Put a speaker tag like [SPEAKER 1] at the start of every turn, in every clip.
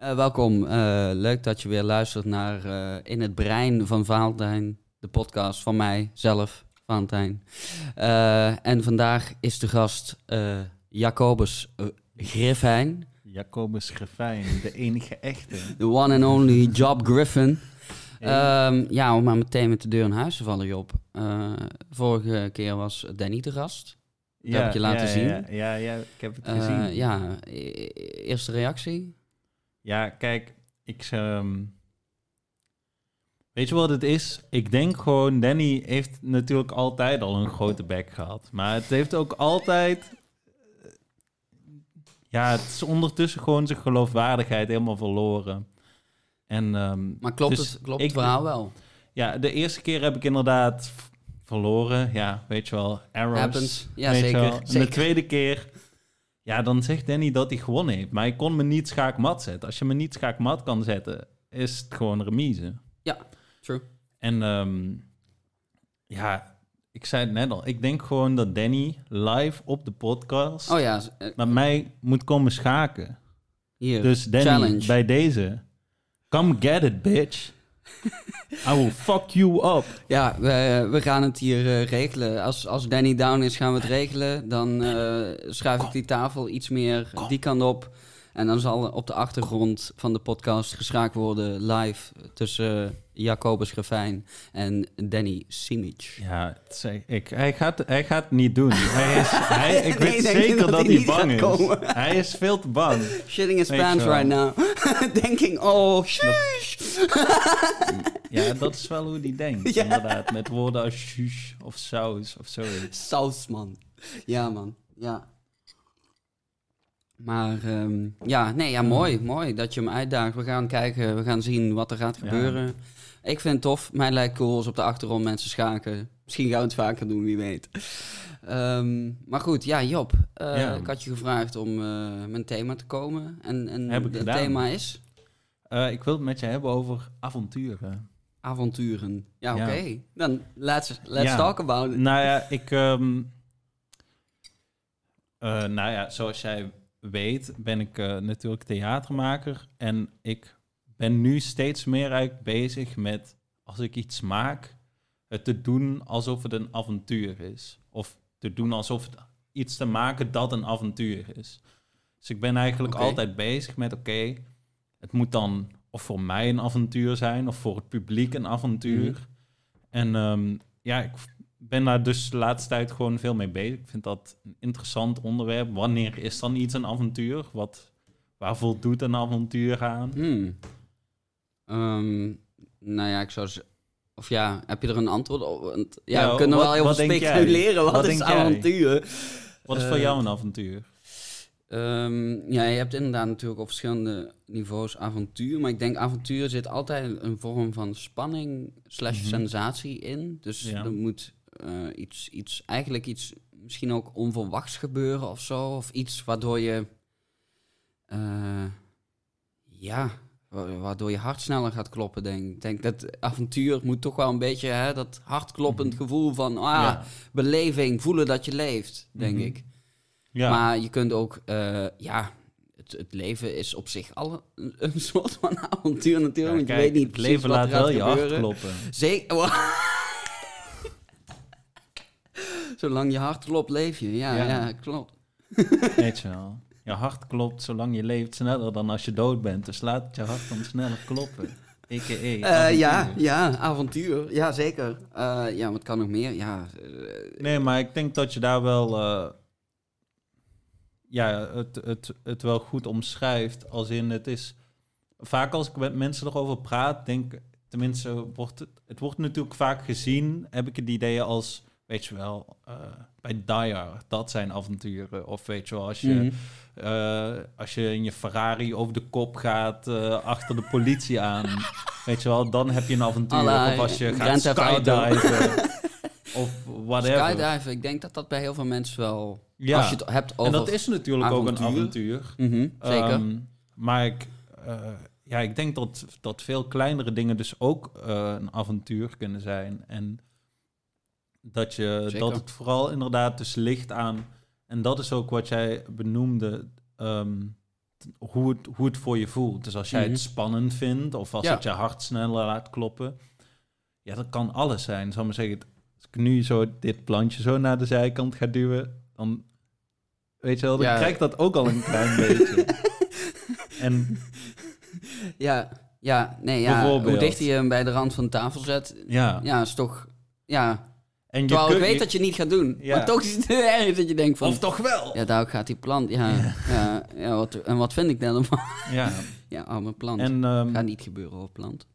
[SPEAKER 1] Eh, welkom. Eh, leuk dat je weer luistert naar eh, In het Brein van Valentijn, de podcast van mij zelf, Valentijn. En vandaag is de gast Jacobus Griffijn,
[SPEAKER 2] Jacobus Greffijn, de enige echte.
[SPEAKER 1] de one and only Job Griffin. Ehm, ja, om maar meteen met de deur in huis te vallen, Job. Eh, vorige keer was Danny de gast. dat heb ik je laten
[SPEAKER 2] ja,
[SPEAKER 1] zien.
[SPEAKER 2] Ja, ja, ja, ik heb het gezien.
[SPEAKER 1] ja, e- eerste reactie?
[SPEAKER 2] Ja, kijk, ik... ehm, weet je wat het is? Ik denk gewoon, Danny heeft natuurlijk altijd al een grote bek gehad. Maar het heeft ook altijd... eh, Ja, het is ondertussen gewoon zijn geloofwaardigheid helemaal verloren. En ehm,
[SPEAKER 1] Maar klopt,
[SPEAKER 2] Dus
[SPEAKER 1] het, klopt
[SPEAKER 2] ik-
[SPEAKER 1] het verhaal wel?
[SPEAKER 2] ja, de eerste keer heb ik inderdaad verloren. Ja, weet je wel, errors.
[SPEAKER 1] Happens. Ja, zeker.
[SPEAKER 2] wel. En
[SPEAKER 1] zeker.
[SPEAKER 2] de tweede keer, ja, dan zegt Danny dat hij gewonnen heeft. Maar hij kon me niet schaakmat zetten. Als je me niet schaakmat kan zetten, is het gewoon remise.
[SPEAKER 1] True.
[SPEAKER 2] En ehm, ja, ik zei het net al. Ik denk gewoon dat Danny live op de podcast
[SPEAKER 1] Oh ja, eh,
[SPEAKER 2] met mij moet komen schaken.
[SPEAKER 1] hier.
[SPEAKER 2] Dus Danny,
[SPEAKER 1] challenge.
[SPEAKER 2] bij deze, come get it, bitch. I will fuck you up.
[SPEAKER 1] Ja, we, we gaan het hier eh, regelen. Als, als Danny down is, gaan we het regelen. Dan eh, schuif ik die tafel iets meer die kant op. En dan zal op de achtergrond van de podcast geschaakt worden live tussen Jacobus Grafijn en Danny Simic.
[SPEAKER 2] Ja, ik. Hij gaat, hij gaat het niet doen. Hij is, hij, ik
[SPEAKER 1] Nee,
[SPEAKER 2] weet zeker
[SPEAKER 1] dat
[SPEAKER 2] dat,
[SPEAKER 1] hij niet
[SPEAKER 2] bang is.
[SPEAKER 1] komen?
[SPEAKER 2] Hij is veel te bang.
[SPEAKER 1] Shitting his pants right now. Thinking, oh, shush.
[SPEAKER 2] Ja, dat is wel hoe hij denkt,
[SPEAKER 1] Ja.
[SPEAKER 2] inderdaad. Met woorden als shush of saus of zoiets.
[SPEAKER 1] Saus, man. Ja, man. Ja. Maar ehm, ja, nee, ja, mooi, mooi dat je hem uitdaagt. We gaan kijken, we gaan zien wat er gaat
[SPEAKER 2] Ja.
[SPEAKER 1] Ik vind het tof. Mij lijkt cool als op de achtergrond mensen schaken. Misschien gaan we het vaker doen, wie weet. Ehm, maar goed, ja, Job. eh,
[SPEAKER 2] Ja.
[SPEAKER 1] Ik had je gevraagd om eh mijn thema te komen. En, en
[SPEAKER 2] Heb ik
[SPEAKER 1] het thema is
[SPEAKER 2] Eh, ik wil het met je hebben over avonturen.
[SPEAKER 1] avonturen. Ja,
[SPEAKER 2] Ja.
[SPEAKER 1] oké. Dan let's, let's
[SPEAKER 2] Ja.
[SPEAKER 1] talk about it.
[SPEAKER 2] Nou ja, ik... eh, nou ja, zoals jij weet ben ik natuurlijk theatermaker. En ik ben nu steeds meer eigenlijk bezig met... Als ik iets maak, het te doen alsof het een avontuur is. Of te doen alsof het iets te maken dat een avontuur is. Dus ik ben eigenlijk altijd bezig met... Oké, het moet dan of voor mij een avontuur zijn... of voor het publiek een avontuur.
[SPEAKER 1] Mhm.
[SPEAKER 2] En ehm, ja, ik ben daar dus de laatste tijd gewoon veel mee bezig. Ik vind dat een interessant onderwerp. Wanneer is dan iets een avontuur? Wat, waar voldoet een avontuur aan?
[SPEAKER 1] Hmm. Ehm, nou ja, ik zou Of ja, heb je er een antwoord op? Want, ja,
[SPEAKER 2] Ja,
[SPEAKER 1] we kunnen
[SPEAKER 2] wat-
[SPEAKER 1] wel heel
[SPEAKER 2] wat
[SPEAKER 1] veel speculeren. Wat,
[SPEAKER 2] Wat
[SPEAKER 1] is avontuur?
[SPEAKER 2] Wat is voor
[SPEAKER 1] Eh,
[SPEAKER 2] jou een avontuur?
[SPEAKER 1] Ehm, ja, je hebt inderdaad natuurlijk op verschillende niveaus avontuur. Maar ik denk avontuur zit altijd een vorm van spanning slash
[SPEAKER 2] Mhm.
[SPEAKER 1] sensatie in. Dus
[SPEAKER 2] Ja.
[SPEAKER 1] er moet eh, iets, iets, eigenlijk iets misschien ook onverwachts gebeuren of zo. Of iets waardoor je, eh, ja, waardoor je hart sneller gaat kloppen, denk ik. Denk dat avontuur moet toch wel een beetje hè, dat hartkloppend
[SPEAKER 2] Mhm.
[SPEAKER 1] gevoel van, ah,
[SPEAKER 2] ja.
[SPEAKER 1] beleving, voelen dat je leeft, denk
[SPEAKER 2] Mhm.
[SPEAKER 1] ik.
[SPEAKER 2] Ja.
[SPEAKER 1] Maar je kunt ook, eh, ja, het, het leven is op zich al een, een soort van avontuur natuurlijk.
[SPEAKER 2] Ja,
[SPEAKER 1] je weet niet
[SPEAKER 2] het
[SPEAKER 1] precies
[SPEAKER 2] leven
[SPEAKER 1] wat
[SPEAKER 2] laat
[SPEAKER 1] er gaat
[SPEAKER 2] wel je hart
[SPEAKER 1] gebeuren.
[SPEAKER 2] kloppen.
[SPEAKER 1] Zeker. Zolang je hart klopt, leef je. Ja, ja.
[SPEAKER 2] Ja.
[SPEAKER 1] klopt.
[SPEAKER 2] Weet je wel. Je hart klopt zolang je leeft sneller dan als je dood bent. Dus laat je hart dan sneller kloppen. A.k.a.
[SPEAKER 1] Eh, ja, ja, avontuur. Ja, zeker. Eh, ja, wat kan nog meer? Ja, eh,
[SPEAKER 2] Nee, maar ik denk dat je daar wel... ja, het, het, het wel goed omschrijft. Als in, het is... Vaak als ik met mensen erover praat, denk Tenminste, wordt het, het wordt natuurlijk vaak gezien, heb ik het idee als... Weet je wel, bij Die Hard, dat zijn avonturen. Of weet je wel, als je...
[SPEAKER 1] mhm.
[SPEAKER 2] Eh, als je in je Ferrari over de kop gaat eh, achter de politie aan, weet je wel, dan heb je een avontuur. Of als je gaat skydiven of whatever.
[SPEAKER 1] Skydiven, ik denk dat dat bij heel veel mensen wel...
[SPEAKER 2] Ja,
[SPEAKER 1] Als je het hebt over...
[SPEAKER 2] en dat is natuurlijk ook een
[SPEAKER 1] avontuur. Mhm, zeker.
[SPEAKER 2] Ehm, maar ik, eh, ja, ik denk dat, dat veel kleinere dingen dus ook een avontuur kunnen zijn. En dat, je,
[SPEAKER 1] Zeker.
[SPEAKER 2] dat het vooral inderdaad dus ligt aan... En dat is ook wat jij benoemde. ehm, hoe het, hoe het voor je voelt. Dus als jij
[SPEAKER 1] Mhm.
[SPEAKER 2] het spannend vindt of als
[SPEAKER 1] Ja.
[SPEAKER 2] het je hart sneller laat kloppen, ja, dat kan alles zijn. Zal maar zeggen, als ik nu zo dit plantje zo naar de zijkant ga duwen, dan weet je wel, dan
[SPEAKER 1] Ja.
[SPEAKER 2] krijgt dat ook al een klein beetje. En
[SPEAKER 1] Ja, ja, nee, ja. Hoe dichter je hem bij de rand van de tafel zet,
[SPEAKER 2] ja,
[SPEAKER 1] ja, is toch... Ja,
[SPEAKER 2] en je
[SPEAKER 1] terwijl ik weet
[SPEAKER 2] je-
[SPEAKER 1] dat je het niet gaat doen.
[SPEAKER 2] Ja.
[SPEAKER 1] Maar toch is het erg dat je denkt van...
[SPEAKER 2] of toch wel.
[SPEAKER 1] Ja, daar gaat die plant. Ja, ja. ja, wat, en wat vind ik dan ervan?
[SPEAKER 2] Ja,
[SPEAKER 1] Ja, arme plant.
[SPEAKER 2] en ehm,
[SPEAKER 1] Gaat niet gebeuren hoor, plant.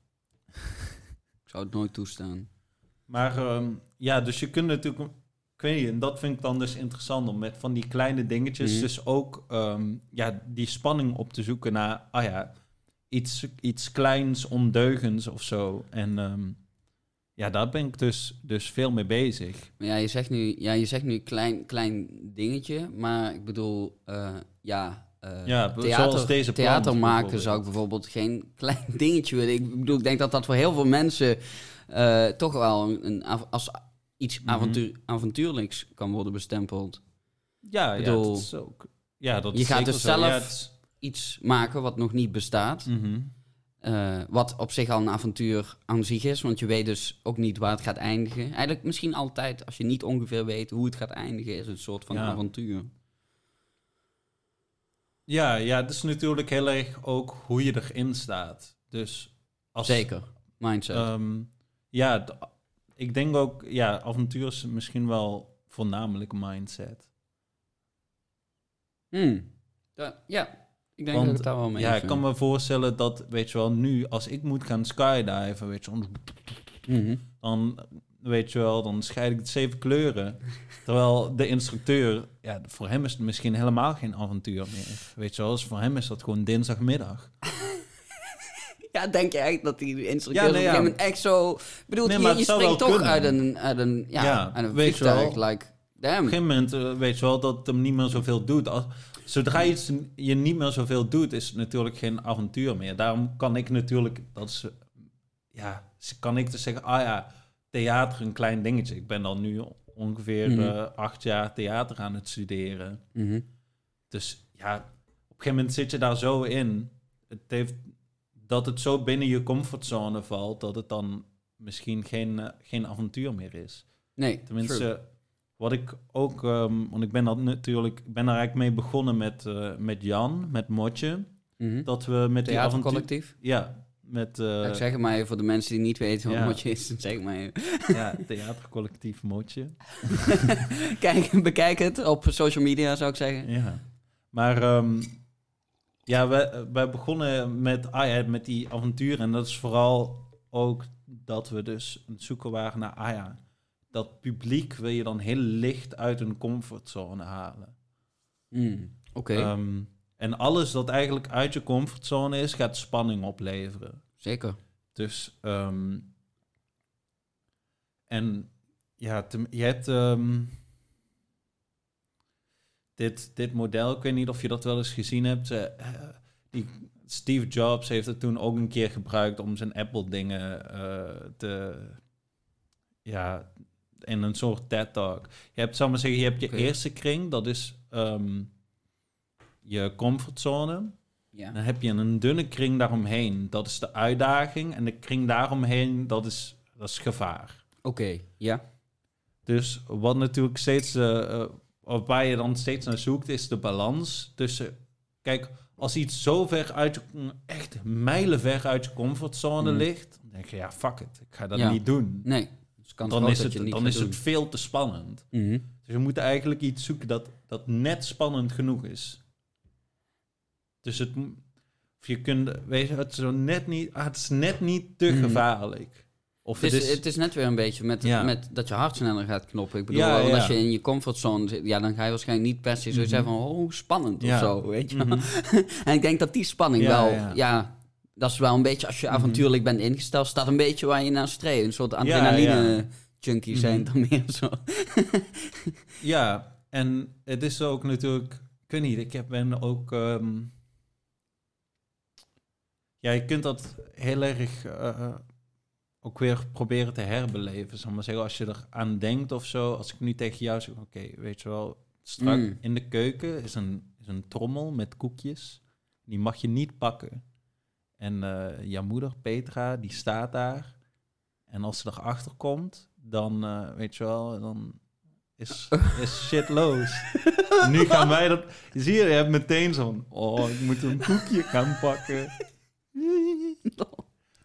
[SPEAKER 1] ik zou het nooit toestaan.
[SPEAKER 2] Maar ehm, ja, dus je kunt natuurlijk... Ik weet niet, en dat vind ik dan dus interessant om met van die kleine dingetjes...
[SPEAKER 1] Mhm.
[SPEAKER 2] dus ook ehm, ja, die spanning op te zoeken naar... ah ja, iets, iets kleins, ondeugens of zo. En ja, daar ben ik dus, dus veel mee bezig.
[SPEAKER 1] Maar ja, je zegt nu, ja, je zegt nu klein, klein dingetje, maar ik bedoel, eh, ja, eh,
[SPEAKER 2] Ja,
[SPEAKER 1] theater,
[SPEAKER 2] zoals deze
[SPEAKER 1] theater maken zou ik bijvoorbeeld geen klein dingetje willen. Ik bedoel, ik denk dat dat voor heel veel mensen eh, toch wel een, een als iets
[SPEAKER 2] Mhm.
[SPEAKER 1] avontuur, avontuurlijks kan worden bestempeld.
[SPEAKER 2] Ja,
[SPEAKER 1] Ik
[SPEAKER 2] ja
[SPEAKER 1] bedoel,
[SPEAKER 2] dat is ook... Ja, dat
[SPEAKER 1] je
[SPEAKER 2] is
[SPEAKER 1] gaat dus.
[SPEAKER 2] Ja,
[SPEAKER 1] zelf-
[SPEAKER 2] is-
[SPEAKER 1] Iets maken wat nog niet bestaat.
[SPEAKER 2] Mhm.
[SPEAKER 1] Eh, wat op zich al een avontuur aan zich is, want je weet dus ook niet waar het gaat eindigen. Eigenlijk misschien altijd, als je niet ongeveer weet hoe het gaat eindigen, is het een soort van
[SPEAKER 2] Ja.
[SPEAKER 1] avontuur.
[SPEAKER 2] Ja, ja, het is natuurlijk heel erg ook hoe je erin staat. Dus als,
[SPEAKER 1] Zeker, mindset.
[SPEAKER 2] Ehm, ja, ik denk ook, ja, avontuur is misschien wel voornamelijk mindset.
[SPEAKER 1] Hmm. Da- ja, ik denk
[SPEAKER 2] Want,
[SPEAKER 1] dat ik daar wel mee
[SPEAKER 2] ja, ik kan me voorstellen dat, weet je wel, nu als ik moet gaan skydiven, weet je wel,
[SPEAKER 1] Mhm.
[SPEAKER 2] dan, weet je wel, dan scheid ik het zeven kleuren. Terwijl de instructeur, ja, voor hem is het misschien helemaal geen avontuur meer. Weet je wel, dus voor hem is dat gewoon dinsdagmiddag.
[SPEAKER 1] Ja, denk je echt dat die instructeur
[SPEAKER 2] Ja, nee,
[SPEAKER 1] op een gegeven
[SPEAKER 2] ja.
[SPEAKER 1] moment echt zo... Ik bedoel,
[SPEAKER 2] Nee,
[SPEAKER 1] je, springt toch
[SPEAKER 2] kunnen.
[SPEAKER 1] uit een, uit een, ja,
[SPEAKER 2] Ja,
[SPEAKER 1] uit een
[SPEAKER 2] weet je
[SPEAKER 1] vliegtuig.
[SPEAKER 2] wel.
[SPEAKER 1] Like,
[SPEAKER 2] Op
[SPEAKER 1] damn.
[SPEAKER 2] een gegeven moment eh, weet je wel dat het hem niet meer zoveel doet. Als, zodra je iets je niet meer zoveel doet, is het natuurlijk geen avontuur meer. Daarom kan ik natuurlijk, dat is, eh, ja, kan ik dus zeggen, ah ja, theater een klein dingetje. Ik ben dan nu ongeveer
[SPEAKER 1] Mhm.
[SPEAKER 2] eh, acht jaar theater aan het studeren.
[SPEAKER 1] Mhm.
[SPEAKER 2] Dus ja, op een gegeven moment zit je daar zo in. Het heeft, dat het zo binnen je comfortzone valt, dat het dan misschien geen, eh, geen avontuur meer is.
[SPEAKER 1] Nee,
[SPEAKER 2] Tenminste,
[SPEAKER 1] true.
[SPEAKER 2] Wat ik ook, ehm, want ik ben dat natuurlijk, ik ben daar eigenlijk mee begonnen met, eh, met Jan, met Motje,
[SPEAKER 1] Mhm.
[SPEAKER 2] dat we met die avontuur, ja, met
[SPEAKER 1] ik zeg het maar even voor de mensen die niet weten wat
[SPEAKER 2] ja.
[SPEAKER 1] wat je is. Zeg maar even.
[SPEAKER 2] ja, theatercollectief Motje,
[SPEAKER 1] Kijk, bekijk het op social media, zou ik zeggen.
[SPEAKER 2] ja. Maar ehm, ja, wij, wij begonnen met, ah ja, met die avonturen en dat is vooral ook dat we dus aan het zoeken waren naar, ah ja, dat publiek wil je dan heel licht uit een comfortzone halen.
[SPEAKER 1] Hmm, Oké,
[SPEAKER 2] Ehm, en alles dat eigenlijk uit je comfortzone is, gaat spanning opleveren.
[SPEAKER 1] zeker.
[SPEAKER 2] Dus, ehm, en ja, te- je hebt ehm, dit, dit model, ik weet niet of je dat wel eens gezien hebt. eh, die Steve Jobs heeft het toen ook een keer gebruikt om zijn Apple-dingen eh, te, ja, in een soort TED-talk. Je hebt, zal maar zeggen, je hebt je eerste kring, dat is ehm, je comfortzone.
[SPEAKER 1] Ja.
[SPEAKER 2] Dan heb je een dunne kring daaromheen. Dat is de uitdaging. En de kring daaromheen, dat is, dat is gevaar.
[SPEAKER 1] Oké, ja.
[SPEAKER 2] Dus wat natuurlijk steeds, eh, eh, of waar je dan steeds naar zoekt, is de balans tussen... Kijk, als iets zo ver uit je, echt mijlenver uit je comfortzone
[SPEAKER 1] Mm.
[SPEAKER 2] ligt, dan denk je, ja, fuck it, ik ga dat
[SPEAKER 1] Ja.
[SPEAKER 2] niet doen.
[SPEAKER 1] Nee, kan
[SPEAKER 2] Dan is, het, dan is
[SPEAKER 1] doen.
[SPEAKER 2] het veel te spannend.
[SPEAKER 1] Mhm.
[SPEAKER 2] Dus we moeten eigenlijk iets zoeken dat, dat net spannend genoeg is. Dus het, of je kunt, weet je, het is, zo net niet, ah, het is net niet te
[SPEAKER 1] Mhm.
[SPEAKER 2] gevaarlijk. Of
[SPEAKER 1] Het is, het is net weer een beetje met,
[SPEAKER 2] Ja.
[SPEAKER 1] met dat je hart sneller gaat knoppen. Ik bedoel,
[SPEAKER 2] Ja,
[SPEAKER 1] want
[SPEAKER 2] ja.
[SPEAKER 1] als je in je comfortzone zit, ja, dan ga je waarschijnlijk niet per se zo
[SPEAKER 2] Mhm.
[SPEAKER 1] zeggen van, oh, spannend of zo, weet je.
[SPEAKER 2] Mhm.
[SPEAKER 1] En ik denk dat die spanning wel,
[SPEAKER 2] ja.
[SPEAKER 1] Dat is wel een beetje, als je
[SPEAKER 2] Mhm.
[SPEAKER 1] avontuurlijk bent ingesteld, staat een beetje waar je naar streeft. Een soort adrenaline junkie
[SPEAKER 2] Mhm.
[SPEAKER 1] zijn dan meer zo.
[SPEAKER 2] Ja, en het is ook natuurlijk, ik weet niet, ik heb, ben ook, ehm, ja, je kunt dat heel erg eh, ook weer proberen te herbeleven. Zal maar zeggen, als je er aan denkt of zo, als ik nu tegen jou zeg, oké, weet je wel, strak
[SPEAKER 1] Mm.
[SPEAKER 2] in de keuken is een, is een trommel met koekjes. Die mag je niet pakken. En eh jouw moeder, Petra, die staat daar. En als ze erachter komt, dan, eh, weet je wel, dan is, is shit los. nu gaan wij dat... Zie je, je hebt meteen zo'n... Oh, ik moet een koekje gaan pakken.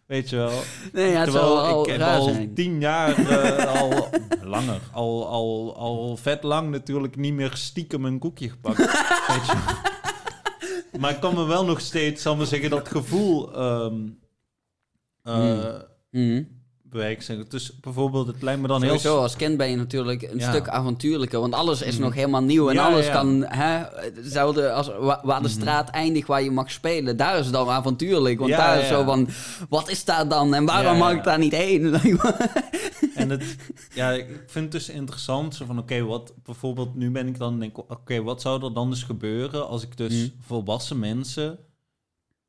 [SPEAKER 2] Weet je wel.
[SPEAKER 1] Nee, ja,
[SPEAKER 2] Terwijl
[SPEAKER 1] al
[SPEAKER 2] ik heb al
[SPEAKER 1] zijn.
[SPEAKER 2] tien jaar, eh, al langer, al, al, al vet lang natuurlijk niet meer stiekem een koekje gepakt. weet je. Maar ik kan me wel nog steeds, zal maar zeggen, dat gevoel bewijzen. Dus bijvoorbeeld, het lijkt me dan
[SPEAKER 1] Sowieso,
[SPEAKER 2] heel...
[SPEAKER 1] als kind ben je natuurlijk een
[SPEAKER 2] Ja.
[SPEAKER 1] stuk avontuurlijker. Want alles is
[SPEAKER 2] Mhm.
[SPEAKER 1] nog helemaal nieuw. En
[SPEAKER 2] Ja,
[SPEAKER 1] alles
[SPEAKER 2] ja.
[SPEAKER 1] kan... Hè, hetzelfde als wa- waar de
[SPEAKER 2] Mhm.
[SPEAKER 1] straat eindigt waar je mag spelen. Daar is het dan avontuurlijk. Want daar is zo van... Wat is daar dan? En waarom mag ik daar niet heen?
[SPEAKER 2] En het, ja, ik vind het dus interessant, zo van, oké, wat bijvoorbeeld, nu ben ik dan, denk oké, wat zou er dan dus gebeuren als ik dus
[SPEAKER 1] Mhm.
[SPEAKER 2] volwassen mensen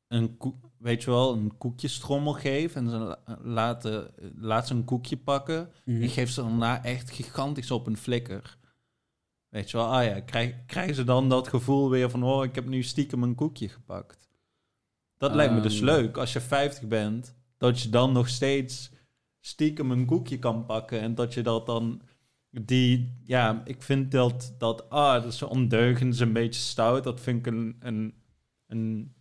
[SPEAKER 2] een koek, weet je wel, een koekjestrommel geef en ze la- laten, laat ze een koekje pakken.
[SPEAKER 1] Mhm.
[SPEAKER 2] Ik geef ze daarna echt gigantisch op een flikker. Weet je wel, ah ja, krijg, krijgen ze dan dat gevoel weer van, oh, ik heb nu stiekem een koekje gepakt. Dat lijkt me dus
[SPEAKER 1] Ehm.
[SPEAKER 2] leuk, als je 50 bent, dat je dan nog steeds stiekem een koekje kan pakken en dat je dat dan, die, ja, ik vind dat, dat ah, dat is zo ondeugend, dat is een beetje stout, dat vind ik een, een, een,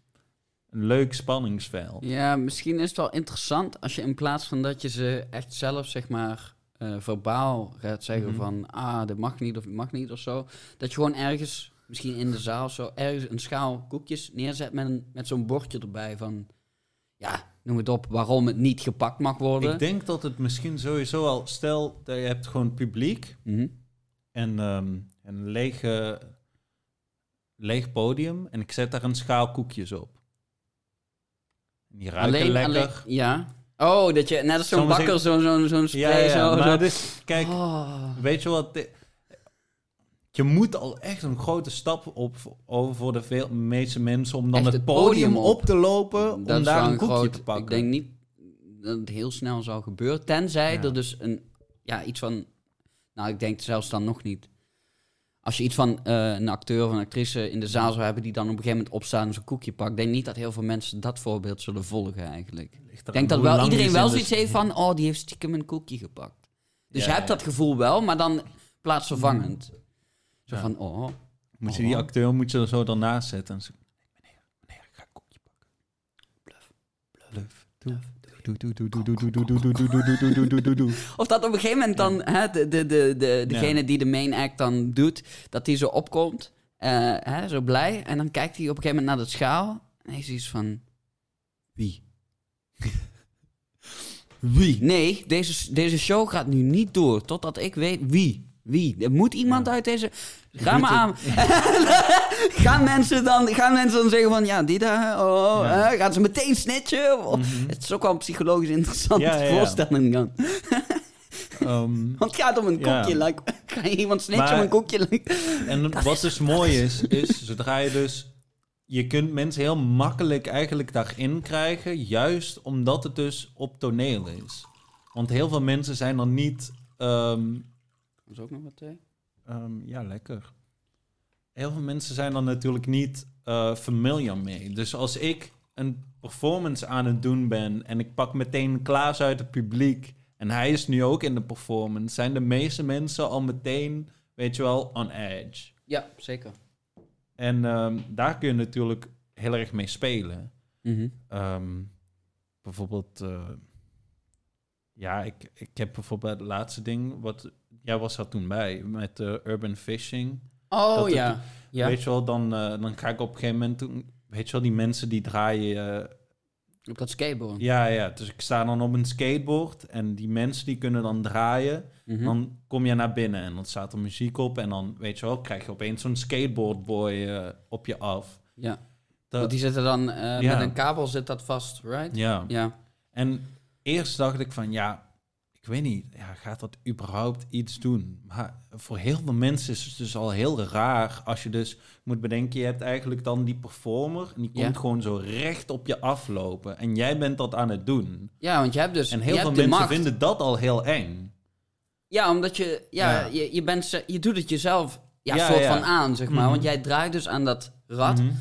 [SPEAKER 2] een leuk spanningsveld.
[SPEAKER 1] Ja, misschien is het wel interessant als je in plaats van dat je ze echt zelf, zeg maar, eh, verbaal gaat zeggen
[SPEAKER 2] Mhm.
[SPEAKER 1] van, ah, dit mag niet of dit mag niet of zo. Dat je gewoon ergens, misschien in de zaal of zo, ergens een schaal koekjes neerzet met, een, met zo'n bordje erbij van, ja, noem het op, waarom het niet gepakt mag worden.
[SPEAKER 2] Ik denk dat het misschien sowieso al, stel dat je hebt gewoon publiek
[SPEAKER 1] Mhm.
[SPEAKER 2] en ehm, een lege, leeg podium en ik zet daar een schaal koekjes op. Die ruiken lekker.
[SPEAKER 1] ja. Oh, dat je, net als zo'n bakker, zo'n zo'n zo'n
[SPEAKER 2] Ja,
[SPEAKER 1] spray,
[SPEAKER 2] ja,
[SPEAKER 1] zo.
[SPEAKER 2] maar
[SPEAKER 1] zo.
[SPEAKER 2] dus, kijk,
[SPEAKER 1] Oh.
[SPEAKER 2] weet je wat? Je moet al echt een grote stap op over voor de veel, meeste mensen om dan
[SPEAKER 1] Echt
[SPEAKER 2] het, podium,
[SPEAKER 1] podium
[SPEAKER 2] op.
[SPEAKER 1] op.
[SPEAKER 2] te lopen
[SPEAKER 1] Dat
[SPEAKER 2] om daar een koekje
[SPEAKER 1] groot-
[SPEAKER 2] te pakken.
[SPEAKER 1] Ik denk niet dat het heel snel zou gebeuren. Tenzij
[SPEAKER 2] Ja.
[SPEAKER 1] er dus een, ja, iets van, nou, ik denk zelfs dan nog niet. Als je iets van eh, een acteur of een actrice in de zaal zou hebben die dan op een gegeven moment opstaat en zijn koekje pakt, denk niet dat heel veel mensen dat voorbeeld zullen volgen eigenlijk. Ik denk dat wel iedereen wel zoiets
[SPEAKER 2] dus-
[SPEAKER 1] heeft van, oh, die heeft stiekem een koekje gepakt. Dus
[SPEAKER 2] Ja,
[SPEAKER 1] je hebt dat gevoel wel, maar dan plaatsvervangend. Van, oh.
[SPEAKER 2] Moet je die acteur moet je er zo dan naast zetten. Meneer, meneer, ik ga een koekje pakken. Bluf, bluf, bluf.
[SPEAKER 1] Of dat op een gegeven moment dan hè, de, de, de, de, degene die de main act dan doet, dat die zo opkomt, uh, hè, zo blij. En dan kijkt hij op een gegeven moment naar de schaal en hij is van: Wie? wie? Nee, deze, deze show gaat nu niet door totdat ik weet wie. Wie? Er moet iemand uit deze... Ga maar aan. gaan, mensen dan, gaan mensen dan zeggen van, ja, die daar, oh,
[SPEAKER 2] Ja.
[SPEAKER 1] hè, gaan ze meteen snitchen?
[SPEAKER 2] Mhm.
[SPEAKER 1] Het is ook wel een psychologisch interessante
[SPEAKER 2] Ja,
[SPEAKER 1] voorstelling dan.
[SPEAKER 2] Ehm,
[SPEAKER 1] Want het gaat om een koekje. Like, ga je iemand snitchen
[SPEAKER 2] Maar-
[SPEAKER 1] om een koekje? Like,
[SPEAKER 2] En wat dus mooi is, is zodra je dus... Je kunt mensen heel makkelijk eigenlijk daarin krijgen, juist omdat het dus op toneel is. Want heel veel mensen zijn dan niet... ehm,
[SPEAKER 1] is ook nog wat thee?
[SPEAKER 2] ehm, ja, lekker. Heel veel mensen zijn dan natuurlijk niet eh familiar mee. Dus als ik een performance aan het doen ben en ik pak meteen Klaas uit het publiek en hij is nu ook in de performance, zijn de meeste mensen al meteen, weet je wel, on edge.
[SPEAKER 1] Ja, zeker.
[SPEAKER 2] En ehm, daar kun je natuurlijk heel erg mee spelen.
[SPEAKER 1] Mhm.
[SPEAKER 2] Ehm, bijvoorbeeld, eh, ja, ik, ik heb bijvoorbeeld het laatste ding, wat jij was er toen bij, met eh, urban fishing.
[SPEAKER 1] Oh
[SPEAKER 2] Dat het-
[SPEAKER 1] ja. ja.
[SPEAKER 2] Weet je wel, dan, eh, dan ga ik op een gegeven moment, toen, weet je wel, die mensen die draaien, eh,
[SPEAKER 1] Op dat skateboard.
[SPEAKER 2] ja, ja, dus ik sta dan op een skateboard en die mensen die kunnen dan draaien.
[SPEAKER 1] Mhm.
[SPEAKER 2] Dan kom je naar binnen en dan staat er muziek op en dan, weet je wel, krijg je opeens zo'n skateboardboy op je af.
[SPEAKER 1] Ja.
[SPEAKER 2] Dat,
[SPEAKER 1] Want die zitten dan,
[SPEAKER 2] Ja.
[SPEAKER 1] met een kabel zit dat vast, right?
[SPEAKER 2] ja.
[SPEAKER 1] Ja.
[SPEAKER 2] En eerst dacht ik van, ja, ik weet niet, ja, gaat dat überhaupt iets doen? Maar voor heel veel mensen is het dus al heel raar als je dus moet bedenken, je hebt eigenlijk dan die performer en die
[SPEAKER 1] Ja.
[SPEAKER 2] komt gewoon zo recht op je aflopen en jij bent dat aan het doen.
[SPEAKER 1] Ja, want je hebt dus
[SPEAKER 2] En heel veel mensen
[SPEAKER 1] macht.
[SPEAKER 2] vinden dat al heel eng.
[SPEAKER 1] Ja, omdat je, ja,
[SPEAKER 2] Ja.
[SPEAKER 1] Je, je, bent, je doet het jezelf ja,
[SPEAKER 2] Ja,
[SPEAKER 1] soort van aan, zeg maar.
[SPEAKER 2] Mhm.
[SPEAKER 1] Want jij draait dus aan dat rad.
[SPEAKER 2] Mhm.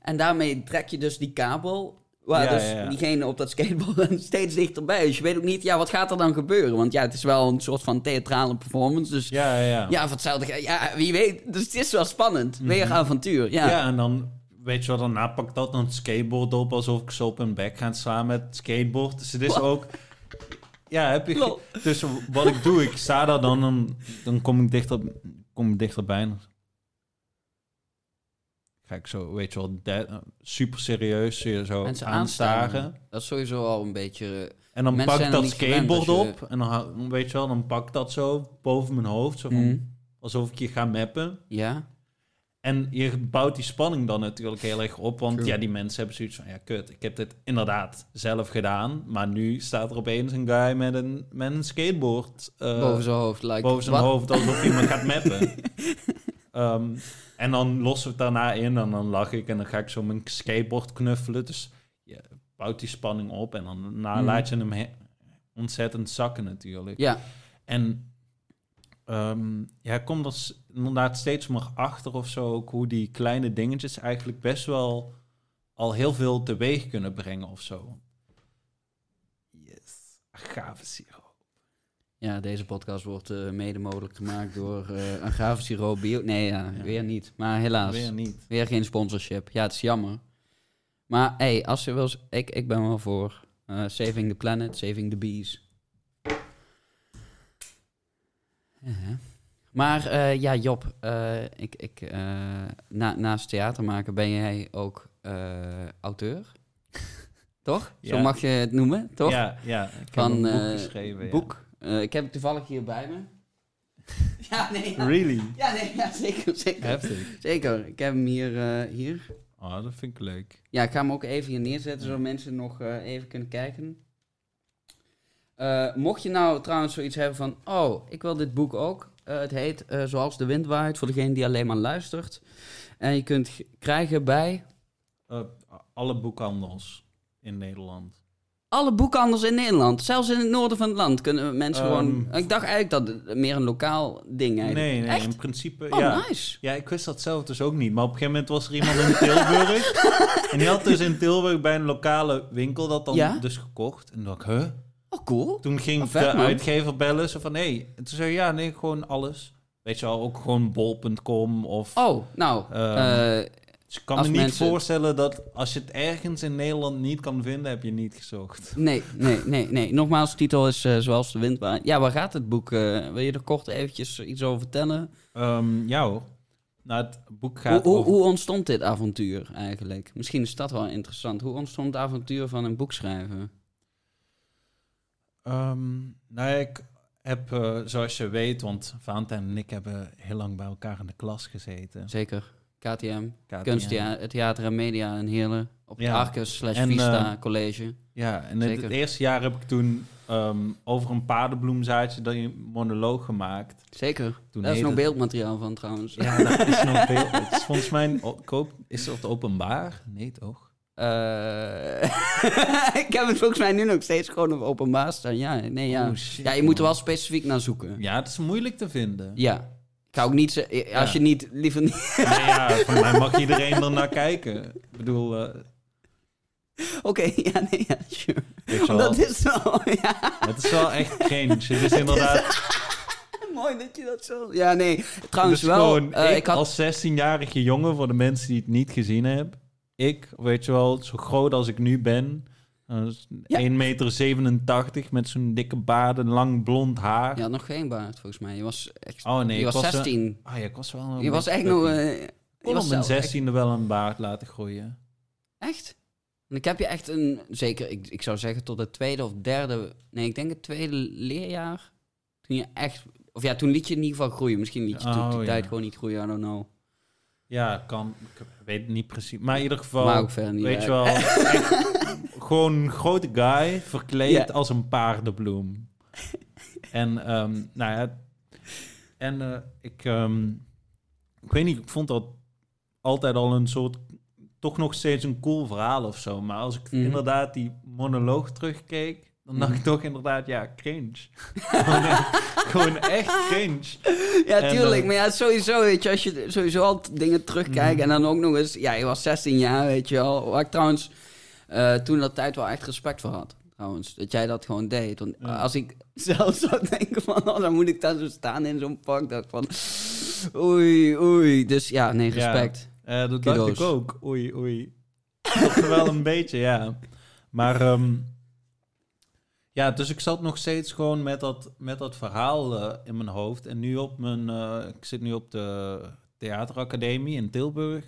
[SPEAKER 1] En daarmee trek je dus die kabel... Waar
[SPEAKER 2] Ja,
[SPEAKER 1] dus
[SPEAKER 2] ja, ja.
[SPEAKER 1] diegene op dat skateboard steeds dichterbij. Dus je weet ook niet, ja, wat gaat er dan gebeuren? Want ja, het is wel een soort van theatrale performance. Dus ja,
[SPEAKER 2] Ja, ja,
[SPEAKER 1] hetzelfde Ja, wie weet. Dus het is wel spannend. Weer
[SPEAKER 2] Mhm.
[SPEAKER 1] avontuur, ja.
[SPEAKER 2] Ja. en dan, weet je wat, daarna pakt dat dan het skateboard op alsof ik zo op een bek ga slaan met het skateboard. Dus het is
[SPEAKER 1] Wat?
[SPEAKER 2] ook... Ja, heb je... Dus wat ik doe, ik sta daar dan, dan, dan kom ik dichter, kom ik dichterbij. en ik zo, weet je wel, de- super serieus je zo
[SPEAKER 1] Mensen
[SPEAKER 2] aanstaren.
[SPEAKER 1] Dat is sowieso al een beetje... eh,
[SPEAKER 2] En dan
[SPEAKER 1] Mensen
[SPEAKER 2] pak ik dat
[SPEAKER 1] gewend
[SPEAKER 2] skateboard
[SPEAKER 1] je-
[SPEAKER 2] op. En dan, weet je wel, dan pak ik dat zo boven mijn hoofd. Zo van,
[SPEAKER 1] Mhm.
[SPEAKER 2] Alsof ik je ga mappen.
[SPEAKER 1] Ja,
[SPEAKER 2] En je bouwt die spanning dan natuurlijk heel erg op. Want
[SPEAKER 1] True.
[SPEAKER 2] ja, die mensen hebben zoiets van... Ja, kut, ik heb dit inderdaad zelf gedaan. Maar nu staat er opeens een guy met een, met een skateboard... eh,
[SPEAKER 1] boven zijn hoofd. Like,
[SPEAKER 2] boven zijn hoofd. Alsof hij me gaat mappen. Ehm, en dan lossen we het daarna in. En dan lach ik. En dan ga ik zo mijn skateboard knuffelen. Dus je bouwt die spanning op. En dan daarna
[SPEAKER 1] Mhm.
[SPEAKER 2] laat je hem he- ontzettend zakken natuurlijk.
[SPEAKER 1] Ja,
[SPEAKER 2] En ehm ja, ik kom er inderdaad steeds meer achter of zo, ook hoe die kleine dingetjes eigenlijk best wel al heel veel teweeg kunnen brengen of zo. Yes, gave siroop.
[SPEAKER 1] Ja, deze podcast wordt eh, mede mogelijk gemaakt door eh een grafische siroop bio. Nee, ja,
[SPEAKER 2] Ja.
[SPEAKER 1] weer niet. Maar helaas,
[SPEAKER 2] Weer
[SPEAKER 1] weer,
[SPEAKER 2] niet.
[SPEAKER 1] geen sponsorship. Ja, het is jammer. Maar hey, als je wil, ik, ik ben wel voor eh, saving the planet, saving the bees. Ja. Maar ja, Job, ik, ik, na, naast theater maken ben jij ook auteur? toch? Zo mag je het noemen, toch?
[SPEAKER 2] Ja, ja, ik
[SPEAKER 1] Van,
[SPEAKER 2] een boek geschreven.
[SPEAKER 1] boek. Eh, ik heb het toevallig hier bij me. ja, nee. Ja,
[SPEAKER 2] Really?
[SPEAKER 1] ja, nee, ja, zeker, zeker.
[SPEAKER 2] Heftig.
[SPEAKER 1] Zeker, ik heb hem hier. eh, hier.
[SPEAKER 2] Oh, dat vind ik leuk.
[SPEAKER 1] Ja, ik ga hem ook even hier neerzetten, zodat mensen nog eh, even kunnen kijken. Eh, mocht je nou trouwens zoiets hebben van, oh, ik wil dit boek ook. Eh, het heet eh, Zoals de wind waait, voor degene die alleen maar luistert. En je kunt krijgen bij
[SPEAKER 2] Eh, alle boekhandels in Nederland.
[SPEAKER 1] Alle boekhandels in Nederland. Zelfs in het noorden van het land kunnen mensen
[SPEAKER 2] Ehm,
[SPEAKER 1] gewoon... Ik dacht eigenlijk dat het meer een lokaal ding eigenlijk.
[SPEAKER 2] Nee, nee,
[SPEAKER 1] Echt?
[SPEAKER 2] in principe...
[SPEAKER 1] Oh,
[SPEAKER 2] ja.
[SPEAKER 1] nice.
[SPEAKER 2] Ja, ik wist dat zelf dus ook niet. Maar op een gegeven moment was er iemand in Tilburg. en die had dus in Tilburg bij een lokale winkel dat dan
[SPEAKER 1] Ja?
[SPEAKER 2] dus gekocht. En dacht ik, huh?
[SPEAKER 1] Oh, cool.
[SPEAKER 2] Toen ging
[SPEAKER 1] Oh, vet,
[SPEAKER 2] de
[SPEAKER 1] man.
[SPEAKER 2] uitgever bellen. Zo van, hé. Hey. En toen zei ja, nee, gewoon alles. Weet je wel, ook gewoon bol.com of...
[SPEAKER 1] Oh, nou,
[SPEAKER 2] Ehm,
[SPEAKER 1] eh,
[SPEAKER 2] Dus ik kan
[SPEAKER 1] als
[SPEAKER 2] me niet
[SPEAKER 1] mensen-
[SPEAKER 2] voorstellen dat als je het ergens in Nederland niet kan vinden, heb je niet gezocht.
[SPEAKER 1] nee, nee, nee, nee. Nogmaals, de titel is eh, Zoals de wind. Ja, waar gaat het boek? eh, wil je er kort eventjes iets over vertellen?
[SPEAKER 2] Ehm, ja hoor. Nou, het boek gaat
[SPEAKER 1] hoe,
[SPEAKER 2] over...
[SPEAKER 1] hoe ontstond dit avontuur eigenlijk? Misschien is dat wel interessant. Hoe ontstond het avontuur van een boek schrijven?
[SPEAKER 2] Ehm, nou, ja, ik heb, eh, zoals je weet, want Valentijn en ik hebben heel lang bij elkaar in de klas gezeten.
[SPEAKER 1] Zeker. KTM,
[SPEAKER 2] KTM.
[SPEAKER 1] kunsttheater, theater en media in Heerlen. Op het
[SPEAKER 2] Ja.
[SPEAKER 1] Arcus slash Vista
[SPEAKER 2] eh,
[SPEAKER 1] College.
[SPEAKER 2] Ja, en het eerste jaar heb ik toen ehm, over een paardenbloemzaadje dat een monoloog gemaakt.
[SPEAKER 1] Zeker.
[SPEAKER 2] Toen
[SPEAKER 1] Daar is nog
[SPEAKER 2] het-
[SPEAKER 1] beeldmateriaal van trouwens.
[SPEAKER 2] Ja, dat is nog veel. Het is volgens mij, koop, is dat openbaar? Nee, toch?
[SPEAKER 1] Eh, ik heb het volgens mij nu nog steeds gewoon op openbaar staan. Ja, nee, ja.
[SPEAKER 2] Oh, shit,
[SPEAKER 1] ja, je moet er wel specifiek naar zoeken.
[SPEAKER 2] Ja, het is moeilijk te vinden.
[SPEAKER 1] Ja. Ik ga ook niet zeggen, als
[SPEAKER 2] Ja.
[SPEAKER 1] je niet, liever niet...
[SPEAKER 2] Nee, ja, voor mij mag iedereen er naar kijken. Ik bedoel, eh,
[SPEAKER 1] Oké, ja, nee, ja, sure. Dat is wel, ja,
[SPEAKER 2] het is wel echt cringe. Het is inderdaad...
[SPEAKER 1] mooi dat je dat zo... Ja, nee, trouwens wel,
[SPEAKER 2] gewoon,
[SPEAKER 1] eh,
[SPEAKER 2] ik,
[SPEAKER 1] ik had...
[SPEAKER 2] als 16-jarige jongen, voor de mensen die het niet gezien hebben. Ik, weet je wel, zo groot als ik nu ben. Eh,
[SPEAKER 1] Ja.
[SPEAKER 2] 1,87 meter met zo'n dikke baard en lang blond haar.
[SPEAKER 1] Je had nog geen baard, volgens mij. Je was echt...
[SPEAKER 2] Oh nee,
[SPEAKER 1] je was
[SPEAKER 2] eh,
[SPEAKER 1] 16.
[SPEAKER 2] Ah ja, ik was wel een
[SPEAKER 1] je was echt nog... eh,
[SPEAKER 2] Ik kon op mijn
[SPEAKER 1] zelf echt-
[SPEAKER 2] 16e wel een baard laten groeien.
[SPEAKER 1] Echt? En ik heb je echt een... Zeker, ik, ik zou zeggen tot het tweede of derde... Nee, ik denk het tweede leerjaar. Toen je echt... Of ja, toen liet je in ieder geval groeien. Misschien liet je toen
[SPEAKER 2] Oh,
[SPEAKER 1] die
[SPEAKER 2] ja.
[SPEAKER 1] tijd gewoon niet groeien, I don't know.
[SPEAKER 2] Ja, kan. Ik weet het niet precies. Maar in ieder geval,
[SPEAKER 1] Maar ook verder niet
[SPEAKER 2] weet
[SPEAKER 1] uit.
[SPEAKER 2] je wel, gewoon een grote guy verkleed als een paardenbloem. en, ehm, nou ja, en eh, ik, ehm, ik weet niet, ik vond dat altijd al een soort, toch nog steeds een cool verhaal of zo. Maar als ik
[SPEAKER 1] Mhm.
[SPEAKER 2] inderdaad die monoloog terugkeek, dan dacht
[SPEAKER 1] Mhm.
[SPEAKER 2] ik toch inderdaad, ja, cringe. gewoon, echt, gewoon echt cringe.
[SPEAKER 1] Ja,
[SPEAKER 2] En,
[SPEAKER 1] tuurlijk.
[SPEAKER 2] eh,
[SPEAKER 1] maar ja, sowieso, weet je, als je sowieso al dingen terugkijkt
[SPEAKER 2] Mhm.
[SPEAKER 1] en dan ook nog eens, ja, je was 16 jaar, weet je wel. Waar ik trouwens eh, toen dat tijd wel echt respect voor had. Trouwens, dat jij dat gewoon deed. Want
[SPEAKER 2] Ja.
[SPEAKER 1] als ik zelf zou denken van, oh, dan moet ik daar zo staan in zo'n pak, ik van, oei, oei. Dus ja, nee,
[SPEAKER 2] Ja.
[SPEAKER 1] respect.
[SPEAKER 2] Eh, dat
[SPEAKER 1] Kudos.
[SPEAKER 2] dacht ik ook. Oei, oei. Toch wel een beetje, ja. Maar ehm, ja, dus ik zat nog steeds gewoon met dat, met dat verhaal eh, in mijn hoofd. En nu op mijn, ik zit nu op de theateracademie in Tilburg.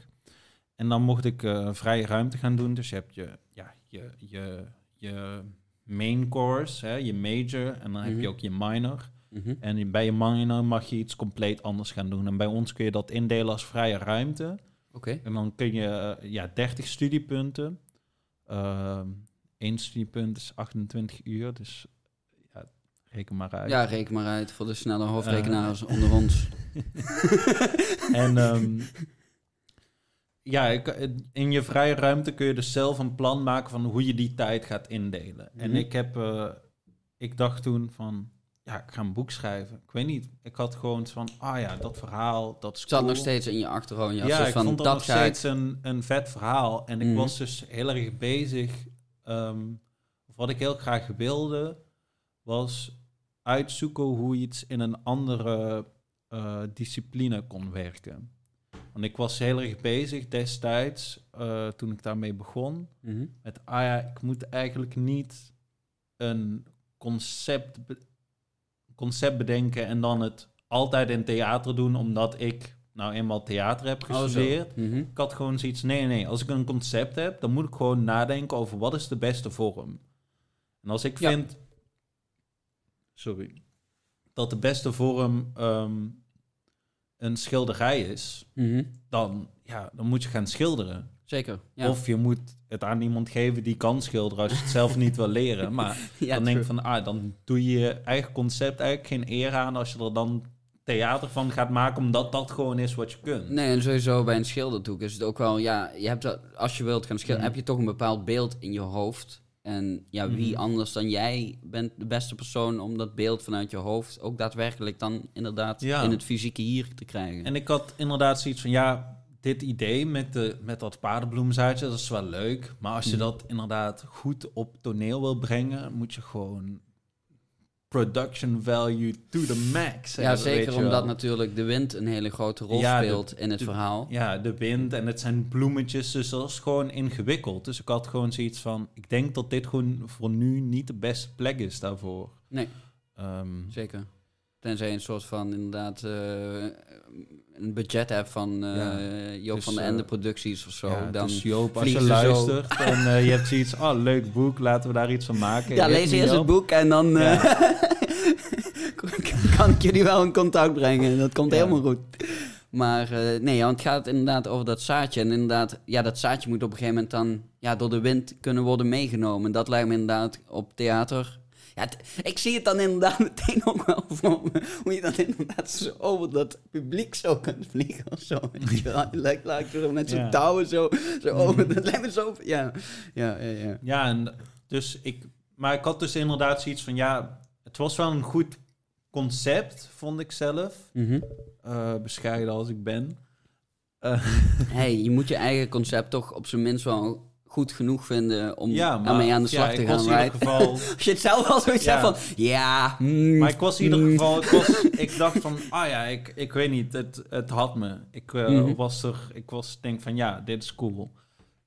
[SPEAKER 2] En dan mocht ik eh, vrije ruimte gaan doen. Dus je hebt je, ja, je, je, je main course, hè, je major. En dan heb
[SPEAKER 1] Mhm.
[SPEAKER 2] je ook je minor.
[SPEAKER 1] Mhm.
[SPEAKER 2] En bij je minor mag je iets compleet anders gaan doen. En bij ons kun je dat indelen als vrije ruimte.
[SPEAKER 1] Oké.
[SPEAKER 2] En dan kun je eh, ja, 30 studiepunten. Ehm Eén studiepunt is 28 uur, dus ja, reken maar uit.
[SPEAKER 1] Ja, reken maar uit voor de snelle
[SPEAKER 2] Eh.
[SPEAKER 1] hoofdrekenaars onder ons.
[SPEAKER 2] En ehm, ja, ik, in je vrije ruimte kun je dus zelf een plan maken van hoe je die tijd gaat indelen. En
[SPEAKER 1] Mhm.
[SPEAKER 2] ik heb, eh, ik dacht toen van, ja, ik ga een boek schrijven. Ik weet niet, ik had gewoon van, ah ja, dat verhaal, dat is
[SPEAKER 1] Het zat
[SPEAKER 2] cool.
[SPEAKER 1] nog steeds in je achterhoofd. Ja,
[SPEAKER 2] ik
[SPEAKER 1] van,
[SPEAKER 2] vond dat,
[SPEAKER 1] dat
[SPEAKER 2] nog steeds een, een vet verhaal. En ik
[SPEAKER 1] Mhm.
[SPEAKER 2] was dus heel erg bezig. of wat ik heel graag wilde, was uitzoeken hoe iets in een andere eh, discipline kon werken. Want ik was heel erg bezig destijds, eh, toen ik daarmee begon,
[SPEAKER 1] Mhm.
[SPEAKER 2] met, ah ja, ik moet eigenlijk niet een concept, be- concept bedenken en dan het altijd in theater doen, omdat ik nou eenmaal theater heb
[SPEAKER 1] Oh,
[SPEAKER 2] gestudeerd.
[SPEAKER 1] Mhm.
[SPEAKER 2] ik had gewoon zoiets, nee, nee, nee, als ik een concept heb, dan moet ik gewoon nadenken over wat is de beste vorm. En als ik
[SPEAKER 1] Ja.
[SPEAKER 2] vind, sorry, dat de beste vorm ehm, een schilderij is,
[SPEAKER 1] Mhm.
[SPEAKER 2] dan, ja, dan moet je gaan schilderen.
[SPEAKER 1] Zeker. Ja.
[SPEAKER 2] Of je moet het aan iemand geven die kan schilderen als je het zelf niet wil leren. Maar
[SPEAKER 1] ja,
[SPEAKER 2] dan denk ik
[SPEAKER 1] true.
[SPEAKER 2] van, ah, dan doe je je eigen concept eigenlijk geen eer aan als je er dan theater van gaat maken, omdat dat gewoon is wat je kunt.
[SPEAKER 1] Nee, en sowieso bij een schilderdoek is het ook wel, ja, je hebt dat, als je wilt gaan schilderen,
[SPEAKER 2] Mhm.
[SPEAKER 1] heb je toch een bepaald beeld in je hoofd. En ja, wie
[SPEAKER 2] Mhm.
[SPEAKER 1] anders dan jij bent de beste persoon om dat beeld vanuit je hoofd ook daadwerkelijk dan inderdaad
[SPEAKER 2] Ja.
[SPEAKER 1] in het fysieke hier te krijgen.
[SPEAKER 2] En ik had inderdaad zoiets van, ja, dit idee met, de, met dat paardenbloemzaadje, dat is wel leuk. Maar als je
[SPEAKER 1] Mhm.
[SPEAKER 2] dat inderdaad goed op toneel wil brengen, moet je gewoon production value to the max.
[SPEAKER 1] ja, zeker omdat natuurlijk de wind een hele grote rol
[SPEAKER 2] Ja, de-
[SPEAKER 1] speelt in het
[SPEAKER 2] de-
[SPEAKER 1] verhaal.
[SPEAKER 2] Ja, de wind en het zijn bloemetjes, dus dat is gewoon ingewikkeld. Dus ik had gewoon zoiets van, ik denk dat dit gewoon voor nu niet de beste plek is daarvoor.
[SPEAKER 1] Nee,
[SPEAKER 2] Ehm,
[SPEAKER 1] zeker. Tenzij een soort van inderdaad eh, een budget hebt van
[SPEAKER 2] Ja.
[SPEAKER 1] Joop
[SPEAKER 2] Dus,
[SPEAKER 1] van de
[SPEAKER 2] eh,
[SPEAKER 1] Ende producties of zo.
[SPEAKER 2] ja,
[SPEAKER 1] dan
[SPEAKER 2] dus Joop, als je
[SPEAKER 1] zo.
[SPEAKER 2] luistert en eh, je hebt zoiets, oh, leuk boek, laten we daar iets van maken.
[SPEAKER 1] Ja, lees eerst het boek en dan
[SPEAKER 2] Ja.
[SPEAKER 1] kan ik jullie wel in contact brengen. Dat komt helemaal goed. Maar nee, want het gaat inderdaad over dat zaadje. En inderdaad, ja, dat zaadje moet op een gegeven moment dan ja, door de wind kunnen worden meegenomen. Dat lijkt me inderdaad op theater. Ja, het- ik zie het dan inderdaad meteen ook wel voor me. Hoe je dan inderdaad zo over dat publiek zo kunt vliegen of zo. Lijkt lijkt zo met zo'n
[SPEAKER 2] Ja.
[SPEAKER 1] touwen zo, zo over. Dat lijkt me zo... Ja, ja, ja. ja.
[SPEAKER 2] Ja, en dus ik, maar ik had dus inderdaad zoiets van, ja, het was wel een goed concept, vond ik zelf. Eh, bescheiden als ik ben. Eh,
[SPEAKER 1] hey, je moet je eigen concept toch op zijn minst wel goed genoeg vinden om
[SPEAKER 2] ja, maar
[SPEAKER 1] daarmee aan de slag
[SPEAKER 2] ja,
[SPEAKER 1] te gaan.
[SPEAKER 2] in ieder geval...
[SPEAKER 1] Als je het zelf al zoiets
[SPEAKER 2] Ja.
[SPEAKER 1] hebt van, ja, mm,
[SPEAKER 2] Maar ik was in ieder
[SPEAKER 1] mm.
[SPEAKER 2] geval, ik, was, ik dacht van, ah ja, ik, ik weet niet, het, het had me. Ik eh,
[SPEAKER 1] Mhm.
[SPEAKER 2] was er, ik was denk van, ja, dit is cool.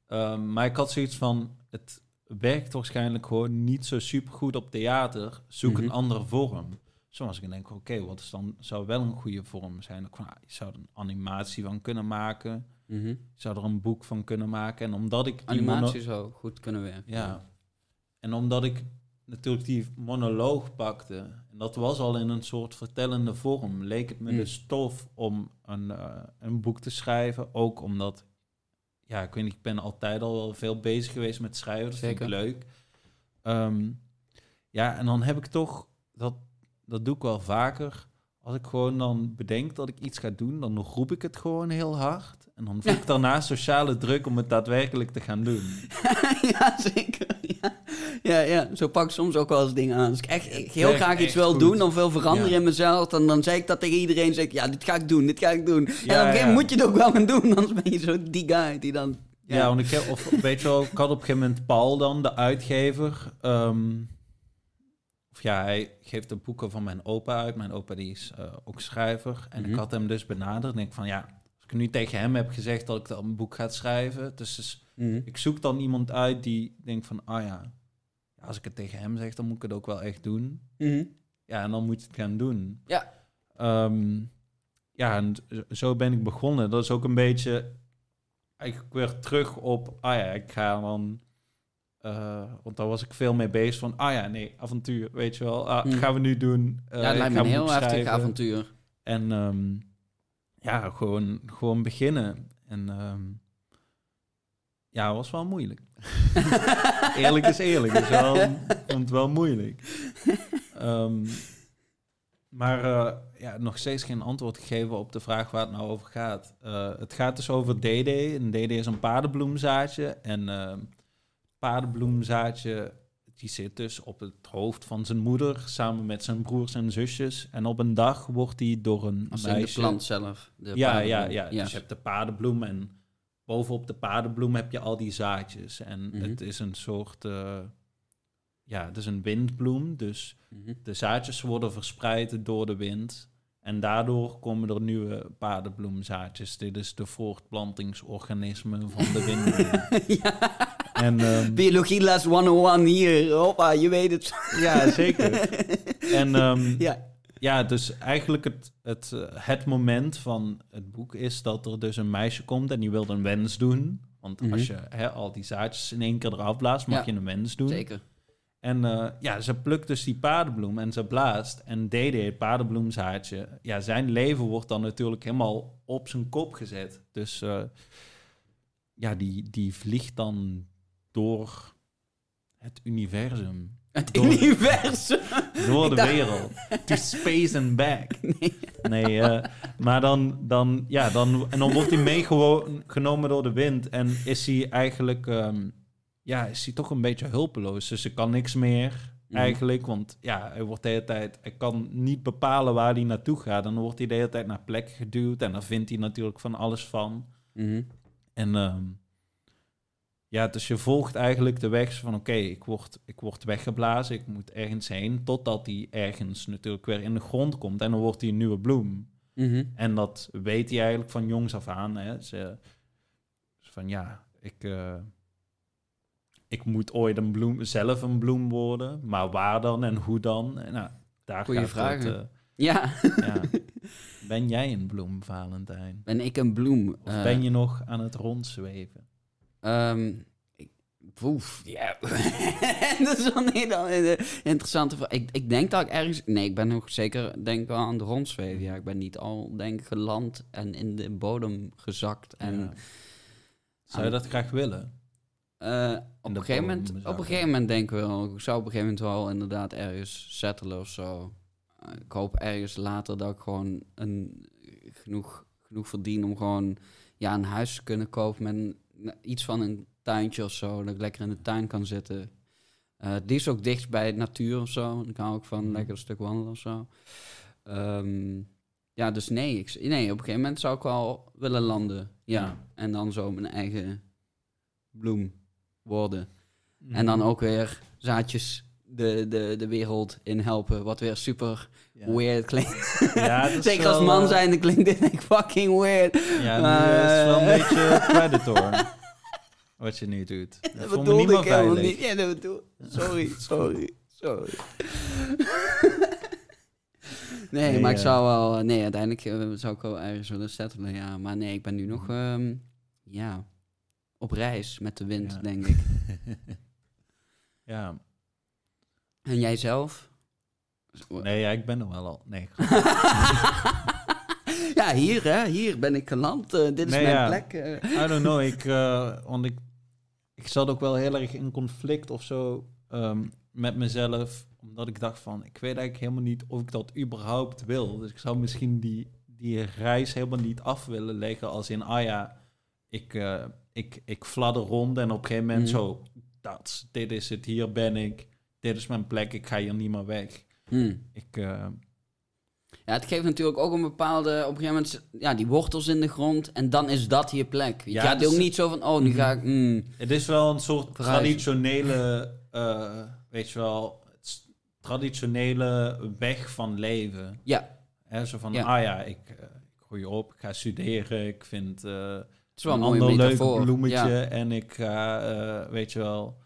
[SPEAKER 2] Ehm, maar ik had zoiets van, het werkt waarschijnlijk gewoon niet zo super goed op theater. Zoek
[SPEAKER 1] Mhm.
[SPEAKER 2] een andere vorm. Zo was ik en denk, oké, wat is dan, zou wel een goede vorm zijn? Ik van, ah, je zou er een animatie van kunnen maken.
[SPEAKER 1] Mhm.
[SPEAKER 2] Je zou er een boek van kunnen maken. En omdat ik
[SPEAKER 1] Animatie zou goed kunnen werken.
[SPEAKER 2] ja. En omdat ik natuurlijk die monoloog pakte, en dat was al in een soort vertellende vorm, leek het me
[SPEAKER 1] Mm.
[SPEAKER 2] dus tof om een, eh, een boek te schrijven. Ook omdat, ja, ik weet niet, ik ben altijd al wel veel bezig geweest met schrijven, dat vind ik leuk. Ehm, ja, en dan heb ik toch, dat, dat doe ik wel vaker, als ik gewoon dan bedenk dat ik iets ga doen, dan roep ik het gewoon heel hard. En dan voel ik daarna sociale druk om het daadwerkelijk te gaan doen.
[SPEAKER 1] ja, zeker. Ja. Ja, ja, zo pak ik soms ook wel eens dingen aan. Als ik echt heel
[SPEAKER 2] Echt,
[SPEAKER 1] graag iets wil
[SPEAKER 2] goed.
[SPEAKER 1] doen of wil veranderen
[SPEAKER 2] Ja.
[SPEAKER 1] in mezelf, dan, dan zeg ik dat tegen iedereen. Zeg ik, ja, dit ga ik doen, dit ga ik doen. en op een gegeven
[SPEAKER 2] ja.
[SPEAKER 1] moment moet je het ook wel gaan doen, anders ben je zo die guy die dan...
[SPEAKER 2] Ja, want ik heb, of weet je wel, ik had op een gegeven moment Paul dan, de uitgever. ehm, of ja, hij geeft de boeken van mijn opa uit. Mijn opa die is eh, ook schrijver. En
[SPEAKER 1] Mhm.
[SPEAKER 2] ik had hem dus benaderd. En ik van ja, ik nu tegen hem heb gezegd dat ik dan een boek ga schrijven. Dus, dus
[SPEAKER 1] Mhm.
[SPEAKER 2] ik zoek dan iemand uit die denkt van, ah ja, als ik het tegen hem zeg, dan moet ik het ook wel echt doen.
[SPEAKER 1] Mhm.
[SPEAKER 2] Ja, en dan moet je het gaan doen.
[SPEAKER 1] Ja.
[SPEAKER 2] Ehm, ja, en zo ben ik begonnen. Dat is ook een beetje eigenlijk weer terug op, ah ja, ik ga dan, eh, want daar was ik veel mee bezig van, ah ja, nee, avontuur, weet je wel, ah,
[SPEAKER 1] Hmm.
[SPEAKER 2] gaan we nu doen. Eh,
[SPEAKER 1] ja, het
[SPEAKER 2] ik
[SPEAKER 1] lijkt me een heel heftig avontuur.
[SPEAKER 2] En ehm, ja, gewoon, gewoon beginnen. En ehm, ja, het was wel moeilijk. eerlijk is eerlijk. Het is wel, vond het wel moeilijk. Ehm, maar eh, ja, nog steeds geen antwoord gegeven op de vraag waar het nou over gaat. Eh, het gaat dus over DD. En DD is een paardenbloemzaadje. En ehm paardenbloemzaadje die zit dus op het hoofd van zijn moeder samen met zijn broers en zusjes. En op een dag wordt hij door een
[SPEAKER 1] Als in de
[SPEAKER 2] meisje...
[SPEAKER 1] plant zelf. De
[SPEAKER 2] ja, ja,
[SPEAKER 1] paardenbloem.
[SPEAKER 2] ja, Dus je hebt de paardenbloem en bovenop de paardenbloem heb je al die zaadjes. En
[SPEAKER 1] Mhm.
[SPEAKER 2] het is een soort... eh, ja, het is een windbloem. Dus
[SPEAKER 1] Mhm.
[SPEAKER 2] de zaadjes worden verspreid door de wind. En daardoor komen er nieuwe paardenbloemzaadjes. Dit is de voortplantingsorganisme van de windbloem.
[SPEAKER 1] ja.
[SPEAKER 2] En, ehm,
[SPEAKER 1] Biologie les 101 hier. Hoppa, je weet het.
[SPEAKER 2] ja, zeker. En ehm,
[SPEAKER 1] ja.
[SPEAKER 2] Ja, dus eigenlijk het, het, eh, het moment van het boek is dat er dus een meisje komt en die wil een wens doen. Want
[SPEAKER 1] Mhm.
[SPEAKER 2] als je hè, al die zaadjes in één keer eraf blaast, mag
[SPEAKER 1] Ja.
[SPEAKER 2] je een wens doen.
[SPEAKER 1] Zeker.
[SPEAKER 2] En eh, ja, ze plukt dus die paardenbloem en ze blaast. En DD, het paardenbloemzaadje, ja, zijn leven wordt dan natuurlijk helemaal op zijn kop gezet. Dus eh, ja, die, die vliegt dan door het universum.
[SPEAKER 1] Het
[SPEAKER 2] Door-
[SPEAKER 1] universum.
[SPEAKER 2] Door de
[SPEAKER 1] dacht-
[SPEAKER 2] wereld. To space and back. Nee, eh, maar dan, dan, ja, dan, en dan wordt hij meegenomen door de wind. En is hij eigenlijk, ehm, ja, is hij toch een beetje hulpeloos. Dus hij kan niks meer
[SPEAKER 1] Mhm.
[SPEAKER 2] eigenlijk. Want ja, hij wordt de hele tijd, hij kan niet bepalen waar hij naartoe gaat. En dan wordt hij de hele tijd naar plekken geduwd. En daar vindt hij natuurlijk van alles van.
[SPEAKER 1] Mhm.
[SPEAKER 2] En ehm, ja, dus je volgt eigenlijk de weg van oké, ik, word, ik word weggeblazen, ik moet ergens heen, totdat hij ergens natuurlijk weer in de grond komt en dan wordt hij een nieuwe bloem.
[SPEAKER 1] Mhm.
[SPEAKER 2] En dat weet hij eigenlijk van jongs af aan. Hè. Ze, van ja, ik, eh, ik moet ooit een bloem, zelf een bloem worden, maar waar dan en hoe dan? En, nou, daar
[SPEAKER 1] Goeie
[SPEAKER 2] gaat. Het,
[SPEAKER 1] Ja.
[SPEAKER 2] eh, ja. Ben jij een bloem, Valentijn?
[SPEAKER 1] Ben ik een bloem?
[SPEAKER 2] Of
[SPEAKER 1] Eh,
[SPEAKER 2] ben je nog aan het rondzweven?
[SPEAKER 1] Ehm, ik, ja. dat is wel een hele interessante vraag. Ik, ik denk dat ik ergens... Nee, ik ben nog zeker denk ik wel aan de rondzweven. Ja, ik ben niet al denk geland en in de bodem gezakt. En
[SPEAKER 2] Ja. Zou je dat graag willen? In
[SPEAKER 1] op, een gegeven moment, op een gegeven moment denk ik wel... Ik zou op een gegeven moment wel inderdaad ergens settelen of zo. Eh, ik hoop ergens later dat ik gewoon een, genoeg, genoeg verdien om gewoon ja, een huis te kunnen kopen met een- iets van een tuintje of zo. Dat ik lekker in de tuin kan zitten. Eh die is ook dicht bij de natuur of zo. Ik ook van
[SPEAKER 2] Mhm.
[SPEAKER 1] lekker een stuk wandelen of zo. Ehm, ja, dus nee, ik, nee, op een gegeven moment zou ik wel willen landen. Ja,
[SPEAKER 2] Ja.
[SPEAKER 1] en dan zo mijn eigen bloem worden.
[SPEAKER 2] Mhm.
[SPEAKER 1] En dan ook weer zaadjes de, de, de wereld in helpen. Wat weer super
[SPEAKER 2] Ja.
[SPEAKER 1] weird klinkt.
[SPEAKER 2] Ja,
[SPEAKER 1] Zeker als man
[SPEAKER 2] eh,
[SPEAKER 1] zijn, dan klinkt dit fucking weird.
[SPEAKER 2] Ja,
[SPEAKER 1] Maar,
[SPEAKER 2] is het wel een
[SPEAKER 1] eh,
[SPEAKER 2] beetje predator. Wat je nu doet. Ik
[SPEAKER 1] Dat
[SPEAKER 2] me
[SPEAKER 1] bedoelde
[SPEAKER 2] niet
[SPEAKER 1] ik helemaal
[SPEAKER 2] veilig.
[SPEAKER 1] niet. Ja, dat bedoel Sorry, sorry, sorry. nee,
[SPEAKER 2] Nee,
[SPEAKER 1] maar ik
[SPEAKER 2] eh,
[SPEAKER 1] zou wel... Nee, uiteindelijk zou ik wel ergens willen settelen, ja. Maar nee, ik ben nu nog... ehm, ja, op reis met de wind,
[SPEAKER 2] Ja.
[SPEAKER 1] denk ik.
[SPEAKER 2] ja.
[SPEAKER 1] En jij zelf?
[SPEAKER 2] Nee, ja, ik ben er wel al. Nee.
[SPEAKER 1] ja, hier, hè. Hier ben ik geland. Eh, dit is
[SPEAKER 2] Nee,
[SPEAKER 1] mijn
[SPEAKER 2] ja.
[SPEAKER 1] plek. eh.
[SPEAKER 2] I don't know. Ik, eh, want ik, ik zat ook wel heel erg in conflict of zo ehm, met mezelf. Omdat ik dacht van, ik weet eigenlijk helemaal niet of ik dat überhaupt wil. Dus ik zou misschien die, die reis helemaal niet af willen leggen als in, ah ja, ik, ik, ik fladder rond en op een gegeven moment
[SPEAKER 1] Mhm.
[SPEAKER 2] zo dat, dit is het, hier ben ik, dit is mijn plek, ik ga hier niet meer weg.
[SPEAKER 1] Hmm.
[SPEAKER 2] Ik, eh,
[SPEAKER 1] Ja, het geeft natuurlijk ook een bepaalde, op een gegeven moment, ja, die wortels in de grond en dan is dat je plek.
[SPEAKER 2] Ja,
[SPEAKER 1] het is
[SPEAKER 2] dus-
[SPEAKER 1] ook niet zo van, oh, nu
[SPEAKER 2] Mhm.
[SPEAKER 1] ga ik, hmm.
[SPEAKER 2] het is wel een soort
[SPEAKER 1] Verhuizen.
[SPEAKER 2] traditionele, eh, weet je wel, traditionele weg van leven.
[SPEAKER 1] ja,
[SPEAKER 2] Hè, zo van,
[SPEAKER 1] Ja.
[SPEAKER 2] ah ja, ik, ik groei op, ik ga studeren, ik vind eh,
[SPEAKER 1] het is wel een
[SPEAKER 2] een ander leuk bloemetje
[SPEAKER 1] Ja,
[SPEAKER 2] en ik ga, weet je wel,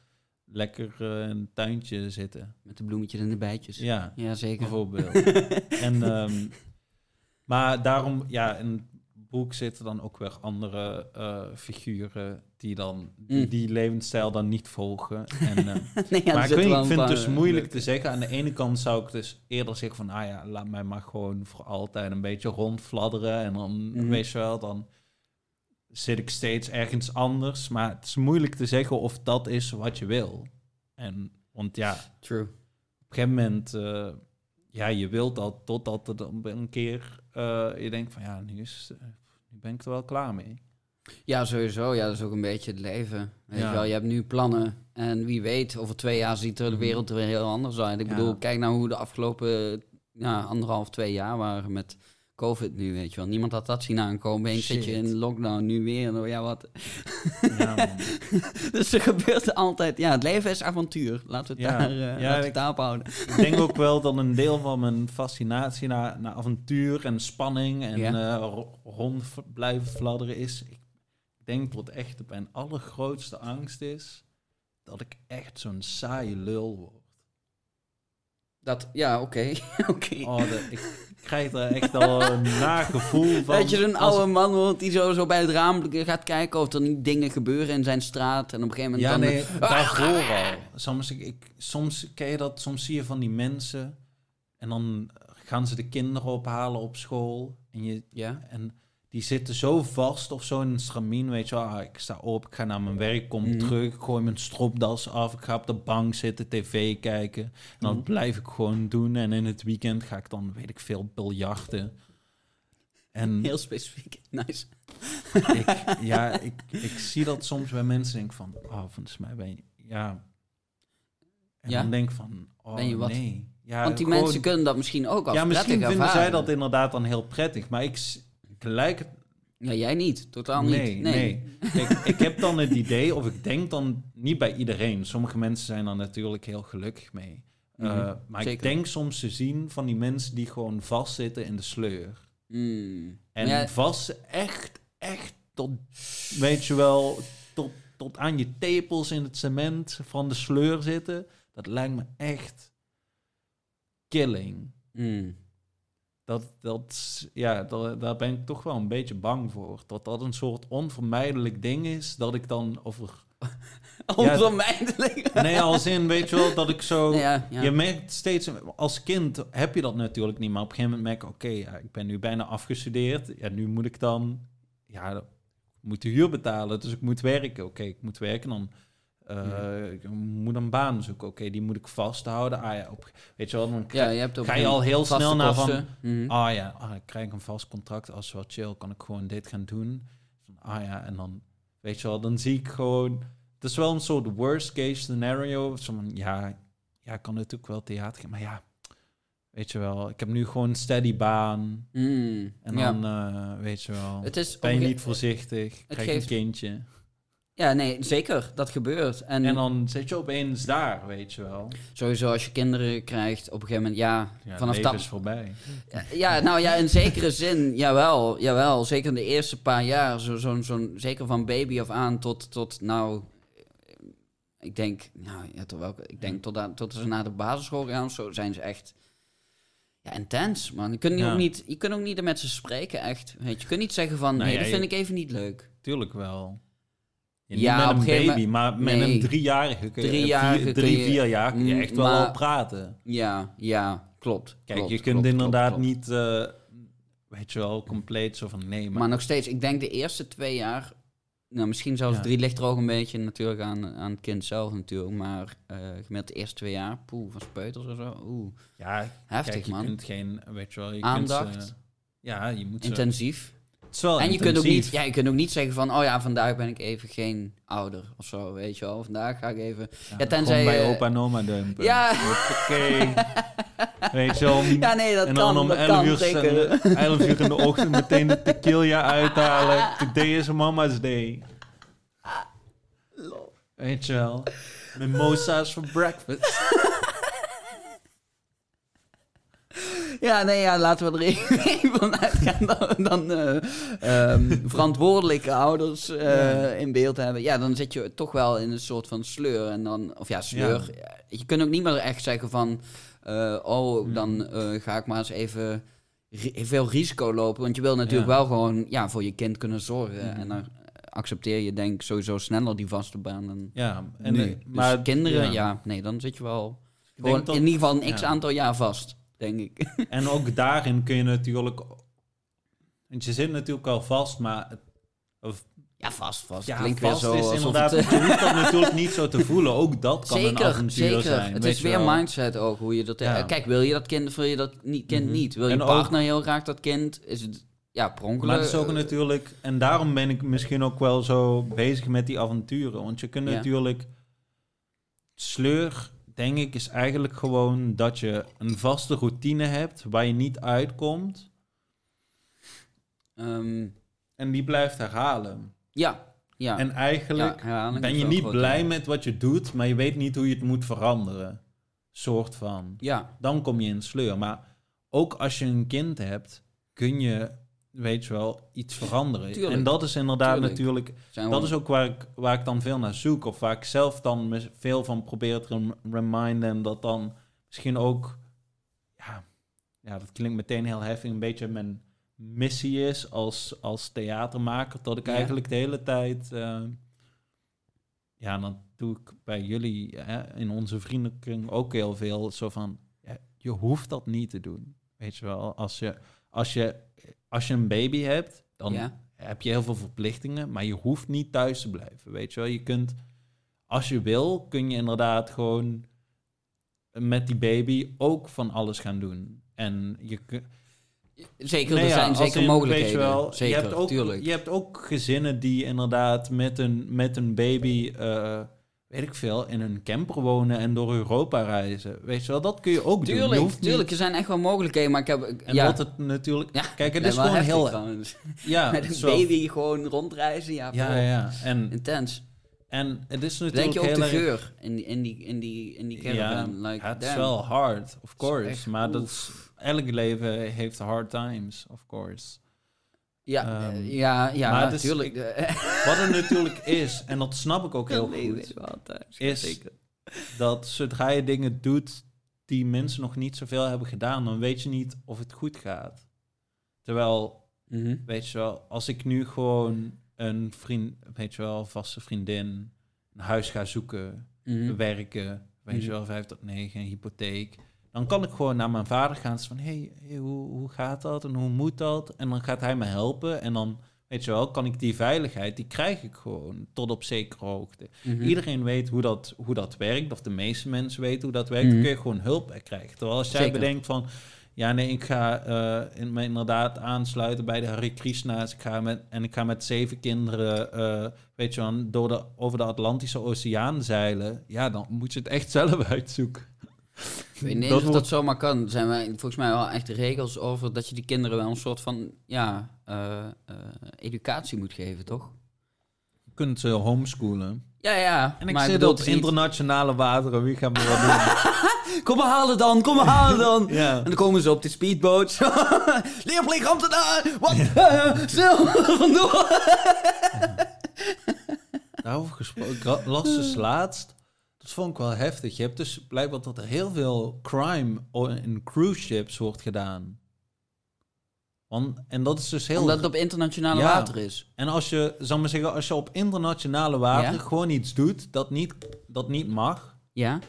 [SPEAKER 2] lekker eh, in een tuintje zitten.
[SPEAKER 1] met de bloemetjes en de bijtjes.
[SPEAKER 2] Ja,
[SPEAKER 1] Ja, zeker.
[SPEAKER 2] bijvoorbeeld. en, ehm, maar daarom, ja, in het boek zitten dan ook weer andere eh, figuren die dan die,
[SPEAKER 1] Mm.
[SPEAKER 2] die levensstijl dan niet volgen. En,
[SPEAKER 1] nee, ja, er
[SPEAKER 2] maar ik, weet, vind het dus moeilijk te zeggen. Aan de ene kant zou ik dus eerder zeggen van, ah ja, laat mij maar gewoon voor altijd een beetje rondfladderen. En dan,
[SPEAKER 1] Mhm.
[SPEAKER 2] weet je wel, dan zit ik steeds ergens anders. Maar het is moeilijk te zeggen of dat is wat je wil. En, want ja,
[SPEAKER 1] True.
[SPEAKER 2] op een gegeven moment, eh, ja, je wilt dat totdat er dan een keer eh, je denkt van, ja, nu, is, nu ben ik er wel klaar mee.
[SPEAKER 1] Ja, sowieso. Ja, dat is ook een beetje het leven. Weet
[SPEAKER 2] Ja.
[SPEAKER 1] je wel, je hebt nu plannen. En wie weet, over twee jaar ziet er de
[SPEAKER 2] Mhm.
[SPEAKER 1] wereld er weer heel anders uit. Ik
[SPEAKER 2] Ja.
[SPEAKER 1] bedoel, kijk nou hoe de afgelopen ja, anderhalf, twee jaar waren met COVID nu, weet je wel. Niemand had dat zien aankomen. Eens zit je in lockdown, nu weer. Ja, wat.
[SPEAKER 2] Ja,
[SPEAKER 1] dus er gebeurt altijd... Ja, het leven is avontuur. Laten we het
[SPEAKER 2] Ja.
[SPEAKER 1] daar, eh,
[SPEAKER 2] Ja, ik-
[SPEAKER 1] houden.
[SPEAKER 2] ik denk ook wel dat een deel van mijn fascinatie naar, naar avontuur en spanning en eh, ro- rond blijven fladderen is. Ik denk dat echt mijn allergrootste angst is dat ik echt zo'n saaie lul word.
[SPEAKER 1] Dat, ja, oké. oké.
[SPEAKER 2] Oh, de- ik krijg er echt al een nagevoel van.
[SPEAKER 1] Dat je zo'n
[SPEAKER 2] als
[SPEAKER 1] oude man wordt die zo, zo bij het raam gaat kijken of er niet dingen gebeuren in zijn straat. En op een gegeven moment
[SPEAKER 2] Ja,
[SPEAKER 1] dan...
[SPEAKER 2] nee, daarvoor al. Soms, ik, ik, soms ken je dat, soms zie je van die mensen en dan gaan ze de kinderen ophalen op school en, je,
[SPEAKER 1] Ja?
[SPEAKER 2] en die zitten zo vast of zo in een stramien, weet je wel. Ah, ik sta op, ik ga naar mijn werk, kom
[SPEAKER 1] Mhm.
[SPEAKER 2] terug, ik gooi mijn stropdas af, ik ga op de bank zitten, tv kijken. En dat
[SPEAKER 1] Mhm.
[SPEAKER 2] blijf ik gewoon doen en in het weekend ga ik dan, weet ik veel, biljarten. En
[SPEAKER 1] Heel specifiek. Nice.
[SPEAKER 2] ik, ja, ik, ik zie dat soms bij mensen denk ik van, oh, volgens mij ben je, ja. En
[SPEAKER 1] Ja?
[SPEAKER 2] dan denk ik van, oh
[SPEAKER 1] Ben je wat?
[SPEAKER 2] nee. Ja,
[SPEAKER 1] Want die
[SPEAKER 2] gewoon-
[SPEAKER 1] mensen kunnen dat misschien ook als
[SPEAKER 2] Ja, misschien vinden zij dat inderdaad dan heel prettig, maar ik s- gelijk het
[SPEAKER 1] Ja, jij niet. Totaal
[SPEAKER 2] nee,
[SPEAKER 1] niet.
[SPEAKER 2] nee. Ik, ik heb dan het idee, of ik denk dan niet bij iedereen. Sommige mensen zijn er natuurlijk heel gelukkig mee. Uh,
[SPEAKER 1] Mhm,
[SPEAKER 2] maar ik denk soms te zien van die mensen die gewoon vastzitten in de sleur.
[SPEAKER 1] Mm.
[SPEAKER 2] En
[SPEAKER 1] Ja.
[SPEAKER 2] vast echt, echt tot, weet je wel, tot, tot aan je tepels in het cement van de sleur zitten. Dat lijkt me echt killing.
[SPEAKER 1] Mm.
[SPEAKER 2] Dat, dat, ja, daar, daar ben ik toch wel een beetje bang voor. Dat dat een soort onvermijdelijk ding is. Dat ik dan over...
[SPEAKER 1] Onvermijdelijk.
[SPEAKER 2] Nee, als in, weet je wel, dat ik zo...
[SPEAKER 1] ja, ja.
[SPEAKER 2] Je merkt steeds, als kind heb je dat natuurlijk niet, maar op een gegeven moment merk ik, oké, ja, ik ben nu bijna afgestudeerd. Ja, nu moet ik dan, ja, ik moet de huur betalen, dus ik moet werken. Oké, ik moet werken, dan eh, ik moet een baan zoeken. Oké, die moet ik vasthouden. Ah ja, op, weet je wel, dan
[SPEAKER 1] ja, je hebt
[SPEAKER 2] ga je al heel snel naar van.
[SPEAKER 1] Mhm.
[SPEAKER 2] ah ja, ah, ik krijg een vast contract, als wel chill, kan ik gewoon dit gaan doen. Ah ja, en dan, weet je wel, dan zie ik gewoon, het is wel een soort worst case scenario. Zo van, ja, ja, ik kan natuurlijk wel theater maar ja, weet je wel, ik heb nu gewoon een steady baan.
[SPEAKER 1] Mm.
[SPEAKER 2] En
[SPEAKER 1] ja.
[SPEAKER 2] dan, eh, weet je wel,
[SPEAKER 1] Het is op
[SPEAKER 2] ben je niet voorzichtig, krijg je een kindje.
[SPEAKER 1] Ja, nee, zeker. Dat gebeurt. En,
[SPEAKER 2] En dan zit je opeens daar, weet je wel.
[SPEAKER 1] sowieso als je kinderen krijgt, op een gegeven moment, ja,
[SPEAKER 2] Ja,
[SPEAKER 1] vanaf
[SPEAKER 2] leven
[SPEAKER 1] dat...
[SPEAKER 2] is voorbij.
[SPEAKER 1] Ja, nou ja, in zekere zin, jawel, jawel. Zeker in de eerste paar jaar, zo, zo'n, zo'n, zeker van baby af aan tot, tot nou, ik denk, nou ja, tot welke, ik denk tot, aan, tot ze naar de basisschool gaan of zo, zijn ze echt, ja, intens, man. Je kunt,
[SPEAKER 2] Ja.
[SPEAKER 1] ook niet, je kunt ook niet met ze spreken, echt. Weet je, je kunt niet zeggen van,
[SPEAKER 2] Nou
[SPEAKER 1] nee,
[SPEAKER 2] ja,
[SPEAKER 1] dat
[SPEAKER 2] je-
[SPEAKER 1] vind ik even niet leuk.
[SPEAKER 2] Tuurlijk wel. Ja, met een baby, maar met
[SPEAKER 1] nee.
[SPEAKER 2] een driejarige kun je,
[SPEAKER 1] Driejarige
[SPEAKER 2] vier,
[SPEAKER 1] kun
[SPEAKER 2] drie, vier jaar kun je
[SPEAKER 1] Mm,
[SPEAKER 2] echt wel al praten.
[SPEAKER 1] Ja, ja, klopt.
[SPEAKER 2] Kijk,
[SPEAKER 1] klopt,
[SPEAKER 2] je kunt
[SPEAKER 1] klopt,
[SPEAKER 2] inderdaad
[SPEAKER 1] klopt,
[SPEAKER 2] niet, eh, weet je wel, compleet zo van nee, maar,
[SPEAKER 1] Maar nog steeds, ik denk de eerste twee jaar, nou misschien zelfs
[SPEAKER 2] Ja.
[SPEAKER 1] drie ligt er ook een beetje natuurlijk aan, aan het kind zelf natuurlijk, maar eh gemiddeld de eerste twee jaar, poeh, van speuters of zo, oeh,
[SPEAKER 2] ja,
[SPEAKER 1] heftig
[SPEAKER 2] kijk, je
[SPEAKER 1] man.
[SPEAKER 2] kunt geen, weet je wel, je
[SPEAKER 1] Aandacht.
[SPEAKER 2] Kunt ja, je moet
[SPEAKER 1] Intensief. En je kunt, ook niet, ja, je kunt ook niet zeggen van, oh ja, vandaag ben ik even geen ouder of zo, weet je wel. Vandaag ga ik even... Ja, tenzij
[SPEAKER 2] Gewoon bij
[SPEAKER 1] je-
[SPEAKER 2] opa en oma dumpen.
[SPEAKER 1] Ja.
[SPEAKER 2] Oké. Weet je wel.
[SPEAKER 1] Ja, nee, dat
[SPEAKER 2] en dan
[SPEAKER 1] kan,
[SPEAKER 2] om
[SPEAKER 1] dat
[SPEAKER 2] 11
[SPEAKER 1] kan
[SPEAKER 2] uur,
[SPEAKER 1] zeker.
[SPEAKER 2] sta- 11 uur in de ochtend meteen de tequila uithalen. Today is mama's day. Weet je wel. Mimosa's for breakfast.
[SPEAKER 1] Ja, nee, ja, laten we er even van uitgaan dan, dan eh, ehm, verantwoordelijke ouders eh, in beeld hebben. Ja, dan zit je toch wel in een soort van sleur. En dan, of ja, sleur. Je kunt ook niet meer echt zeggen van, eh, oh,
[SPEAKER 2] Hmm.
[SPEAKER 1] dan eh, ga ik maar eens even ri- veel risico lopen. Want je wil natuurlijk
[SPEAKER 2] Ja.
[SPEAKER 1] wel gewoon ja, voor je kind kunnen zorgen.
[SPEAKER 2] Mhm.
[SPEAKER 1] En dan accepteer je denk ik sowieso sneller die vaste baan. Dan
[SPEAKER 2] Ja, en,
[SPEAKER 1] nu.
[SPEAKER 2] eh,
[SPEAKER 1] Dus
[SPEAKER 2] maar
[SPEAKER 1] kinderen, ja. nee, dan zit je wel gewoon
[SPEAKER 2] dat-
[SPEAKER 1] in ieder geval een x aantal jaar vast, denk ik.
[SPEAKER 2] En ook daarin kun je natuurlijk... Want je zit natuurlijk al vast, maar... Het, of,
[SPEAKER 1] Ja, vast, vast.
[SPEAKER 2] ja,
[SPEAKER 1] Klinkt
[SPEAKER 2] vast
[SPEAKER 1] weer zo
[SPEAKER 2] is
[SPEAKER 1] alsof
[SPEAKER 2] inderdaad...
[SPEAKER 1] het...
[SPEAKER 2] Je hoeft dat natuurlijk niet zo te voelen. Ook dat kan een avontuur
[SPEAKER 1] zeker.
[SPEAKER 2] zijn.
[SPEAKER 1] het is weer
[SPEAKER 2] wel.
[SPEAKER 1] mindset ook, hoe je dat...
[SPEAKER 2] Ja.
[SPEAKER 1] eh, Kijk, wil je dat kind of wil je dat niet, kind
[SPEAKER 2] Mhm.
[SPEAKER 1] niet? Wil je
[SPEAKER 2] En ook-
[SPEAKER 1] partner heel graag dat kind? Is het, ja, per ongeluk...
[SPEAKER 2] Maar het is ook
[SPEAKER 1] eh,
[SPEAKER 2] natuurlijk... En daarom ben ik misschien ook wel zo bezig met die avonturen. Want je kunt
[SPEAKER 1] Ja.
[SPEAKER 2] natuurlijk... Sleur, denk ik, is eigenlijk gewoon dat je een vaste routine hebt... waar je niet uitkomt.
[SPEAKER 1] ehm,
[SPEAKER 2] En die blijft herhalen.
[SPEAKER 1] ja, ja.
[SPEAKER 2] En eigenlijk
[SPEAKER 1] ja,
[SPEAKER 2] ben je niet blij met wat je doet... maar je weet niet hoe je het moet veranderen. Soort van.
[SPEAKER 1] Ja,
[SPEAKER 2] Dan kom je in sleur. Maar ook als je een kind hebt... kun je, weet je wel, iets veranderen.
[SPEAKER 1] Tuurlijk.
[SPEAKER 2] En dat is inderdaad
[SPEAKER 1] Tuurlijk.
[SPEAKER 2] natuurlijk... Dat is ook waar ik, waar ik dan veel naar zoek. Of waar ik zelf dan veel van probeer te rem- reminden. En dat dan misschien ook... Ja, ja, dat klinkt meteen heel heftig. Een beetje mijn missie is als, als theatermaker. Dat ik
[SPEAKER 1] Ja.
[SPEAKER 2] eigenlijk de hele tijd... eh, ja, dan doe ik bij jullie hè, in onze vriendenkring ook heel veel zo van... Ja, je hoeft dat niet te doen. Weet je wel, als je, als je, als je een baby hebt... dan
[SPEAKER 1] Ja.
[SPEAKER 2] heb je heel veel verplichtingen, maar je hoeft niet thuis te blijven. Weet je wel, je kunt, als je wil, kun je inderdaad gewoon met die baby ook van alles gaan doen. En je kun-
[SPEAKER 1] Zeker,
[SPEAKER 2] Nee,
[SPEAKER 1] er zijn zeker
[SPEAKER 2] in,
[SPEAKER 1] mogelijkheden.
[SPEAKER 2] weet je wel,
[SPEAKER 1] zeker,
[SPEAKER 2] je hebt ook,
[SPEAKER 1] tuurlijk.
[SPEAKER 2] Je hebt ook gezinnen die inderdaad met een, met een baby, eh, weet ik veel, in een camper wonen en door Europa reizen. Weet je wel, dat kun je ook doen. Je
[SPEAKER 1] Tuurlijk,
[SPEAKER 2] niet-
[SPEAKER 1] er zijn echt wel mogelijkheden, maar ik heb...
[SPEAKER 2] En
[SPEAKER 1] ja,
[SPEAKER 2] wat het natuurlijk...
[SPEAKER 1] Ja,
[SPEAKER 2] kijk, het is
[SPEAKER 1] wel
[SPEAKER 2] gewoon heel...
[SPEAKER 1] trouwens.
[SPEAKER 2] Ja,
[SPEAKER 1] Met een baby gewoon rondreizen, ja.
[SPEAKER 2] Ja, ja. En,
[SPEAKER 1] Intens.
[SPEAKER 2] en het is
[SPEAKER 1] Denk
[SPEAKER 2] natuurlijk
[SPEAKER 1] je ook
[SPEAKER 2] heel
[SPEAKER 1] de geur in die, in die, in die, in die caravan?
[SPEAKER 2] Ja,
[SPEAKER 1] like,
[SPEAKER 2] het is wel hard, of course.
[SPEAKER 1] echt-
[SPEAKER 2] maar dat is, elk leven heeft hard times, of course.
[SPEAKER 1] Ja,
[SPEAKER 2] Ehm,
[SPEAKER 1] eh, ja, ja,
[SPEAKER 2] maar het is-
[SPEAKER 1] natuurlijk.
[SPEAKER 2] Wat het natuurlijk is, en dat snap ik ook heel goed, is
[SPEAKER 1] Zeker.
[SPEAKER 2] dat zodra je dingen doet die mensen nog niet zoveel hebben gedaan, dan weet je niet of het goed gaat. Terwijl,
[SPEAKER 1] Mhm.
[SPEAKER 2] weet je wel, als ik nu gewoon een vriend, weet je wel, vaste vriendin, een huis ga zoeken,
[SPEAKER 1] Mhm.
[SPEAKER 2] werken, weet
[SPEAKER 1] Mhm.
[SPEAKER 2] je wel, vijf tot negen, een hypotheek. Dan kan ik gewoon naar mijn vader gaan. van, hey, hey, hoe, hoe gaat dat en hoe moet dat? En dan gaat hij me helpen. En dan, weet je wel, kan ik die veiligheid, die krijg ik gewoon tot op zekere hoogte.
[SPEAKER 1] Mhm.
[SPEAKER 2] Iedereen weet hoe dat, hoe dat werkt, of de meeste mensen weten hoe dat werkt.
[SPEAKER 1] Mhm.
[SPEAKER 2] Dan kun je gewoon hulp krijgen. Terwijl als jij
[SPEAKER 1] Zeker.
[SPEAKER 2] bedenkt van, ja nee, ik ga eh, in, me inderdaad aansluiten bij de Hare Krishna's. Ik ga met, en ik ga met zeven kinderen, eh, weet je wel, door de, over de Atlantische Oceaan zeilen. Ja, dan moet je het echt zelf uitzoeken.
[SPEAKER 1] Ik weet niet
[SPEAKER 2] Dat
[SPEAKER 1] of
[SPEAKER 2] wordt-
[SPEAKER 1] dat zomaar kan. Er zijn wij, volgens mij wel echt regels over dat je die kinderen wel een soort van ja, eh, eh, educatie moet geven, toch?
[SPEAKER 2] Je kunt ze homeschoolen.
[SPEAKER 1] Ja, ja.
[SPEAKER 2] En ik
[SPEAKER 1] maar
[SPEAKER 2] zit op
[SPEAKER 1] niet-
[SPEAKER 2] internationale wateren. Wie gaat me wat doen?
[SPEAKER 1] Kom maar halen dan, kom maar halen dan.
[SPEAKER 2] ja.
[SPEAKER 1] En dan komen ze op de speedboot. Leerplicht ambtenaar! Wat? Eh, Snel, vandoor!
[SPEAKER 2] Daarover gesproken, ik las dus laatst. Dat vond ik wel heftig. Je hebt dus blijkbaar dat er heel veel crime in cruise ships wordt gedaan. Want, en dat is dus heel...
[SPEAKER 1] Omdat het op internationale
[SPEAKER 2] Ja.
[SPEAKER 1] water is.
[SPEAKER 2] En als je, zal ik maar zeggen, als je op internationale water
[SPEAKER 1] Ja.
[SPEAKER 2] gewoon iets doet dat niet, dat niet mag,
[SPEAKER 1] Ja?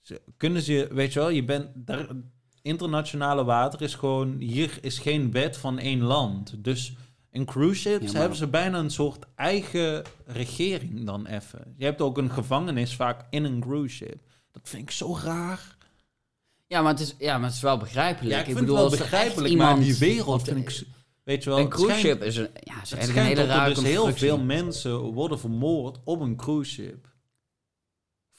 [SPEAKER 2] ze- kunnen ze, weet je wel, je bent daar, internationale water is gewoon, hier is geen wet van één land. Dus in cruise ships
[SPEAKER 1] Ja, maar-
[SPEAKER 2] hebben ze bijna een soort eigen regering dan even. Je hebt ook een gevangenis vaak in een cruise ship. Dat vind ik zo raar.
[SPEAKER 1] Ja, maar het is, ja, maar het is wel begrijpelijk.
[SPEAKER 2] Ja, ik
[SPEAKER 1] bedoel,
[SPEAKER 2] het wel begrijpelijk, maar
[SPEAKER 1] iemand-
[SPEAKER 2] die wereld vind ik... Weet je wel,
[SPEAKER 1] Een cruise
[SPEAKER 2] schijnt-
[SPEAKER 1] ship is een, ja, is
[SPEAKER 2] Het
[SPEAKER 1] eigenlijk een hele rare
[SPEAKER 2] er dus heel veel mensen worden vermoord op een cruise ship.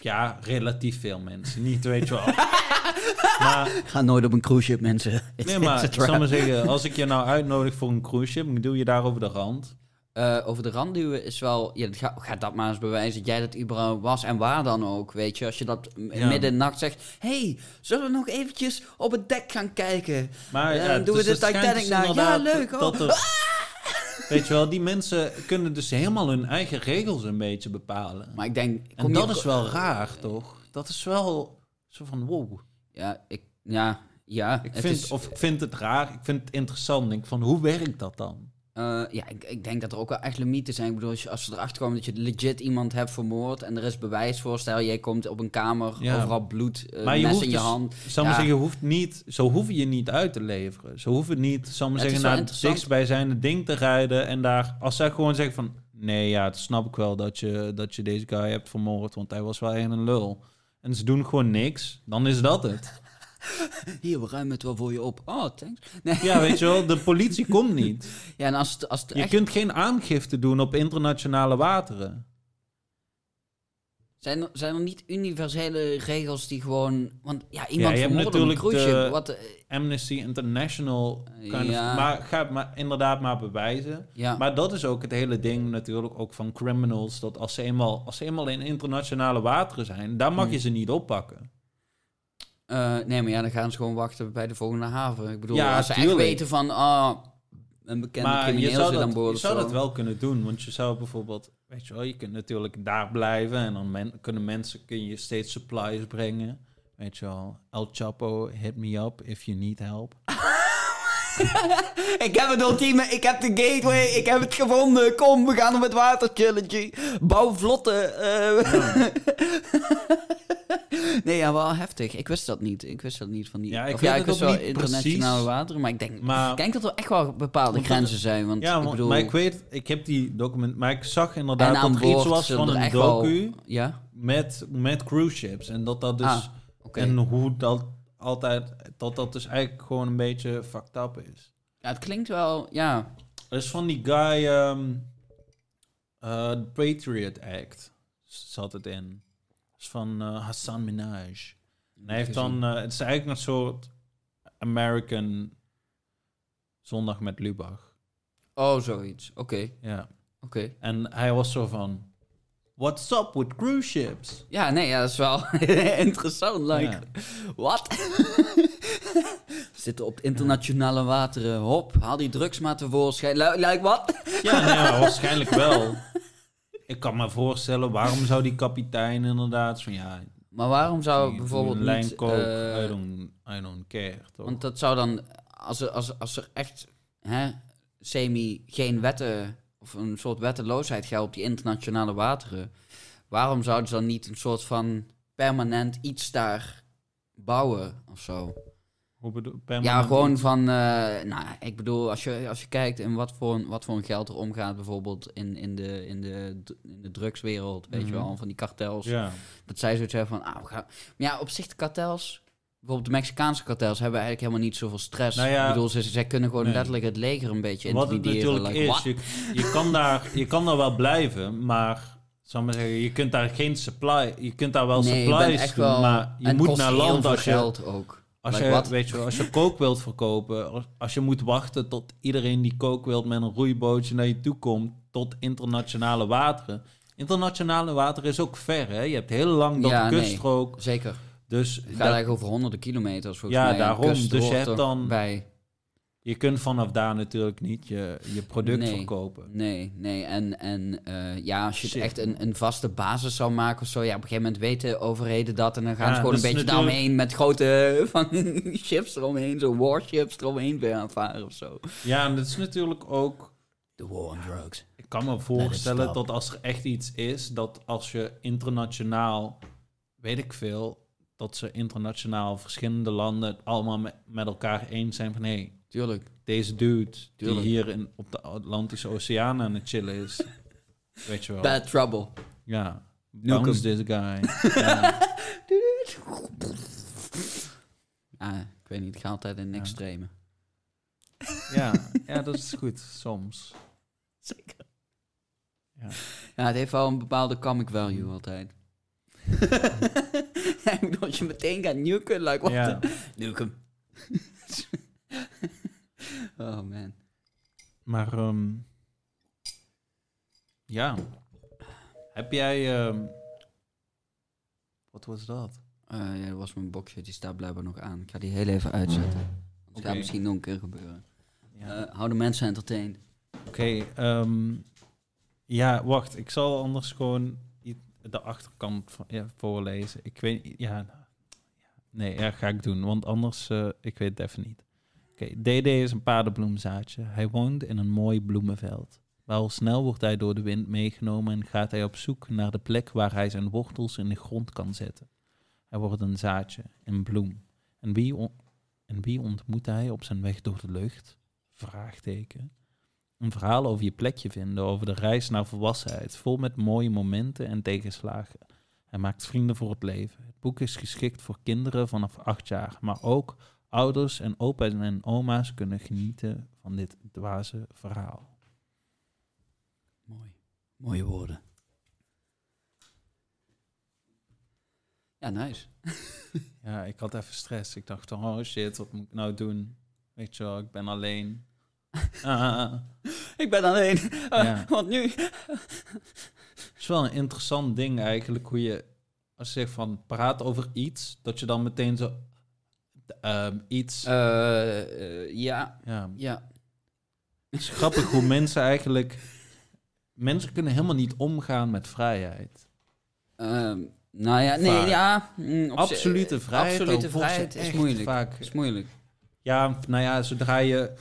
[SPEAKER 2] Ja, relatief veel mensen. Niet, weet je wel. maar,
[SPEAKER 1] Ga nooit op een cruise ship, mensen.
[SPEAKER 2] nee, maar ik zal maar zeggen, als ik je nou uitnodig voor een cruise ship, doe je daar over de rand.
[SPEAKER 1] Eh, over de rand duwen is wel... Ja, dat ga, ga dat maar eens bewijzen dat jij dat überhaupt was. En waar dan ook, weet je. Als je dat
[SPEAKER 2] Ja.
[SPEAKER 1] midden in de nacht zegt... hey, zullen we nog eventjes op het dek gaan kijken?
[SPEAKER 2] Maar
[SPEAKER 1] Ja,
[SPEAKER 2] ja,
[SPEAKER 1] dan doen we
[SPEAKER 2] dus
[SPEAKER 1] de
[SPEAKER 2] het schijnt
[SPEAKER 1] Titanic
[SPEAKER 2] dus
[SPEAKER 1] na. Ja,
[SPEAKER 2] inderdaad
[SPEAKER 1] leuk, oh.
[SPEAKER 2] Dat er, weet je wel, die mensen kunnen dus helemaal hun eigen regels een beetje bepalen.
[SPEAKER 1] Maar ik denk...
[SPEAKER 2] en
[SPEAKER 1] kom
[SPEAKER 2] dat is wel raar, toch? Dat is wel zo van, wow.
[SPEAKER 1] Ja, ik... Ja, ja.
[SPEAKER 2] Ik vind,
[SPEAKER 1] is,
[SPEAKER 2] of ik vind het raar, ik vind het interessant. Ik denk van, hoe werkt dat dan?
[SPEAKER 1] Eh, ja, ik, ik denk dat er ook wel echt limieten zijn. Ik bedoel, als, ze erachter komen dat je legit iemand hebt vermoord... en er is bewijs voor, stel jij komt op een kamer...
[SPEAKER 2] Ja.
[SPEAKER 1] overal bloed,
[SPEAKER 2] Maar je
[SPEAKER 1] mes
[SPEAKER 2] hoeft
[SPEAKER 1] in je
[SPEAKER 2] dus-
[SPEAKER 1] hand...
[SPEAKER 2] Zal maar
[SPEAKER 1] Ja.
[SPEAKER 2] zeggen, je hoeft niet, zo hoef je niet uit te leveren. Zo hoeven niet, zal maar
[SPEAKER 1] Ja,
[SPEAKER 2] zeggen, naar het dichtstbijzijnde ding te rijden. En daar, als zij gewoon zeggen van, nee ja, het snap ik wel dat je, dat je deze guy hebt vermoord. Want hij was wel een lul. En ze doen gewoon niks, dan is dat het.
[SPEAKER 1] Hier, we ruimen het wel voor je op. Oh, thanks. Nee.
[SPEAKER 2] Ja, weet je wel, de politie komt niet.
[SPEAKER 1] Ja, en als het, als het
[SPEAKER 2] Je
[SPEAKER 1] echt...
[SPEAKER 2] kunt geen aangifte doen op internationale wateren.
[SPEAKER 1] Zijn er, zijn er niet universele regels die gewoon... Want ja, iemand
[SPEAKER 2] je
[SPEAKER 1] vermoorden op een cruise. Wat, eh,
[SPEAKER 2] Amnesty International, kind
[SPEAKER 1] Ja.
[SPEAKER 2] of, maar ga het maar inderdaad maar bewijzen.
[SPEAKER 1] ja.
[SPEAKER 2] Maar dat is ook het hele ding natuurlijk ook van criminals. Dat als ze eenmaal, als ze eenmaal in internationale wateren zijn, daar mag je
[SPEAKER 1] Hmm.
[SPEAKER 2] ze niet oppakken.
[SPEAKER 1] Eh, nee, maar ja, dan gaan ze gewoon wachten bij de volgende haven. Ik bedoel,
[SPEAKER 2] Ja,
[SPEAKER 1] als ze echt weten van... ah, een bekende
[SPEAKER 2] maar je
[SPEAKER 1] crimineel
[SPEAKER 2] zou,
[SPEAKER 1] zit aan boord
[SPEAKER 2] je zou
[SPEAKER 1] zo.
[SPEAKER 2] dat wel kunnen doen. Want je zou bijvoorbeeld, weet je wel, je kunt natuurlijk daar blijven. En dan men- kunnen mensen, kun je steeds supplies brengen. Weet je wel, El Chapo, hit me up if you need help.
[SPEAKER 1] ik heb het ultieme, ik heb de gateway, ik heb het gevonden. Kom, we gaan op het water challenge. Bouw vlotte. eh. nee, ja, wel heftig. Ik wist dat niet. Ik wist dat niet van die...
[SPEAKER 2] Ja, ik
[SPEAKER 1] of ja, ik wist wel internationale wateren, maar ik denk,
[SPEAKER 2] Maar
[SPEAKER 1] ik denk dat er echt wel bepaalde grenzen zijn. Want
[SPEAKER 2] Ja,
[SPEAKER 1] ik bedoel,
[SPEAKER 2] maar ik weet, ik heb die document, maar ik zag inderdaad dat er iets was van een
[SPEAKER 1] wel-
[SPEAKER 2] docu
[SPEAKER 1] Ja?
[SPEAKER 2] met, met cruise ships. En dat dat dus,
[SPEAKER 1] Ah,
[SPEAKER 2] en hoe dat altijd, dat dat dus eigenlijk gewoon een beetje fucked up is.
[SPEAKER 1] Ja, het klinkt wel, ja.
[SPEAKER 2] Er is van die guy, ehm eh, The Patriot Act, zat het in. Dat is van eh, Hassan Minaj. En hij heeft dan, eh, het is eigenlijk een soort American Zondag met Lubach.
[SPEAKER 1] Oh, zoiets. Oké,
[SPEAKER 2] Ja.
[SPEAKER 1] oké.
[SPEAKER 2] En hij was zo van, what's up with cruise ships?
[SPEAKER 1] Ja, nee, ja, dat is wel interessant. Like,
[SPEAKER 2] Ja.
[SPEAKER 1] wat? Zitten op internationale wateren. Hop, haal die drugs maar tevoorschijn. Like, wat?
[SPEAKER 2] Ja, nee, maar waarschijnlijk wel. Ik kan me voorstellen, waarom zou die kapitein inderdaad van ja,
[SPEAKER 1] Maar waarom zou bijvoorbeeld
[SPEAKER 2] een lijn
[SPEAKER 1] niet...
[SPEAKER 2] coke,
[SPEAKER 1] eh,
[SPEAKER 2] I, don't, I don't care, toch?
[SPEAKER 1] want dat zou dan... Als er, als, als er echt hè, semi geen wetten... of een soort wetteloosheid geldt op die internationale wateren... waarom zouden ze dan niet een soort van permanent iets daar bouwen of zo?
[SPEAKER 2] Hoe bedoel,
[SPEAKER 1] Ja, gewoon van, eh, nou, ik bedoel, als je, als je kijkt in wat voor, een- wat voor een geld er omgaat, bijvoorbeeld in, in, de, in, de, in de drugswereld, weet je
[SPEAKER 2] Mhm.
[SPEAKER 1] wel, van die kartels.
[SPEAKER 2] Ja,
[SPEAKER 1] Dat zij zoiets hebben van, ah, we gaan... Maar ja, op zich de kartels, bijvoorbeeld de Mexicaanse kartels, hebben eigenlijk helemaal niet zoveel stress.
[SPEAKER 2] Nou ja,
[SPEAKER 1] ik bedoel, ze, zij kunnen gewoon
[SPEAKER 2] nee.
[SPEAKER 1] letterlijk het leger een beetje
[SPEAKER 2] wat het
[SPEAKER 1] intimideren.
[SPEAKER 2] natuurlijk
[SPEAKER 1] like,
[SPEAKER 2] is, je, je, kan daar, je kan daar wel blijven, maar maar zeggen, je kunt daar geen supply, je kunt daar wel
[SPEAKER 1] nee,
[SPEAKER 2] supplies doen,
[SPEAKER 1] wel...
[SPEAKER 2] maar je moet naar land als je,
[SPEAKER 1] geld ook.
[SPEAKER 2] als
[SPEAKER 1] Like,
[SPEAKER 2] je,
[SPEAKER 1] wat?
[SPEAKER 2] weet je, als je kook wilt verkopen, als- je moet wachten tot iedereen die kook wilt met een roeibootje naar je toe komt, tot internationale wateren. Internationale wateren is ook ver, hè? Je hebt heel lang dat
[SPEAKER 1] Ja, nee.
[SPEAKER 2] kuststrook,
[SPEAKER 1] Zeker.
[SPEAKER 2] Dus
[SPEAKER 1] Het gaat
[SPEAKER 2] dat-
[SPEAKER 1] eigenlijk over honderden kilometers volgens
[SPEAKER 2] Ja,
[SPEAKER 1] mij. En
[SPEAKER 2] daarom. Dus je hebt dan-
[SPEAKER 1] Bij.
[SPEAKER 2] je kunt vanaf daar natuurlijk niet je, je product
[SPEAKER 1] Nee.
[SPEAKER 2] verkopen.
[SPEAKER 1] Nee, nee. En, en eh, ja, als je het echt een, een vaste basis zou maken of zo, ja, op een gegeven moment weten overheden dat en dan gaan
[SPEAKER 2] Ja,
[SPEAKER 1] ze gewoon een beetje
[SPEAKER 2] natuurlijk-
[SPEAKER 1] daaromheen met grote van, ships eromheen, zo warships eromheen weer aanvaren of zo.
[SPEAKER 2] Ja, en dat is natuurlijk ook
[SPEAKER 1] The war on drugs.
[SPEAKER 2] Ik kan me voorstellen dat als er echt iets is, dat als je internationaal, weet ik veel, dat ze internationaal verschillende landen het allemaal met, met elkaar eens zijn van hé, hey,
[SPEAKER 1] Tuurlijk.
[SPEAKER 2] deze dude die hier in, op de Atlantische Oceaan aan het chillen is, weet je wel.
[SPEAKER 1] Bad trouble.
[SPEAKER 2] Ja, bounce this guy. ja.
[SPEAKER 1] Ah, ik weet niet, ik ga altijd in extreme.
[SPEAKER 2] Ja, ja, dat is goed, soms.
[SPEAKER 1] Zeker.
[SPEAKER 2] Ja.
[SPEAKER 1] Ja, het heeft wel een bepaalde comic value altijd. ik bedoel, als je meteen gaat nuken, like, wat
[SPEAKER 2] Ja.
[SPEAKER 1] the- Nuke hem. oh man.
[SPEAKER 2] Maar, ehm, ja. Heb jij, ehm, wat was dat?
[SPEAKER 1] Eh, ja, dat was mijn boxje, die staat blijkbaar nog aan. Ik ga die heel even uitzetten. Het
[SPEAKER 2] Oké.
[SPEAKER 1] gaat misschien nog een keer gebeuren.
[SPEAKER 2] Ja.
[SPEAKER 1] Eh, hou de mensen entertained.
[SPEAKER 2] Oké, ehm, ja, wacht. Ik zal anders gewoon de achterkant van, ja, voorlezen. Ik weet, ja, nou, ja, nee, ja, ga ik doen, want anders, eh, ik weet het even niet. Oké, DD is een paardenbloemzaadje. Hij woont in een mooi bloemenveld. Maar al snel wordt hij door de wind meegenomen en gaat hij op zoek naar de plek waar hij zijn wortels in de grond kan zetten. Hij wordt een zaadje, een bloem. En wie, en wie ontmoet hij op zijn weg door de lucht? Vraagteken. Een verhaal over je plekje vinden, over de reis naar volwassenheid, vol met mooie momenten en tegenslagen. Hij maakt vrienden voor het leven. Het boek is geschikt voor kinderen vanaf acht jaar, maar ook ouders en opa's en oma's kunnen genieten van dit dwaze verhaal.
[SPEAKER 1] Mooi. Mooie woorden. Ja, nice.
[SPEAKER 2] Ja, ik had even stress. Ik dacht, oh shit, wat moet ik nou doen? Weet je wel, ik ben alleen. Ah,
[SPEAKER 1] Ik ben alleen.
[SPEAKER 2] Ja.
[SPEAKER 1] Wat nu?
[SPEAKER 2] Het is wel een interessant ding eigenlijk, hoe je, als je zegt van praat over iets, dat je dan meteen zo ehm, iets...
[SPEAKER 1] Eh, eh, ja,
[SPEAKER 2] ja,
[SPEAKER 1] ja.
[SPEAKER 2] het is grappig hoe mensen eigenlijk... Mensen kunnen helemaal niet omgaan met vrijheid.
[SPEAKER 1] Ehm, nou ja, nee,
[SPEAKER 2] Vaak.
[SPEAKER 1] ja. mm,
[SPEAKER 2] Absolute vrijheid.
[SPEAKER 1] Absolute vrijheid is moeilijk.
[SPEAKER 2] Vaak,
[SPEAKER 1] Is moeilijk.
[SPEAKER 2] ja, nou ja, zodra je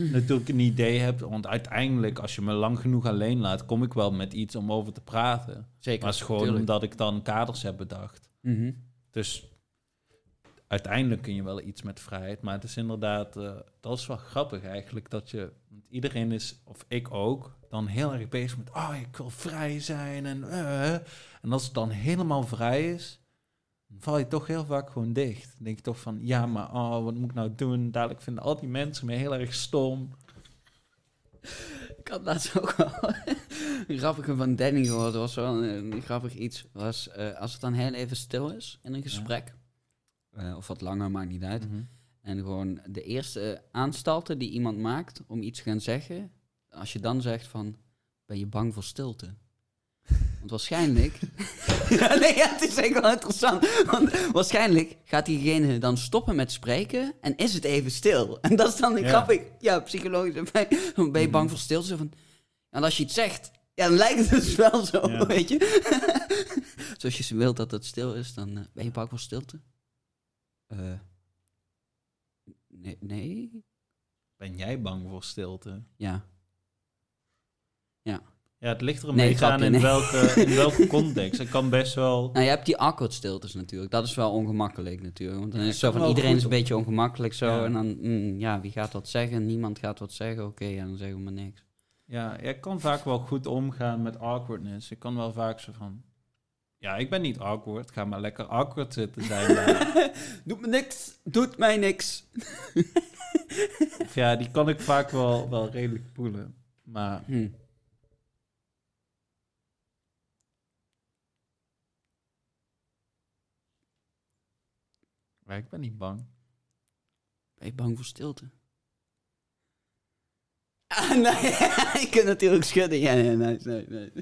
[SPEAKER 2] natuurlijk een idee hebt, want uiteindelijk als je me lang genoeg alleen laat, kom ik wel met iets om over te praten.
[SPEAKER 1] Zeker.
[SPEAKER 2] Maar het is gewoon
[SPEAKER 1] tuurlijk.
[SPEAKER 2] omdat ik dan kaders heb bedacht.
[SPEAKER 1] Mhm.
[SPEAKER 2] Dus uiteindelijk kun je wel iets met vrijheid. Maar het is inderdaad, eh, dat is wel grappig eigenlijk. Dat je, want iedereen is, of ik ook, dan heel erg bezig met, oh ik wil vrij zijn. En, eh. en als het dan helemaal vrij is, val je toch heel vaak gewoon dicht. Dan denk je toch van, ja maar oh, wat moet ik nou doen? Dadelijk vinden al die mensen me heel erg stom.
[SPEAKER 1] Ik had laatst ook wel een grappige van Danny gehoord. Dat was wel een, een grappig iets. Was, eh, als het dan heel even stil is in een gesprek. eh, of wat langer, maakt niet uit.
[SPEAKER 2] Mhm.
[SPEAKER 1] En gewoon de eerste aanstalten die iemand maakt om iets te gaan zeggen. Als je dan zegt van, ben je bang voor stilte? Want waarschijnlijk... ja, nee, ja, het is echt wel interessant. Want waarschijnlijk gaat diegene dan stoppen met spreken en is het even stil. En dat is dan een
[SPEAKER 2] Ja.
[SPEAKER 1] grappig, ja, psychologisch. Ben je- je bang voor stilte? Zo van, en als je iets zegt, ja, dan lijkt het dus wel zo,
[SPEAKER 2] Ja.
[SPEAKER 1] weet je. Zoals je wilt dat het stil is, dan eh, ben je bang voor stilte. Eh, nee, nee,
[SPEAKER 2] Ben jij bang voor stilte?
[SPEAKER 1] ja.
[SPEAKER 2] Ja, het ligt er een
[SPEAKER 1] Nee,
[SPEAKER 2] beetje aan in,
[SPEAKER 1] nee.
[SPEAKER 2] welke, in welke context. Het kan best wel...
[SPEAKER 1] Nou, je hebt die awkward stiltes natuurlijk. Dat is wel ongemakkelijk natuurlijk. Want dan
[SPEAKER 2] Ja,
[SPEAKER 1] is het zo van iedereen is een beetje ongemakkelijk zo.
[SPEAKER 2] Ja.
[SPEAKER 1] En dan, mm, ja, wie gaat wat zeggen? Niemand gaat wat zeggen. Oké, ja, dan zeggen we maar niks.
[SPEAKER 2] Ja, ik kan vaak wel goed omgaan met awkwardness. Ik kan wel vaak zo van... Ja, ik ben niet awkward. Ga maar lekker awkward zitten zijn.
[SPEAKER 1] Doet me niks. Doet mij niks.
[SPEAKER 2] Of ja, die kan ik vaak wel, wel redelijk poelen. Maar
[SPEAKER 1] Hm.
[SPEAKER 2] Ik ben niet bang.
[SPEAKER 1] Ben je bang voor stilte? Ah, nee, je kunt natuurlijk schudden. Ja, nee, nee, nee.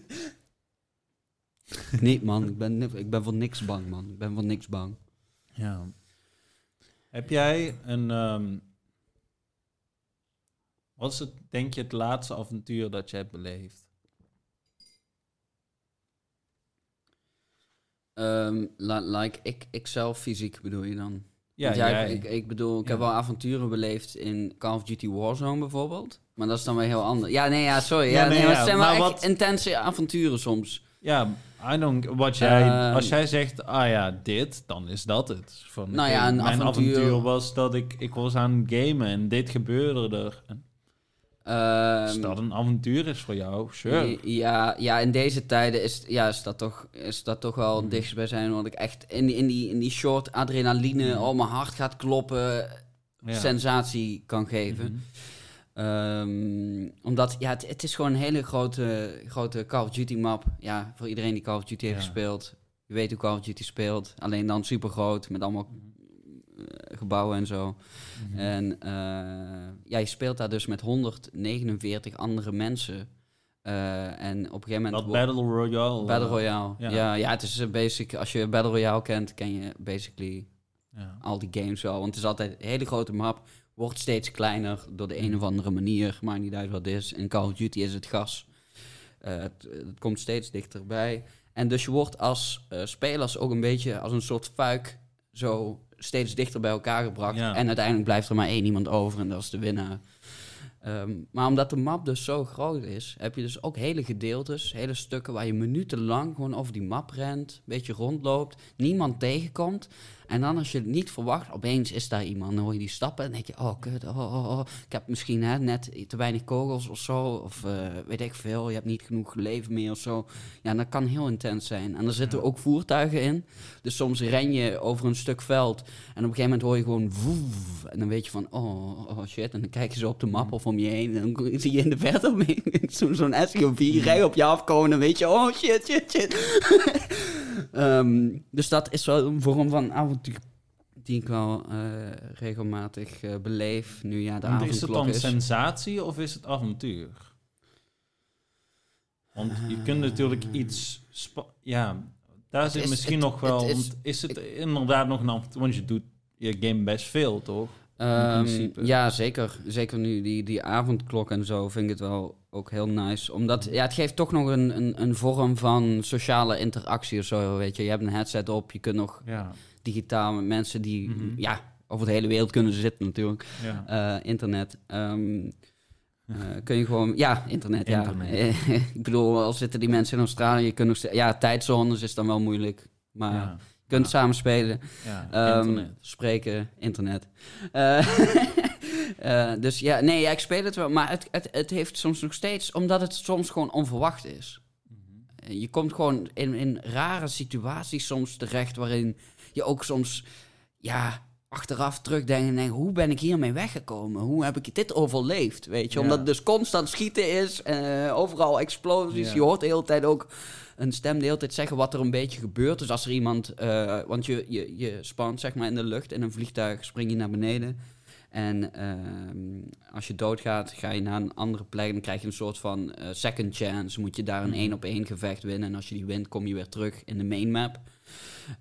[SPEAKER 1] Niet, man. Ik ben, ik ben voor niks bang, man. Ik ben voor niks bang.
[SPEAKER 2] Ja. Heb jij een... ehm, wat is het, denk je, het laatste avontuur dat je hebt beleefd?
[SPEAKER 1] La- like, ik, ik zelf fysiek bedoel je dan?
[SPEAKER 2] Ja, jij.
[SPEAKER 1] ik, ik, bedoel, ik
[SPEAKER 2] Ja.
[SPEAKER 1] heb wel avonturen beleefd in Call of Duty Warzone bijvoorbeeld. Maar dat is dan weer heel anders. Ja, nee, ja, sorry. Ja,
[SPEAKER 2] Ja, nee,
[SPEAKER 1] nee, maar het zijn wel
[SPEAKER 2] maar wat-
[SPEAKER 1] intense avonturen soms.
[SPEAKER 2] Ja, I don't, wat jij,
[SPEAKER 1] Ehm.
[SPEAKER 2] als jij zegt, ah ja, dit, dan is dat het. Van,
[SPEAKER 1] Nou ja, een
[SPEAKER 2] mijn
[SPEAKER 1] avontuur-
[SPEAKER 2] avontuur was dat ik, ik was aan het gamen en dit gebeurde er. En
[SPEAKER 1] Ehm,
[SPEAKER 2] Als dat een avontuur is voor jou, sure.
[SPEAKER 1] Ja, ja, in deze tijden is, ja, is, dat, toch, is dat toch wel
[SPEAKER 2] Mhm.
[SPEAKER 1] het dichtst bij zijn. Want ik echt in, die- in, die, in die short adrenaline, al mijn hart gaat kloppen,
[SPEAKER 2] Ja.
[SPEAKER 1] sensatie kan geven.
[SPEAKER 2] Mhm.
[SPEAKER 1] Ehm, omdat, ja, het, het is gewoon een hele grote, grote Call of Duty map. Ja, voor iedereen die Call of Duty heeft
[SPEAKER 2] Ja.
[SPEAKER 1] gespeeld. Je weet hoe Call of Duty speelt. Alleen dan super groot, met allemaal eh, gebouwen en zo.
[SPEAKER 2] Mhm.
[SPEAKER 1] En eh, ja, je speelt daar dus met 149 andere mensen. Eh, en op een gegeven moment...
[SPEAKER 2] Dat Battle Royale.
[SPEAKER 1] Battle
[SPEAKER 2] eh,
[SPEAKER 1] Royale.
[SPEAKER 2] ja.
[SPEAKER 1] Ja. Ja, het is eh, basic. Als je Battle Royale kent, ken je basically
[SPEAKER 2] ja.
[SPEAKER 1] al die games wel. Want het is altijd een hele grote map. Wordt steeds kleiner door de een of andere manier. Maakt niet uit wat het is. In Call of Duty is het gas. Eh, het, het komt steeds dichterbij. En dus je wordt als eh, spelers ook een beetje als een soort fuik zo steeds dichter bij elkaar gebracht.
[SPEAKER 2] Ja.
[SPEAKER 1] En uiteindelijk blijft er maar één iemand over en dat is de winnaar. Ehm, maar omdat de map dus zo groot is, heb je dus ook hele gedeeltes, hele stukken waar je minutenlang gewoon over die map rent, een beetje rondloopt, niemand tegenkomt. En dan als je het niet verwacht, opeens is daar iemand, dan hoor je die stappen en denk je, oh kut, oh, oh, oh. ik heb misschien hè, net te weinig kogels of zo, of eh, weet ik veel, je hebt niet genoeg leven meer of zo. Ja, dat kan heel intens zijn. En er zitten
[SPEAKER 2] Ja.
[SPEAKER 1] ook voertuigen in, dus soms ren je over een stuk veld en op een gegeven moment hoor je gewoon woef, en dan weet je van, oh, oh shit, en dan kijk je zo op de map of om je heen en dan zie je in de verte zo'n SUV rij op je afkomen en dan weet je, oh shit, shit, shit. Ehm, dus dat is wel een vorm van avontuur die ik wel eh, regelmatig eh, beleef. Nu ja, de
[SPEAKER 2] Want is het
[SPEAKER 1] avondklok
[SPEAKER 2] dan
[SPEAKER 1] is.
[SPEAKER 2] sensatie of is het avontuur? Want je kunt natuurlijk
[SPEAKER 1] Ah.
[SPEAKER 2] iets... Ja, daar zit
[SPEAKER 1] is-
[SPEAKER 2] misschien
[SPEAKER 1] het-
[SPEAKER 2] nog wel...
[SPEAKER 1] het is-
[SPEAKER 2] want is het inderdaad nog een avontuur? Want je doet je game best veel, toch?
[SPEAKER 1] Ehm, ja, zeker. Zeker nu die, die avondklok en zo vind ik het wel ook heel nice. Omdat ja, het geeft toch nog een, een, een vorm van sociale interactie of zo. Weet je. je hebt een headset op, je kunt nog
[SPEAKER 2] Ja.
[SPEAKER 1] Digitaal met mensen die
[SPEAKER 2] Mhm.
[SPEAKER 1] ja, over de hele wereld kunnen zitten natuurlijk.
[SPEAKER 2] ja.
[SPEAKER 1] Eh, internet. Ehm, eh, kun je gewoon... Ja, internet,
[SPEAKER 2] Internet.
[SPEAKER 1] ja. ik bedoel, al zitten die mensen in Australië, ste- Ja, tijdzones is dan wel moeilijk. Maar
[SPEAKER 2] ja.
[SPEAKER 1] je kunt samen spelen.
[SPEAKER 2] ja.
[SPEAKER 1] Ehm,
[SPEAKER 2] internet.
[SPEAKER 1] Spreken, internet. Eh, dus ja, nee, ja, ik speel het wel. Maar het, het, het heeft soms nog steeds... Omdat het soms gewoon onverwacht is.
[SPEAKER 2] Mhm.
[SPEAKER 1] Je komt gewoon in, in rare situaties soms terecht... waarin je ook soms... Ja, achteraf terugdenken en denken... hoe ben ik hiermee weggekomen? Hoe heb ik dit overleefd? Weet je, omdat het dus constant schieten is... eh, overal explosies. Je hoort de hele tijd ook een stem de hele tijd zeggen wat er een beetje gebeurt. Dus als er iemand... eh, want je, je, je spant zeg maar in de lucht... in een vliegtuig spring je naar beneden... En ehm, als je doodgaat, ga je naar een andere plek. Dan krijg je een soort van eh, second chance. Moet je daar een
[SPEAKER 2] Mhm.
[SPEAKER 1] één op één gevecht winnen. En als je die wint, kom je weer terug in de main map.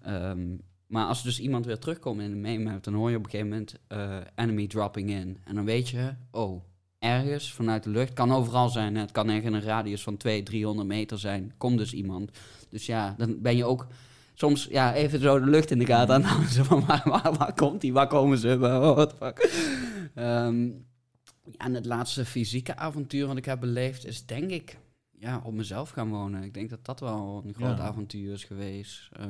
[SPEAKER 1] Ehm, maar als dus iemand weer terugkomt in de main map, dan hoor je op een gegeven moment eh, enemy dropping in. En dan weet je, oh, ergens vanuit de lucht, kan overal zijn. hè. Het kan echt in een radius van 200, 300 meter zijn. Komt dus iemand. Dus ja, dan ben je ook soms ja, even zo de lucht in de gaten aan houden. Van, waar, waar, waar komt die? Waar komen ze? What the fuck? Ehm, ja, en het laatste fysieke avontuur wat ik heb beleefd is denk ik ja, op mezelf gaan wonen. Ik denk dat dat wel een groot
[SPEAKER 2] Ja.
[SPEAKER 1] avontuur is geweest. Eh,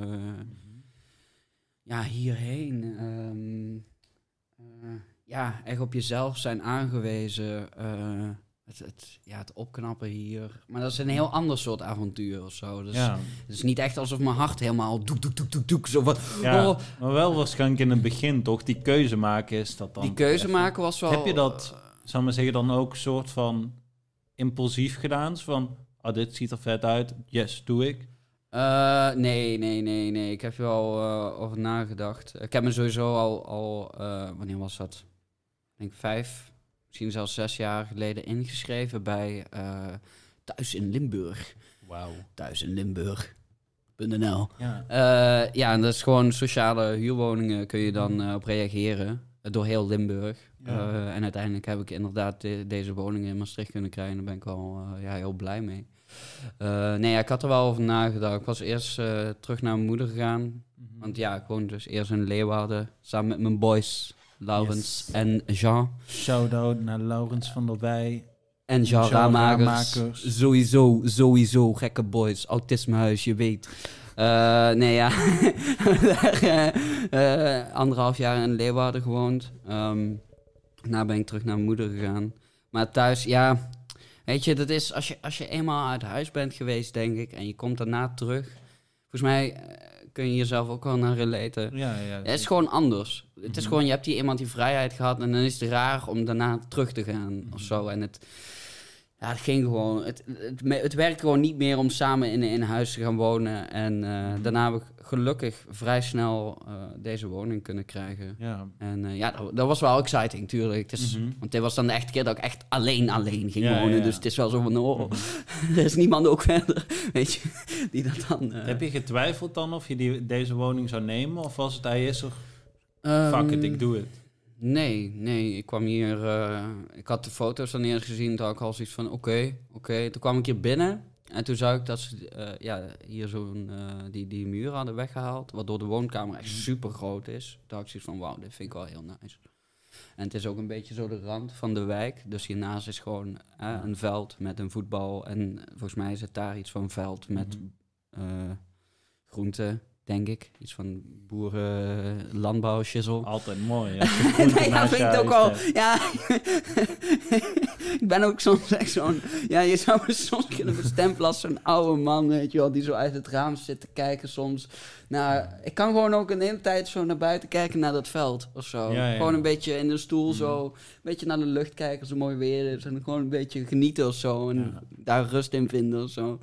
[SPEAKER 1] ja, hierheen. ehm, eh, ja, echt op jezelf zijn aangewezen. eh, het, het, ja, het opknappen hier. Maar dat is een heel ander soort avontuur of zo. Dus
[SPEAKER 2] ja.
[SPEAKER 1] Het is niet echt alsof mijn hart helemaal doek, doek, doek, doek, doek. Zo van,
[SPEAKER 2] ja.
[SPEAKER 1] oh,
[SPEAKER 2] Maar wel waarschijnlijk in het begin, toch? Die keuze maken is dat dan...
[SPEAKER 1] die keuze
[SPEAKER 2] even-
[SPEAKER 1] maken was wel...
[SPEAKER 2] Heb je dat, zou ik maar zeggen, dan ook soort van impulsief gedaan? Zo van, ah, dit ziet er vet uit, yes, doe ik.
[SPEAKER 1] Eh, nee, nee, nee, nee. Ik heb er wel eh, over nagedacht. Ik heb me sowieso al, al eh, wanneer was dat? Ik denk vijf, misschien zelfs zes jaar geleden ingeschreven bij Thuis in Limburg.
[SPEAKER 2] Wauw.
[SPEAKER 1] Thuis in Limburg.nl.
[SPEAKER 2] Ja.
[SPEAKER 1] Ja, en dat is gewoon sociale huurwoningen kun je dan eh, op reageren. door heel Limburg.
[SPEAKER 2] Ja.
[SPEAKER 1] En uiteindelijk heb ik inderdaad de- deze woningen in Maastricht kunnen krijgen. Daar ben ik wel ja, heel blij mee. Eh, nee, ik had er wel over nagedacht. Ik was eerst eh, terug naar mijn moeder gegaan.
[SPEAKER 2] Mhm.
[SPEAKER 1] Want ja, ik woonde dus eerst in Leeuwarden. Samen met mijn boys, Laurens
[SPEAKER 2] Yes.
[SPEAKER 1] en Jean.
[SPEAKER 2] Shout-out naar Laurens van der Wij.
[SPEAKER 1] En Jean
[SPEAKER 2] Jean
[SPEAKER 1] Ramakers. Sowieso, sowieso. Gekke boys. Autismehuis, je weet. Eh, nee, ja. Anderhalf jaar in Leeuwarden gewoond. Ehm daarna ben ik terug naar mijn moeder gegaan. Maar thuis, ja... Weet je, dat is als je, als je eenmaal uit huis bent geweest, denk ik... en je komt daarna terug... Volgens mij eh, kun je jezelf ook wel naar relaten.
[SPEAKER 2] Ja, ja.
[SPEAKER 1] Het is gewoon anders. Het is
[SPEAKER 2] Mhm.
[SPEAKER 1] gewoon, je hebt hier iemand die vrijheid gehad en dan is het raar om daarna terug te gaan of zo. En het, ja, het ging gewoon, het, het, het werkt gewoon niet meer om samen in in huis te gaan wonen. En eh, daarna heb ik gelukkig vrij snel eh, deze woning kunnen krijgen.
[SPEAKER 2] ja.
[SPEAKER 1] En eh, ja, dat, dat was wel exciting, tuurlijk. Het is,
[SPEAKER 2] Mhm.
[SPEAKER 1] Want dit was dan de echte keer dat ik echt alleen alleen ging
[SPEAKER 2] Ja,
[SPEAKER 1] wonen.
[SPEAKER 2] ja.
[SPEAKER 1] Dus het is wel zo van, oh,
[SPEAKER 2] Mhm.
[SPEAKER 1] er is niemand ook verder, weet je, die dat dan...
[SPEAKER 2] Heb je getwijfeld dan of je die, deze woning zou nemen? Of was het hij is er, fuck it,
[SPEAKER 1] ehm,
[SPEAKER 2] ik doe het?
[SPEAKER 1] Nee, nee. Ik kwam hier... eh, ik had de foto's dan eerst gezien. Toen had ik al zoiets van, oké, oké. Toen kwam ik hier binnen. En toen zag ik dat ze eh, ja, hier zo'n... eh, die, die muur hadden weggehaald. Waardoor de woonkamer echt super groot is. Toen had ik zoiets van, wauw, dit vind ik wel heel nice. En het is ook een beetje zo de rand van de wijk. Dus hiernaast is gewoon eh, een veld met een voetbal. En volgens mij is het daar iets van veld met
[SPEAKER 2] Mhm.
[SPEAKER 1] eh groenten, denk ik. Iets van boeren, landbouw, shizzle.
[SPEAKER 2] Altijd mooi.
[SPEAKER 1] Nee, ja,
[SPEAKER 2] naast
[SPEAKER 1] vind ik ook
[SPEAKER 2] hebt.
[SPEAKER 1] Ja, ik ben ook soms echt zo'n. Ja, je zou me soms kunnen bestempelen als zo'n oude man, weet je wel, die zo uit het raam zit te kijken soms. Nou, ik kan gewoon ook een hele tijd zo naar buiten kijken naar dat veld of zo.
[SPEAKER 2] Ja, ja.
[SPEAKER 1] Gewoon een beetje in de stoel
[SPEAKER 2] Mhm.
[SPEAKER 1] zo, een beetje naar de lucht kijken als het mooi weer is. En gewoon een beetje genieten of zo. En
[SPEAKER 2] Ja.
[SPEAKER 1] daar rust in vinden of zo.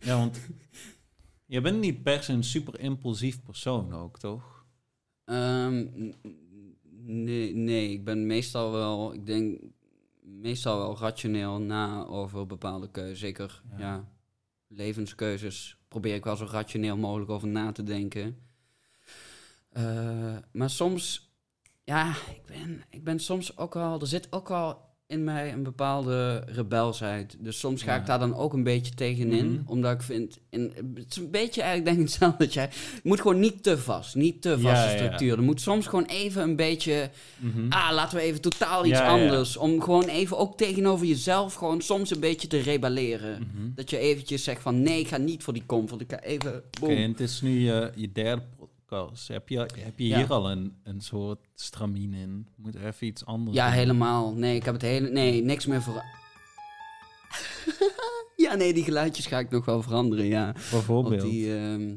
[SPEAKER 2] Ja, want je bent niet per se een super impulsief persoon ook, toch?
[SPEAKER 1] Ehm, nee, nee, ik ben meestal wel, ik denk meestal wel rationeel na over bepaalde keuzes. Zeker,
[SPEAKER 2] Ja.
[SPEAKER 1] ja. levenskeuzes probeer ik wel zo rationeel mogelijk over na te denken. Eh, maar soms, ja, ik ben, ik ben soms ook wel, er zit ook wel in mij een bepaalde rebelsheid. Dus soms ga
[SPEAKER 2] Ja.
[SPEAKER 1] ik daar dan ook een beetje tegenin.
[SPEAKER 2] Mhm.
[SPEAKER 1] Omdat ik vind, in, het is een beetje eigenlijk denk ik hetzelfde dat jij, het moet gewoon niet te vast, niet te vaste
[SPEAKER 2] Ja, ja.
[SPEAKER 1] structuur. Er moet soms gewoon even een beetje,
[SPEAKER 2] Mhm.
[SPEAKER 1] ah, laten we even totaal iets
[SPEAKER 2] Ja, ja.
[SPEAKER 1] anders. Om gewoon even ook tegenover jezelf gewoon soms een beetje te rebelleren.
[SPEAKER 2] Mhm.
[SPEAKER 1] Dat je eventjes zegt van, nee, ik ga niet voor die comfort. Ik ga even, boom.
[SPEAKER 2] En het is nu je, je derde podcast. Heb je, heb je
[SPEAKER 1] Ja.
[SPEAKER 2] hier al een, een soort stramien in? Moet er even iets anders
[SPEAKER 1] Ja,
[SPEAKER 2] doen?
[SPEAKER 1] helemaal. Nee, ik heb het hele... Nee, niks meer voor... ja, nee, die geluidjes ga ik nog wel veranderen, ja.
[SPEAKER 2] Bijvoorbeeld.
[SPEAKER 1] die... ehm,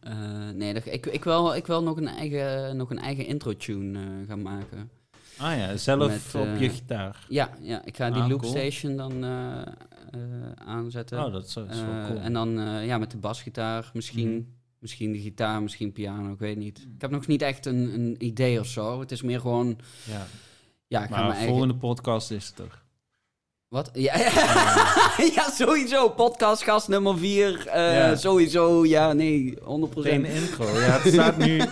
[SPEAKER 1] eh, nee, dat, ik, ik, wil, ik wil nog een eigen, nog een eigen intro-tune eh, gaan maken.
[SPEAKER 2] Ah ja, zelf
[SPEAKER 1] Met,
[SPEAKER 2] op
[SPEAKER 1] eh,
[SPEAKER 2] je gitaar.
[SPEAKER 1] Ja, ja ik ga die
[SPEAKER 2] Ah,
[SPEAKER 1] loop
[SPEAKER 2] cool.
[SPEAKER 1] station dan eh, eh, aanzetten.
[SPEAKER 2] Oh, dat is, wel
[SPEAKER 1] Eh,
[SPEAKER 2] cool.
[SPEAKER 1] En dan eh, ja, met de basgitaar misschien.
[SPEAKER 2] Mhm.
[SPEAKER 1] Misschien de gitaar, misschien piano, ik weet niet. Ik heb nog niet echt een, een idee of zo. Het is meer gewoon...
[SPEAKER 2] ja.
[SPEAKER 1] Ja, ik ga
[SPEAKER 2] Maar
[SPEAKER 1] mijn eigen...
[SPEAKER 2] volgende podcast is het er.
[SPEAKER 1] Wat? Ja, ja. ja, sowieso. Podcastgast nummer 4.
[SPEAKER 2] Ja.
[SPEAKER 1] Sowieso, ja, nee, 100%.
[SPEAKER 2] Geen intro. Ja, het staat nu...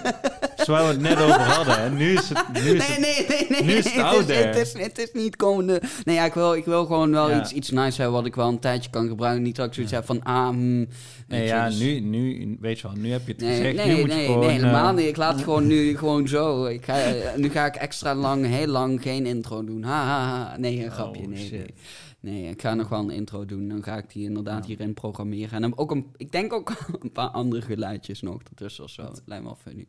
[SPEAKER 2] Zoals we het net over hadden. En nu is het... Nu is
[SPEAKER 1] Nee,
[SPEAKER 2] het
[SPEAKER 1] nee, nee, nee.
[SPEAKER 2] nu is het
[SPEAKER 1] het, is, het, is, het is niet komende... Nee, ja, ik wil, ik wil gewoon wel
[SPEAKER 2] Ja.
[SPEAKER 1] iets, iets nice hebben wat ik wel een tijdje kan gebruiken. Niet dat ik zoiets heb van, ah, hmm,
[SPEAKER 2] Nee, ja,
[SPEAKER 1] dus-
[SPEAKER 2] nu, nu, weet je wel, nu heb je het
[SPEAKER 1] Nee,
[SPEAKER 2] gezegd. nu
[SPEAKER 1] nee,
[SPEAKER 2] moet
[SPEAKER 1] nee,
[SPEAKER 2] je gewoon...
[SPEAKER 1] nee, helemaal
[SPEAKER 2] eh,
[SPEAKER 1] niet. Ik laat het gewoon nu gewoon zo. Ik ga, nu ga ik extra lang, heel lang geen intro doen. Ha, ha, ha. Nee, een grapje.
[SPEAKER 2] Oh,
[SPEAKER 1] nee,
[SPEAKER 2] shit.
[SPEAKER 1] nee. Nee, ik ga nog wel een intro doen. Dan ga ik die inderdaad
[SPEAKER 2] Ja.
[SPEAKER 1] hierin programmeren. En dan ook een, ik denk ook een paar andere geluidjes nog ertussen of zo.
[SPEAKER 2] Wat?
[SPEAKER 1] Lijkt me wel funny.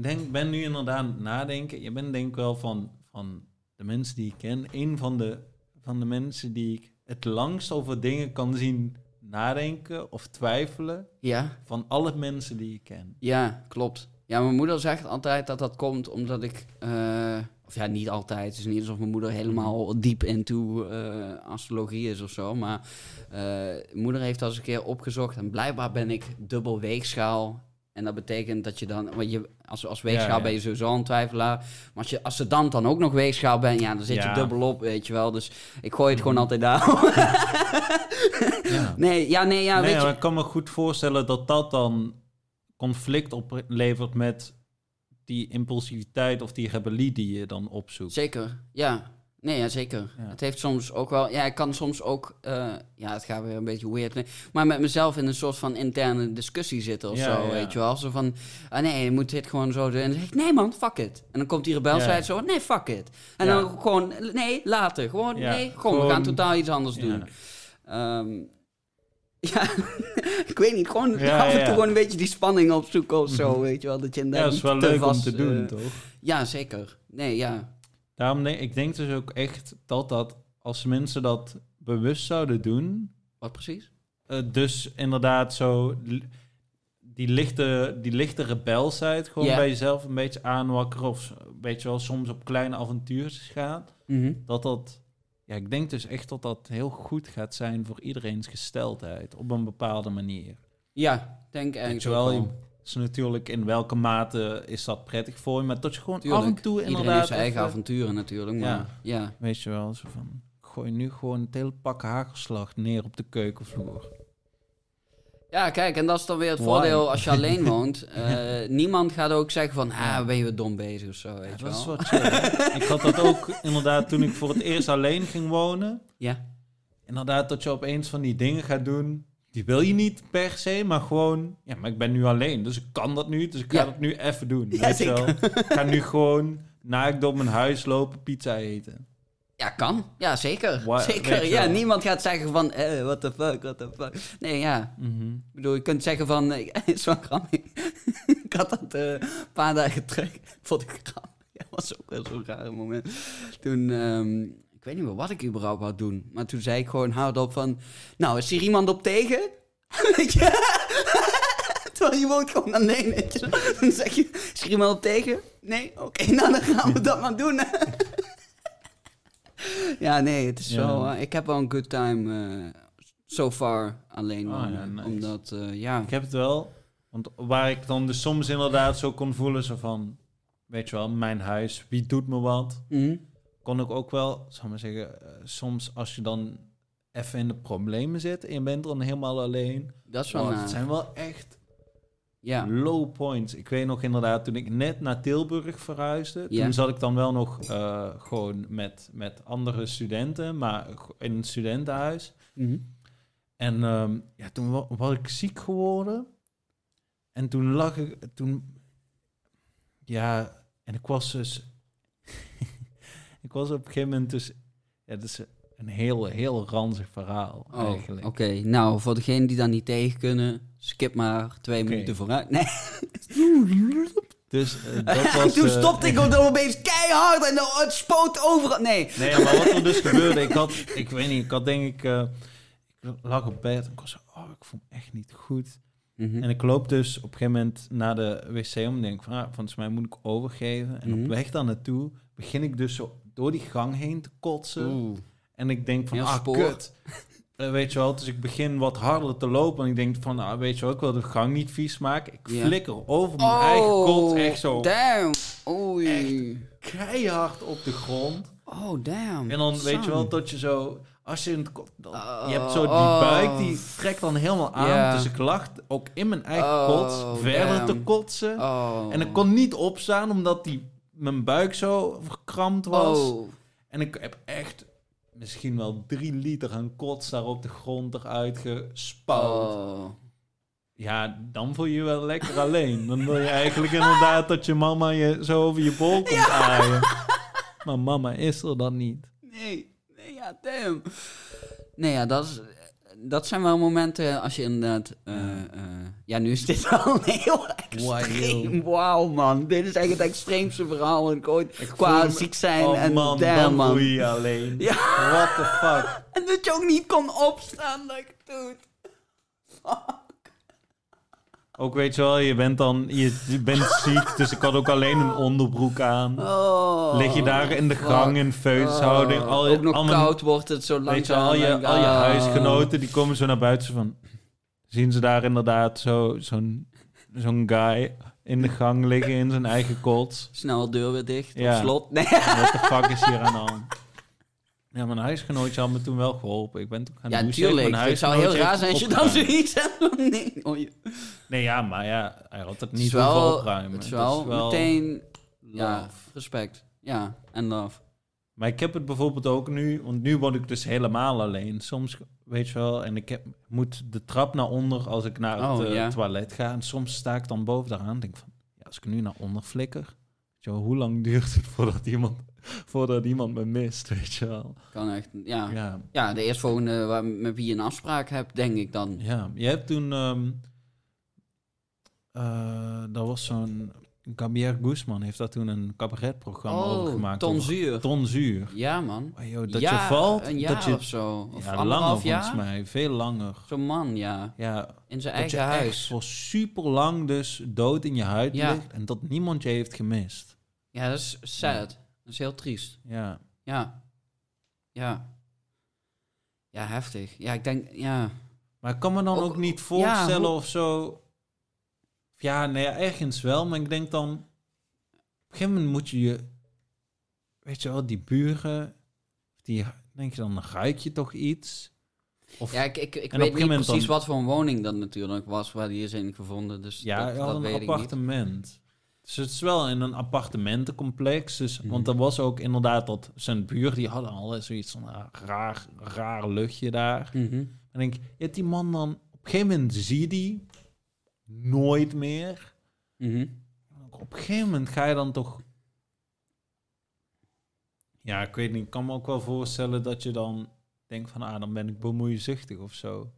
[SPEAKER 2] Denk, ben nu inderdaad nadenken. Je bent denk ik wel van, van de mensen die ik ken, een van de, van de mensen die ik het langst over dingen kan zien nadenken of twijfelen
[SPEAKER 1] Ja,
[SPEAKER 2] van alle mensen die ik ken.
[SPEAKER 1] ja, klopt. Ja, mijn moeder zegt altijd dat dat komt omdat ik... eh, of ja, niet altijd. Het is niet alsof mijn moeder helemaal diep into eh, astrologie is of zo. Maar eh, moeder heeft al eens een keer opgezocht. En blijkbaar ben ik dubbel weegschaal. En dat betekent dat je dan... Want je, als, als weegschaal
[SPEAKER 2] Ja, ja.
[SPEAKER 1] ben je sowieso een twijfelaar. Maar als je als ze dan dan ook nog weegschaal bent... Ja, dan zit
[SPEAKER 2] Ja.
[SPEAKER 1] je dubbel op, weet je wel. Dus ik gooi het gewoon altijd daar. Nee, ja, nee, ja,
[SPEAKER 2] nee,
[SPEAKER 1] weet je...
[SPEAKER 2] ik kan me goed voorstellen dat dat dan conflict oplevert met die impulsiviteit of die rebellie die je dan opzoekt.
[SPEAKER 1] Zeker, ja. Nee, ja, zeker.
[SPEAKER 2] Ja.
[SPEAKER 1] Het heeft soms ook wel... Ja, ik kan soms ook... eh, ja, het gaat weer een beetje weird. Maar met mezelf in een soort van interne discussie zitten of
[SPEAKER 2] Ja,
[SPEAKER 1] zo,
[SPEAKER 2] ja.
[SPEAKER 1] weet je wel. Zo van, ah nee, je moet dit gewoon zo doen. En dan zeg ik, nee man, fuck it. En dan komt die rebelsheid zo, nee, fuck it. En dan gewoon, nee, later. Gewoon, nee, gewoon, we gaan totaal iets anders doen. Ehm, ja, ik weet niet, gewoon
[SPEAKER 2] Ja,
[SPEAKER 1] af en toe
[SPEAKER 2] ja.
[SPEAKER 1] gewoon een beetje die spanning opzoeken of zo,
[SPEAKER 2] Mhm.
[SPEAKER 1] weet je wel. Dat je
[SPEAKER 2] Ja, dat is wel
[SPEAKER 1] te
[SPEAKER 2] leuk om
[SPEAKER 1] vast,
[SPEAKER 2] te doen,
[SPEAKER 1] eh,
[SPEAKER 2] toch?
[SPEAKER 1] Ja, zeker. Nee, ja.
[SPEAKER 2] Daarom denk ik denk dus ook echt dat dat als mensen dat bewust zouden doen,
[SPEAKER 1] Wat precies?
[SPEAKER 2] Eh, dus inderdaad zo... Die lichte, die lichte rebelsheid gewoon bij jezelf een beetje aanwakkeren. Of weet je wel, soms op kleine avontuurtjes gaan.
[SPEAKER 1] Mhm.
[SPEAKER 2] Dat dat... Ja, ik denk dus echt dat dat heel goed gaat zijn voor iedereen's gesteldheid. Op een bepaalde manier.
[SPEAKER 1] Ja, denk eigenlijk
[SPEAKER 2] je wel,
[SPEAKER 1] ook
[SPEAKER 2] je-
[SPEAKER 1] wel.
[SPEAKER 2] Is natuurlijk in welke mate is dat prettig voor je. Maar dat je gewoon
[SPEAKER 1] Tuurlijk.
[SPEAKER 2] af en toe
[SPEAKER 1] Iedereen
[SPEAKER 2] inderdaad...
[SPEAKER 1] heeft zijn eigen
[SPEAKER 2] even-
[SPEAKER 1] avonturen natuurlijk, maar ja.
[SPEAKER 2] Weet je wel, zo van... Gooi nu gewoon het hele pak hagelslag neer op de keukenvloer.
[SPEAKER 1] Ja, kijk, en dat is dan weer het
[SPEAKER 2] Why?
[SPEAKER 1] voordeel als je alleen woont. Eh, niemand gaat ook zeggen van, ah, ben je weer dom bezig of zo, weet je
[SPEAKER 2] dat
[SPEAKER 1] wel.
[SPEAKER 2] chill. ik had dat ook inderdaad toen ik voor het eerst alleen ging wonen.
[SPEAKER 1] Ja,
[SPEAKER 2] Inderdaad dat je opeens van die dingen gaat doen. Die wil je niet per se, maar gewoon... Ja, maar ik ben nu alleen, dus ik kan dat nu. Dus ik ga
[SPEAKER 1] Ja.
[SPEAKER 2] dat nu even doen.
[SPEAKER 1] Ja,
[SPEAKER 2] weet je wel? Ik ga nu gewoon naakt door mijn huis lopen, pizza eten.
[SPEAKER 1] ja kan. Ja, zeker. Zeker. Ja,
[SPEAKER 2] wel.
[SPEAKER 1] niemand gaat zeggen van, eh, what the fuck, what the fuck. Nee, ja.
[SPEAKER 2] Mhm.
[SPEAKER 1] Ik bedoel, je kunt zeggen van, eh, wel grappig. ik had dat eh, een paar dagen terug, vond ik grappig. Ja, was ook wel zo'n raar moment. Toen, ehm, ik weet niet meer wat ik überhaupt wou doen. Maar toen zei ik gewoon hardop van, nou, is hier iemand op tegen? Weet je? Terwijl je woont gewoon alleen, weet je. Dan zeg je, is er iemand op tegen? Nee? Oké, nou dan gaan we dat maar doen. ja, nee, het is
[SPEAKER 2] Ja.
[SPEAKER 1] zo... eh, ik heb wel een good time eh, so far alleen
[SPEAKER 2] Ah,
[SPEAKER 1] wonen.
[SPEAKER 2] ja, nice.
[SPEAKER 1] Omdat, eh, ja...
[SPEAKER 2] Ik heb het wel. Want waar ik dan dus soms inderdaad zo kon voelen, zo van... Weet je wel, mijn huis, wie doet me wat?
[SPEAKER 1] Mhm.
[SPEAKER 2] Kon ik ook wel, zal maar zeggen... eh, soms als je dan even in de problemen zit en je bent dan helemaal alleen...
[SPEAKER 1] Dat is wel
[SPEAKER 2] Oh, het zijn wel echt
[SPEAKER 1] Ja.
[SPEAKER 2] low points. Ik weet nog inderdaad, toen ik net naar Tilburg verhuisde...
[SPEAKER 1] Ja.
[SPEAKER 2] Toen zat ik dan wel nog eh, gewoon met, met andere studenten... maar in een studentenhuis...
[SPEAKER 1] Mhm.
[SPEAKER 2] En ehm, ja, toen wa- was ik ziek geworden. En toen lag ik, toen, ja, en ik was dus, ik was op een gegeven moment dus, ja, dat is een heel, heel ranzig verhaal
[SPEAKER 1] Oh,
[SPEAKER 2] eigenlijk.
[SPEAKER 1] oké. Nou, voor degenen die daar niet tegen kunnen, skip maar twee minuten vooruit. Nee.
[SPEAKER 2] Dus dat was...
[SPEAKER 1] Toen
[SPEAKER 2] eh,
[SPEAKER 1] stopte ik ook dan opeens keihard en dan- het spoot overal. Nee.
[SPEAKER 2] Nee, maar wat er dus gebeurde, ik had, ik weet niet, ik had denk ik, eh, ik lag op bed en ik was zo, oh, ik voel me echt niet goed.
[SPEAKER 1] Mhm.
[SPEAKER 2] En ik loop dus op een gegeven moment naar de wc om en denk van, ah, volgens mij moet ik overgeven. En
[SPEAKER 1] Mhm.
[SPEAKER 2] op weg daar naartoe begin ik dus zo door die gang heen te kotsen.
[SPEAKER 1] Oeh.
[SPEAKER 2] En ik denk van,
[SPEAKER 1] Heel
[SPEAKER 2] ah,
[SPEAKER 1] spoor.
[SPEAKER 2] kut. Eh, weet je wel, dus ik begin wat harder te lopen. En ik denk van, ah, weet je wel, ik wil de gang niet vies maken. Ik
[SPEAKER 1] Ja.
[SPEAKER 2] flikker over mijn eigen kot echt zo
[SPEAKER 1] Oh, Damn. Oei.
[SPEAKER 2] keihard op de grond.
[SPEAKER 1] Oh, damn.
[SPEAKER 2] En dan weet je wel dat je zo, als je in het kot, dan-
[SPEAKER 1] Oh,
[SPEAKER 2] je hebt zo die
[SPEAKER 1] oh.
[SPEAKER 2] buik, die trekt dan helemaal aan.
[SPEAKER 1] Ja.
[SPEAKER 2] Dus ik lag ook in mijn eigen
[SPEAKER 1] Oh,
[SPEAKER 2] kots verder te kotsen.
[SPEAKER 1] Oh.
[SPEAKER 2] En ik kon niet opstaan omdat die, mijn buik zo verkrampt was.
[SPEAKER 1] Oh.
[SPEAKER 2] En ik heb echt misschien wel drie liter aan kots daar op de grond eruit gespouwd.
[SPEAKER 1] Oh.
[SPEAKER 2] Ja, dan voel je je wel lekker alleen. Dan wil je eigenlijk inderdaad dat je mama je zo over je bol komt aaien. Maar mama is er dan niet.
[SPEAKER 1] Nee, nee, ja, damn. Nee, ja, dat, is, dat zijn wel momenten als je inderdaad... eh, eh, ja, nu is dit wel een heel extreem. Wauw, man. Dit is echt het extreemste verhaal dat ik ooit
[SPEAKER 2] Ik
[SPEAKER 1] qua ziek zijn
[SPEAKER 2] oh
[SPEAKER 1] en
[SPEAKER 2] man,
[SPEAKER 1] damn,
[SPEAKER 2] dan
[SPEAKER 1] man.
[SPEAKER 2] je alleen.
[SPEAKER 1] Ja.
[SPEAKER 2] What the fuck?
[SPEAKER 1] En dat je ook niet kon opstaan, like, dude.
[SPEAKER 2] Ook weet je wel, je bent dan je, bent ziek, dus ik had ook alleen een onderbroek aan.
[SPEAKER 1] Oh.
[SPEAKER 2] Lig je daar in de gang in feushouding.
[SPEAKER 1] Oh,
[SPEAKER 2] Al,
[SPEAKER 1] ook nog
[SPEAKER 2] al
[SPEAKER 1] koud wordt het zo langzaam.
[SPEAKER 2] Weet je, al je, al je huisgenoten die komen zo naar buiten van... Zien ze daar inderdaad zo- zo'n zo'n guy in de gang liggen in zijn eigen kots.
[SPEAKER 1] Snel de deur weer dicht,
[SPEAKER 2] Ja.
[SPEAKER 1] op slot. Nee.
[SPEAKER 2] What the fuck is hier aan de hand? Ja, mijn huisgenootje had me toen wel geholpen. Ik ben toen gaan
[SPEAKER 1] Ja,
[SPEAKER 2] douchen.
[SPEAKER 1] tuurlijk.
[SPEAKER 2] Mijn
[SPEAKER 1] Het zou heel raar zijn als je dan zoiets hebt. Nee, oh, je-
[SPEAKER 2] Nee, ja, maar ja, hij had het
[SPEAKER 1] Het
[SPEAKER 2] niet
[SPEAKER 1] is wel,
[SPEAKER 2] opruimen.
[SPEAKER 1] het is
[SPEAKER 2] Dat
[SPEAKER 1] wel, meteen ja,
[SPEAKER 2] love.
[SPEAKER 1] respect. Ja, en love.
[SPEAKER 2] Maar ik heb het bijvoorbeeld ook nu, want nu word ik dus helemaal alleen. Soms, weet je wel, en ik heb, moet de trap naar onder als ik naar het
[SPEAKER 1] Oh,
[SPEAKER 2] eh,
[SPEAKER 1] ja.
[SPEAKER 2] toilet ga. En soms sta ik dan boven daaraan en denk van, ja, als ik nu naar onder flikker, weet je wel, hoe lang duurt het voordat iemand, voordat iemand me mist, weet je wel.
[SPEAKER 1] Kan echt, ja. Ja,
[SPEAKER 2] Ja,
[SPEAKER 1] de eerstvolgende waar, met wie je een afspraak hebt, denk ik dan.
[SPEAKER 2] ja. Je hebt toen, ehm eh dat was zo'n Gabriel Guzman heeft daar toen een cabaretprogramma over gemaakt.
[SPEAKER 1] ton
[SPEAKER 2] over
[SPEAKER 1] zuur.
[SPEAKER 2] ton zuur.
[SPEAKER 1] Ja, man.
[SPEAKER 2] Oh, joh, dat
[SPEAKER 1] Ja,
[SPEAKER 2] je valt,
[SPEAKER 1] Een jaar
[SPEAKER 2] dat je...
[SPEAKER 1] of zo. Of
[SPEAKER 2] ja, langer
[SPEAKER 1] jaar.
[SPEAKER 2] volgens mij. Veel langer.
[SPEAKER 1] Zo'n man, ja.
[SPEAKER 2] Ja,
[SPEAKER 1] In zijn
[SPEAKER 2] dat je
[SPEAKER 1] eigen
[SPEAKER 2] echt
[SPEAKER 1] huis.
[SPEAKER 2] voor super lang dus dood in je huid
[SPEAKER 1] Ja.
[SPEAKER 2] ligt en dat niemand je heeft gemist.
[SPEAKER 1] Ja, dat is sad. Dat is heel triest.
[SPEAKER 2] Ja.
[SPEAKER 1] Ja. Ja. Ja, heftig. Ja, ik denk, ja.
[SPEAKER 2] Maar ik kan me dan ook,
[SPEAKER 1] Ook-
[SPEAKER 2] niet voorstellen
[SPEAKER 1] hoe-
[SPEAKER 2] of zo. Ja, nee, ja, ergens wel, maar ik denk dan... Op een gegeven moment moet je je... Weet je wel, die buren... Die, denk je dan, dan ruik je toch iets? Of,
[SPEAKER 1] Ja, ik, ik, ik
[SPEAKER 2] een
[SPEAKER 1] weet niet precies
[SPEAKER 2] dan-
[SPEAKER 1] wat voor een woning dat natuurlijk was waar die is in gevonden. Dus
[SPEAKER 2] ja,
[SPEAKER 1] dat,
[SPEAKER 2] een
[SPEAKER 1] weet ik niet.
[SPEAKER 2] appartement. Dus het is wel in een appartementencomplex. Dus,
[SPEAKER 1] Mhm.
[SPEAKER 2] Want er was ook inderdaad dat zijn buur, die hadden al zoiets van ah, raar, raar luchtje daar.
[SPEAKER 1] Mhm.
[SPEAKER 2] En denk ik, je hebt die man dan... Op een gegeven moment zie je die nooit meer.
[SPEAKER 1] Mhm.
[SPEAKER 2] Op een gegeven moment ga je dan toch... Ja, ik weet niet. Ik kan me ook wel voorstellen dat je dan denkt van... Ah, dan ben ik bemoeizuchtig of zo.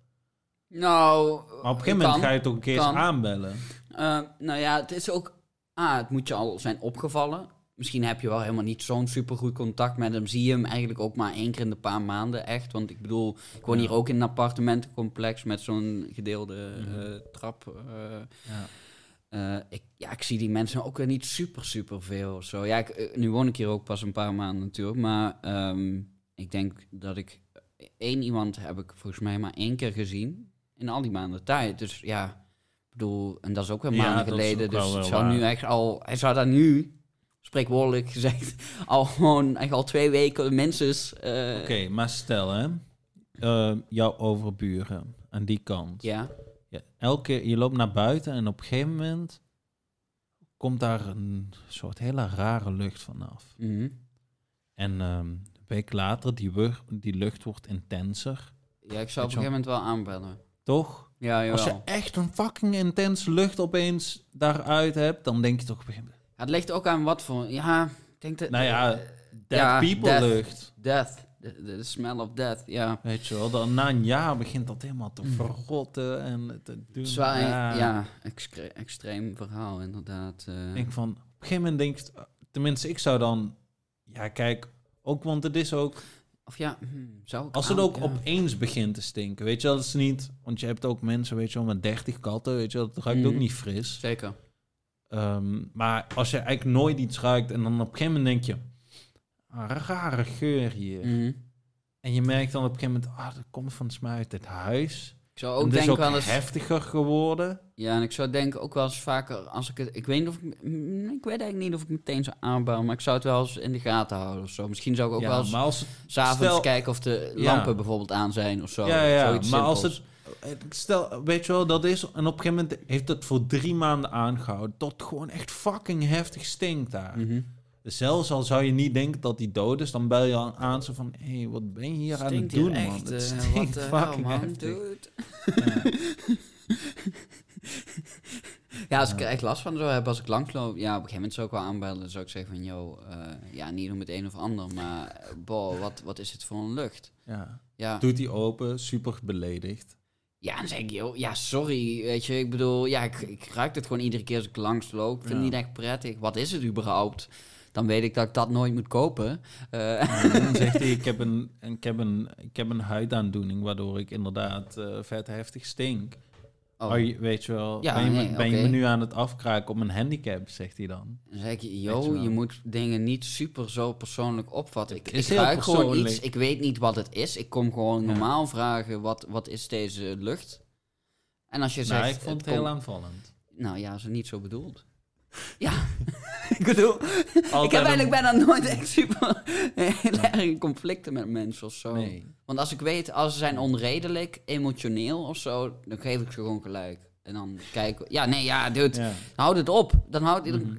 [SPEAKER 1] Nou,
[SPEAKER 2] Maar op een gegeven moment ga je toch een keer
[SPEAKER 1] kan.
[SPEAKER 2] aanbellen.
[SPEAKER 1] Eh, nou ja, het is ook... Ah, het moet je al zijn opgevallen. Misschien heb je wel helemaal niet zo'n supergoed contact met hem. Zie je hem eigenlijk ook maar één keer in de paar maanden echt. Want ik bedoel, ik woon
[SPEAKER 2] Ja.
[SPEAKER 1] hier ook in een appartementencomplex met zo'n gedeelde
[SPEAKER 2] Mhm.
[SPEAKER 1] eh, trap. eh.
[SPEAKER 2] Ja.
[SPEAKER 1] Eh, ik, ja, ik zie die mensen ook weer niet super, super veel zo. Ja, ik, nu woon ik hier ook pas een paar maanden natuurlijk. Maar ehm, ik denk dat ik... één iemand heb ik volgens mij maar één keer gezien. In al die maanden tijd. Dus ja, ik bedoel... En dat is ook weer maanden geleden. Dus het zou nu echt al... Hij zou daar nu, spreekwoordelijk gezegd... al gewoon echt al twee weken minstens... eh,
[SPEAKER 2] Oké, maar stel hè, eh, jouw overburen aan die kant.
[SPEAKER 1] Ja.
[SPEAKER 2] Ja, elke keer, je loopt naar buiten en op een gegeven moment komt daar een soort hele rare lucht vanaf.
[SPEAKER 1] Mhm.
[SPEAKER 2] En ehm, een week later, die, die lucht wordt intenser.
[SPEAKER 1] Ja, ik zou op een gegeven moment wel aanbellen.
[SPEAKER 2] Toch?
[SPEAKER 1] Ja,
[SPEAKER 2] Als je
[SPEAKER 1] jawel.
[SPEAKER 2] echt een fucking intense lucht opeens daaruit hebt, dan denk je toch op een gegeven moment...
[SPEAKER 1] Ja, het ligt ook aan wat voor... Ja, ik denk dat...
[SPEAKER 2] Nou ja,
[SPEAKER 1] eh,
[SPEAKER 2] Dead
[SPEAKER 1] ja,
[SPEAKER 2] people
[SPEAKER 1] death.
[SPEAKER 2] lucht.
[SPEAKER 1] Death. The, the smell of death, ja.
[SPEAKER 2] Weet je wel, dan na een jaar begint dat helemaal te
[SPEAKER 1] Mm.
[SPEAKER 2] verrotten en te doen.
[SPEAKER 1] Ja, excre- extreem verhaal, inderdaad. eh.
[SPEAKER 2] Ik denk van, op een gegeven moment denk je, tenminste ik zou dan, ja kijk, ook want het is ook,
[SPEAKER 1] of ja, hmm, zou ik
[SPEAKER 2] als het
[SPEAKER 1] aan-
[SPEAKER 2] ook
[SPEAKER 1] ja.
[SPEAKER 2] opeens begint te stinken, weet je wel, dat is niet, want je hebt ook mensen, weet je wel, met 30 katten, weet je wel, dat ruikt ook
[SPEAKER 1] Mhm.
[SPEAKER 2] niet fris.
[SPEAKER 1] Zeker.
[SPEAKER 2] Ehm, maar als je eigenlijk nooit iets ruikt en dan op een gegeven moment denk je, ah, rare geur hier.
[SPEAKER 1] Mhm.
[SPEAKER 2] En je merkt dan op een gegeven moment, ah, dat komt mij uit het huis.
[SPEAKER 1] Ik zou
[SPEAKER 2] En
[SPEAKER 1] ook
[SPEAKER 2] het is
[SPEAKER 1] denken
[SPEAKER 2] ook
[SPEAKER 1] wel eens...
[SPEAKER 2] heftiger geworden.
[SPEAKER 1] Ja, en ik zou denken ook wel eens vaker, als ik het... Ik weet niet of ik... Ik weet eigenlijk niet of ik meteen zou aanbouwen, maar ik zou het wel eens in de gaten houden of zo. Misschien zou ik ook
[SPEAKER 2] ja,
[SPEAKER 1] wel eens
[SPEAKER 2] het
[SPEAKER 1] s'avonds kijken of de
[SPEAKER 2] Ja.
[SPEAKER 1] lampen bijvoorbeeld aan zijn of zo.
[SPEAKER 2] Ja, ja, maar als het... Stel, weet je wel, dat is... En op een gegeven moment heeft het voor drie maanden aangehouden... tot gewoon echt fucking heftig stinkt daar.
[SPEAKER 1] Mhm.
[SPEAKER 2] Zelfs al zou je niet denken dat hij dood is... dan bel je aan, aan zo van... Hé, hey, wat ben je hier aan het doen, man?
[SPEAKER 1] echt,
[SPEAKER 2] Het
[SPEAKER 1] eh,
[SPEAKER 2] stinkt fucking
[SPEAKER 1] man.
[SPEAKER 2] Ja.
[SPEAKER 1] Ja, als ik er echt last van zou hebben, als ik langsloop, ja, op een gegeven moment zou ik wel aanbellen. Dan zou ik zeggen van, yo, eh, ja, niet om het een of ander, maar, eh, boh, wat, wat is het voor een lucht?
[SPEAKER 2] Ja.
[SPEAKER 1] Ja,
[SPEAKER 2] Doet hij open, super beledigd.
[SPEAKER 1] Ja dan zeg ik, ja, sorry, weet je, ik bedoel, ja, ik, ik ruik het gewoon iedere keer als ik langsloop. Ik vind het
[SPEAKER 2] Ja.
[SPEAKER 1] niet echt prettig. Wat is het überhaupt? Dan weet ik dat ik dat nooit moet kopen. Eh,
[SPEAKER 2] dan zegt hij, ik heb, een, ik, heb een, ik heb een huidaandoening... waardoor ik inderdaad eh, vet heftig stink.
[SPEAKER 1] Oh,
[SPEAKER 2] Oh, je- weet je wel,
[SPEAKER 1] Ja,
[SPEAKER 2] ben, je,
[SPEAKER 1] nee,
[SPEAKER 2] ben je me nu aan het afkraken op een handicap, zegt hij dan.
[SPEAKER 1] Dan zeg
[SPEAKER 2] je
[SPEAKER 1] yo, je moet dingen niet super zo persoonlijk opvatten. Ik,
[SPEAKER 2] is
[SPEAKER 1] ik
[SPEAKER 2] heel
[SPEAKER 1] ruik gewoon iets, ik weet niet wat het is. Ik kom gewoon
[SPEAKER 2] Ja.
[SPEAKER 1] normaal vragen, wat, wat is deze lucht? En als je zegt...
[SPEAKER 2] nou, ik vond het heel aanvallend.
[SPEAKER 1] Nou ja, is het niet zo bedoeld. Ja, ik bedoel, ik heb
[SPEAKER 2] een-
[SPEAKER 1] eigenlijk bijna nooit echt super heel erg conflicten met mensen of zo.
[SPEAKER 2] Nee.
[SPEAKER 1] Want als ik weet, als ze zijn onredelijk, emotioneel of zo, dan geef ik ze gewoon gelijk. En dan kijken, ja, nee, ja, dude,
[SPEAKER 2] Ja.
[SPEAKER 1] houd het op. Dan houdt
[SPEAKER 2] Mhm.
[SPEAKER 1] dan-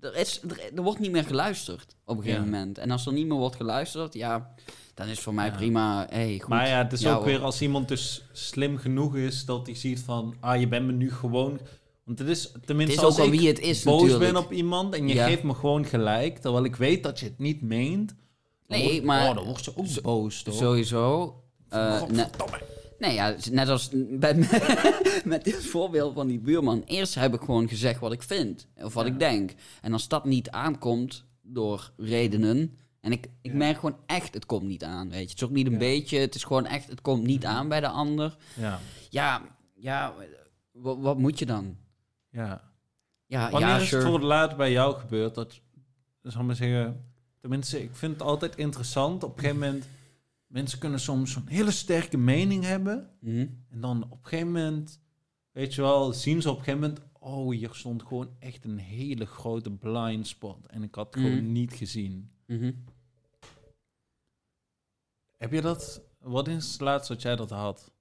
[SPEAKER 1] er, is, er, er wordt niet meer geluisterd op een gegeven
[SPEAKER 2] Ja.
[SPEAKER 1] moment. En als er niet meer wordt geluisterd, ja, dan is voor mij
[SPEAKER 2] Ja.
[SPEAKER 1] prima. Hey, goed.
[SPEAKER 2] Maar ja, het is ook
[SPEAKER 1] hoor.
[SPEAKER 2] weer als iemand dus slim genoeg is dat hij ziet van, ah, je bent me nu gewoon. Want het is
[SPEAKER 1] het
[SPEAKER 2] tenminste
[SPEAKER 1] is
[SPEAKER 2] als ik
[SPEAKER 1] wie het is
[SPEAKER 2] boos
[SPEAKER 1] natuurlijk.
[SPEAKER 2] ben op iemand en je
[SPEAKER 1] Ja.
[SPEAKER 2] geeft me gewoon gelijk, terwijl ik weet dat je het niet meent.
[SPEAKER 1] Nee,
[SPEAKER 2] word-
[SPEAKER 1] maar-
[SPEAKER 2] oh, dan word je ook
[SPEAKER 1] Zo-
[SPEAKER 2] boos, toch?
[SPEAKER 1] Sowieso. eh,
[SPEAKER 2] Godverdomme.
[SPEAKER 1] Nee, ja, net als bij, met dit voorbeeld van die buurman. Eerst heb ik gewoon gezegd wat ik vind, of wat
[SPEAKER 2] Ja.
[SPEAKER 1] ik denk. En als dat niet aankomt door redenen... En ik, ik
[SPEAKER 2] Ja.
[SPEAKER 1] merk gewoon echt, het komt niet aan, weet je. Het is ook niet een
[SPEAKER 2] Ja.
[SPEAKER 1] beetje, het is gewoon echt, het komt niet aan bij de ander.
[SPEAKER 2] Ja,
[SPEAKER 1] Ja, ja, wat, wat moet je dan?
[SPEAKER 2] Ja.
[SPEAKER 1] Ja,
[SPEAKER 2] Wanneer
[SPEAKER 1] ja,
[SPEAKER 2] is
[SPEAKER 1] sure.
[SPEAKER 2] het voor het laatst bij jou gebeurd dat, zal ik maar zeggen, tenminste, ik vind het altijd interessant. Op een gegeven moment, mensen kunnen soms zo'n hele sterke mening hebben.
[SPEAKER 1] Mhm.
[SPEAKER 2] En dan op een gegeven moment, weet je wel, zien ze op een gegeven moment, oh, hier stond gewoon echt een hele grote blind spot. En ik had het
[SPEAKER 1] Mhm.
[SPEAKER 2] gewoon niet gezien.
[SPEAKER 1] Mhm.
[SPEAKER 2] Heb je dat, wat is het laatst dat jij dat had?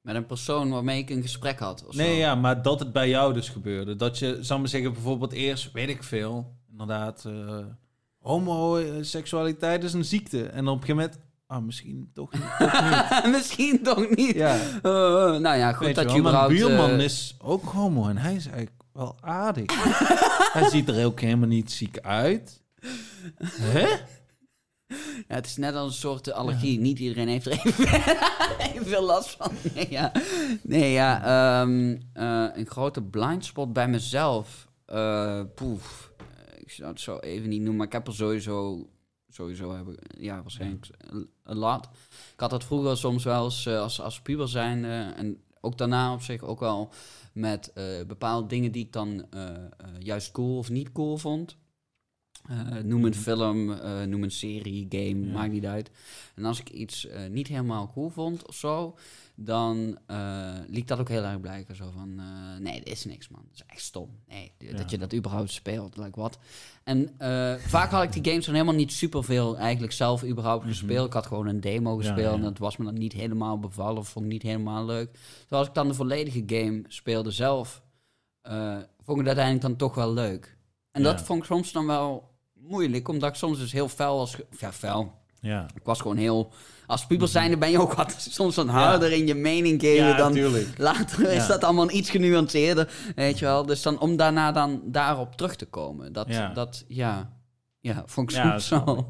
[SPEAKER 1] Met een persoon waarmee ik een gesprek had. Of
[SPEAKER 2] Nee,
[SPEAKER 1] zo.
[SPEAKER 2] ja, maar dat het bij jou dus gebeurde. Dat je, ik maar zeggen, bijvoorbeeld eerst, weet ik veel, inderdaad, eh homoseksualiteit is een ziekte. En dan op een gegeven moment, ah, misschien toch niet. Toch niet.
[SPEAKER 1] Misschien toch niet.
[SPEAKER 2] ja,
[SPEAKER 1] Eh, eh, nou ja, goed
[SPEAKER 2] weet
[SPEAKER 1] dat
[SPEAKER 2] je
[SPEAKER 1] je.
[SPEAKER 2] Mijn buurman is ook homo en hij is eigenlijk wel aardig. hij ziet er ook helemaal niet ziek uit. Hè?
[SPEAKER 1] Ja, het is net als een soort allergie. Niet iedereen heeft er even, even veel last van. Nee, ja. Nee, ja ehm, eh, een grote blindspot bij mezelf. Eh, poef. Eh, Ik zou het zo even niet noemen, maar ik heb er sowieso... Sowieso heb ik... Ja, waarschijnlijk een, lot. Ik had dat vroeger soms wel eens eh, als, als puber zijn. en ook daarna op zich ook wel met eh, bepaalde dingen die ik dan eh, eh, juist cool of niet cool vond. Eh, noem een film, eh, noem een serie, game,
[SPEAKER 2] Ja.
[SPEAKER 1] maakt niet uit. En als ik iets eh, niet helemaal cool vond of zo, dan liet dat ook heel erg blijken. Zo van, nee, dit is niks, man. Dat is echt stom. Nee,
[SPEAKER 2] Ja.
[SPEAKER 1] dat je dat überhaupt speelt, like wat. En vaak had ik die games dan helemaal niet superveel eigenlijk zelf überhaupt
[SPEAKER 2] Mhm.
[SPEAKER 1] gespeeld. Ik had gewoon een demo
[SPEAKER 2] Ja,
[SPEAKER 1] gespeeld en dat was me dan niet helemaal bevallen of vond ik niet helemaal leuk. Terwijl als ik dan de volledige game speelde zelf, vond ik het uiteindelijk dan toch wel leuk. En dat vond ik soms dan wel moeilijk, omdat ik soms dus heel fel was. Ja, fel.
[SPEAKER 2] Ja.
[SPEAKER 1] Ik was gewoon heel... Als puber zijnde ben je ook wat, soms wat harder in je mening geven
[SPEAKER 2] Ja,
[SPEAKER 1] dan... Later is dat allemaal iets genuanceerder, weet je wel. Dus dan om daarna dan daarop terug te komen. Dat,
[SPEAKER 2] Ja.
[SPEAKER 1] dat ja... Ja, vond ik
[SPEAKER 2] Ja. Ja.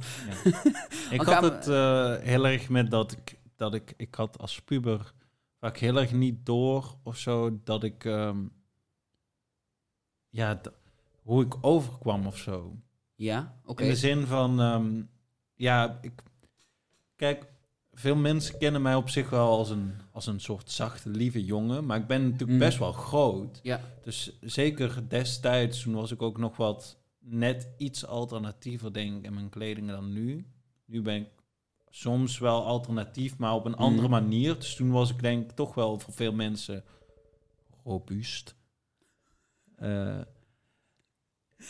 [SPEAKER 2] Ik had het eh, heel erg met dat ik, dat ik, ik had als puber vaak heel erg niet door of zo, dat ik, ehm, ja, hoe ik overkwam of zo.
[SPEAKER 1] Ja, oké.
[SPEAKER 2] In de zin van, ehm, ja, ik, kijk, veel mensen kennen mij op zich wel als een, als een soort zachte, lieve jongen, maar ik ben natuurlijk
[SPEAKER 1] Mm.
[SPEAKER 2] best wel groot.
[SPEAKER 1] Ja.
[SPEAKER 2] Dus zeker destijds, toen was ik ook nog wat net iets alternatiever, denk ik, in mijn kleding dan nu. Nu ben ik soms wel alternatief, maar op een andere
[SPEAKER 1] Mm.
[SPEAKER 2] manier. Dus toen was ik denk ik toch wel voor veel mensen robuust. Eh,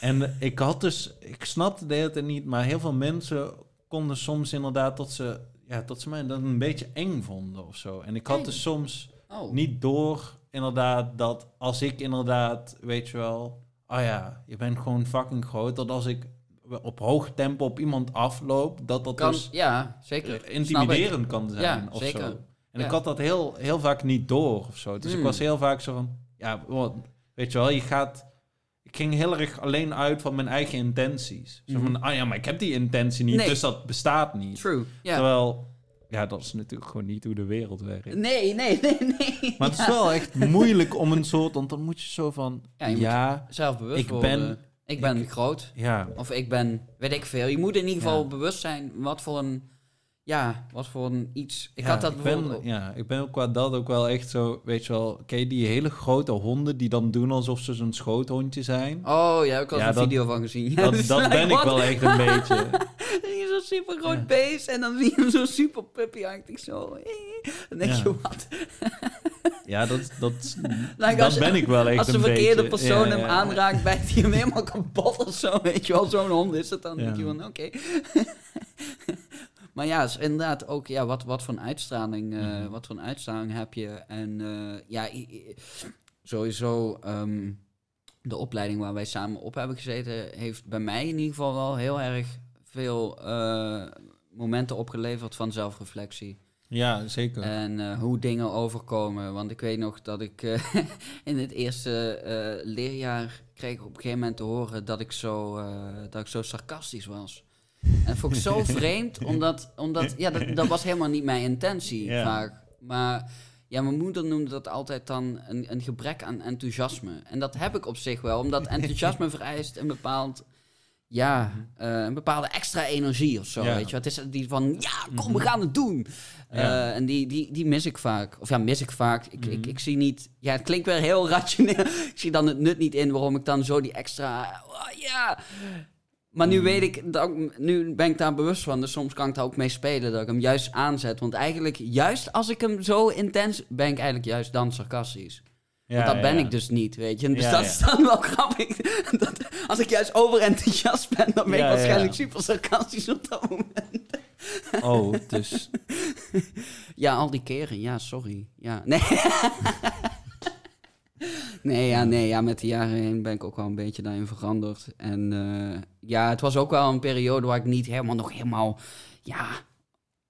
[SPEAKER 2] en ik had dus, ik snapte de hele tijd niet, maar heel veel mensen konden soms inderdaad dat ze, ja, dat ze mij dat een beetje eng vonden of zo. En ik had dus soms
[SPEAKER 1] Oh.
[SPEAKER 2] niet door inderdaad dat als ik inderdaad, weet je wel, oh ja, je bent gewoon fucking groot, dat als ik op hoog tempo op iemand afloop, dat dat
[SPEAKER 1] kan,
[SPEAKER 2] dus
[SPEAKER 1] ja, zeker.
[SPEAKER 2] eh, intimiderend kan zijn
[SPEAKER 1] Ja,
[SPEAKER 2] of
[SPEAKER 1] zeker.
[SPEAKER 2] zo. En
[SPEAKER 1] Ja.
[SPEAKER 2] ik had dat heel, heel vaak niet door of zo. Dus ik
[SPEAKER 1] Hmm.
[SPEAKER 2] was heel vaak zo van, ja, weet je wel, je gaat... Ik ging heel erg alleen uit van mijn eigen intenties. Zo van,
[SPEAKER 1] Mhm.
[SPEAKER 2] ah ja, maar ik heb die intentie niet,
[SPEAKER 1] Nee.
[SPEAKER 2] dus dat bestaat niet.
[SPEAKER 1] True, ja.
[SPEAKER 2] Terwijl, ja, dat is natuurlijk gewoon niet hoe de wereld werkt.
[SPEAKER 1] Nee, nee, nee, nee.
[SPEAKER 2] Maar het is wel echt moeilijk om een soort, want dan moet je zo van,
[SPEAKER 1] Ja,
[SPEAKER 2] ja,
[SPEAKER 1] je moet
[SPEAKER 2] ja,
[SPEAKER 1] Zelfbewust
[SPEAKER 2] ik
[SPEAKER 1] worden.
[SPEAKER 2] ben-
[SPEAKER 1] Ik ben groot.
[SPEAKER 2] ja,
[SPEAKER 1] Of ik ben, weet ik veel. Je moet in ieder geval
[SPEAKER 2] Ja.
[SPEAKER 1] bewust zijn wat voor een, ja, wat voor een iets. Ik
[SPEAKER 2] Ja,
[SPEAKER 1] had dat
[SPEAKER 2] ik ben, ja, ik ben ook qua dat ook wel echt zo, weet je wel, ken je die hele grote honden die dan doen alsof ze zo'n schoothondje zijn?
[SPEAKER 1] Oh, ja, ik had
[SPEAKER 2] Ja,
[SPEAKER 1] een
[SPEAKER 2] dat-
[SPEAKER 1] video van gezien.
[SPEAKER 2] dat
[SPEAKER 1] Dus
[SPEAKER 2] dat ben ik wel echt een beetje.
[SPEAKER 1] Dan zie je zo'n super groot
[SPEAKER 2] Ja.
[SPEAKER 1] beest en dan zie je hem zo super puppyachtig zo. Dan denk je, wat?
[SPEAKER 2] Ja, dat, dat,
[SPEAKER 1] Like,
[SPEAKER 2] dat
[SPEAKER 1] als je-
[SPEAKER 2] ben ik wel echt
[SPEAKER 1] Als de
[SPEAKER 2] een
[SPEAKER 1] verkeerde
[SPEAKER 2] beetje.
[SPEAKER 1] persoon
[SPEAKER 2] Ja,
[SPEAKER 1] hem
[SPEAKER 2] ja.
[SPEAKER 1] aanraakt, bijt hij hem helemaal kapot of zo. Weet je wel, zo'n hond is het dan.
[SPEAKER 2] Ja.
[SPEAKER 1] denk je van, oké. Maar ja, het is inderdaad ook, ja, wat, wat voor een uitstraling, eh,
[SPEAKER 2] Mhm.
[SPEAKER 1] wat voor een uitstraling heb je? En eh, ja, sowieso ehm, de opleiding waar wij samen op hebben gezeten, heeft bij mij in ieder geval wel heel erg veel eh, momenten opgeleverd van zelfreflectie.
[SPEAKER 2] Ja, zeker.
[SPEAKER 1] En hoe dingen overkomen. Want ik weet nog dat ik in het eerste leerjaar kreeg op een gegeven moment te horen dat ik zo, dat ik zo sarcastisch was. En dat vond ik zo vreemd, omdat, omdat ja, dat, dat was helemaal niet mijn intentie vaak. Maar ja, mijn moeder noemde dat altijd dan een, een gebrek aan enthousiasme. En dat heb ik op zich wel, omdat enthousiasme vereist een bepaald... Ja, eh, een bepaalde extra energie of zo,
[SPEAKER 2] Ja.
[SPEAKER 1] weet je. Het is die van, ja, kom, we
[SPEAKER 2] Mhm.
[SPEAKER 1] gaan het doen.
[SPEAKER 2] Ja.
[SPEAKER 1] Eh, en die, die, die mis ik vaak. Of ja, mis ik vaak. Ik, ik,
[SPEAKER 2] Mhm.
[SPEAKER 1] ik zie niet... Ja, het klinkt weer heel rationeel. ik zie dan het nut niet in waarom ik dan zo die extra... oh, ja. Maar nu
[SPEAKER 2] Mhm.
[SPEAKER 1] weet ik... Dat, nu ben ik daar bewust van. Dus soms kan ik daar ook mee spelen. Dat ik hem juist aanzet. Want eigenlijk, juist als ik hem zo intens... Ben ik eigenlijk juist dan sarcastisch.
[SPEAKER 2] Ja,
[SPEAKER 1] Want dat
[SPEAKER 2] ja,
[SPEAKER 1] ben
[SPEAKER 2] ja.
[SPEAKER 1] ik dus niet, weet je. Dus dat is dan wel grappig. Dat, als ik juist overenthousiast ben... Dan ben ik waarschijnlijk super sarcastisch op dat moment.
[SPEAKER 2] Oh, dus...
[SPEAKER 1] Ja, al die keren. Ja, sorry. Ja, nee. nee, ja, nee, ja, met de jaren heen ben ik ook wel een beetje daarin veranderd. En eh, ja, het was ook wel een periode waar ik niet helemaal nog helemaal, ja,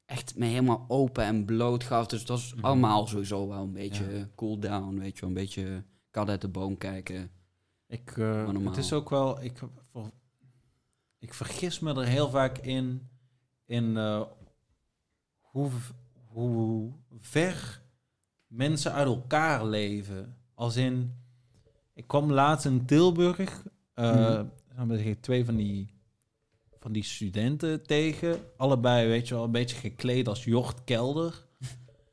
[SPEAKER 1] echt me helemaal open en bloot gaf. Dus het was
[SPEAKER 2] Mhm.
[SPEAKER 1] allemaal sowieso wel een beetje
[SPEAKER 2] Ja.
[SPEAKER 1] cool down, weet je wel. Een beetje kat uit de boom kijken.
[SPEAKER 2] Ik, eh, het is ook wel... Ik, ik vergis me er heel vaak in... In eh, hoe, hoe ver mensen uit elkaar leven. Als in... Ik kwam laatst in Tilburg... dan ben ik twee van die, van die studenten tegen. Allebei, weet je wel, een beetje gekleed als Jort Kelder.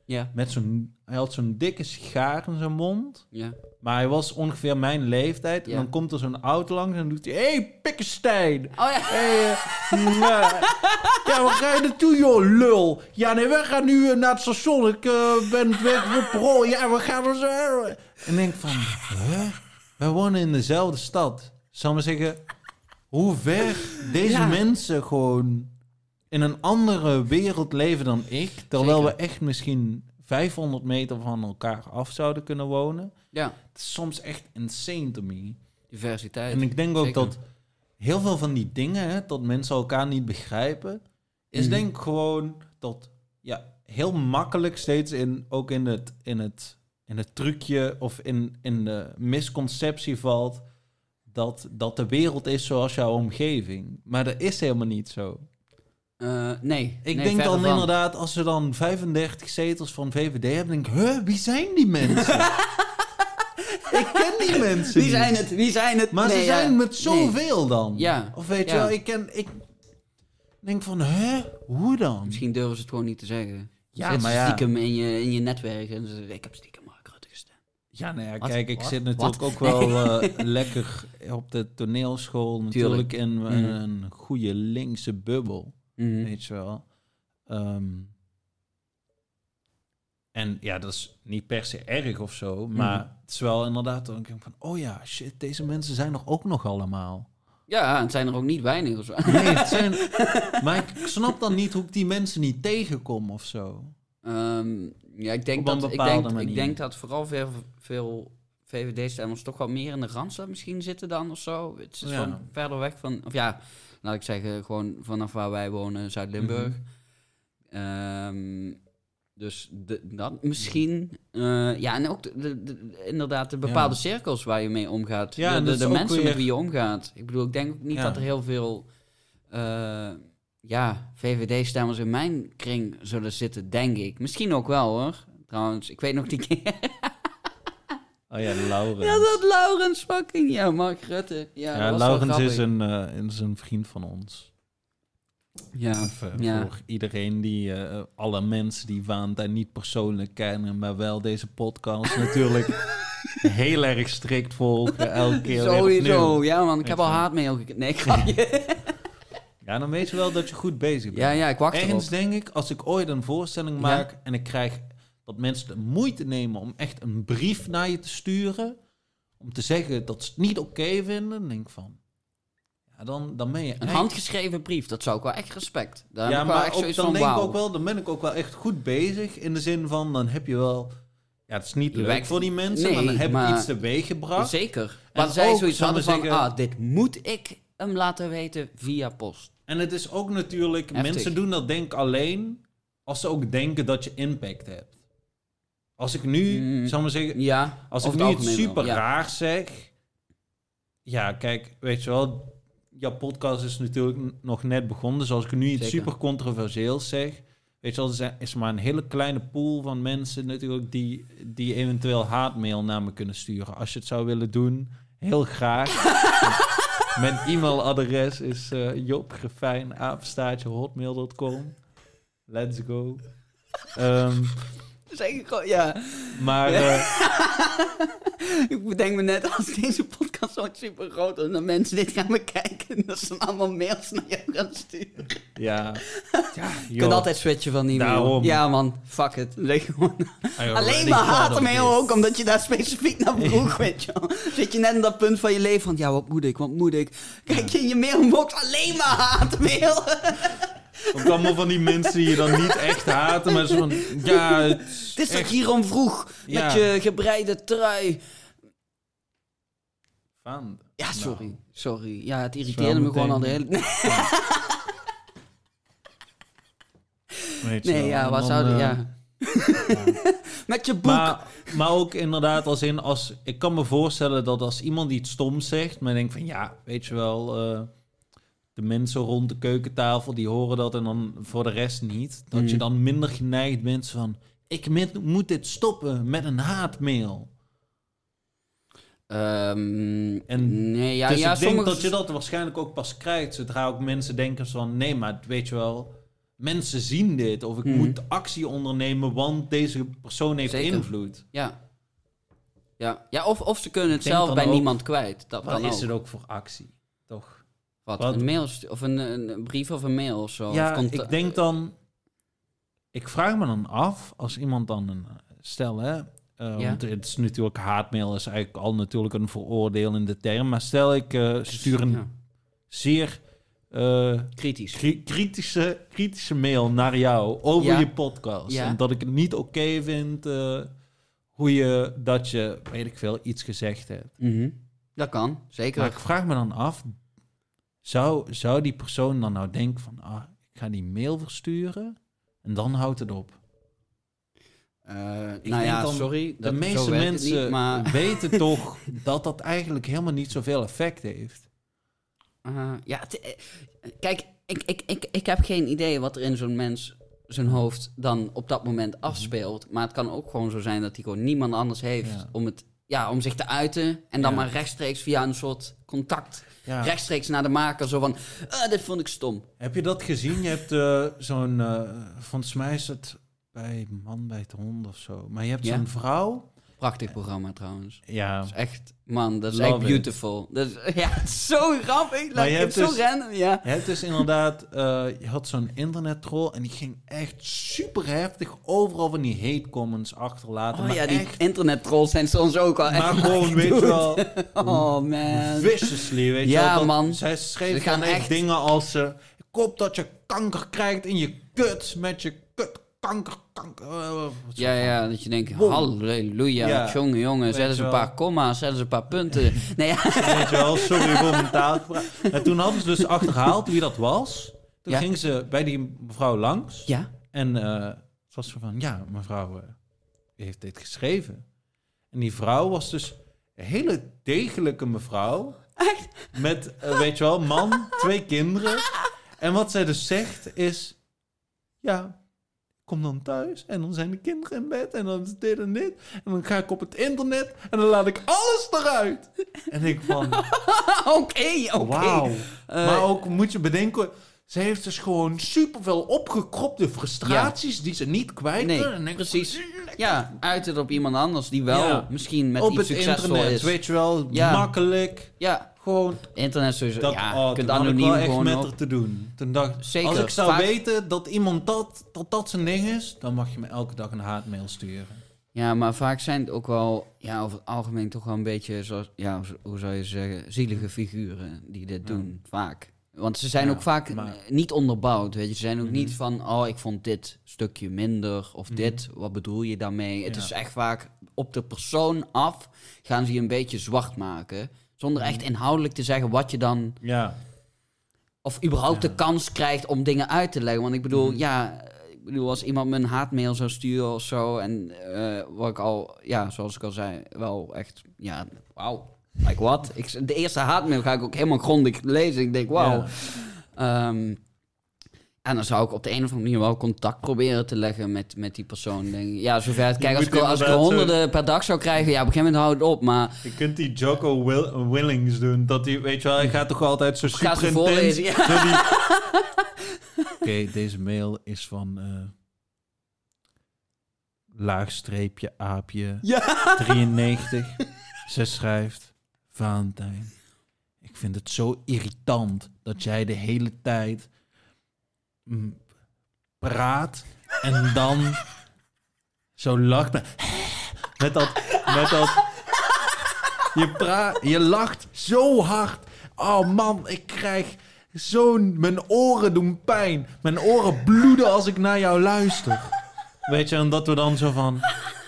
[SPEAKER 1] Ja,
[SPEAKER 2] Met zo'n... Hij had zo'n dikke sigaar in zijn mond.
[SPEAKER 1] ja.
[SPEAKER 2] Maar hij was ongeveer mijn leeftijd. En
[SPEAKER 1] Ja.
[SPEAKER 2] dan komt er zo'n auto langs en doet hij... Hé, hey, Pikkenstein!
[SPEAKER 1] Oh ja.
[SPEAKER 2] Hey, eh, nou, ja, waar ga je naartoe, joh, lul? Ja, nee, we gaan nu eh, naar het station. Ik eh, ben weg voor parool. Ja, we gaan er zo... En ik denk van... Wij wonen in dezelfde stad. Zal maar zeggen... Hoe ver deze
[SPEAKER 1] Ja.
[SPEAKER 2] mensen gewoon... in een andere wereld leven dan ik. Terwijl
[SPEAKER 1] Zeker.
[SPEAKER 2] we echt misschien 500 meter van elkaar af zouden kunnen wonen.
[SPEAKER 1] Ja,
[SPEAKER 2] soms echt insane to me.
[SPEAKER 1] diversiteit.
[SPEAKER 2] En ik denk ook
[SPEAKER 1] Zeker.
[SPEAKER 2] dat heel veel van die dingen, hè, dat mensen elkaar niet begrijpen, is
[SPEAKER 1] Mhm.
[SPEAKER 2] denk ik gewoon dat ja, heel makkelijk steeds in, ook in het, in het, in het trucje of in, in de misconceptie valt dat, dat de wereld is zoals jouw omgeving. Maar dat is helemaal niet zo.
[SPEAKER 1] Eh, nee.
[SPEAKER 2] Ik
[SPEAKER 1] nee,
[SPEAKER 2] denk dan
[SPEAKER 1] van.
[SPEAKER 2] inderdaad, als ze dan 35 zetels van VVD hebben, denk ik, huh, wie zijn die mensen? ik ken die mensen
[SPEAKER 1] Wie zijn het? Wie zijn het?
[SPEAKER 2] Maar
[SPEAKER 1] Nee,
[SPEAKER 2] ze
[SPEAKER 1] ja.
[SPEAKER 2] zijn met
[SPEAKER 1] Nee.
[SPEAKER 2] zoveel dan.
[SPEAKER 1] Ja.
[SPEAKER 2] Of weet je wel, ik ken... Ik denk van, hè? Hoe dan?
[SPEAKER 1] Misschien durven ze het gewoon niet te zeggen.
[SPEAKER 2] Ja, maar ja.
[SPEAKER 1] stiekem in je, in je netwerk. En ze zeggen, ik heb stiekem Mark Rutte gestemd.
[SPEAKER 2] Ja, nou ja, kijk, ik zit natuurlijk ook wel eh, lekker op de toneelschool. Natuurlijk in
[SPEAKER 1] Mhm.
[SPEAKER 2] een goede linkse bubbel.
[SPEAKER 1] Mhm.
[SPEAKER 2] Weet je wel. Ehm, en ja, dat is niet per se erg of zo. Maar
[SPEAKER 1] Mhm.
[SPEAKER 2] het is wel inderdaad... Dan denk ik van, oh ja, shit, deze mensen zijn er ook nog allemaal.
[SPEAKER 1] Ja, en het zijn er ook niet weinig of zo.
[SPEAKER 2] Nee, het zijn... maar ik snap dan niet hoe ik die mensen niet tegenkom of zo.
[SPEAKER 1] Ehm, ja, ik denk, dat, ik, denk, ik denk dat vooral veel, veel VVD-stemmers toch wat meer in de Randstad misschien zitten dan of zo. Het is
[SPEAKER 2] Ja.
[SPEAKER 1] gewoon verder weg van... Of ja, laat ik zeggen, gewoon vanaf waar wij wonen, Zuid-Limburg. Ehm, dus de, dat misschien. eh, ja, en ook de, de- de- inderdaad de bepaalde
[SPEAKER 2] Ja.
[SPEAKER 1] cirkels waar je mee omgaat.
[SPEAKER 2] Ja,
[SPEAKER 1] de de, mensen
[SPEAKER 2] weer-
[SPEAKER 1] met wie je omgaat. Ik bedoel, ik denk ook niet
[SPEAKER 2] Ja.
[SPEAKER 1] dat er heel veel eh, ja, VVD-stemmers in mijn kring zullen zitten, denk ik. Misschien ook wel hoor. Trouwens, ik weet nog die keer.
[SPEAKER 2] Oh ja, Laurens.
[SPEAKER 1] ja, dat Laurens fucking. Ja, Mark Rutte. Ja,
[SPEAKER 2] Ja, Laurens is een, eh, is een vriend van ons.
[SPEAKER 1] Ja,
[SPEAKER 2] Even
[SPEAKER 1] ja.
[SPEAKER 2] Voor iedereen die, eh, alle mensen die Valentijn niet persoonlijk kennen, maar wel deze podcast natuurlijk heel erg strikt volgen. Elke keer
[SPEAKER 1] Sowieso. Ja, man, ik
[SPEAKER 2] Weet
[SPEAKER 1] heb al haatmail gekregen. Nee, grapje.
[SPEAKER 2] Ja, dan weet je wel dat je goed bezig bent.
[SPEAKER 1] ja, ja, ik wacht erop.
[SPEAKER 2] Ergens denk ik, als ik ooit een voorstelling
[SPEAKER 1] Ja.
[SPEAKER 2] maak en ik krijg dat mensen de moeite nemen om echt een brief naar je te sturen, om te zeggen dat ze het niet oké vinden, dan denk ik van, dan, dan ben je
[SPEAKER 1] Een
[SPEAKER 2] echt-
[SPEAKER 1] handgeschreven brief, dat zou ik wel echt respect. Daar
[SPEAKER 2] ja, maar ook, dan
[SPEAKER 1] van,
[SPEAKER 2] denk ik ook wel, dan ben ik ook wel echt goed bezig. In de zin van, dan heb je wel... Ja, het is niet
[SPEAKER 1] Je
[SPEAKER 2] leuk
[SPEAKER 1] werkt-
[SPEAKER 2] voor die mensen,
[SPEAKER 1] Nee,
[SPEAKER 2] maar dan heb
[SPEAKER 1] maar-
[SPEAKER 2] ik iets teweeg gebracht.
[SPEAKER 1] Zeker.
[SPEAKER 2] En
[SPEAKER 1] Maar zij
[SPEAKER 2] ook,
[SPEAKER 1] zoiets hadden van,
[SPEAKER 2] zeggen-
[SPEAKER 1] ah, dit moet ik hem laten weten via post.
[SPEAKER 2] En het is ook natuurlijk,
[SPEAKER 1] Heftig.
[SPEAKER 2] mensen doen dat denk ik alleen als ze ook denken dat je impact hebt. Als ik nu,
[SPEAKER 1] Mm.
[SPEAKER 2] zal ik maar zeggen,
[SPEAKER 1] Ja,
[SPEAKER 2] als ik nu
[SPEAKER 1] het
[SPEAKER 2] iets super
[SPEAKER 1] ja.
[SPEAKER 2] raar zeg. Ja, kijk, weet je wel, jouw podcast is natuurlijk nog net begonnen. Dus als ik nu iets
[SPEAKER 1] Zeker.
[SPEAKER 2] super controversieels zeg, weet je wel, er is maar een hele kleine pool van mensen natuurlijk die, die eventueel haatmail naar me kunnen sturen. Als je het zou willen doen, heel graag. Mijn e-mailadres is uh. Let's go. Ehm,
[SPEAKER 1] Ik gewoon, ja.
[SPEAKER 2] maar
[SPEAKER 1] Ja.
[SPEAKER 2] eh,
[SPEAKER 1] Ik bedenk me net, als deze podcast ooit super groot is... en dan mensen dit gaan bekijken... dat ze dan allemaal mails naar jou gaan sturen.
[SPEAKER 2] ja, ja
[SPEAKER 1] Je kunt altijd switchen van e-mail.
[SPEAKER 2] Daarom.
[SPEAKER 1] Ja man, fuck it. Zeg gewoon...
[SPEAKER 2] I
[SPEAKER 1] Alleen maar haatmail ook, omdat je daar specifiek naar vroeg, weet je. Zit je net in dat punt van je leven van... ja, wat moet ik, wat moet ik? Kijk je in je mailbox, alleen maar haatmail.
[SPEAKER 2] Ook allemaal van die mensen die je dan niet echt haten, maar zo van, ja, het is
[SPEAKER 1] Het is dat hierom vroeg,
[SPEAKER 2] Ja.
[SPEAKER 1] met je gebreide trui.
[SPEAKER 2] van.
[SPEAKER 1] Ja, sorry,
[SPEAKER 2] Nou,
[SPEAKER 1] sorry. Ja, het irriteerde me gewoon al de hele...
[SPEAKER 2] je
[SPEAKER 1] Nee,
[SPEAKER 2] wel,
[SPEAKER 1] ja, wat
[SPEAKER 2] dan,
[SPEAKER 1] zouden...
[SPEAKER 2] eh,
[SPEAKER 1] Ja. Met je boek.
[SPEAKER 2] Maar, maar ook inderdaad, als in, als, ik kan me voorstellen dat als iemand iets stoms zegt, maar denkt van ja, weet je wel, eh, de mensen rond de keukentafel die horen dat en dan voor de rest niet, dat
[SPEAKER 1] Mm.
[SPEAKER 2] je dan minder geneigd bent van ik met- moet dit stoppen met een haatmail.
[SPEAKER 1] Ehm,
[SPEAKER 2] En
[SPEAKER 1] nee, ja,
[SPEAKER 2] dus
[SPEAKER 1] ja,
[SPEAKER 2] ik denk
[SPEAKER 1] sommige...
[SPEAKER 2] dat je dat waarschijnlijk ook pas krijgt zodra ook mensen denken van nee, maar weet je wel, mensen zien dit of ik
[SPEAKER 1] Mhm.
[SPEAKER 2] moet actie ondernemen, want deze persoon heeft
[SPEAKER 1] Zeker.
[SPEAKER 2] invloed.
[SPEAKER 1] Ja. Ja, ja of, of ze kunnen het zelf bij
[SPEAKER 2] ook-
[SPEAKER 1] niemand kwijt. Dat
[SPEAKER 2] Wat is
[SPEAKER 1] ook.
[SPEAKER 2] het ook voor actie?
[SPEAKER 1] Wat,
[SPEAKER 2] wat-
[SPEAKER 1] een mail of een, een brief of een mail of zo.
[SPEAKER 2] Ja,
[SPEAKER 1] of
[SPEAKER 2] ik denk dan... Ik vraag me dan af, als iemand dan een... Stel, hè... eh,
[SPEAKER 1] Ja.
[SPEAKER 2] Want het is natuurlijk... Haatmail is eigenlijk al natuurlijk een veroordelende term. Maar stel, ik eh, stuur een
[SPEAKER 1] Ja,
[SPEAKER 2] zeer eh,
[SPEAKER 1] kritisch.
[SPEAKER 2] kri- kritische, kritische mail naar jou over
[SPEAKER 1] Ja.
[SPEAKER 2] je podcast. En dat ik het niet oké vind eh, hoe je... Dat je, weet ik veel, iets gezegd hebt.
[SPEAKER 1] Mhm. Dat kan, zeker.
[SPEAKER 2] Maar ik vraag me dan af, zou, zou die persoon dan nou denken van, ah, ik ga die mail versturen en dan houdt het op. Ik
[SPEAKER 1] nou ja,
[SPEAKER 2] dan,
[SPEAKER 1] sorry.
[SPEAKER 2] De meeste mensen
[SPEAKER 1] niet, maar...
[SPEAKER 2] weten toch dat dat eigenlijk helemaal niet zoveel effect heeft.
[SPEAKER 1] Eh, ja, eh, kijk, ik, ik, ik, ik heb geen idee wat er in zo'n mens zijn hoofd dan op dat moment afspeelt. Maar het kan ook gewoon zo zijn dat hij gewoon niemand anders heeft
[SPEAKER 2] Ja.
[SPEAKER 1] om, het, ja, om zich te uiten. En dan
[SPEAKER 2] Ja.
[SPEAKER 1] maar rechtstreeks via een soort contact,
[SPEAKER 2] Ja.
[SPEAKER 1] rechtstreeks naar de maker. Zo van, ah, dit vond ik stom.
[SPEAKER 2] Heb je dat gezien? Je hebt eh, zo'n, eh volgens mij is het bij Man bij het Hond of zo. Maar je hebt
[SPEAKER 1] Ja.
[SPEAKER 2] zo'n vrouw.
[SPEAKER 1] Prachtig programma trouwens.
[SPEAKER 2] Ja,
[SPEAKER 1] Dat is echt, man, dat is
[SPEAKER 2] Love
[SPEAKER 1] echt
[SPEAKER 2] it.
[SPEAKER 1] beautiful. Dat is, ja, het is zo grappig.
[SPEAKER 2] Maar je
[SPEAKER 1] het is
[SPEAKER 2] hebt
[SPEAKER 1] zo
[SPEAKER 2] dus-
[SPEAKER 1] random, ja.
[SPEAKER 2] Je hebt dus inderdaad, eh, je had zo'n internettroll en die ging echt super heftig overal van die hate comments achterlaten.
[SPEAKER 1] Oh
[SPEAKER 2] maar
[SPEAKER 1] ja, die
[SPEAKER 2] echt,
[SPEAKER 1] internettrolls zijn soms ook wel echt...
[SPEAKER 2] maar gewoon, weet je wel,
[SPEAKER 1] Oh man.
[SPEAKER 2] viciously, weet je
[SPEAKER 1] Ja,
[SPEAKER 2] wel. dat-
[SPEAKER 1] man.
[SPEAKER 2] Zij
[SPEAKER 1] Ze
[SPEAKER 2] schreef
[SPEAKER 1] gaan
[SPEAKER 2] dan echt dingen als, eh, ik hoop dat je kanker krijgt in je kut met je kanker, kanker. eh,
[SPEAKER 1] Ja, ja, dat je denkt,
[SPEAKER 2] Wow.
[SPEAKER 1] halleluja,
[SPEAKER 2] Ja.
[SPEAKER 1] jongen, jongen, zet eens een paar comma's, zet eens een paar punten. Nee, ja.
[SPEAKER 2] Weet je wel, sorry voor mijn taalgebruik. En toen hadden ze dus achterhaald wie dat was. Toen
[SPEAKER 1] Ja.
[SPEAKER 2] ging ze bij die mevrouw langs.
[SPEAKER 1] ja?
[SPEAKER 2] En eh het was zo van, ja, mevrouw eh, heeft dit geschreven. En die vrouw was dus een hele degelijke mevrouw.
[SPEAKER 1] Echt?
[SPEAKER 2] Met, weet je wel, man, twee kinderen. En wat zij dus zegt is, ja, kom dan thuis en dan zijn de kinderen in bed en dan is dit en dit. En dan ga ik op het internet en dan laat ik alles eruit. En ik van,
[SPEAKER 1] Oké, oké.
[SPEAKER 2] wauw.
[SPEAKER 1] Eh,
[SPEAKER 2] maar ook moet je bedenken, ze heeft dus gewoon superveel opgekropte frustraties die ze niet kwijt
[SPEAKER 1] Nee.
[SPEAKER 2] En
[SPEAKER 1] precies. Ja, uit het op iemand anders die wel
[SPEAKER 2] Ja.
[SPEAKER 1] misschien met
[SPEAKER 2] op
[SPEAKER 1] iets
[SPEAKER 2] het internet,
[SPEAKER 1] is.
[SPEAKER 2] weet je wel,
[SPEAKER 1] Ja.
[SPEAKER 2] makkelijk.
[SPEAKER 1] Ja,
[SPEAKER 2] Gewoon,
[SPEAKER 1] internet sowieso.
[SPEAKER 2] dat,
[SPEAKER 1] ja,
[SPEAKER 2] oh,
[SPEAKER 1] je kunt
[SPEAKER 2] had ik
[SPEAKER 1] anoniem
[SPEAKER 2] wel echt met
[SPEAKER 1] op.
[SPEAKER 2] te doen. Toen dacht
[SPEAKER 1] Zeker,
[SPEAKER 2] als ik zou
[SPEAKER 1] vaak-
[SPEAKER 2] weten dat iemand dat, dat dat zijn ding is, dan mag je me elke dag een haatmail sturen.
[SPEAKER 1] Ja, maar vaak zijn het ook wel, ja, over het algemeen toch wel een beetje, zoals, ja, hoe zou je zeggen, zielige figuren die dit
[SPEAKER 2] Ja.
[SPEAKER 1] doen, vaak. Want ze zijn
[SPEAKER 2] Ja,
[SPEAKER 1] ook vaak
[SPEAKER 2] maar-
[SPEAKER 1] niet onderbouwd, weet je. Ze zijn ook
[SPEAKER 2] Mhm.
[SPEAKER 1] niet van, oh, ik vond dit stukje minder, of
[SPEAKER 2] Mhm.
[SPEAKER 1] dit, wat bedoel je daarmee? Het is echt vaak op de persoon af, gaan ze je een beetje zwart maken, zonder echt
[SPEAKER 2] Mhm.
[SPEAKER 1] inhoudelijk te zeggen wat je dan,
[SPEAKER 2] Ja,
[SPEAKER 1] of überhaupt
[SPEAKER 2] Ja.
[SPEAKER 1] de kans krijgt om dingen uit te leggen. Want ik bedoel,
[SPEAKER 2] Mhm.
[SPEAKER 1] ja, ik bedoel, als iemand me een haatmail zou sturen of zo, en eh, wat ik al, ja, zoals ik al zei, wel echt, ja, wauw. Like wat? Ik, de eerste haatmail ga ik ook helemaal grondig lezen. Ik denk, wauw.
[SPEAKER 2] Ja.
[SPEAKER 1] Ehm, En dan zou ik op de een of andere manier wel contact proberen te leggen met, met die persoon. Denk ik. Ja, zover het. Kijk, als ik, als ik er
[SPEAKER 2] zo-
[SPEAKER 1] honderden per dag zou krijgen, ja, op een gegeven moment houdt het op. Maar
[SPEAKER 2] Je kunt die Will- Willings doen. Dat hij, weet je wel, hij gaat toch altijd zo super
[SPEAKER 1] ze voorlezen, ja.
[SPEAKER 2] die- Oké, deze mail is van... eh laagstreepje aapje
[SPEAKER 1] ja.
[SPEAKER 2] 93. Ze schrijft... Valentijn, ik vind het zo irritant dat jij de hele tijd praat en dan zo lacht met, met dat, met dat, je praat, je lacht zo hard. Oh man, ik krijg zo'n, mijn oren doen pijn, mijn oren bloeden als ik naar jou luister. Weet je, en dat we dan zo van,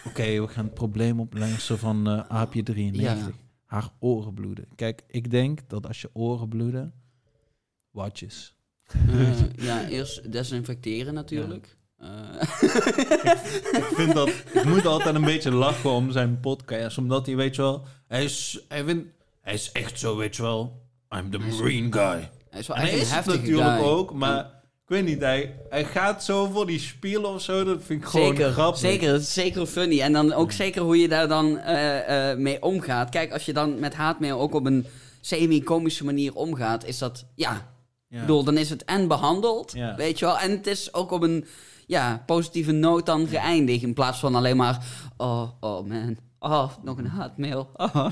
[SPEAKER 2] oké, we gaan het probleem oplossen van eh, aapje 93.
[SPEAKER 1] Ja.
[SPEAKER 2] Haar oren bloeden. Kijk, ik denk dat als je oren bloeden, watjes.
[SPEAKER 1] Eh, ja, eerst desinfecteren natuurlijk.
[SPEAKER 2] Ik vind dat ik moet altijd een beetje lachen om zijn podcast, omdat hij weet je wel, hij is, hij vindt, hij is echt zo weet je wel, I'm the marine guy.
[SPEAKER 1] hij is wel
[SPEAKER 2] En hij
[SPEAKER 1] echt
[SPEAKER 2] is
[SPEAKER 1] een heftige
[SPEAKER 2] natuurlijk
[SPEAKER 1] guy.
[SPEAKER 2] ook, maar ik weet niet, hij, hij gaat zo voor die spiel of zo, dat vind ik gewoon
[SPEAKER 1] Zeker,
[SPEAKER 2] grappig.
[SPEAKER 1] zeker. Het is zeker funny. En dan ook zeker hoe je daar dan eh, eh, mee omgaat. Kijk, als je dan met haatmail ook op een semi-komische manier omgaat, is dat, Ja. Ik bedoel, dan is het en behandeld, weet je wel. En het is ook op een ja, positieve noot dan geëindigd. In plaats van alleen maar, oh, oh man, oh, nog een haatmail, oh,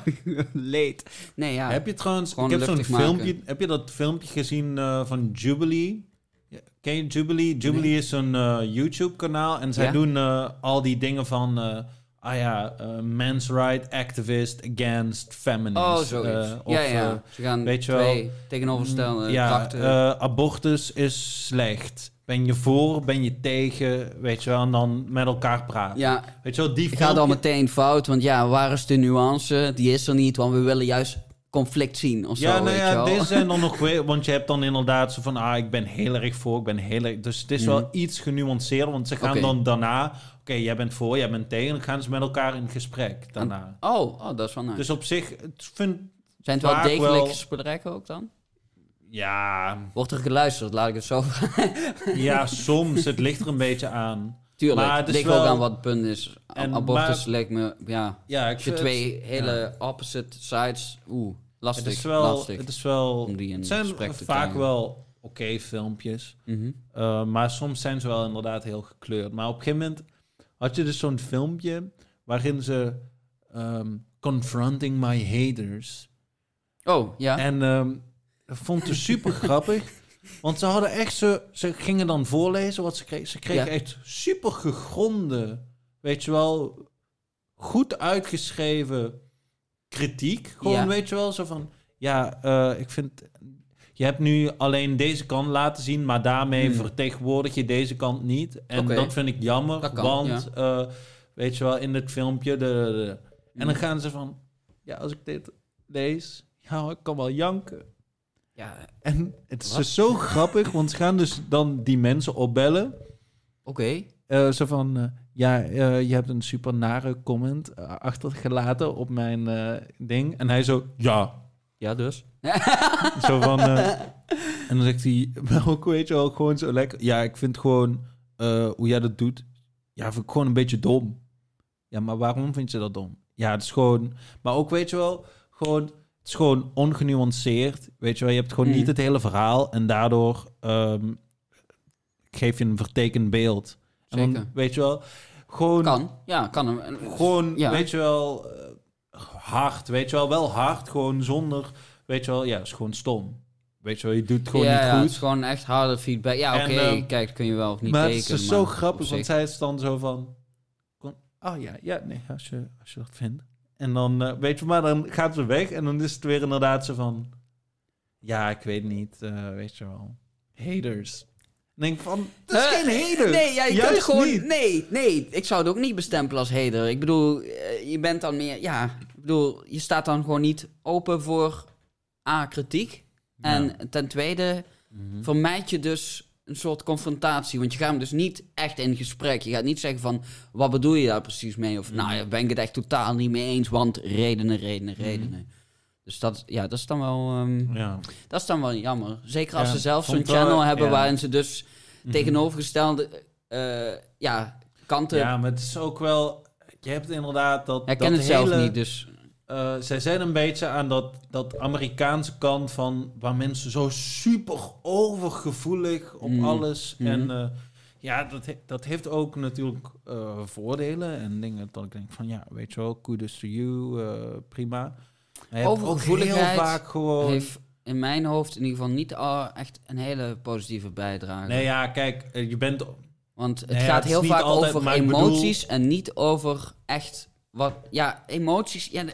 [SPEAKER 1] leed. Nee, ja.
[SPEAKER 2] Heb je trouwens,
[SPEAKER 1] Gewoon
[SPEAKER 2] ik heb zo'n filmpje, heb je dat filmpje gezien eh, van Jubilee? Ja, Ken je Jubilee? Jubilee is een eh, YouTube-kanaal en zij
[SPEAKER 1] Ja?
[SPEAKER 2] doen eh, al die dingen van, ah ja, eh men's right activist against feminist.
[SPEAKER 1] Oh, zoiets.
[SPEAKER 2] eh, of,
[SPEAKER 1] ja, ja.
[SPEAKER 2] eh,
[SPEAKER 1] Ze gaan
[SPEAKER 2] weet je wel,
[SPEAKER 1] tegenovergestelde
[SPEAKER 2] ja, abortus is slecht. Ben je voor, ben je tegen, weet je wel, en dan met elkaar praten.
[SPEAKER 1] ja,
[SPEAKER 2] Weet je wel, die
[SPEAKER 1] ik ga dan meteen fout, want ja, waar is de nuance? Die is er niet, want we willen juist conflict zien of
[SPEAKER 2] Ja,
[SPEAKER 1] zo,
[SPEAKER 2] nou
[SPEAKER 1] weet
[SPEAKER 2] ja, deze zijn dan nog weer... Want je hebt dan inderdaad zo van... Ah, ik ben heel erg voor, ik ben heel erg... Dus het is wel
[SPEAKER 1] Mhm.
[SPEAKER 2] iets genuanceerder. Want ze gaan dan daarna... Oké, jij bent voor, jij bent tegen. Dan gaan ze met elkaar in gesprek daarna.
[SPEAKER 1] Oh, oh, dat is wel nice.
[SPEAKER 2] Dus op zich... Het vind,
[SPEAKER 1] Zijn het wel degelijk
[SPEAKER 2] wel-
[SPEAKER 1] gesprekken ook dan?
[SPEAKER 2] ja,
[SPEAKER 1] Wordt er geluisterd, laat ik het zo
[SPEAKER 2] ja, soms. Het ligt er een beetje aan.
[SPEAKER 1] Tuurlijk,
[SPEAKER 2] Maar
[SPEAKER 1] het ligt ook
[SPEAKER 2] wel-
[SPEAKER 1] aan wat het punt is.
[SPEAKER 2] En-
[SPEAKER 1] Abortus
[SPEAKER 2] maar-
[SPEAKER 1] lijkt me, ja,
[SPEAKER 2] Ja, ik
[SPEAKER 1] je twee
[SPEAKER 2] het-
[SPEAKER 1] hele
[SPEAKER 2] ja.
[SPEAKER 1] opposite sides, oeh, lastig,
[SPEAKER 2] Het is wel...
[SPEAKER 1] lastig.
[SPEAKER 2] Het, is wel,
[SPEAKER 1] om die in
[SPEAKER 2] het zijn vaak
[SPEAKER 1] krijgen.
[SPEAKER 2] wel oké filmpjes.
[SPEAKER 1] Mhm.
[SPEAKER 2] Uh, maar soms zijn ze wel inderdaad heel gekleurd. Maar op een gegeven moment had je dus zo'n filmpje waarin ze ehm, confronting my haters.
[SPEAKER 1] Oh, ja.
[SPEAKER 2] En dat vond dus super grappig. Want ze hadden echt zo, ze gingen dan voorlezen wat ze kregen. Ze kregen
[SPEAKER 1] Ja.
[SPEAKER 2] echt super gegronde, weet je wel, goed uitgeschreven kritiek. Gewoon,
[SPEAKER 1] Ja.
[SPEAKER 2] weet je wel, zo van, ja, eh, ik vind, je hebt nu alleen deze kant laten zien, maar daarmee
[SPEAKER 1] Hmm.
[SPEAKER 2] vertegenwoordig je deze kant niet. En dat vind ik jammer,
[SPEAKER 1] kan,
[SPEAKER 2] want, eh, weet je wel, in het filmpje, de, en dan
[SPEAKER 1] Mhm.
[SPEAKER 2] gaan ze van, ja, als ik dit lees, ja, ik kan wel janken.
[SPEAKER 1] Ja,
[SPEAKER 2] En het is dus zo grappig, want ze gaan dus dan die mensen opbellen.
[SPEAKER 1] oké.
[SPEAKER 2] Eh, zo van, eh, ja, je hebt een super nare comment achtergelaten op mijn ding. En hij zo, ja.
[SPEAKER 1] Ja, dus.
[SPEAKER 2] Zo van, eh, en dan zegt hij, maar ook weet je wel, gewoon zo lekker. Ja, ik vind gewoon, eh, hoe jij dat doet, ja, vind ik gewoon een beetje dom. Ja, maar waarom vind je dat dom? Ja, het is gewoon, maar ook weet je wel, gewoon, het is gewoon ongenuanceerd. Weet je wel, je hebt gewoon
[SPEAKER 1] Mhm.
[SPEAKER 2] niet het hele verhaal. En daardoor ehm, geef je een vertekend beeld. En dan, weet je wel, gewoon,
[SPEAKER 1] Kan, ja, kan.
[SPEAKER 2] gewoon
[SPEAKER 1] Ja.
[SPEAKER 2] weet je wel, hard. Weet je wel, wel hard, gewoon zonder, weet je wel, ja, is gewoon stom. Weet je wel, je doet het gewoon
[SPEAKER 1] ja,
[SPEAKER 2] niet
[SPEAKER 1] ja,
[SPEAKER 2] goed.
[SPEAKER 1] het is gewoon echt harde feedback. Ja, oké,
[SPEAKER 2] ehm,
[SPEAKER 1] kijk, dat kun je wel of niet
[SPEAKER 2] maar
[SPEAKER 1] tekenen.
[SPEAKER 2] het is dus zo
[SPEAKER 1] maar
[SPEAKER 2] grappig, want zij is dan zo van... Oh ja, ja, nee, als je, als je dat vindt. En dan, eh, weet je, maar dan gaat ze weg en dan is het weer inderdaad zo van... Ja, ik weet niet, eh, weet je wel. Haters. Denk van, dat is
[SPEAKER 1] Huh?
[SPEAKER 2] geen hater.
[SPEAKER 1] Nee, ja, je
[SPEAKER 2] Juist
[SPEAKER 1] kunt gewoon...
[SPEAKER 2] niet.
[SPEAKER 1] Nee, nee, ik zou het ook niet bestempelen als hater. Ik bedoel, eh, je bent dan meer... Ja, bedoel, je staat dan gewoon niet open voor A, kritiek. En ten tweede
[SPEAKER 2] Mhm.
[SPEAKER 1] vermijd je dus een soort confrontatie. Want je gaat hem dus niet echt in gesprek. Je gaat niet zeggen van, wat bedoel je daar precies mee? Of, nou, ja, ben ik het echt totaal niet mee eens, want redenen, redenen, redenen. Dus dat, ja, dat is dan wel... ehm,
[SPEAKER 2] Ja.
[SPEAKER 1] dat is dan wel jammer. Zeker als
[SPEAKER 2] Ja,
[SPEAKER 1] ze zelf zo'n channel hebben
[SPEAKER 2] ja.
[SPEAKER 1] waarin ze dus
[SPEAKER 2] Mhm.
[SPEAKER 1] tegenovergestelde eh, ja, kanten.
[SPEAKER 2] Ja, maar het is ook wel... Je hebt inderdaad dat... Dat
[SPEAKER 1] het zelf
[SPEAKER 2] hele-
[SPEAKER 1] niet, dus...
[SPEAKER 2] Eh, zij zijn een beetje aan dat, dat Amerikaanse kant van waar mensen zo super overgevoelig op
[SPEAKER 1] Mm.
[SPEAKER 2] alles.
[SPEAKER 1] Mhm.
[SPEAKER 2] En eh, ja, dat, he- dat heeft ook natuurlijk eh, voordelen en dingen dat ik denk van ja, weet je wel, kudos to you, prima. Ook heel
[SPEAKER 1] Overgevoeligheid
[SPEAKER 2] vaak gewoon.
[SPEAKER 1] heeft in mijn hoofd in ieder geval niet echt een hele positieve bijdrage.
[SPEAKER 2] Nee, ja, kijk, je bent.
[SPEAKER 1] Want het
[SPEAKER 2] Nee, ja,
[SPEAKER 1] gaat
[SPEAKER 2] het
[SPEAKER 1] heel vaak
[SPEAKER 2] altijd,
[SPEAKER 1] over
[SPEAKER 2] bedoel-
[SPEAKER 1] emoties en niet over echt wat. Ja, emoties. Ja,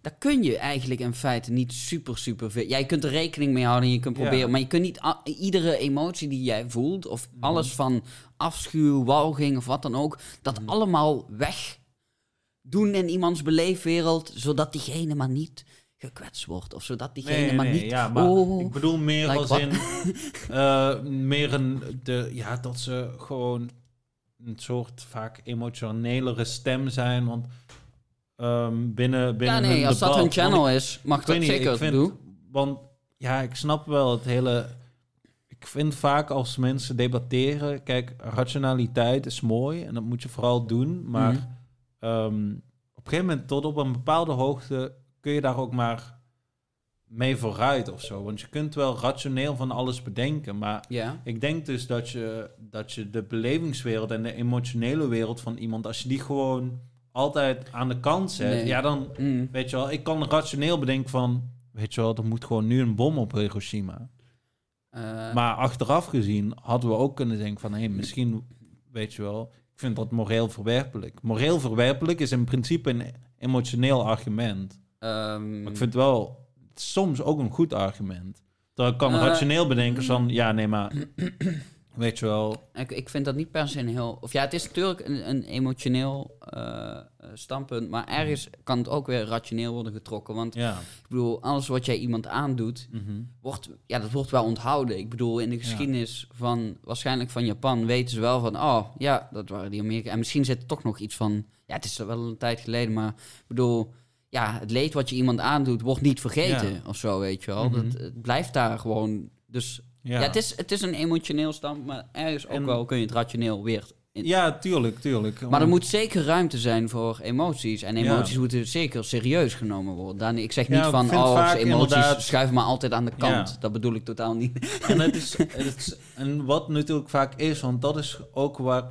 [SPEAKER 1] daar kun je eigenlijk in feite niet super, super veel. Ja, je kunt er rekening mee houden en je kunt
[SPEAKER 2] Ja.
[SPEAKER 1] proberen. Maar je kunt niet iedere emotie die jij voelt, of
[SPEAKER 2] Mhm.
[SPEAKER 1] alles van afschuw, walging of wat dan ook, dat
[SPEAKER 2] Mhm.
[SPEAKER 1] allemaal weg doen in iemands beleefwereld, zodat diegene maar niet gekwetst wordt. Of zodat diegene
[SPEAKER 2] Nee,
[SPEAKER 1] maar niet.
[SPEAKER 2] ja, maar
[SPEAKER 1] oh,
[SPEAKER 2] ik bedoel meer
[SPEAKER 1] Like
[SPEAKER 2] als in. eh, meer een. De, ja, dat ze gewoon een soort vaak emotionelere stem zijn. Want ehm, binnen, binnen
[SPEAKER 1] ja, nee,
[SPEAKER 2] hun
[SPEAKER 1] als dat hun channel
[SPEAKER 2] ik-
[SPEAKER 1] is, mag
[SPEAKER 2] ik
[SPEAKER 1] dat
[SPEAKER 2] niet,
[SPEAKER 1] zeker
[SPEAKER 2] ik vind,
[SPEAKER 1] doen.
[SPEAKER 2] Want ja, ik snap wel het hele. Ik vind vaak als mensen debatteren, kijk, rationaliteit is mooi en dat moet je vooral doen. Maar
[SPEAKER 1] Mhm.
[SPEAKER 2] ehm, op een gegeven moment, tot op een bepaalde hoogte, kun je daar ook maar mee vooruit of zo. Want je kunt wel rationeel van alles bedenken, maar
[SPEAKER 1] Ja.
[SPEAKER 2] ik denk dus dat je, dat je de belevingswereld en de emotionele wereld van iemand, als je die gewoon altijd aan de kant zet,
[SPEAKER 1] Nee.
[SPEAKER 2] ja, dan
[SPEAKER 1] Mm.
[SPEAKER 2] weet je wel, ik kan rationeel bedenken van, weet je wel, er moet gewoon nu een bom op Hiroshima.
[SPEAKER 1] Eh,
[SPEAKER 2] Maar achteraf gezien hadden we ook kunnen denken van, hé, hey, misschien, weet je wel, ik vind dat moreel verwerpelijk. Moreel verwerpelijk is in principe een emotioneel argument.
[SPEAKER 1] ehm,
[SPEAKER 2] Maar ik vind wel soms ook een goed argument. Dat ik kan
[SPEAKER 1] Eh,
[SPEAKER 2] rationeel bedenken van, ja, nee, maar weet je wel,
[SPEAKER 1] ik, ik vind dat niet per se een heel... Of ja, het is natuurlijk een, een emotioneel eh, standpunt, maar ergens kan het ook weer rationeel worden getrokken. Want
[SPEAKER 2] ja.
[SPEAKER 1] ik bedoel, alles wat jij iemand aandoet,
[SPEAKER 2] Mhm.
[SPEAKER 1] wordt, ja, dat wordt wel onthouden. Ik bedoel, in de geschiedenis van, waarschijnlijk van Japan, weten ze wel van, oh, ja, dat waren die Amerika. En misschien zit er toch nog iets van, ja, het is wel een tijd geleden, maar ik bedoel, ja, het leed wat je iemand aandoet, wordt niet vergeten
[SPEAKER 2] Ja.
[SPEAKER 1] of zo, weet je wel.
[SPEAKER 2] Mhm.
[SPEAKER 1] dat, het blijft daar gewoon, dus
[SPEAKER 2] Ja.
[SPEAKER 1] ja, het, is, het is een emotioneel stand, maar ergens ook
[SPEAKER 2] En-
[SPEAKER 1] wel kun je het rationeel weer.
[SPEAKER 2] Ja, tuurlijk, tuurlijk.
[SPEAKER 1] Maar er moet zeker ruimte zijn voor emoties. En
[SPEAKER 2] Ja.
[SPEAKER 1] emoties moeten zeker serieus genomen worden. Dan, ik zeg niet van, oh, emoties
[SPEAKER 2] inderdaad-
[SPEAKER 1] schuiven maar altijd aan de kant.
[SPEAKER 2] Ja.
[SPEAKER 1] Dat bedoel ik totaal niet.
[SPEAKER 2] En, het is, het is, en wat natuurlijk vaak is, want dat is ook waar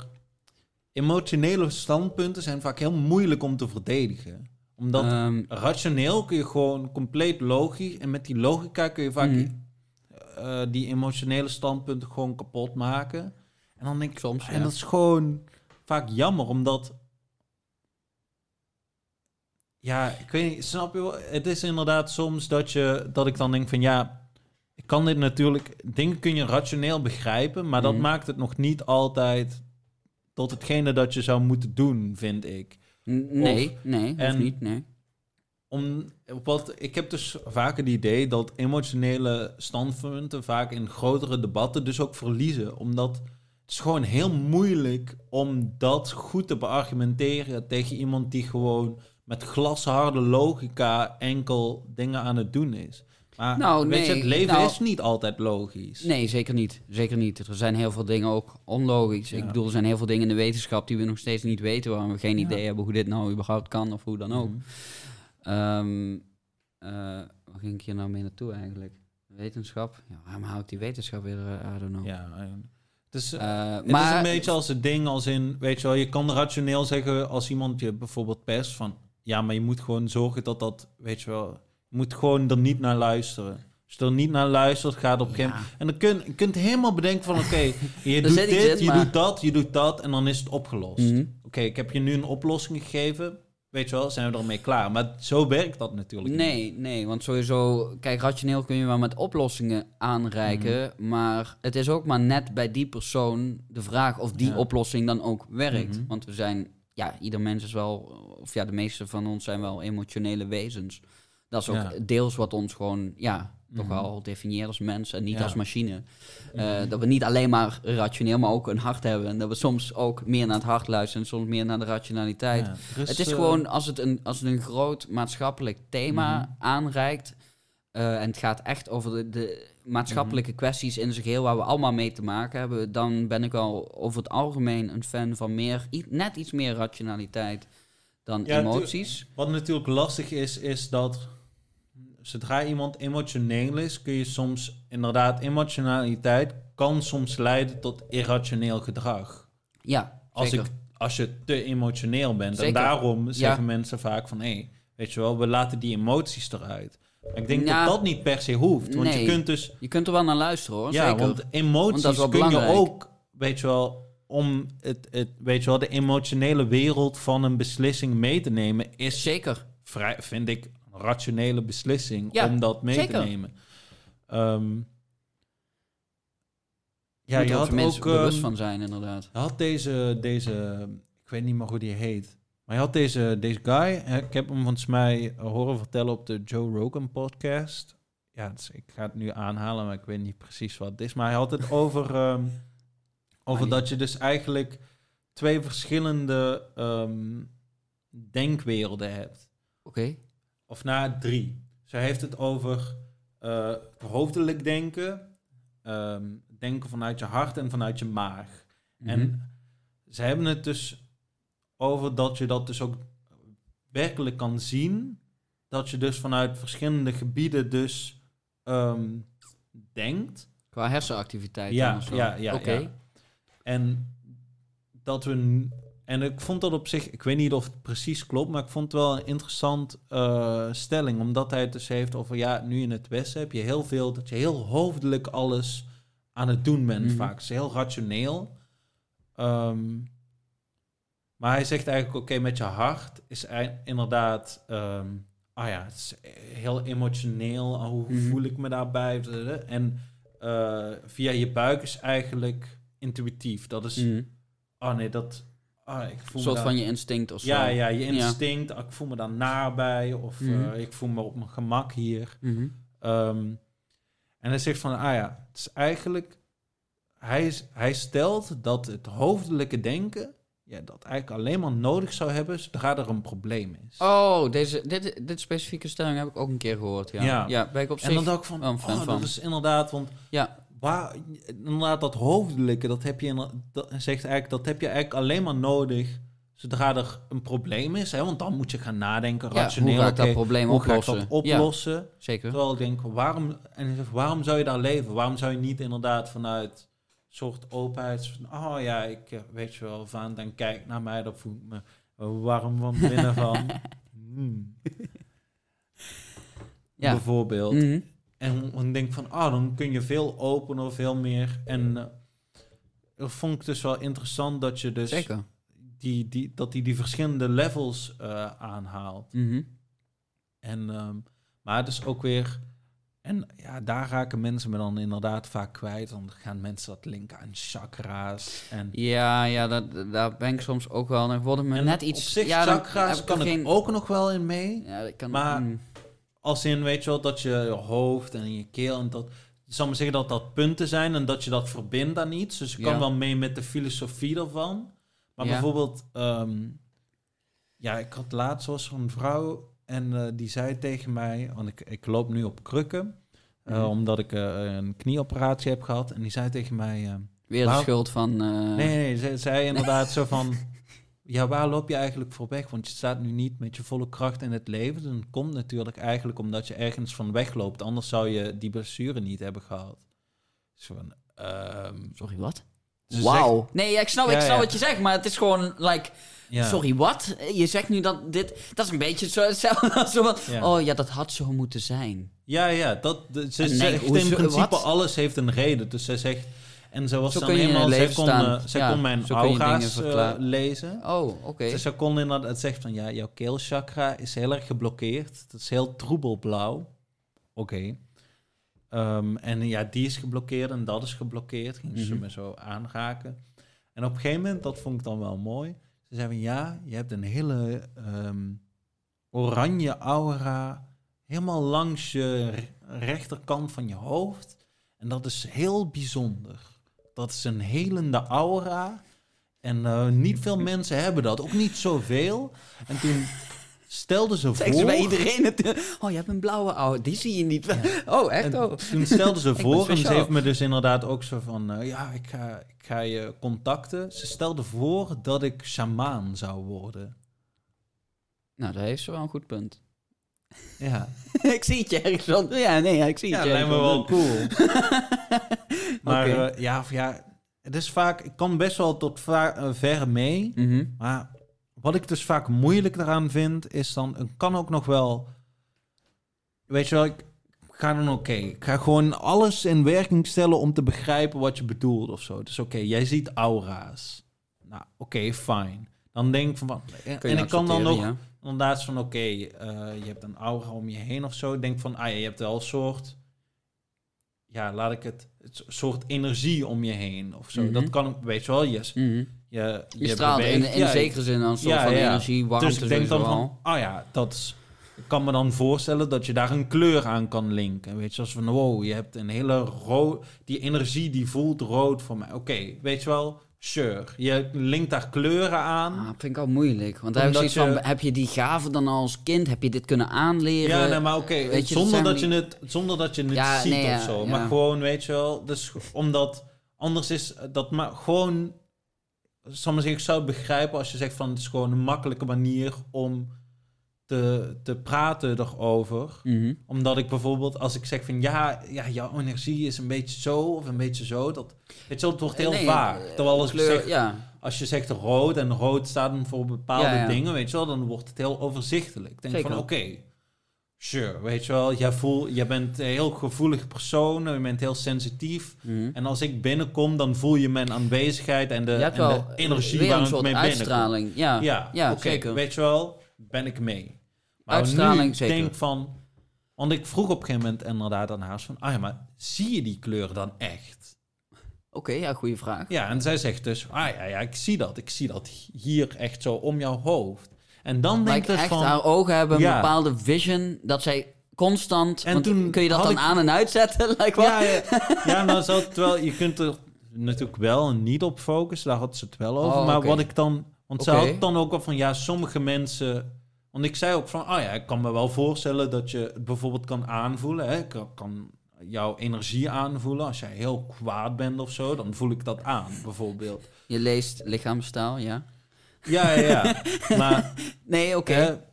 [SPEAKER 2] emotionele standpunten zijn vaak heel moeilijk om te verdedigen. Omdat
[SPEAKER 1] Ehm,
[SPEAKER 2] rationeel kun je gewoon compleet logisch en met die logica kun je vaak
[SPEAKER 1] Mhm.
[SPEAKER 2] Eh, die emotionele standpunten gewoon kapot maken. En dan denk ik,
[SPEAKER 1] Soms,
[SPEAKER 2] en
[SPEAKER 1] ja.
[SPEAKER 2] dat is gewoon vaak jammer, omdat ja, ik weet niet, snap je wel? Het is inderdaad soms dat je dat ik dan denk van ja, ik kan dit natuurlijk, dingen kun je rationeel begrijpen, maar dat
[SPEAKER 1] Mhm.
[SPEAKER 2] maakt het nog niet altijd tot hetgene dat je zou moeten doen, vind ik.
[SPEAKER 1] nee, nee, hoeft
[SPEAKER 2] en-
[SPEAKER 1] niet, nee.
[SPEAKER 2] Om, wat, ik heb dus vaak het idee dat emotionele standpunten vaak in grotere debatten dus ook verliezen. Omdat het is gewoon heel moeilijk om dat goed te beargumenteren tegen iemand die gewoon met glasharde logica enkel dingen aan het doen is. Maar
[SPEAKER 1] Nou,
[SPEAKER 2] weet je,
[SPEAKER 1] nee,
[SPEAKER 2] het leven
[SPEAKER 1] nou-
[SPEAKER 2] is niet altijd logisch.
[SPEAKER 1] Nee, zeker niet. Zeker niet. Er zijn heel veel dingen ook onlogisch.
[SPEAKER 2] Ja.
[SPEAKER 1] Ik bedoel, er zijn heel veel dingen in de wetenschap die we nog steeds niet weten, waarom we geen
[SPEAKER 2] Ja.
[SPEAKER 1] idee hebben hoe dit nou überhaupt kan of hoe dan ook.
[SPEAKER 2] Mhm.
[SPEAKER 1] Ehm, eh, waar ging ik hier nou mee naartoe eigenlijk? Wetenschap? Ja, waarom hou ik die wetenschap weer? eh, I don't know.
[SPEAKER 2] Ja, het is,
[SPEAKER 1] Eh,
[SPEAKER 2] Het
[SPEAKER 1] maar
[SPEAKER 2] is een beetje als het ding als in, weet je wel, je kan rationeel zeggen als iemand je bijvoorbeeld pest van, ja, maar je moet gewoon zorgen dat dat, weet je wel, je moet gewoon er niet naar luisteren. Als je er niet naar luistert, gaat op
[SPEAKER 1] Ja.
[SPEAKER 2] En dan kun je kunt helemaal bedenken van, oké, je doet dit, je
[SPEAKER 1] maar-
[SPEAKER 2] doet dat, je doet dat en dan is het opgelost.
[SPEAKER 1] Mhm.
[SPEAKER 2] Oké, ik heb je nu een oplossing gegeven, weet je wel, zijn we ermee klaar. Maar zo werkt dat natuurlijk niet.
[SPEAKER 1] Nee, nee, want sowieso, kijk, rationeel kun je wel met oplossingen aanreiken,
[SPEAKER 2] Mhm.
[SPEAKER 1] maar het is ook maar net bij die persoon de vraag of die
[SPEAKER 2] Ja.
[SPEAKER 1] oplossing dan ook werkt.
[SPEAKER 2] Mhm.
[SPEAKER 1] Want we zijn, ja, ieder mens is wel, of ja, de meeste van ons zijn wel emotionele wezens. Dat is ook
[SPEAKER 2] Ja.
[SPEAKER 1] deels wat ons gewoon, ja, toch
[SPEAKER 2] Mhm.
[SPEAKER 1] wel definieert als mens en niet
[SPEAKER 2] Ja.
[SPEAKER 1] als machine. Eh,
[SPEAKER 2] Mhm.
[SPEAKER 1] dat we niet alleen maar rationeel, maar ook een hart hebben. En dat we soms ook meer naar het hart luisteren en soms meer naar de rationaliteit.
[SPEAKER 2] Ja,
[SPEAKER 1] Het is
[SPEAKER 2] eh,
[SPEAKER 1] gewoon als het een, als het een groot maatschappelijk thema
[SPEAKER 2] Mhm.
[SPEAKER 1] aanreikt. eh, en het gaat echt over de, de maatschappelijke kwesties in zijn geheel waar we allemaal mee te maken hebben, dan ben ik wel over het algemeen een fan van meer, net iets meer rationaliteit dan
[SPEAKER 2] Ja,
[SPEAKER 1] emoties.
[SPEAKER 2] Wat natuurlijk lastig is, is dat zodra iemand emotioneel is, kun je soms inderdaad emotionaliteit kan soms leiden tot irrationeel gedrag.
[SPEAKER 1] Ja,
[SPEAKER 2] Als,
[SPEAKER 1] zeker.
[SPEAKER 2] ik, als je te emotioneel bent. En
[SPEAKER 1] Zeker.
[SPEAKER 2] daarom zeggen
[SPEAKER 1] Ja.
[SPEAKER 2] mensen vaak van, hé, weet je wel, we laten die emoties eruit. Maar ik denk dat dat niet per se hoeft. Want
[SPEAKER 1] Nee.
[SPEAKER 2] je kunt dus
[SPEAKER 1] Je kunt er wel naar luisteren hoor,
[SPEAKER 2] ja,
[SPEAKER 1] zeker.
[SPEAKER 2] want emoties
[SPEAKER 1] Want
[SPEAKER 2] kun je ook, weet je wel, om het, het, weet je wel, de emotionele wereld van een beslissing mee te nemen, is
[SPEAKER 1] Zeker.
[SPEAKER 2] vrij, vind ik, rationele beslissing
[SPEAKER 1] Ja,
[SPEAKER 2] om dat mee
[SPEAKER 1] zeker.
[SPEAKER 2] te nemen. Ehm, ja, je
[SPEAKER 1] je
[SPEAKER 2] had
[SPEAKER 1] mensen
[SPEAKER 2] ook
[SPEAKER 1] bewust
[SPEAKER 2] ehm,
[SPEAKER 1] van zijn inderdaad.
[SPEAKER 2] je had deze, deze, ik weet niet meer hoe die heet. Maar je had deze, deze guy, hè, ik heb hem volgens mij horen vertellen op de Joe Rogan podcast. Ja, dus ik ga het nu aanhalen, maar ik weet niet precies wat het is. Maar hij had het over, ehm, over
[SPEAKER 1] Ah,
[SPEAKER 2] dat je dus eigenlijk twee verschillende ehm, denkwerelden hebt.
[SPEAKER 1] Oké.
[SPEAKER 2] Of na drie. Zij heeft het over eh, hoofdelijk denken, ehm, denken vanuit je hart en vanuit je maag.
[SPEAKER 1] Mhm.
[SPEAKER 2] En ze hebben het dus over dat je dat dus ook werkelijk kan zien. Dat je dus vanuit verschillende gebieden dus ehm, denkt.
[SPEAKER 1] Qua hersenactiviteit
[SPEAKER 2] Ja,
[SPEAKER 1] zo.
[SPEAKER 2] ja, ja.
[SPEAKER 1] Oké.
[SPEAKER 2] ja. En dat we... En ik vond dat op zich... Ik weet niet of het precies klopt, maar ik vond het wel een interessant eh, stelling. Omdat hij het dus heeft over... Ja, nu in het Westen heb je heel veel... Dat je heel hoofdelijk alles aan het doen bent
[SPEAKER 1] Mhm.
[SPEAKER 2] vaak. Het is heel rationeel. Ehm, maar hij zegt eigenlijk... Oké, met je hart is inderdaad... ehm, ah ja, het is heel emotioneel. Ah, Hoe
[SPEAKER 1] Mhm.
[SPEAKER 2] voel ik me daarbij? En eh, via je buik is eigenlijk intuïtief. Dat is, oh nee, dat, ah, ik
[SPEAKER 1] Een
[SPEAKER 2] voel
[SPEAKER 1] soort
[SPEAKER 2] me
[SPEAKER 1] van je instinct of zo.
[SPEAKER 2] ja, ja, je instinct, ik voel me daar naar bij, of eh,
[SPEAKER 1] Mhm.
[SPEAKER 2] ik voel me op mijn gemak hier.
[SPEAKER 1] Mhm.
[SPEAKER 2] Ehm, en hij zegt van, ah ja, het is eigenlijk, hij, is, hij stelt dat het hoofdelijke denken, ja, dat eigenlijk alleen maar nodig zou hebben zodra er een probleem is.
[SPEAKER 1] Oh, deze, dit, dit specifieke stelling heb ik ook een keer gehoord. Ja,
[SPEAKER 2] Ja.
[SPEAKER 1] ja. ben ik op
[SPEAKER 2] en dan dacht ik van,
[SPEAKER 1] een
[SPEAKER 2] oh,
[SPEAKER 1] van.
[SPEAKER 2] dat is inderdaad, want
[SPEAKER 1] Ja,
[SPEAKER 2] Waar, inderdaad, dat hoofdelijke, dat heb je, dat zegt eigenlijk, dat heb je eigenlijk alleen maar nodig zodra er een probleem is. Hè? Want dan moet je gaan nadenken,
[SPEAKER 1] ja
[SPEAKER 2] rationeel.
[SPEAKER 1] hoe ga ik dat probleem
[SPEAKER 2] hoe ga ik
[SPEAKER 1] oplossen?
[SPEAKER 2] dat oplossen?
[SPEAKER 1] Zeker.
[SPEAKER 2] Terwijl ik denk, waarom, en waarom zou je daar leven? Waarom zou je niet inderdaad vanuit een soort openheid, van, oh ja, ik eh, weet je wel, van, dan kijk naar mij, dan voel ik me warm van binnen van. Hmm.
[SPEAKER 1] Ja.
[SPEAKER 2] Bijvoorbeeld.
[SPEAKER 1] Mhm.
[SPEAKER 2] En dan denk ik van, ah, dan kun je veel opener, veel meer. En eh, dat vond ik dus wel interessant dat je dus
[SPEAKER 1] Zeker.
[SPEAKER 2] die, die, dat die, die verschillende levels eh, aanhaalt.
[SPEAKER 1] Mhm.
[SPEAKER 2] En, ehm, maar het is ook weer, en ja, daar raken mensen me dan inderdaad vaak kwijt. Dan gaan mensen dat linken aan chakra's. En,
[SPEAKER 1] Ja, ja dat, daar ben ik soms ook wel. Dan worden me net
[SPEAKER 2] op
[SPEAKER 1] iets...
[SPEAKER 2] zich,
[SPEAKER 1] ja, dan
[SPEAKER 2] chakra's
[SPEAKER 1] ik
[SPEAKER 2] kan ik
[SPEAKER 1] geen...
[SPEAKER 2] ook nog wel in mee.
[SPEAKER 1] Ja, dat kan...
[SPEAKER 2] Maar-
[SPEAKER 1] mm.
[SPEAKER 2] Als in, weet je wel, dat je je hoofd en je keel en dat... Ik zal maar zeggen dat dat punten zijn en dat je dat verbindt aan iets. Dus ik kan
[SPEAKER 1] Ja.
[SPEAKER 2] wel mee met de filosofie ervan. Maar
[SPEAKER 1] Ja.
[SPEAKER 2] bijvoorbeeld, ehm, ja, ik had laatst was er een vrouw en eh, die zei tegen mij, want ik, ik loop nu op krukken, eh,
[SPEAKER 1] Mhm.
[SPEAKER 2] omdat ik eh, een knieoperatie heb gehad. En die zei tegen mij,
[SPEAKER 1] Weer de schuld van...
[SPEAKER 2] nee, nee, ze zei inderdaad zo van, ja, waar loop je eigenlijk voor weg? Want je staat nu niet met je volle kracht in het leven. Dat komt natuurlijk eigenlijk omdat je ergens van wegloopt. Anders zou je die blessure niet hebben gehad. Van, ehm,
[SPEAKER 1] Sorry, wat?
[SPEAKER 2] ze
[SPEAKER 1] Wauw. Nee, ja, ik snap, ik snap
[SPEAKER 2] ja.
[SPEAKER 1] wat je zegt, maar het is gewoon, like...
[SPEAKER 2] ja.
[SPEAKER 1] Sorry, wat? Je zegt nu dat dit... Dat is een beetje zo, hetzelfde als zo van...
[SPEAKER 2] Ja.
[SPEAKER 1] Oh ja, dat had zo moeten zijn.
[SPEAKER 2] Ja, ja, dat, ze
[SPEAKER 1] Nee,
[SPEAKER 2] zegt in principe
[SPEAKER 1] wat?
[SPEAKER 2] alles heeft een reden. Dus zij zegt, en ze was
[SPEAKER 1] Zo
[SPEAKER 2] dan helemaal, zij kon,
[SPEAKER 1] staan.
[SPEAKER 2] zij
[SPEAKER 1] Ja,
[SPEAKER 2] kon mijn
[SPEAKER 1] zo
[SPEAKER 2] eh,
[SPEAKER 1] verklaren.
[SPEAKER 2] lezen.
[SPEAKER 1] Oh, oké.
[SPEAKER 2] Dus ze kon inderdaad, het zegt van ja, jouw keelchakra is heel erg geblokkeerd. Het is heel troebelblauw. Oké. Ehm, en ja, die is geblokkeerd en dat is geblokkeerd. Ging ze
[SPEAKER 1] Mhm.
[SPEAKER 2] me zo aanraken. En op een gegeven moment, dat vond ik dan wel mooi. Ze zei van ja, je hebt een hele ehm, oranje aura helemaal langs je re- rechterkant van je hoofd. En dat is heel bijzonder. Dat is een helende aura. En eh, niet veel mensen hebben dat, ook niet zoveel. En toen stelden ze
[SPEAKER 1] Zeggen ze bij
[SPEAKER 2] voor...
[SPEAKER 1] iedereen het. Oh, je hebt een blauwe oude. Die zie je niet. Oh, echt? Oh.
[SPEAKER 2] toen stelden ze voor, en ze heeft me dus inderdaad ook zo van... eh, ja, ik ga, ik ga je contacten. Ze stelde voor dat ik shamaan zou worden.
[SPEAKER 1] Nou, dat heeft ze wel een goed punt.
[SPEAKER 2] Ja,
[SPEAKER 1] ik zie het je ergens van. Ja, nee, ja, ik zie
[SPEAKER 2] ja
[SPEAKER 1] het je
[SPEAKER 2] lijkt me wel cool. maar eh, ja, of ja, het is vaak... Ik kan best wel tot eh, ver mee.
[SPEAKER 1] Mhm.
[SPEAKER 2] Maar wat ik dus vaak moeilijk eraan vind, is dan... Het kan ook nog wel... Weet je wel, ik ga dan oké. ik ga gewoon alles in werking stellen om te begrijpen wat je bedoelt of zo. Dus oké, jij ziet aura's. Nou, oké, fijn. Dan denk ik van... wat- En, ik kan dan nog inderdaad van... Oké, eh, je hebt een aura om je heen of zo. Denk van, ah ja, je hebt wel een soort... Ja, laat ik het... het soort energie om je heen of zo.
[SPEAKER 1] Mhm.
[SPEAKER 2] Dat kan, weet je wel, yes.
[SPEAKER 1] Mhm.
[SPEAKER 2] Je,
[SPEAKER 1] Je, straalt in,
[SPEAKER 2] beweegt-
[SPEAKER 1] in
[SPEAKER 2] ja,
[SPEAKER 1] zekere zin een soort
[SPEAKER 2] ja,
[SPEAKER 1] van
[SPEAKER 2] ja.
[SPEAKER 1] energie, warmte
[SPEAKER 2] Dus ik denk dan van,
[SPEAKER 1] al.
[SPEAKER 2] oh ja, dat is, ik kan me dan voorstellen dat je daar een kleur aan kan linken. Weet je, als van, wow, je hebt een hele rood, die energie die voelt rood voor mij. Oké, weet je wel, sure. Je linkt daar kleuren aan.
[SPEAKER 1] Ah, vind ik al moeilijk. Want daar heb,
[SPEAKER 2] je-
[SPEAKER 1] van, heb je die gave dan al als kind? Heb je dit kunnen aanleren?
[SPEAKER 2] ja, nee, maar oké,
[SPEAKER 1] dat
[SPEAKER 2] zonder, dat
[SPEAKER 1] die-
[SPEAKER 2] je het, zonder dat je het
[SPEAKER 1] Ja,
[SPEAKER 2] ziet
[SPEAKER 1] nee, ja,
[SPEAKER 2] of zo.
[SPEAKER 1] ja.
[SPEAKER 2] Maar gewoon, weet je wel, dus omdat, anders is dat maar gewoon, zeggen, ik zou het begrijpen als je zegt van, het is gewoon een makkelijke manier om te, te praten erover.
[SPEAKER 1] Mhm.
[SPEAKER 2] Omdat ik bijvoorbeeld, als ik zeg van ja, ja, jouw energie is een beetje zo of een beetje zo, dat, weet je wel, het wordt heel
[SPEAKER 1] Nee,
[SPEAKER 2] vaag.
[SPEAKER 1] eh,
[SPEAKER 2] Terwijl als,
[SPEAKER 1] kleur,
[SPEAKER 2] ik zeg,
[SPEAKER 1] ja.
[SPEAKER 2] als je zegt rood en rood staat dan voor bepaalde
[SPEAKER 1] Ja, ja.
[SPEAKER 2] dingen, weet je wel, dan wordt het heel overzichtelijk. Ik denk
[SPEAKER 1] Zeker.
[SPEAKER 2] van oké, sure, weet je wel, jij, voel, jij bent een heel gevoelig persoon, je bent heel sensitief.
[SPEAKER 1] Mhm.
[SPEAKER 2] En als ik binnenkom, dan voel je mijn aanwezigheid en de,
[SPEAKER 1] je
[SPEAKER 2] en de energie waar ik mee binnenkom.
[SPEAKER 1] Ja,
[SPEAKER 2] Ja,
[SPEAKER 1] ja
[SPEAKER 2] oké,
[SPEAKER 1] zeker.
[SPEAKER 2] weet je wel, ben ik mee. Maar
[SPEAKER 1] Uitstraling,
[SPEAKER 2] nu
[SPEAKER 1] zeker.
[SPEAKER 2] denk van... Want ik vroeg op een gegeven moment inderdaad aan haar van... Ah ja, maar zie je die kleur dan echt?
[SPEAKER 1] Oké, ja, goede vraag.
[SPEAKER 2] Ja, en zij zegt dus... Ah ja, ja, ik zie dat. Ik zie dat hier echt zo om jouw hoofd. En dan denk ik dus
[SPEAKER 1] echt,
[SPEAKER 2] van...
[SPEAKER 1] haar ogen hebben een
[SPEAKER 2] Ja.
[SPEAKER 1] bepaalde vision, dat zij constant...
[SPEAKER 2] En
[SPEAKER 1] want
[SPEAKER 2] toen
[SPEAKER 1] kun je dat dan
[SPEAKER 2] ik-
[SPEAKER 1] aan en uitzetten? Like?
[SPEAKER 2] Ja, ja, ja nou het wel... Je kunt er natuurlijk wel en niet op focussen. Daar had ze het wel over.
[SPEAKER 1] Oh,
[SPEAKER 2] maar wat ik dan... Want ze
[SPEAKER 1] Oké.
[SPEAKER 2] had dan ook wel van... Ja, sommige mensen... Want ik zei ook van... Ah ja, ik kan me wel voorstellen dat je het bijvoorbeeld kan aanvoelen. Hè? Ik kan- jouw energie aanvoelen. Als jij heel kwaad bent of zo, dan voel ik dat aan, bijvoorbeeld.
[SPEAKER 1] Je leest lichaamstaal, ja.
[SPEAKER 2] Ja, ja, ja. maar...
[SPEAKER 1] Nee, oké.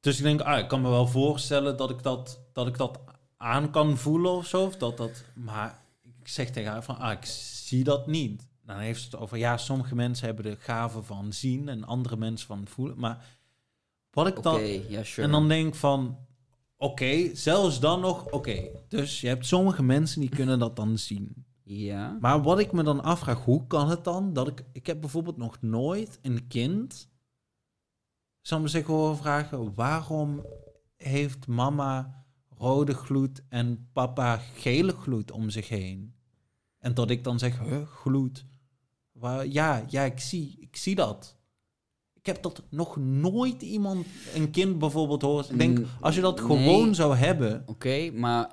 [SPEAKER 2] Dus ik denk, ah, ik kan me wel voorstellen dat ik dat, dat ik dat aan kan voelen of zo. Of dat, dat, maar ik zeg tegen haar van, ah, ik zie dat niet. Dan heeft het over, ja, sommige mensen hebben de gave van zien en andere mensen van voelen. Maar wat ik dan...
[SPEAKER 1] sure.
[SPEAKER 2] En dan denk van, oké, zelfs dan nog, oké. Dus je hebt sommige mensen die kunnen dat dan zien.
[SPEAKER 1] Ja.
[SPEAKER 2] Maar wat ik me dan afvraag, hoe kan het dan dat ik... Ik heb bijvoorbeeld nog nooit een kind... Zal me zeggen horen vragen... Waarom heeft mama rode gloed en papa gele gloed om zich heen? En dat ik dan zeg, huh, gloed? Waar, ja, ja, ik zie, ik zie dat. Ik heb dat nog nooit iemand, een kind bijvoorbeeld hoort. Ik denk,
[SPEAKER 1] Mm,
[SPEAKER 2] als je dat
[SPEAKER 1] nee.
[SPEAKER 2] gewoon zou hebben...
[SPEAKER 1] Oké, maar...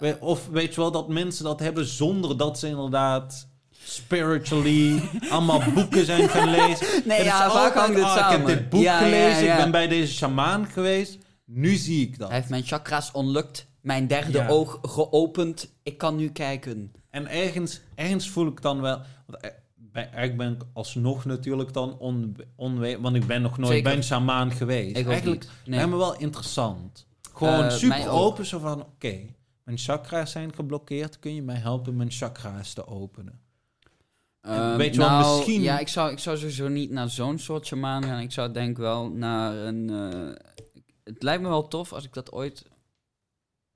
[SPEAKER 1] eh,
[SPEAKER 2] Of weet je wel dat mensen dat hebben zonder dat ze inderdaad spiritually allemaal boeken zijn gaan lezen.
[SPEAKER 1] Nee, ja, vaak hangt het
[SPEAKER 2] "Ah,
[SPEAKER 1] samen.
[SPEAKER 2] Ik heb dit boek
[SPEAKER 1] Ja,
[SPEAKER 2] gelezen,
[SPEAKER 1] ja.
[SPEAKER 2] ik ben bij deze shamaan geweest. Nu zie ik dat.
[SPEAKER 1] Hij heeft mijn chakras onlukt, mijn derde oog geopend. Ik kan nu kijken.
[SPEAKER 2] En ergens, ergens voel ik dan wel... Want eigenlijk ben ik alsnog natuurlijk dan on, onwe... Want ik ben nog nooit bij een shamaan geweest.
[SPEAKER 1] Ik
[SPEAKER 2] eigenlijk.
[SPEAKER 1] Nee.
[SPEAKER 2] lijkt me wel interessant. Gewoon
[SPEAKER 1] Eh,
[SPEAKER 2] super open, zo van... Oké, mijn chakra's zijn geblokkeerd. Kun je mij helpen mijn chakra's te openen?
[SPEAKER 1] Ehm,
[SPEAKER 2] weet je wel,
[SPEAKER 1] nou,
[SPEAKER 2] misschien-
[SPEAKER 1] Ja, ik zou, ik zou sowieso niet naar zo'n soort shamaan gaan. Ik zou denk wel naar een... eh, het lijkt me wel tof als ik dat ooit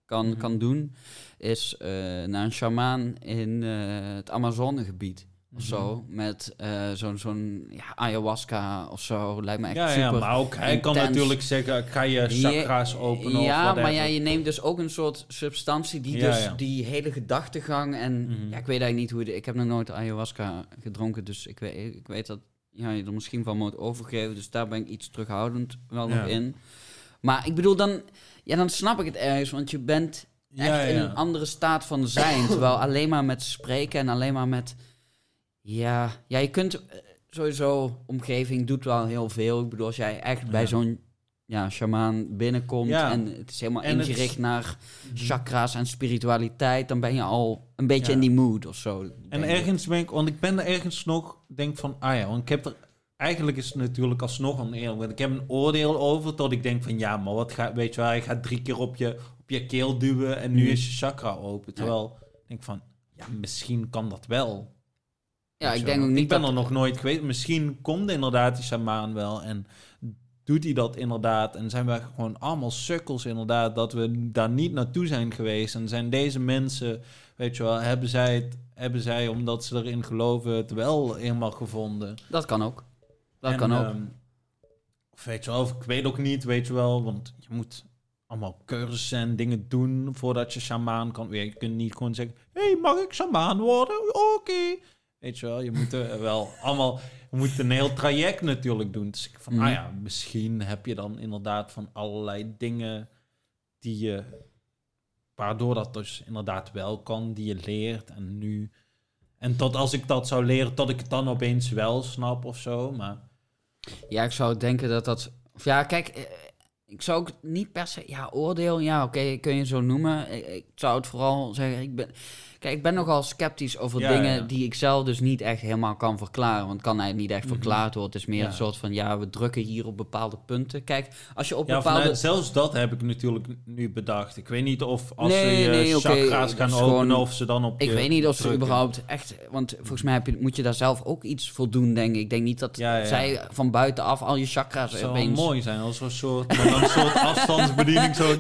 [SPEAKER 1] kan,
[SPEAKER 2] Mhm.
[SPEAKER 1] kan doen. Is eh, naar een shamaan in eh, het Amazonegebied. Of
[SPEAKER 2] Mhm.
[SPEAKER 1] zo. Met eh, zo'n zo'n ja, ayahuasca of zo. Lijkt me echt
[SPEAKER 2] Ja,
[SPEAKER 1] super
[SPEAKER 2] ja, maar ook hij kan natuurlijk zeggen, ik ga je chakra's openen of
[SPEAKER 1] Ja,
[SPEAKER 2] whatever.
[SPEAKER 1] maar ja, je neemt dus ook een soort substantie die
[SPEAKER 2] Ja,
[SPEAKER 1] dus
[SPEAKER 2] ja.
[SPEAKER 1] die hele gedachtegang en
[SPEAKER 2] Mhm.
[SPEAKER 1] ja, ik weet eigenlijk niet hoe de, ik heb nog nooit ayahuasca gedronken, dus ik weet, ik weet dat ja, je er misschien van moet overgeven, dus daar ben ik iets terughoudend wel nog in. Maar ik bedoel dan, ja, dan snap ik het ergens, want je bent echt
[SPEAKER 2] Ja,
[SPEAKER 1] in een andere staat van zijn, terwijl alleen maar met spreken en alleen maar met ja, ja, je kunt eh, sowieso omgeving doet wel heel veel. Ik bedoel, als jij echt bij zo'n ja, shamaan binnenkomt
[SPEAKER 2] Ja.
[SPEAKER 1] en het is helemaal
[SPEAKER 2] En
[SPEAKER 1] ingericht naar chakra's en spiritualiteit, dan ben je al een beetje
[SPEAKER 2] Ja.
[SPEAKER 1] in die mood of zo.
[SPEAKER 2] En
[SPEAKER 1] ik.
[SPEAKER 2] ergens ben ik, want ik ben er ergens nog, denk van, ah ja, want ik heb er, eigenlijk is het natuurlijk alsnog een oordeel, want ik heb een oordeel over tot ik denk van, ja, maar wat gaat, weet je wel, je gaat drie keer op je, op je keel duwen en nu
[SPEAKER 1] Mhm.
[SPEAKER 2] is je chakra open. Terwijl, ik denk van, ja, misschien kan dat wel.
[SPEAKER 1] Ja, ik denk ook niet
[SPEAKER 2] Ik ben
[SPEAKER 1] dat...
[SPEAKER 2] er nog nooit geweest. Misschien komt inderdaad die shamaan wel en doet hij dat inderdaad. En zijn wij gewoon allemaal sukkels inderdaad dat we daar niet naartoe zijn geweest. En zijn deze mensen, weet je wel, hebben zij het, hebben zij omdat ze erin geloven het wel helemaal gevonden.
[SPEAKER 1] Dat kan ook. Dat
[SPEAKER 2] En,
[SPEAKER 1] kan ook.
[SPEAKER 2] ehm, of weet je wel, of ik weet ook niet, weet je wel, want je moet allemaal cursussen en dingen doen voordat je shamaan kan. Je kunt niet gewoon zeggen, hey, mag ik shamaan worden? Oké. Weet je wel, je moet er wel allemaal, je moet een heel traject natuurlijk doen. Dus ik van,
[SPEAKER 1] Mhm.
[SPEAKER 2] ah ja, misschien heb je dan inderdaad van allerlei dingen die je, waardoor dat dus inderdaad wel kan, die je leert. En nu, en tot als ik dat zou leren, tot ik het dan opeens wel snap of zo, maar...
[SPEAKER 1] Ja, ik zou denken dat dat... Of ja, kijk, eh, ik zou ook niet per se... Ja, oordeel, ja, oké, kun je zo noemen. Ik, ik zou het vooral zeggen, ik ben... Kijk, ik ben nogal sceptisch over
[SPEAKER 2] Ja,
[SPEAKER 1] dingen
[SPEAKER 2] ja.
[SPEAKER 1] die ik zelf dus niet echt helemaal kan verklaren. Want kan eigenlijk niet echt
[SPEAKER 2] Mhm.
[SPEAKER 1] verklaard worden. Het is meer
[SPEAKER 2] Ja.
[SPEAKER 1] een soort van, ja, we drukken hier op bepaalde punten. Kijk, als je op
[SPEAKER 2] Ja,
[SPEAKER 1] bepaalde...
[SPEAKER 2] vanuit- zelfs dat heb ik natuurlijk nu bedacht. Ik weet niet of als
[SPEAKER 1] Nee,
[SPEAKER 2] ze je chakra's gaan openen
[SPEAKER 1] gewoon-
[SPEAKER 2] of ze dan op
[SPEAKER 1] Ik weet niet of ze überhaupt echt... Want volgens mij heb je, moet je daar zelf ook iets voor doen, denk ik. Ik denk niet dat zij van buitenaf al je chakras
[SPEAKER 2] Het zou wel
[SPEAKER 1] opeens...
[SPEAKER 2] mooi zijn als een soort, een soort afstandsbediening zo...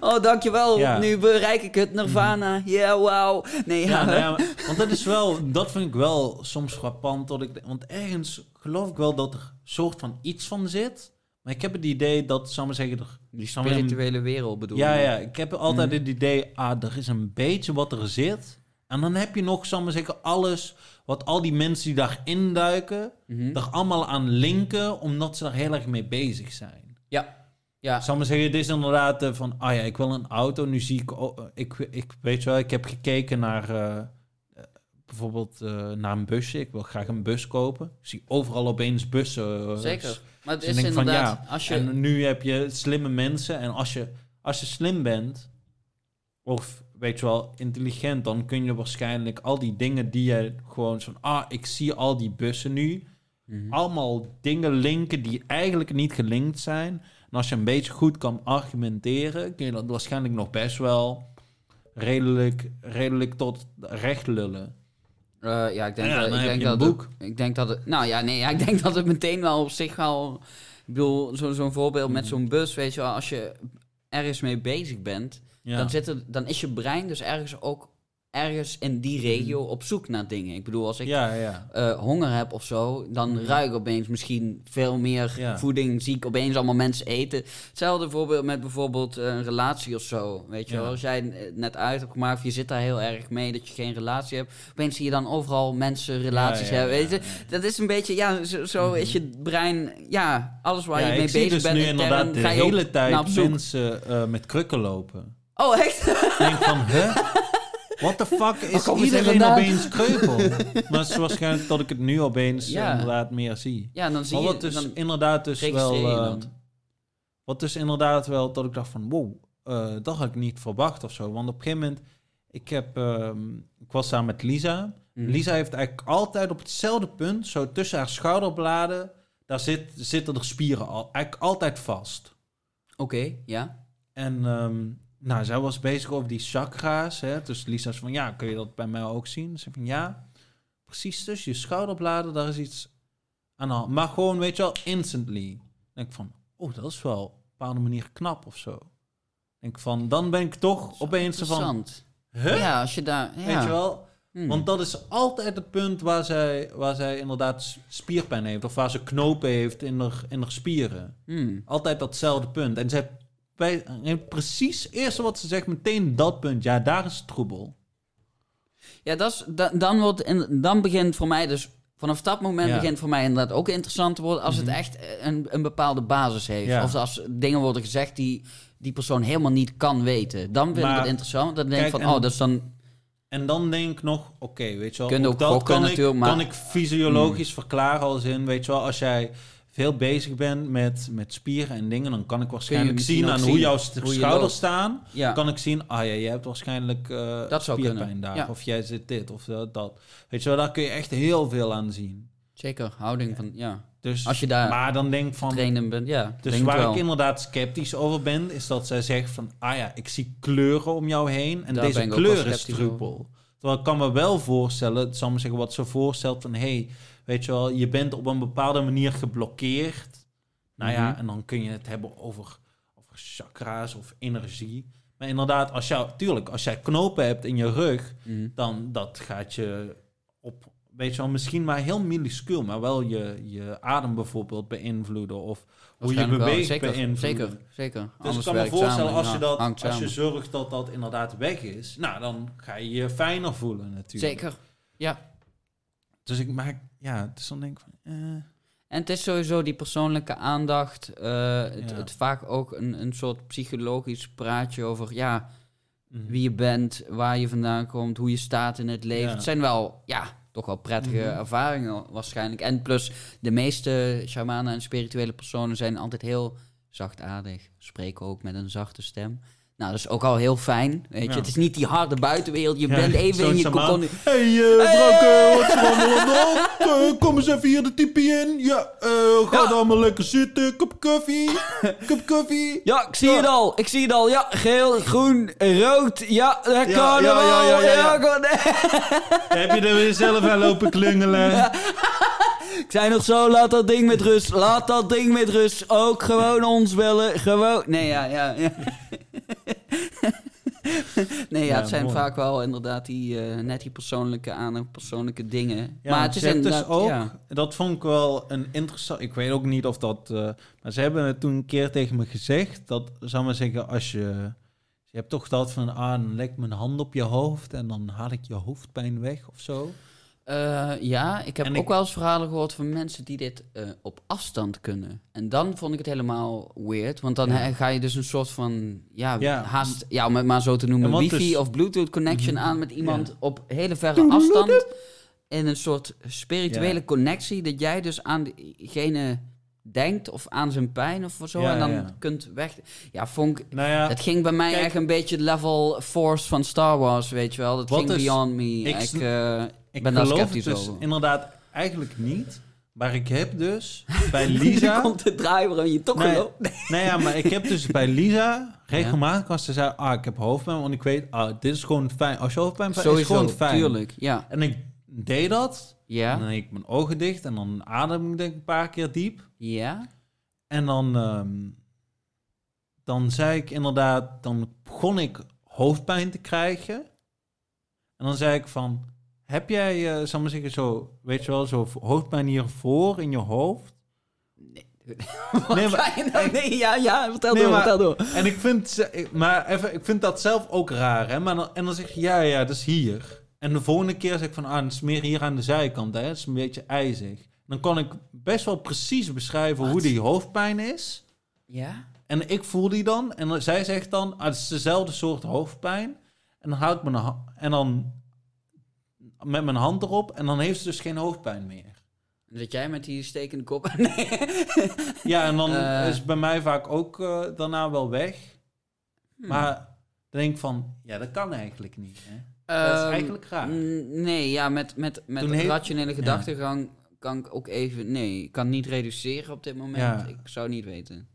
[SPEAKER 1] Oh, dankjewel. Nu bereik ik het Nirvana. Ja, wauw. Nee,
[SPEAKER 2] Ja,
[SPEAKER 1] ja.
[SPEAKER 2] nou ja, maar- want dat is wel, dat vind ik wel soms frappant. Dat ik, want ergens geloof ik wel dat er een soort van iets van zit. Maar ik heb het idee dat, zal ik maar zeggen, er,
[SPEAKER 1] Die spirituele wereld bedoel
[SPEAKER 2] ja, ja, ik heb altijd
[SPEAKER 1] Mhm.
[SPEAKER 2] het idee, ah, er is een beetje wat er zit. En dan heb je nog, zal ik maar zeggen, alles wat al die mensen die daarin duiken,
[SPEAKER 1] Mhm.
[SPEAKER 2] er allemaal aan linken, omdat ze daar heel erg mee bezig zijn.
[SPEAKER 1] Ja. Ja.
[SPEAKER 2] Zal maar zeggen, het is inderdaad eh, van, ah ja, ik wil een auto. Nu zie ik, oh, ik, ik weet wel, ik heb gekeken naar eh, eh, bijvoorbeeld eh, naar een busje. Ik wil graag een bus kopen. Ik zie overal opeens bussen. eh,
[SPEAKER 1] Zeker. Maar het
[SPEAKER 2] Dus
[SPEAKER 1] is
[SPEAKER 2] denk van,
[SPEAKER 1] inderdaad...
[SPEAKER 2] ja,
[SPEAKER 1] als je...
[SPEAKER 2] En nu heb je slimme mensen. En als je, als je slim bent, of weet je wel, intelligent, dan kun je waarschijnlijk al die dingen die je gewoon zo van, ah, ik zie al die bussen nu
[SPEAKER 1] Mhm.
[SPEAKER 2] allemaal dingen linken die eigenlijk niet gelinkt zijn. En als je een beetje goed kan argumenteren, kun je dat waarschijnlijk nog best wel redelijk, redelijk tot recht lullen.
[SPEAKER 1] Eh, ja, ik denk,
[SPEAKER 2] Ja,
[SPEAKER 1] dat, ik, denk dat
[SPEAKER 2] boek.
[SPEAKER 1] Het, ik denk dat het... Nou ja, nee, ja, ik denk dat het meteen wel op zich wel... Ik bedoel, zo- zo'n voorbeeld met
[SPEAKER 2] Mhm.
[SPEAKER 1] zo'n bus, weet je wel, als je ergens mee bezig bent,
[SPEAKER 2] Ja.
[SPEAKER 1] dan, zit er, dan is je brein dus ergens ook ergens in die regio op zoek naar dingen. Ik bedoel, als ik
[SPEAKER 2] ja, ja.
[SPEAKER 1] eh, honger heb of zo, dan
[SPEAKER 2] Mhm.
[SPEAKER 1] ruik ik opeens misschien veel meer
[SPEAKER 2] Ja.
[SPEAKER 1] voeding. Zie ik opeens allemaal mensen eten. Hetzelfde voorbeeld met bijvoorbeeld een relatie of zo. Weet je
[SPEAKER 2] Ja.
[SPEAKER 1] wel, als jij net uit hebt gemaakt je zit daar heel erg mee dat je geen relatie hebt. Opeens zie je dan overal mensen relaties
[SPEAKER 2] Ja, ja,
[SPEAKER 1] hebben.
[SPEAKER 2] ja,
[SPEAKER 1] Weet je?
[SPEAKER 2] ja.
[SPEAKER 1] Dat is een beetje, ja, zo, zo
[SPEAKER 2] Mhm.
[SPEAKER 1] is je brein, ja, alles waar
[SPEAKER 2] Ja,
[SPEAKER 1] je mee
[SPEAKER 2] ik zie
[SPEAKER 1] bezig
[SPEAKER 2] dus
[SPEAKER 1] bent.
[SPEAKER 2] nu
[SPEAKER 1] intern,
[SPEAKER 2] inderdaad de
[SPEAKER 1] ga je ook
[SPEAKER 2] hele tijd mensen eh, met krukken lopen.
[SPEAKER 1] Oh, echt?
[SPEAKER 2] Ik denk van, huh? What the fuck is iedereen opeens kreupel? maar het is waarschijnlijk dat ik het nu opeens
[SPEAKER 1] Ja.
[SPEAKER 2] inderdaad meer zie.
[SPEAKER 1] ja, dan zie
[SPEAKER 2] Maar
[SPEAKER 1] je...
[SPEAKER 2] wat dus
[SPEAKER 1] dan,
[SPEAKER 2] inderdaad dus wel...
[SPEAKER 1] je
[SPEAKER 2] eh, wat dus inderdaad wel dat ik dacht van... Wow, eh, dat had ik niet verwacht of zo. Want op een gegeven moment... Ik, heb, ehm, ik was samen met Lisa.
[SPEAKER 1] Mhm.
[SPEAKER 2] Lisa heeft eigenlijk altijd op hetzelfde punt... Zo tussen haar schouderbladen... Daar zit, zitten er spieren al, eigenlijk altijd vast.
[SPEAKER 1] Oké, ja.
[SPEAKER 2] En ehm, nou, zij was bezig over die chakra's. Hè? Dus Lisa is van, ja, kun je dat bij mij ook zien? Ze van, ja, precies tussen je schouderbladen, daar is iets aan de hand. Maar gewoon, weet je wel, instantly. Dan denk ik van, oh, dat is wel op een bepaalde manier knap of zo. Denk van, dan ben ik toch opeens van,
[SPEAKER 1] Interessant.
[SPEAKER 2] huh?
[SPEAKER 1] Ja, als je daar... Ja.
[SPEAKER 2] Weet je wel?
[SPEAKER 1] Hmm.
[SPEAKER 2] Want dat is altijd het punt waar zij, waar zij inderdaad spierpijn heeft. Of waar ze knopen heeft in haar, in haar spieren.
[SPEAKER 1] Hmm.
[SPEAKER 2] Altijd datzelfde punt. En ze heeft bij, precies het eerste wat ze zegt, meteen dat punt. Ja, daar is het troebel.
[SPEAKER 1] Ja, dat is, da- dan, wordt, in- dan begint voor mij dus... Vanaf dat moment
[SPEAKER 2] Ja.
[SPEAKER 1] begint voor mij inderdaad ook interessant te worden... als
[SPEAKER 2] Mhm.
[SPEAKER 1] het echt een, een bepaalde basis heeft.
[SPEAKER 2] Ja.
[SPEAKER 1] Of als dingen worden gezegd die die persoon helemaal niet kan weten. Dan vind ik het interessant. Dan denk ik van,
[SPEAKER 2] en-
[SPEAKER 1] oh, dat is dan...
[SPEAKER 2] En dan denk ik nog, oké, weet je wel.
[SPEAKER 1] Kun je ook
[SPEAKER 2] dat
[SPEAKER 1] gokken
[SPEAKER 2] kan,
[SPEAKER 1] natuurlijk,
[SPEAKER 2] ik,
[SPEAKER 1] maar-
[SPEAKER 2] kan ik fysiologisch verklaren als in, weet je wel, als jij veel bezig bent met, met spieren en dingen, dan kan ik waarschijnlijk zien aan
[SPEAKER 1] zien
[SPEAKER 2] hoe jouw
[SPEAKER 1] hoe
[SPEAKER 2] schouders staan.
[SPEAKER 1] Ja,
[SPEAKER 2] kan ik zien, ah ja, je hebt waarschijnlijk eh
[SPEAKER 1] Dat
[SPEAKER 2] spierpijn daar.
[SPEAKER 1] ja.
[SPEAKER 2] Of jij zit dit of dat. Weet je wel, daar kun je echt heel veel aan zien.
[SPEAKER 1] zeker. Houding van, ja.
[SPEAKER 2] Dus,
[SPEAKER 1] Als je daar
[SPEAKER 2] maar dan denk van,
[SPEAKER 1] trainen bent, ja.
[SPEAKER 2] dus waar
[SPEAKER 1] wel.
[SPEAKER 2] ik inderdaad sceptisch over ben, is dat zij zegt van, ah ja, ik zie kleuren om jou heen en
[SPEAKER 1] Daar
[SPEAKER 2] deze
[SPEAKER 1] ben
[SPEAKER 2] kleur is druppel. Terwijl ik kan me wel voorstellen, het zal me zeggen wat ze voorstelt van, hey, weet je wel, je bent op een bepaalde manier geblokkeerd. Nou ja,
[SPEAKER 1] Mhm.
[SPEAKER 2] en dan kun je het hebben over, over chakra's of energie. Maar inderdaad, als jou, tuurlijk, als jij knopen hebt in je rug,
[SPEAKER 1] Mhm.
[SPEAKER 2] dan dat gaat je op, weet je wel, misschien maar heel minuscuul, maar wel je, je adem bijvoorbeeld beïnvloeden of hoe je beweegt
[SPEAKER 1] Zeker,
[SPEAKER 2] beïnvloeden.
[SPEAKER 1] zeker, zeker.
[SPEAKER 2] Dus ik kan me voorstellen,
[SPEAKER 1] samen,
[SPEAKER 2] als, je dat, als je zorgt dat dat inderdaad weg is, nou, dan ga je je fijner voelen natuurlijk.
[SPEAKER 1] Zeker, ja.
[SPEAKER 2] Dus ik maak, ja, dus dan denk ik van, eh,
[SPEAKER 1] En het is sowieso die persoonlijke aandacht. eh, het,
[SPEAKER 2] Ja.
[SPEAKER 1] het vaak ook een, een soort psychologisch praatje over ja,
[SPEAKER 2] mhm.
[SPEAKER 1] wie je bent, waar je vandaan komt, hoe je staat in het leven.
[SPEAKER 2] Ja.
[SPEAKER 1] Het zijn wel, ja, toch wel prettige
[SPEAKER 2] Mhm.
[SPEAKER 1] ervaringen waarschijnlijk. En plus, de meeste shamanen en spirituele personen zijn altijd heel zachtaardig. Spreken ook met een zachte stem. Nou, dat is ook al heel fijn. Weet je,
[SPEAKER 2] Ja.
[SPEAKER 1] het is niet die harde buitenwereld. Je
[SPEAKER 2] Ja,
[SPEAKER 1] bent even in je cocon.
[SPEAKER 2] Hey, Franke, wat is er allemaal aan? Eh, kom eens even hier de tipi in. Ja, eh, ga
[SPEAKER 1] Ja.
[SPEAKER 2] dan maar lekker zitten. Kop koffie. Kop koffie.
[SPEAKER 1] Ja, ik zie het al. Ik zie het al. Ja, geel, groen, rood. Ja, dat kan
[SPEAKER 2] ja,
[SPEAKER 1] wel.
[SPEAKER 2] ja, ja, Heb je er weer zelf aan lopen klungelen?
[SPEAKER 1] Ik zei nog zo, laat dat ding met rust. Laat dat ding met rust. Ook gewoon ons willen. Gewoon. Nee, ja, ja. ja. nee, ja, het zijn
[SPEAKER 2] mooi.
[SPEAKER 1] vaak wel inderdaad die, eh, net die persoonlijke aandacht, persoonlijke dingen.
[SPEAKER 2] Ja,
[SPEAKER 1] maar het is
[SPEAKER 2] dus
[SPEAKER 1] inderdaad
[SPEAKER 2] ook, dat vond ik wel een interessant, ik weet ook niet of dat, eh, maar ze hebben het toen een keer tegen me gezegd, dat, zou maar zeggen, als je, je hebt toch dat van, ah, dan leg mijn hand op je hoofd en dan haal ik je hoofdpijn weg of zo.
[SPEAKER 1] Eh, ja, ik heb
[SPEAKER 2] En
[SPEAKER 1] ook
[SPEAKER 2] ik-
[SPEAKER 1] wel eens verhalen gehoord van mensen die dit eh, op afstand kunnen. En dan vond ik het helemaal weird. Want dan
[SPEAKER 2] Ja.
[SPEAKER 1] ga je dus een soort van, ja,
[SPEAKER 2] Ja.
[SPEAKER 1] haast, ja, om het maar zo te noemen,
[SPEAKER 2] Ja,
[SPEAKER 1] wifi
[SPEAKER 2] dus-
[SPEAKER 1] of bluetooth connection
[SPEAKER 2] Mhm.
[SPEAKER 1] aan met iemand op hele verre afstand. In een soort spirituele connectie, dat jij dus aan diegene denkt of aan zijn pijn of zo.
[SPEAKER 2] Ja,
[SPEAKER 1] en dan
[SPEAKER 2] ja.
[SPEAKER 1] kunt weg. Ja, vond ik,
[SPEAKER 2] Nou ja,
[SPEAKER 1] het ging bij mij
[SPEAKER 2] kijk-
[SPEAKER 1] echt een beetje het level force van Star Wars, weet je wel. Dat ging
[SPEAKER 2] is-
[SPEAKER 1] beyond me.
[SPEAKER 2] ik
[SPEAKER 1] eh,
[SPEAKER 2] ik
[SPEAKER 1] ben daar sceptisch
[SPEAKER 2] dus
[SPEAKER 1] over.
[SPEAKER 2] inderdaad eigenlijk niet, maar ik heb dus bij Lisa...
[SPEAKER 1] komt de draaier en je toch
[SPEAKER 2] Nee.
[SPEAKER 1] gelooft.
[SPEAKER 2] Nee, ja, maar ik heb dus bij Lisa regelmatig als ze zei, ah, ik heb hoofdpijn, want ik weet, ah, dit is gewoon fijn. Als je hoofdpijn hebt, is gewoon fijn.
[SPEAKER 1] tuurlijk. Ja.
[SPEAKER 2] En ik deed dat, en
[SPEAKER 1] Ja.
[SPEAKER 2] dan deed ik mijn ogen dicht en dan adem ik denk ik een paar keer diep.
[SPEAKER 1] Ja.
[SPEAKER 2] En dan, ehm, dan zei ik inderdaad, dan begon ik hoofdpijn te krijgen. En dan zei ik van, heb jij, zal ik maar zeggen, zo, weet je wel, zo hoofdpijn hiervoor in je hoofd?
[SPEAKER 1] Wat
[SPEAKER 2] Nee, maar-
[SPEAKER 1] nou? Nee, ja, ja. Vertel
[SPEAKER 2] Nee,
[SPEAKER 1] door,
[SPEAKER 2] maar-
[SPEAKER 1] vertel door.
[SPEAKER 2] En ik vind, maar even, ik vind dat zelf ook raar, hè. Maar dan, en dan zeg je, ja, ja, dat is hier. En de volgende keer zeg ik van, ah, het is meer hier aan de zijkant, hè. Het is een beetje ijzig. Dan kan ik best wel precies beschrijven hoe die hoofdpijn is.
[SPEAKER 1] Ja?
[SPEAKER 2] En ik voel die dan. En zij zegt dan, ah, het is dezelfde soort hoofdpijn. En dan houd ik mijn ha- en dan met mijn hand erop. En dan heeft ze dus geen hoofdpijn meer.
[SPEAKER 1] Dan zit jij met die stekende kop. Nee.
[SPEAKER 2] Ja, en dan
[SPEAKER 1] Eh.
[SPEAKER 2] is bij mij vaak ook eh, daarna wel weg.
[SPEAKER 1] Hmm.
[SPEAKER 2] Maar dan denk ik van, ja, dat kan eigenlijk niet. Hè? dat is
[SPEAKER 1] Ehm,
[SPEAKER 2] eigenlijk raar.
[SPEAKER 1] Nee, ja, met, met, met
[SPEAKER 2] heeft-
[SPEAKER 1] rationele gedachtegang kan ik ook even... Nee, ik kan niet reduceren op dit moment.
[SPEAKER 2] Ja.
[SPEAKER 1] Ik zou niet weten.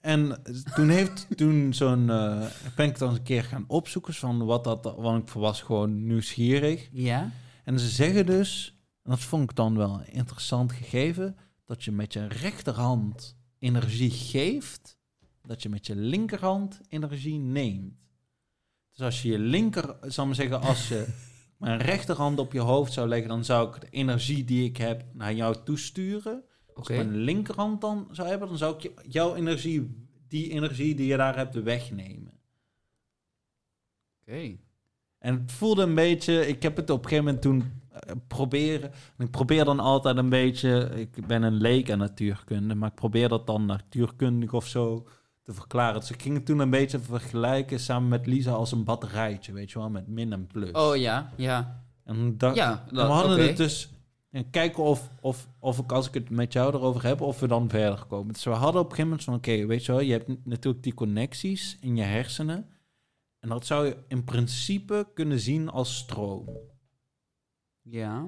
[SPEAKER 2] En toen heeft toen zo'n, eh, ben ik dan eens een keer gaan opzoeken van wat dat, want ik was gewoon nieuwsgierig.
[SPEAKER 1] Ja?
[SPEAKER 2] En ze zeggen dus, en dat vond ik dan wel een interessant gegeven, dat je met je rechterhand energie geeft, dat je met je linkerhand energie neemt. Dus als je je linker, zal ik maar zeggen, als je mijn rechterhand op je hoofd zou leggen, dan zou ik de energie die ik heb naar jou toesturen. Als ik mijn linkerhand dan zou hebben, dan zou ik jouw energie, die energie die je daar hebt, wegnemen.
[SPEAKER 1] Oké.
[SPEAKER 2] En het voelde een beetje, ik heb het op een gegeven moment toen eh, proberen. En ik probeer dan altijd een beetje, ik ben een leek aan natuurkunde, maar ik probeer dat dan natuurkundig of zo te verklaren. Dus ik ging het toen een beetje vergelijken samen met Lisa als een batterijtje, weet je wel, met min en plus.
[SPEAKER 1] Oh ja, ja.
[SPEAKER 2] En, dat,
[SPEAKER 1] Ja,
[SPEAKER 2] en
[SPEAKER 1] dat-
[SPEAKER 2] we hadden het dus, En kijken of, of, of ik, als ik het met jou erover heb, of we dan verder komen. Dus we hadden op een gegeven moment van, oké, weet je wel, je hebt natuurlijk die connecties in je hersenen. En dat zou je in principe kunnen zien als stroom.
[SPEAKER 1] Ja.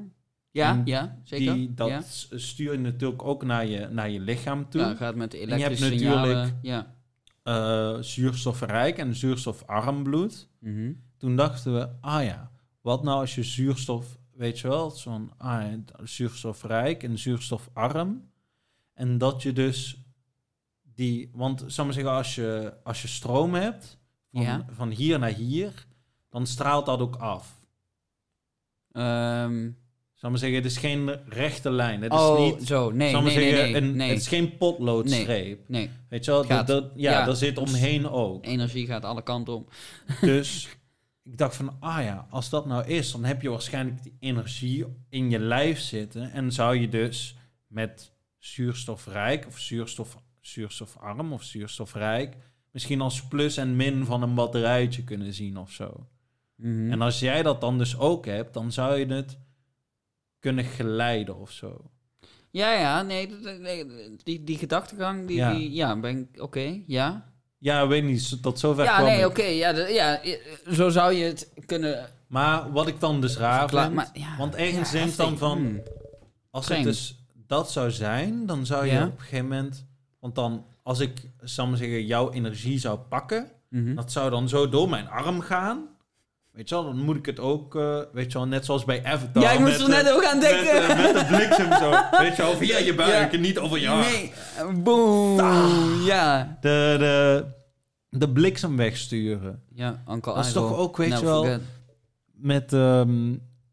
[SPEAKER 1] Ja,
[SPEAKER 2] En
[SPEAKER 1] ja, zeker.
[SPEAKER 2] Die, dat
[SPEAKER 1] ja.
[SPEAKER 2] stuur je natuurlijk ook naar je, naar je lichaam toe.
[SPEAKER 1] Ja, gaat met de
[SPEAKER 2] je hebt
[SPEAKER 1] elektrische
[SPEAKER 2] natuurlijk-
[SPEAKER 1] signalen. Ja.
[SPEAKER 2] Eh, zuurstofrijk en zuurstofarm bloed.
[SPEAKER 1] Mhm.
[SPEAKER 2] Toen dachten we, ah ja, wat nou als je zuurstof, weet je wel, zo'n ah, zuurstofrijk en zuurstofarm. En dat je dus die, want zal maar zeggen, als je, als je stroom hebt, van,
[SPEAKER 1] Ja.
[SPEAKER 2] van hier naar hier, dan straalt dat ook af.
[SPEAKER 1] Ehm,
[SPEAKER 2] Zal maar zeggen, het is geen rechte lijn. Het
[SPEAKER 1] oh,
[SPEAKER 2] is niet,
[SPEAKER 1] zo. Nee,
[SPEAKER 2] zal
[SPEAKER 1] nee, nee,
[SPEAKER 2] zeggen,
[SPEAKER 1] nee,
[SPEAKER 2] een,
[SPEAKER 1] nee.
[SPEAKER 2] het is geen potloodstreep.
[SPEAKER 1] nee.
[SPEAKER 2] Weet je wel,
[SPEAKER 1] Gaat-
[SPEAKER 2] dat, dat- ja,
[SPEAKER 1] ja.
[SPEAKER 2] daar zit omheen ook.
[SPEAKER 1] Energie gaat alle kanten om.
[SPEAKER 2] Dus ik dacht van, ah ja, als dat nou is, dan heb je waarschijnlijk die energie in je lijf zitten. En zou je dus met zuurstofrijk of zuurstof, zuurstofarm of zuurstofrijk misschien als plus en min van een batterijtje kunnen zien of zo.
[SPEAKER 1] Mhm.
[SPEAKER 2] En als jij dat dan dus ook hebt, dan zou je het kunnen geleiden of zo.
[SPEAKER 1] Ja, ja, nee, die, die gedachtegang, die,
[SPEAKER 2] Ja.
[SPEAKER 1] die, ja ben ik, oké, ja.
[SPEAKER 2] Ja, weet niet, tot zover
[SPEAKER 1] Ja,
[SPEAKER 2] kwam
[SPEAKER 1] nee, oké, ja, ja, zo zou je het kunnen
[SPEAKER 2] Maar wat ik dan dus raar vind,
[SPEAKER 1] Maar, ja,
[SPEAKER 2] want ergens
[SPEAKER 1] ja,
[SPEAKER 2] denk ik dan van,
[SPEAKER 1] Hmm.
[SPEAKER 2] Als het dus dat zou zijn, dan zou je op een gegeven moment... Want dan, als ik, zal maar zeggen, jouw energie zou pakken...
[SPEAKER 1] Mhm.
[SPEAKER 2] dat zou dan zo door mijn arm gaan. Weet je wel, dan moet ik het ook... eh, weet je wel, net zoals bij Avatar.
[SPEAKER 1] Ja, ik moest er net ook aan
[SPEAKER 2] Met,
[SPEAKER 1] denken.
[SPEAKER 2] met de bliksem zo. Weet je wel, via je buik
[SPEAKER 1] Ja.
[SPEAKER 2] en niet over je.
[SPEAKER 1] Nee, boom, ja.
[SPEAKER 2] De, de, de bliksem wegsturen.
[SPEAKER 1] Ja, Uncle
[SPEAKER 2] Dat is toch ook, weet je
[SPEAKER 1] never
[SPEAKER 2] wel...
[SPEAKER 1] forget.
[SPEAKER 2] Met, ehm,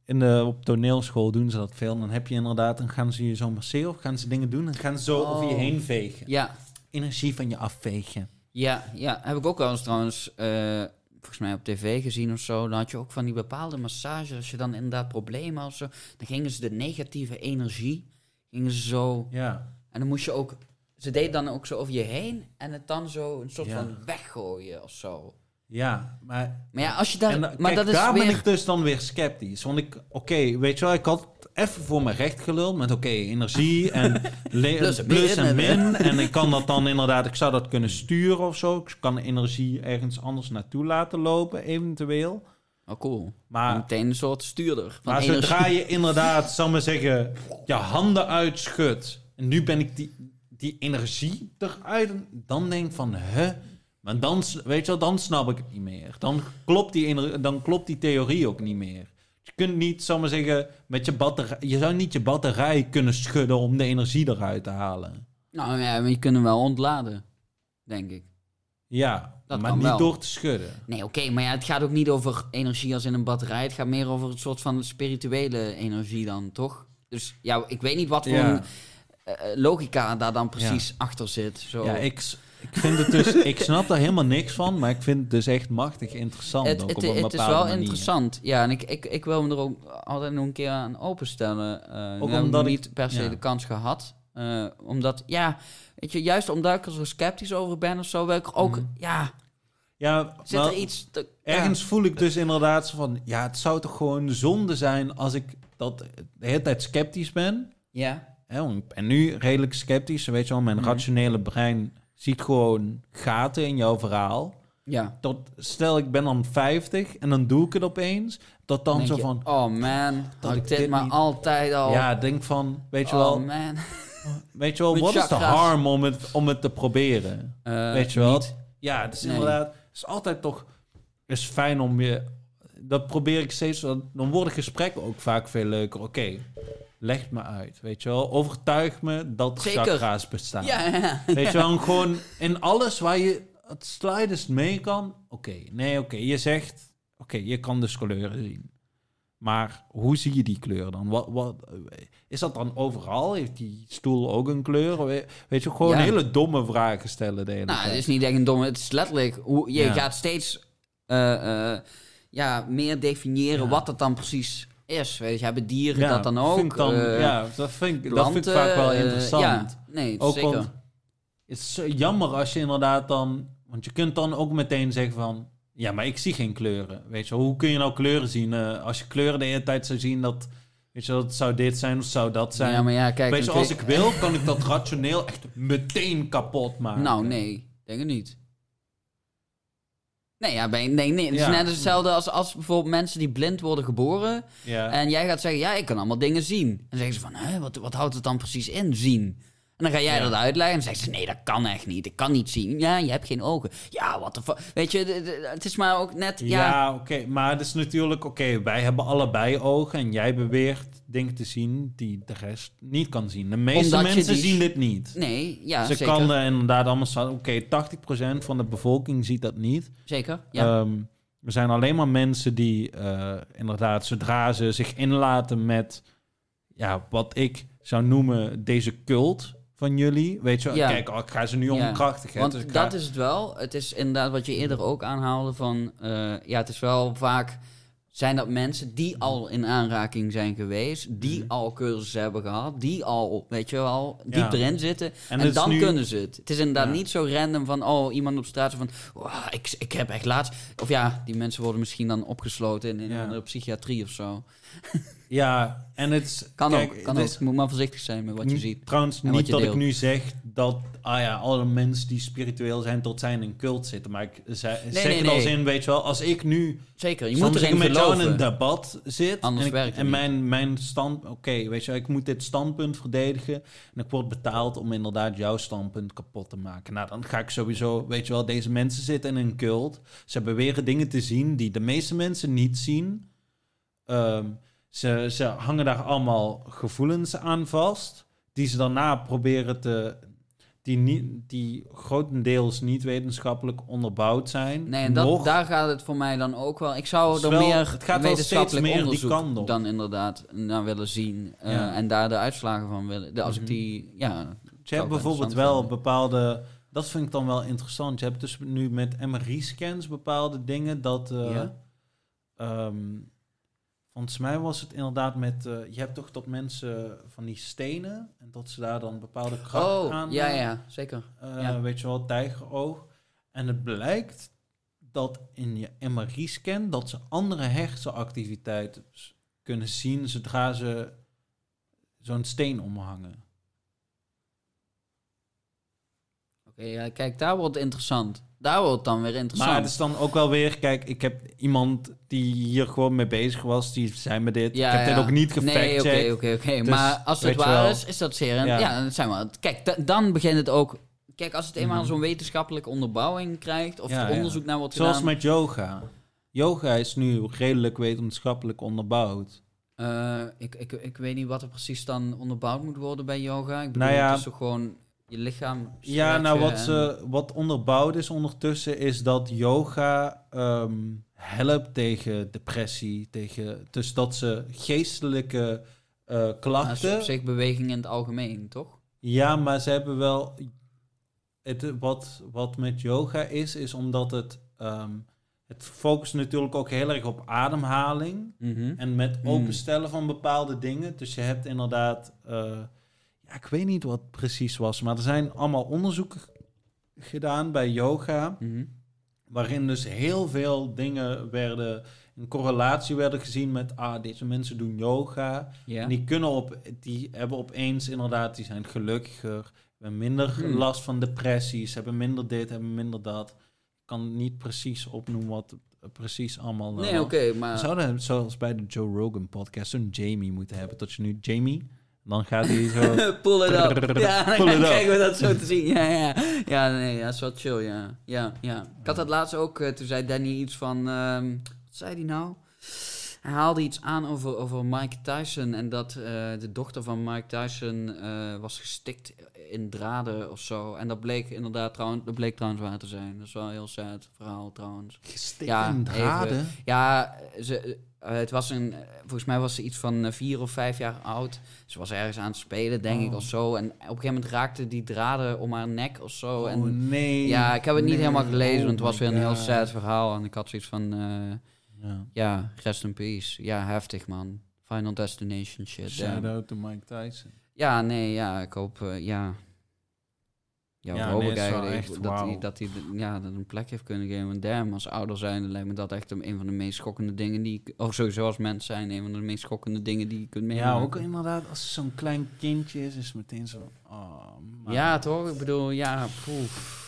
[SPEAKER 2] in de, op toneelschool doen ze dat veel. Dan heb je inderdaad, dan gaan ze je zo masseren of gaan ze dingen doen. Dan gaan ze zo
[SPEAKER 1] Oh.
[SPEAKER 2] over je heen vegen.
[SPEAKER 1] Ja,
[SPEAKER 2] Energie van je afvegen.
[SPEAKER 1] ja, ja, heb ik ook wel eens trouwens, eh, volgens mij op tv gezien of zo. Dan had je ook van die bepaalde massages, als je dan inderdaad problemen had of zo. Dan gingen ze de negatieve energie, gingen ze zo...
[SPEAKER 2] Ja.
[SPEAKER 1] En dan moest je ook... Ze deed dan ook zo over je heen en het dan zo een soort
[SPEAKER 2] Ja.
[SPEAKER 1] van weggooien of zo.
[SPEAKER 2] Ja, maar,
[SPEAKER 1] Maar ja, als je daar...
[SPEAKER 2] en,
[SPEAKER 1] maar
[SPEAKER 2] kijk,
[SPEAKER 1] dat is
[SPEAKER 2] daar
[SPEAKER 1] weer...
[SPEAKER 2] ben ik dus dan weer sceptisch. Want ik, oké, weet je wel, ik had even voor mijn recht geluld met oké, energie en
[SPEAKER 1] Plus
[SPEAKER 2] plus,
[SPEAKER 1] en min,
[SPEAKER 2] en ik kan dat dan inderdaad, ik zou dat kunnen sturen of zo. Ik kan energie ergens anders naartoe laten lopen, eventueel.
[SPEAKER 1] Oh, cool.
[SPEAKER 2] Maar
[SPEAKER 1] Meteen een soort stuurder van
[SPEAKER 2] Maar
[SPEAKER 1] energie.
[SPEAKER 2] zodra je inderdaad, zal maar zeggen, je handen uitschudt. En nu ben ik die, die energie eruit. Dan denk ik van, hè? Maar dan, weet je wel, dan snap ik het niet meer. Dan klopt die, dan klopt die theorie ook niet meer. Je kunt niet, zal maar zeggen, met je batterij... Je zou niet je batterij kunnen schudden om de energie eruit te halen.
[SPEAKER 1] Nou ja, maar je kunt hem wel ontladen, denk ik.
[SPEAKER 2] Ja,
[SPEAKER 1] Dat
[SPEAKER 2] maar niet
[SPEAKER 1] wel.
[SPEAKER 2] door te schudden.
[SPEAKER 1] Nee, oké, maar ja, het gaat ook niet over energie als in een batterij. Het gaat meer over een soort van spirituele energie dan, toch? Dus ja, ik weet niet wat voor
[SPEAKER 2] Ja.
[SPEAKER 1] een, eh, logica daar dan precies achter zit. Zo.
[SPEAKER 2] Ja, ik, ik vind het dus... ik snap daar helemaal niks van, maar ik vind het dus echt machtig interessant.
[SPEAKER 1] het,
[SPEAKER 2] ook
[SPEAKER 1] het,
[SPEAKER 2] op een
[SPEAKER 1] het is wel
[SPEAKER 2] manier.
[SPEAKER 1] interessant. Ja, en ik, ik, ik wil me er ook altijd nog een keer aan openstellen. Eh
[SPEAKER 2] Ook omdat ik-
[SPEAKER 1] niet per se
[SPEAKER 2] ja.
[SPEAKER 1] de kans gehad. Eh, omdat, ja, weet je, juist omdat ik er zo sceptisch over ben of zo, wil ik ook,
[SPEAKER 2] Mhm.
[SPEAKER 1] ja,
[SPEAKER 2] Ja,
[SPEAKER 1] zit er iets... Te,
[SPEAKER 2] ergens voel ik dus inderdaad zo van... Ja, het zou toch gewoon zonde zijn als ik dat de hele tijd sceptisch ben.
[SPEAKER 1] Ja,
[SPEAKER 2] ben nu redelijk sceptisch. Weet je wel, mijn
[SPEAKER 1] Mhm.
[SPEAKER 2] rationele brein ziet gewoon gaten in jouw verhaal.
[SPEAKER 1] ja.
[SPEAKER 2] Tot, stel, ik ben dan 50 en dan doe ik het opeens. Dat dan zo
[SPEAKER 1] je,
[SPEAKER 2] van...
[SPEAKER 1] oh man, had
[SPEAKER 2] ik
[SPEAKER 1] dit
[SPEAKER 2] dit
[SPEAKER 1] maar
[SPEAKER 2] niet-
[SPEAKER 1] altijd al.
[SPEAKER 2] Ja, denk van... Weet je
[SPEAKER 1] oh
[SPEAKER 2] wel,
[SPEAKER 1] man.
[SPEAKER 2] weet je wel wat is de harm om het, om het te proberen?
[SPEAKER 1] Eh,
[SPEAKER 2] Weet je wel?
[SPEAKER 1] niet.
[SPEAKER 2] Ja, het is
[SPEAKER 1] Nee.
[SPEAKER 2] inderdaad... Het is altijd toch... is fijn om je... Dat probeer ik steeds... Dan dan worden gesprekken ook vaak veel leuker. Oké, leg me uit. Weet je wel? Overtuig me dat
[SPEAKER 1] Zeker.
[SPEAKER 2] chakra's bestaan.
[SPEAKER 1] Ja, ja.
[SPEAKER 2] Weet je wel? Gewoon in alles waar je het slightest mee kan. Oké, nee, oké. Je zegt... Oké, je kan dus kleuren zien. Maar hoe zie je die kleur dan? Wat, wat, is dat dan overal? Heeft die stoel ook een kleur? We- Weet je, gewoon hele domme vragen stellen de hele
[SPEAKER 1] Nou,
[SPEAKER 2] tijd.
[SPEAKER 1] het is niet echt een domme... Het is letterlijk... Hoe, je gaat steeds eh, eh, ja, meer definiëren wat het dan precies is. Weet je, hebben dieren
[SPEAKER 2] Ja,
[SPEAKER 1] dat dan ook?
[SPEAKER 2] vind ik dan,
[SPEAKER 1] Eh,
[SPEAKER 2] ja, dat vind ik, dat vind ik vaak wel
[SPEAKER 1] eh,
[SPEAKER 2] interessant.
[SPEAKER 1] ja, nee,
[SPEAKER 2] ook
[SPEAKER 1] zeker.
[SPEAKER 2] want het is zo jammer als je inderdaad dan... Want je kunt dan ook meteen zeggen van... Ja, maar ik zie geen kleuren. Weet je, hoe kun je nou kleuren zien? Eh, als je kleuren de hele tijd zou zien, dat... Weet je, dat zou dit zijn of zou dat zijn.
[SPEAKER 1] Ja, maar ja, kijk.
[SPEAKER 2] Weet je, als ik wil, kan ik dat rationeel echt meteen kapot maken.
[SPEAKER 1] Nou, nee. Denk het niet. Nee, ja, ben, nee, nee. Het is net hetzelfde als, als bijvoorbeeld mensen die blind worden geboren.
[SPEAKER 2] Ja.
[SPEAKER 1] En jij gaat zeggen, ja, ik kan allemaal dingen zien. En dan zeggen ze van, Hè, wat, wat houdt het dan precies in, zien? En dan ga jij
[SPEAKER 2] Ja.
[SPEAKER 1] dat uitleggen en zeggen ze, nee, dat kan echt niet. Ik kan niet zien. Ja, je hebt geen ogen. Ja, wat de fuck. Weet je, het is maar ook net, ja...
[SPEAKER 2] Ja, oké. Maar het is natuurlijk... Oké, wij hebben allebei ogen en jij beweert dingen te zien die de rest niet kan zien. De meeste
[SPEAKER 1] Omdat
[SPEAKER 2] mensen
[SPEAKER 1] die-
[SPEAKER 2] zien dit niet.
[SPEAKER 1] Nee, ja,
[SPEAKER 2] Ze
[SPEAKER 1] zeker.
[SPEAKER 2] kan er inderdaad allemaal staan. Oké, 80% van de bevolking ziet dat niet.
[SPEAKER 1] Zeker, ja.
[SPEAKER 2] Ehm, er zijn alleen maar mensen die eh, inderdaad, zodra ze zich inlaten met ja, wat ik zou noemen deze cult van jullie. Weet je, wel,
[SPEAKER 1] Ja.
[SPEAKER 2] kijk, oh, ik ga ze nu
[SPEAKER 1] Ja.
[SPEAKER 2] omkrachtigen.
[SPEAKER 1] Want
[SPEAKER 2] dus ga-
[SPEAKER 1] dat is het wel. Het is inderdaad wat je eerder ook aanhaalde van... eh, ja, het is wel vaak... Zijn dat mensen die al in aanraking zijn geweest... die
[SPEAKER 2] Mhm.
[SPEAKER 1] al cursussen hebben gehad... die al, weet je wel, diep
[SPEAKER 2] Ja.
[SPEAKER 1] erin zitten... En, dan
[SPEAKER 2] nu-
[SPEAKER 1] kunnen ze het. Het is inderdaad
[SPEAKER 2] Ja.
[SPEAKER 1] niet zo random van... oh, iemand op straat van... "Wow, ik, ik heb echt laatst... Of ja, die mensen worden misschien dan opgesloten... in, in
[SPEAKER 2] Ja.
[SPEAKER 1] een psychiatrie of zo.
[SPEAKER 2] Ja, en het is...
[SPEAKER 1] Kan
[SPEAKER 2] kijk,
[SPEAKER 1] ook, kan
[SPEAKER 2] het
[SPEAKER 1] ook.
[SPEAKER 2] is
[SPEAKER 1] moet maar voorzichtig zijn met wat je ziet.
[SPEAKER 2] Trouwens,
[SPEAKER 1] en wat
[SPEAKER 2] niet
[SPEAKER 1] je
[SPEAKER 2] dat ik
[SPEAKER 1] deelt.
[SPEAKER 2] nu zeg dat ah ja, alle mensen die spiritueel zijn tot zijn in cult zitten. Maar ik zei, zeg
[SPEAKER 1] nee,
[SPEAKER 2] het
[SPEAKER 1] nee.
[SPEAKER 2] als in, weet je wel, als ik nu
[SPEAKER 1] Zeker, je
[SPEAKER 2] soms
[SPEAKER 1] moet
[SPEAKER 2] ik
[SPEAKER 1] erin
[SPEAKER 2] met jou in
[SPEAKER 1] geloven.
[SPEAKER 2] een debat zit
[SPEAKER 1] Anders
[SPEAKER 2] en, ik-
[SPEAKER 1] werkt het
[SPEAKER 2] en
[SPEAKER 1] niet.
[SPEAKER 2] mijn, mijn stand, oké, weet je, wel, ik moet dit standpunt verdedigen en ik word betaald om inderdaad jouw standpunt kapot te maken. Nou, dan ga ik sowieso, weet je wel, deze mensen zitten in een cult. Ze beweren dingen te zien die de meeste mensen niet zien. Ehm, ze, ze hangen daar allemaal gevoelens aan vast, die ze daarna proberen te, die, niet, die grotendeels niet wetenschappelijk onderbouwd zijn.
[SPEAKER 1] Nee, en dat,
[SPEAKER 2] Nog-
[SPEAKER 1] daar gaat het voor mij dan ook wel. Ik zou er
[SPEAKER 2] wel-
[SPEAKER 1] meer
[SPEAKER 2] het gaat wel
[SPEAKER 1] wetenschappelijk
[SPEAKER 2] steeds meer die
[SPEAKER 1] onderzoek dan inderdaad naar willen zien. eh,
[SPEAKER 2] Ja.
[SPEAKER 1] En daar de uitslagen van willen. de- Als
[SPEAKER 2] Mhm.
[SPEAKER 1] ik die, ja...
[SPEAKER 2] Je hebt bijvoorbeeld wel bepaalde... Dat vind ik dan wel interessant. Je hebt dus nu met MRI-scans bepaalde dingen dat... eh,
[SPEAKER 1] Ja?
[SPEAKER 2] ehm, volgens mij was het inderdaad met... eh, je hebt toch dat mensen van die stenen... en dat ze daar dan bepaalde kracht
[SPEAKER 1] Oh,
[SPEAKER 2] aan...
[SPEAKER 1] ja,
[SPEAKER 2] eh,
[SPEAKER 1] ja, zeker.
[SPEAKER 2] eh,
[SPEAKER 1] Ja.
[SPEAKER 2] Weet je wel, tijgeroog. En het blijkt dat in je MRI-scan... dat ze andere hersenactiviteit kunnen zien... zodra ze zo'n steen omhangen.
[SPEAKER 1] Oké, ja, kijk, daar wordt interessant. Daar wordt het dan weer interessant.
[SPEAKER 2] Maar het is dan ook wel weer, kijk, ik heb iemand die hier gewoon mee bezig was, die zei me dit.
[SPEAKER 1] Ja,
[SPEAKER 2] ik heb
[SPEAKER 1] ja.
[SPEAKER 2] dit ook niet
[SPEAKER 1] Nee,
[SPEAKER 2] gefactcheckt.
[SPEAKER 1] oké, oké, oké.
[SPEAKER 2] Dus,
[SPEAKER 1] Maar als het waar
[SPEAKER 2] wel.
[SPEAKER 1] is, is dat zeer... Ja,
[SPEAKER 2] Ja.
[SPEAKER 1] dat zijn we. Kijk, da- dan begint het ook... Kijk, als het eenmaal
[SPEAKER 2] Mhm.
[SPEAKER 1] zo'n wetenschappelijke onderbouwing krijgt... of
[SPEAKER 2] Ja,
[SPEAKER 1] er
[SPEAKER 2] ja.
[SPEAKER 1] onderzoek naar wordt
[SPEAKER 2] Zoals
[SPEAKER 1] gedaan...
[SPEAKER 2] met yoga. Yoga is nu redelijk wetenschappelijk onderbouwd.
[SPEAKER 1] Eh, ik, ik, ik weet niet wat er precies dan onderbouwd moet worden bij yoga. Ik bedoel,
[SPEAKER 2] Nou ja.
[SPEAKER 1] het is toch gewoon je lichaam
[SPEAKER 2] Ja, nou wat, ze, wat onderbouwd is ondertussen is dat yoga ehm, helpt tegen depressie, tegen, dus dat ze geestelijke eh,
[SPEAKER 1] is
[SPEAKER 2] klachten...
[SPEAKER 1] op zich beweging in het algemeen, toch?
[SPEAKER 2] Ja, maar ze hebben wel. Het, wat, wat met yoga is, is omdat het. ehm, het focust natuurlijk ook heel erg op ademhaling. En met
[SPEAKER 1] Mm.
[SPEAKER 2] openstellen van bepaalde dingen. Dus je hebt inderdaad. eh, ja, ik weet niet wat het precies was. Maar er zijn allemaal onderzoeken gedaan bij yoga.
[SPEAKER 1] Mhm.
[SPEAKER 2] Waarin dus heel veel dingen werden. in correlatie werden gezien met. Ah, deze mensen doen yoga.
[SPEAKER 1] Ja.
[SPEAKER 2] En die kunnen op, die hebben opeens inderdaad, die zijn gelukkiger, hebben minder
[SPEAKER 1] Hmm.
[SPEAKER 2] last van depressies, hebben minder dit, hebben minder dat. Ik kan niet precies opnoemen wat precies allemaal.
[SPEAKER 1] Nee, oké,
[SPEAKER 2] We
[SPEAKER 1] maar...
[SPEAKER 2] zouden, zoals bij de Joe Rogan podcast, een Jamie moeten hebben. Tot je nu Jamie, dan gaat hij zo.
[SPEAKER 1] Pull it up. Ja, dan
[SPEAKER 2] Pull it up.
[SPEAKER 1] krijgen we dat zo te zien. Ja, ja. Ja, nee, ja, dat is wel chill, ja. Ja, ja. Ik had dat laatst ook, eh, toen zei Danny iets van... ehm, wat zei hij nou? Hij haalde iets aan over, over Mike Tyson en dat eh, de dochter van Mike Tyson eh, was gestikt in draden of zo. En dat bleek inderdaad trouwens, dat bleek trouwens waar te zijn. Dat is wel een heel sad verhaal trouwens.
[SPEAKER 2] Gestikt
[SPEAKER 1] Ja,
[SPEAKER 2] in draden.
[SPEAKER 1] even. Ja, ze, eh, het was een, eh, volgens mij was ze iets van eh, vier of vijf jaar oud. Ze was ergens aan het spelen, denk ik,
[SPEAKER 2] Oh.
[SPEAKER 1] of zo. En op een gegeven moment raakte die draden om haar nek of zo.
[SPEAKER 2] Oh
[SPEAKER 1] en,
[SPEAKER 2] nee.
[SPEAKER 1] ja, ik heb het niet helemaal gelezen,
[SPEAKER 2] Oh
[SPEAKER 1] want het was
[SPEAKER 2] my
[SPEAKER 1] weer een heel sad verhaal. En ik had zoiets van,
[SPEAKER 2] Ja.
[SPEAKER 1] ja, rest in peace. Ja, heftig man. Final Destination shit.
[SPEAKER 2] Shout out to Mike Tyson.
[SPEAKER 1] Ja, nee, ja, ik hoop, ja. Ja,
[SPEAKER 2] Ja,
[SPEAKER 1] hoop
[SPEAKER 2] nee,
[SPEAKER 1] ik eigenlijk.
[SPEAKER 2] echt
[SPEAKER 1] dat hij dat hij ja, dat een plek heeft kunnen geven. Want damn, als ouder zijn, lijkt me dat echt een van de meest schokkende dingen die... ik- Of sowieso als mens zijn, een van de meest schokkende dingen die je kunt meemaken.
[SPEAKER 2] Ja, ook inderdaad, als zo'n klein kindje is, is het meteen zo... Oh.
[SPEAKER 1] Ja, toch? Ik bedoel, ja, poef.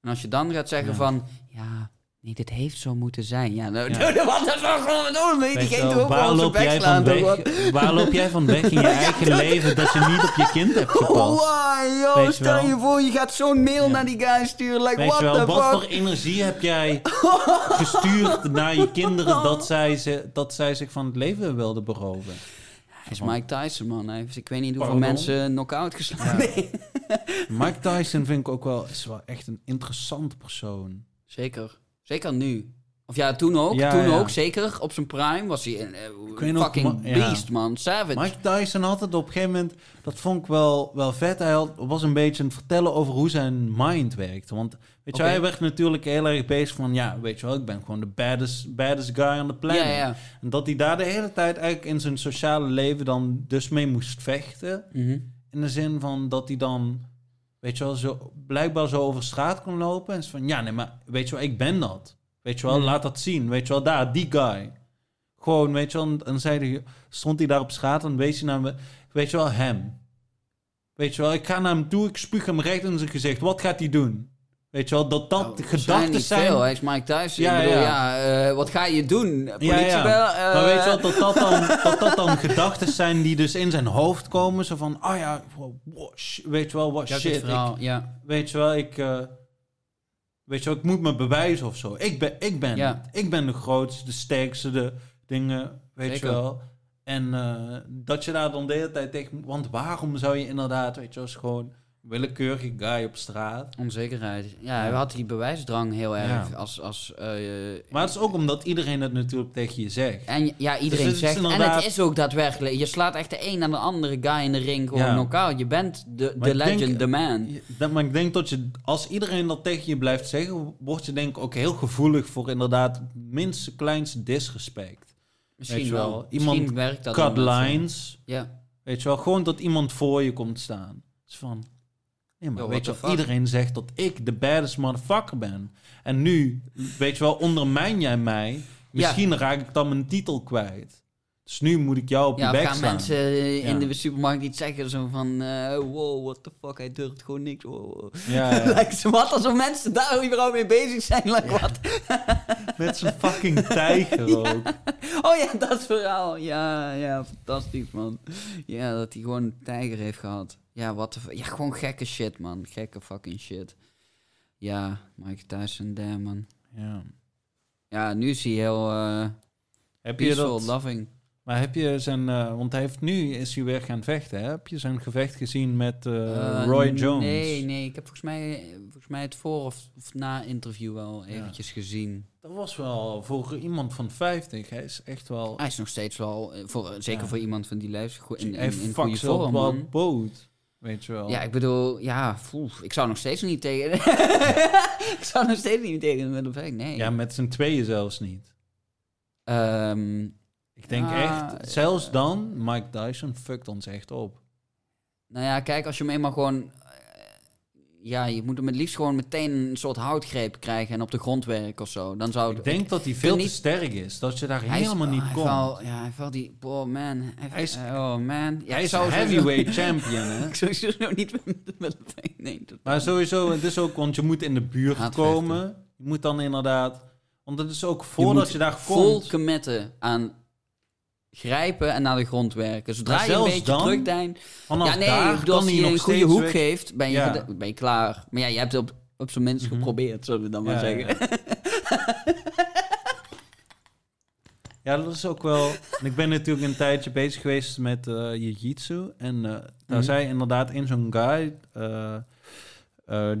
[SPEAKER 1] En als je dan gaat zeggen
[SPEAKER 2] Ja.
[SPEAKER 1] van... Ja, nee, dit heeft zo moeten zijn. Ja, nou,
[SPEAKER 2] Ja.
[SPEAKER 1] wat is er gewoon doen? Nee, die ging
[SPEAKER 2] wel,
[SPEAKER 1] ook zijn bek slaan.
[SPEAKER 2] weg, waar loop jij van weg in je eigen leven dat je niet op je kind hebt
[SPEAKER 1] Oh,
[SPEAKER 2] gepast?
[SPEAKER 1] why,
[SPEAKER 2] je
[SPEAKER 1] stel
[SPEAKER 2] wel?
[SPEAKER 1] je voor, je gaat zo'n mail
[SPEAKER 2] Ja.
[SPEAKER 1] naar die guy sturen. Like,
[SPEAKER 2] Weet
[SPEAKER 1] what
[SPEAKER 2] wel,
[SPEAKER 1] the
[SPEAKER 2] wat
[SPEAKER 1] fuck?
[SPEAKER 2] voor energie heb jij gestuurd naar je kinderen dat zij, ze, dat zij zich van het leven wilden beroven?
[SPEAKER 1] Hij is Mike Tyson, man. Hij heeft, ik weet niet hoeveel
[SPEAKER 2] Pardon?
[SPEAKER 1] mensen knock-out geslagen. Nee.
[SPEAKER 2] Mike Tyson vind ik ook wel, is wel echt een interessant persoon.
[SPEAKER 1] Zeker. Zeker nu. Of ja, toen ook.
[SPEAKER 2] Ja,
[SPEAKER 1] toen
[SPEAKER 2] ja.
[SPEAKER 1] ook, zeker. Op zijn prime was hij een eh, fucking
[SPEAKER 2] ja.
[SPEAKER 1] beast, man. Savage.
[SPEAKER 2] Mike Tyson had het op een gegeven moment, dat vond ik wel, wel vet. Hij had, was een beetje het vertellen over hoe zijn mind werkte. Want weet je, hij werd natuurlijk heel erg bezig van, ja, weet je wel, ik ben gewoon de baddest, baddest guy on the planet. En dat hij daar de hele tijd eigenlijk in zijn sociale leven dan dus mee moest vechten.
[SPEAKER 1] Mhm.
[SPEAKER 2] In de zin van dat hij dan, weet je wel, zo, blijkbaar zo over straat kon lopen. En is van, ja, nee, maar weet je wel, ik ben dat. Weet je wel,
[SPEAKER 1] Mhm.
[SPEAKER 2] laat dat zien. Weet je wel, daar, die guy. Gewoon, weet je wel, en zei hij, stond hij daar op straat en wees hij naar me, weet je wel, hem. Weet je wel, ik ga naar hem toe, ik spuug hem recht in zijn gezicht. Wat gaat hij doen? Weet je wel, dat dat
[SPEAKER 1] Nou,
[SPEAKER 2] gedachten
[SPEAKER 1] waarschijnlijk
[SPEAKER 2] zijn.
[SPEAKER 1] Veel. Hij is Mike Tyson.
[SPEAKER 2] Ja,
[SPEAKER 1] ik bedoel,
[SPEAKER 2] ja.
[SPEAKER 1] ja, eh, wat ga je doen? Politie
[SPEAKER 2] Ja, ja.
[SPEAKER 1] bellen? Eh,
[SPEAKER 2] Maar weet je wel, dat dat dan, dat dat dan gedachten zijn die dus in zijn hoofd komen. Zo van, oh ja, wow, weet je wel, wat shit. Ik,
[SPEAKER 1] verhaal, ja.
[SPEAKER 2] weet je wel, ik, eh, weet je wel, ik moet me bewijzen of zo. Ik ben, ik ben
[SPEAKER 1] Ja.
[SPEAKER 2] Ik ben de grootste, de sterkste, de dingen, weet
[SPEAKER 1] Zeker.
[SPEAKER 2] je wel. En eh, dat je daar dan de hele tijd tegen... Want waarom zou je inderdaad, weet je wel, gewoon willekeurige guy op straat.
[SPEAKER 1] Onzekerheid. Ja, hij had die bewijsdrang heel erg.
[SPEAKER 2] Ja.
[SPEAKER 1] Als, als, eh,
[SPEAKER 2] Maar het is ook omdat iedereen het natuurlijk tegen je zegt.
[SPEAKER 1] en ja, iedereen
[SPEAKER 2] Dus is
[SPEAKER 1] zegt... En het is ook daadwerkelijk... Je slaat echt de een aan de andere guy in de ring gewoon
[SPEAKER 2] Ja.
[SPEAKER 1] knock-out. Je bent de, de
[SPEAKER 2] denk-
[SPEAKER 1] legend, de man.
[SPEAKER 2] Dat- maar ik denk dat je, als iedereen dat tegen je blijft zeggen, word je denk ik ook heel gevoelig voor inderdaad minste kleinste disrespect.
[SPEAKER 1] Misschien
[SPEAKER 2] weet
[SPEAKER 1] wel.
[SPEAKER 2] wel,
[SPEAKER 1] Misschien
[SPEAKER 2] iemand
[SPEAKER 1] werkt dat
[SPEAKER 2] Cut lines,
[SPEAKER 1] Ja.
[SPEAKER 2] weet je wel, gewoon dat iemand voor je komt staan. Is van, nee maar
[SPEAKER 1] Yo,
[SPEAKER 2] weet je wel, iedereen zegt dat ik de baddest motherfucker ben. En nu, weet je wel, ondermijn jij mij, misschien raak ik dan mijn titel kwijt. Dus nu moet ik jou op
[SPEAKER 1] Ja,
[SPEAKER 2] je bek
[SPEAKER 1] gaan mensen eh, in
[SPEAKER 2] Ja.
[SPEAKER 1] de supermarkt iets zeggen zo van... eh, wow, what the fuck, hij durft gewoon niks. Wow.
[SPEAKER 2] Ja, ja.
[SPEAKER 1] Lijkt ze wat alsof mensen daar überhaupt mee bezig zijn. Like, wat?
[SPEAKER 2] Met zijn fucking tijger ook.
[SPEAKER 1] Oh ja, dat verhaal. Ja, ja, fantastisch, man. Ja, dat hij gewoon een tijger heeft gehad. Ja, wat. Ja, gewoon gekke shit, man. Gekke fucking shit. Ja, Mike Tyson, damn, man.
[SPEAKER 2] Ja.
[SPEAKER 1] Ja, nu is hij heel uh,
[SPEAKER 2] Heb je dat...
[SPEAKER 1] loving.
[SPEAKER 2] Maar heb je zijn, eh, want hij heeft nu is hij weer gaan vechten. Hè? Heb je zijn gevecht gezien met eh, Roy Jones?
[SPEAKER 1] Nee, nee. Ik heb volgens mij, volgens mij het voor of, of na interview wel
[SPEAKER 2] Ja.
[SPEAKER 1] eventjes gezien.
[SPEAKER 2] Dat was wel voor iemand van 50. Hij is echt wel.
[SPEAKER 1] Hij is nog steeds wel, voor, zeker
[SPEAKER 2] Ja.
[SPEAKER 1] voor iemand van die leeftijd, in,
[SPEAKER 2] hij
[SPEAKER 1] in, in goede
[SPEAKER 2] wel boot. Weet je wel.
[SPEAKER 1] Ja, ik bedoel, ja, ik zou nog steeds niet tegen... ik zou nog steeds niet tegen met een nee.
[SPEAKER 2] Ja, met z'n tweeën zelfs niet.
[SPEAKER 1] Ehm,
[SPEAKER 2] Ik denk echt, zelfs dan, Mike Tyson fuckt ons echt op.
[SPEAKER 1] nou ja, kijk, als je hem eenmaal gewoon... ja, je moet hem het liefst gewoon meteen een soort houtgreep krijgen en op de grond werken of zo. Dan zou
[SPEAKER 2] Ik denk dat hij veel
[SPEAKER 1] niet-
[SPEAKER 2] te sterk is. Dat je daar
[SPEAKER 1] is-
[SPEAKER 2] helemaal niet
[SPEAKER 1] hij
[SPEAKER 2] komt.
[SPEAKER 1] Valt, ja, hij valt die... Oh man. Hij,
[SPEAKER 2] Hij is-
[SPEAKER 1] oh man. Ja,
[SPEAKER 2] hij is
[SPEAKER 1] zou sowieso-
[SPEAKER 2] heavyweight champion, hè?
[SPEAKER 1] Ik sowieso nog niet met, met een vecht, nee.
[SPEAKER 2] Maar sowieso, het is ook, want je moet in de buurt komen. Je moet dan inderdaad, want het is ook
[SPEAKER 1] Je
[SPEAKER 2] voordat
[SPEAKER 1] moet
[SPEAKER 2] je, daar
[SPEAKER 1] vol
[SPEAKER 2] komt.
[SPEAKER 1] committen aan grijpen en naar de grond werken. Zodra
[SPEAKER 2] Maar
[SPEAKER 1] je een beetje
[SPEAKER 2] dan,
[SPEAKER 1] terugdeindt...
[SPEAKER 2] Vanaf
[SPEAKER 1] Ja, nee, bedoel, als je een goede hoek
[SPEAKER 2] weg-
[SPEAKER 1] geeft, ben je,
[SPEAKER 2] Ja.
[SPEAKER 1] ben je klaar. Maar ja, je hebt het op, op zijn minst
[SPEAKER 2] Mhm.
[SPEAKER 1] geprobeerd, zullen we dan maar zeggen.
[SPEAKER 2] ja. Ja, dat is ook wel. en Ik ben natuurlijk een tijdje bezig geweest met eh jiu-jitsu. En eh, daar
[SPEAKER 1] Mhm.
[SPEAKER 2] zei inderdaad in zo'n guy, eh,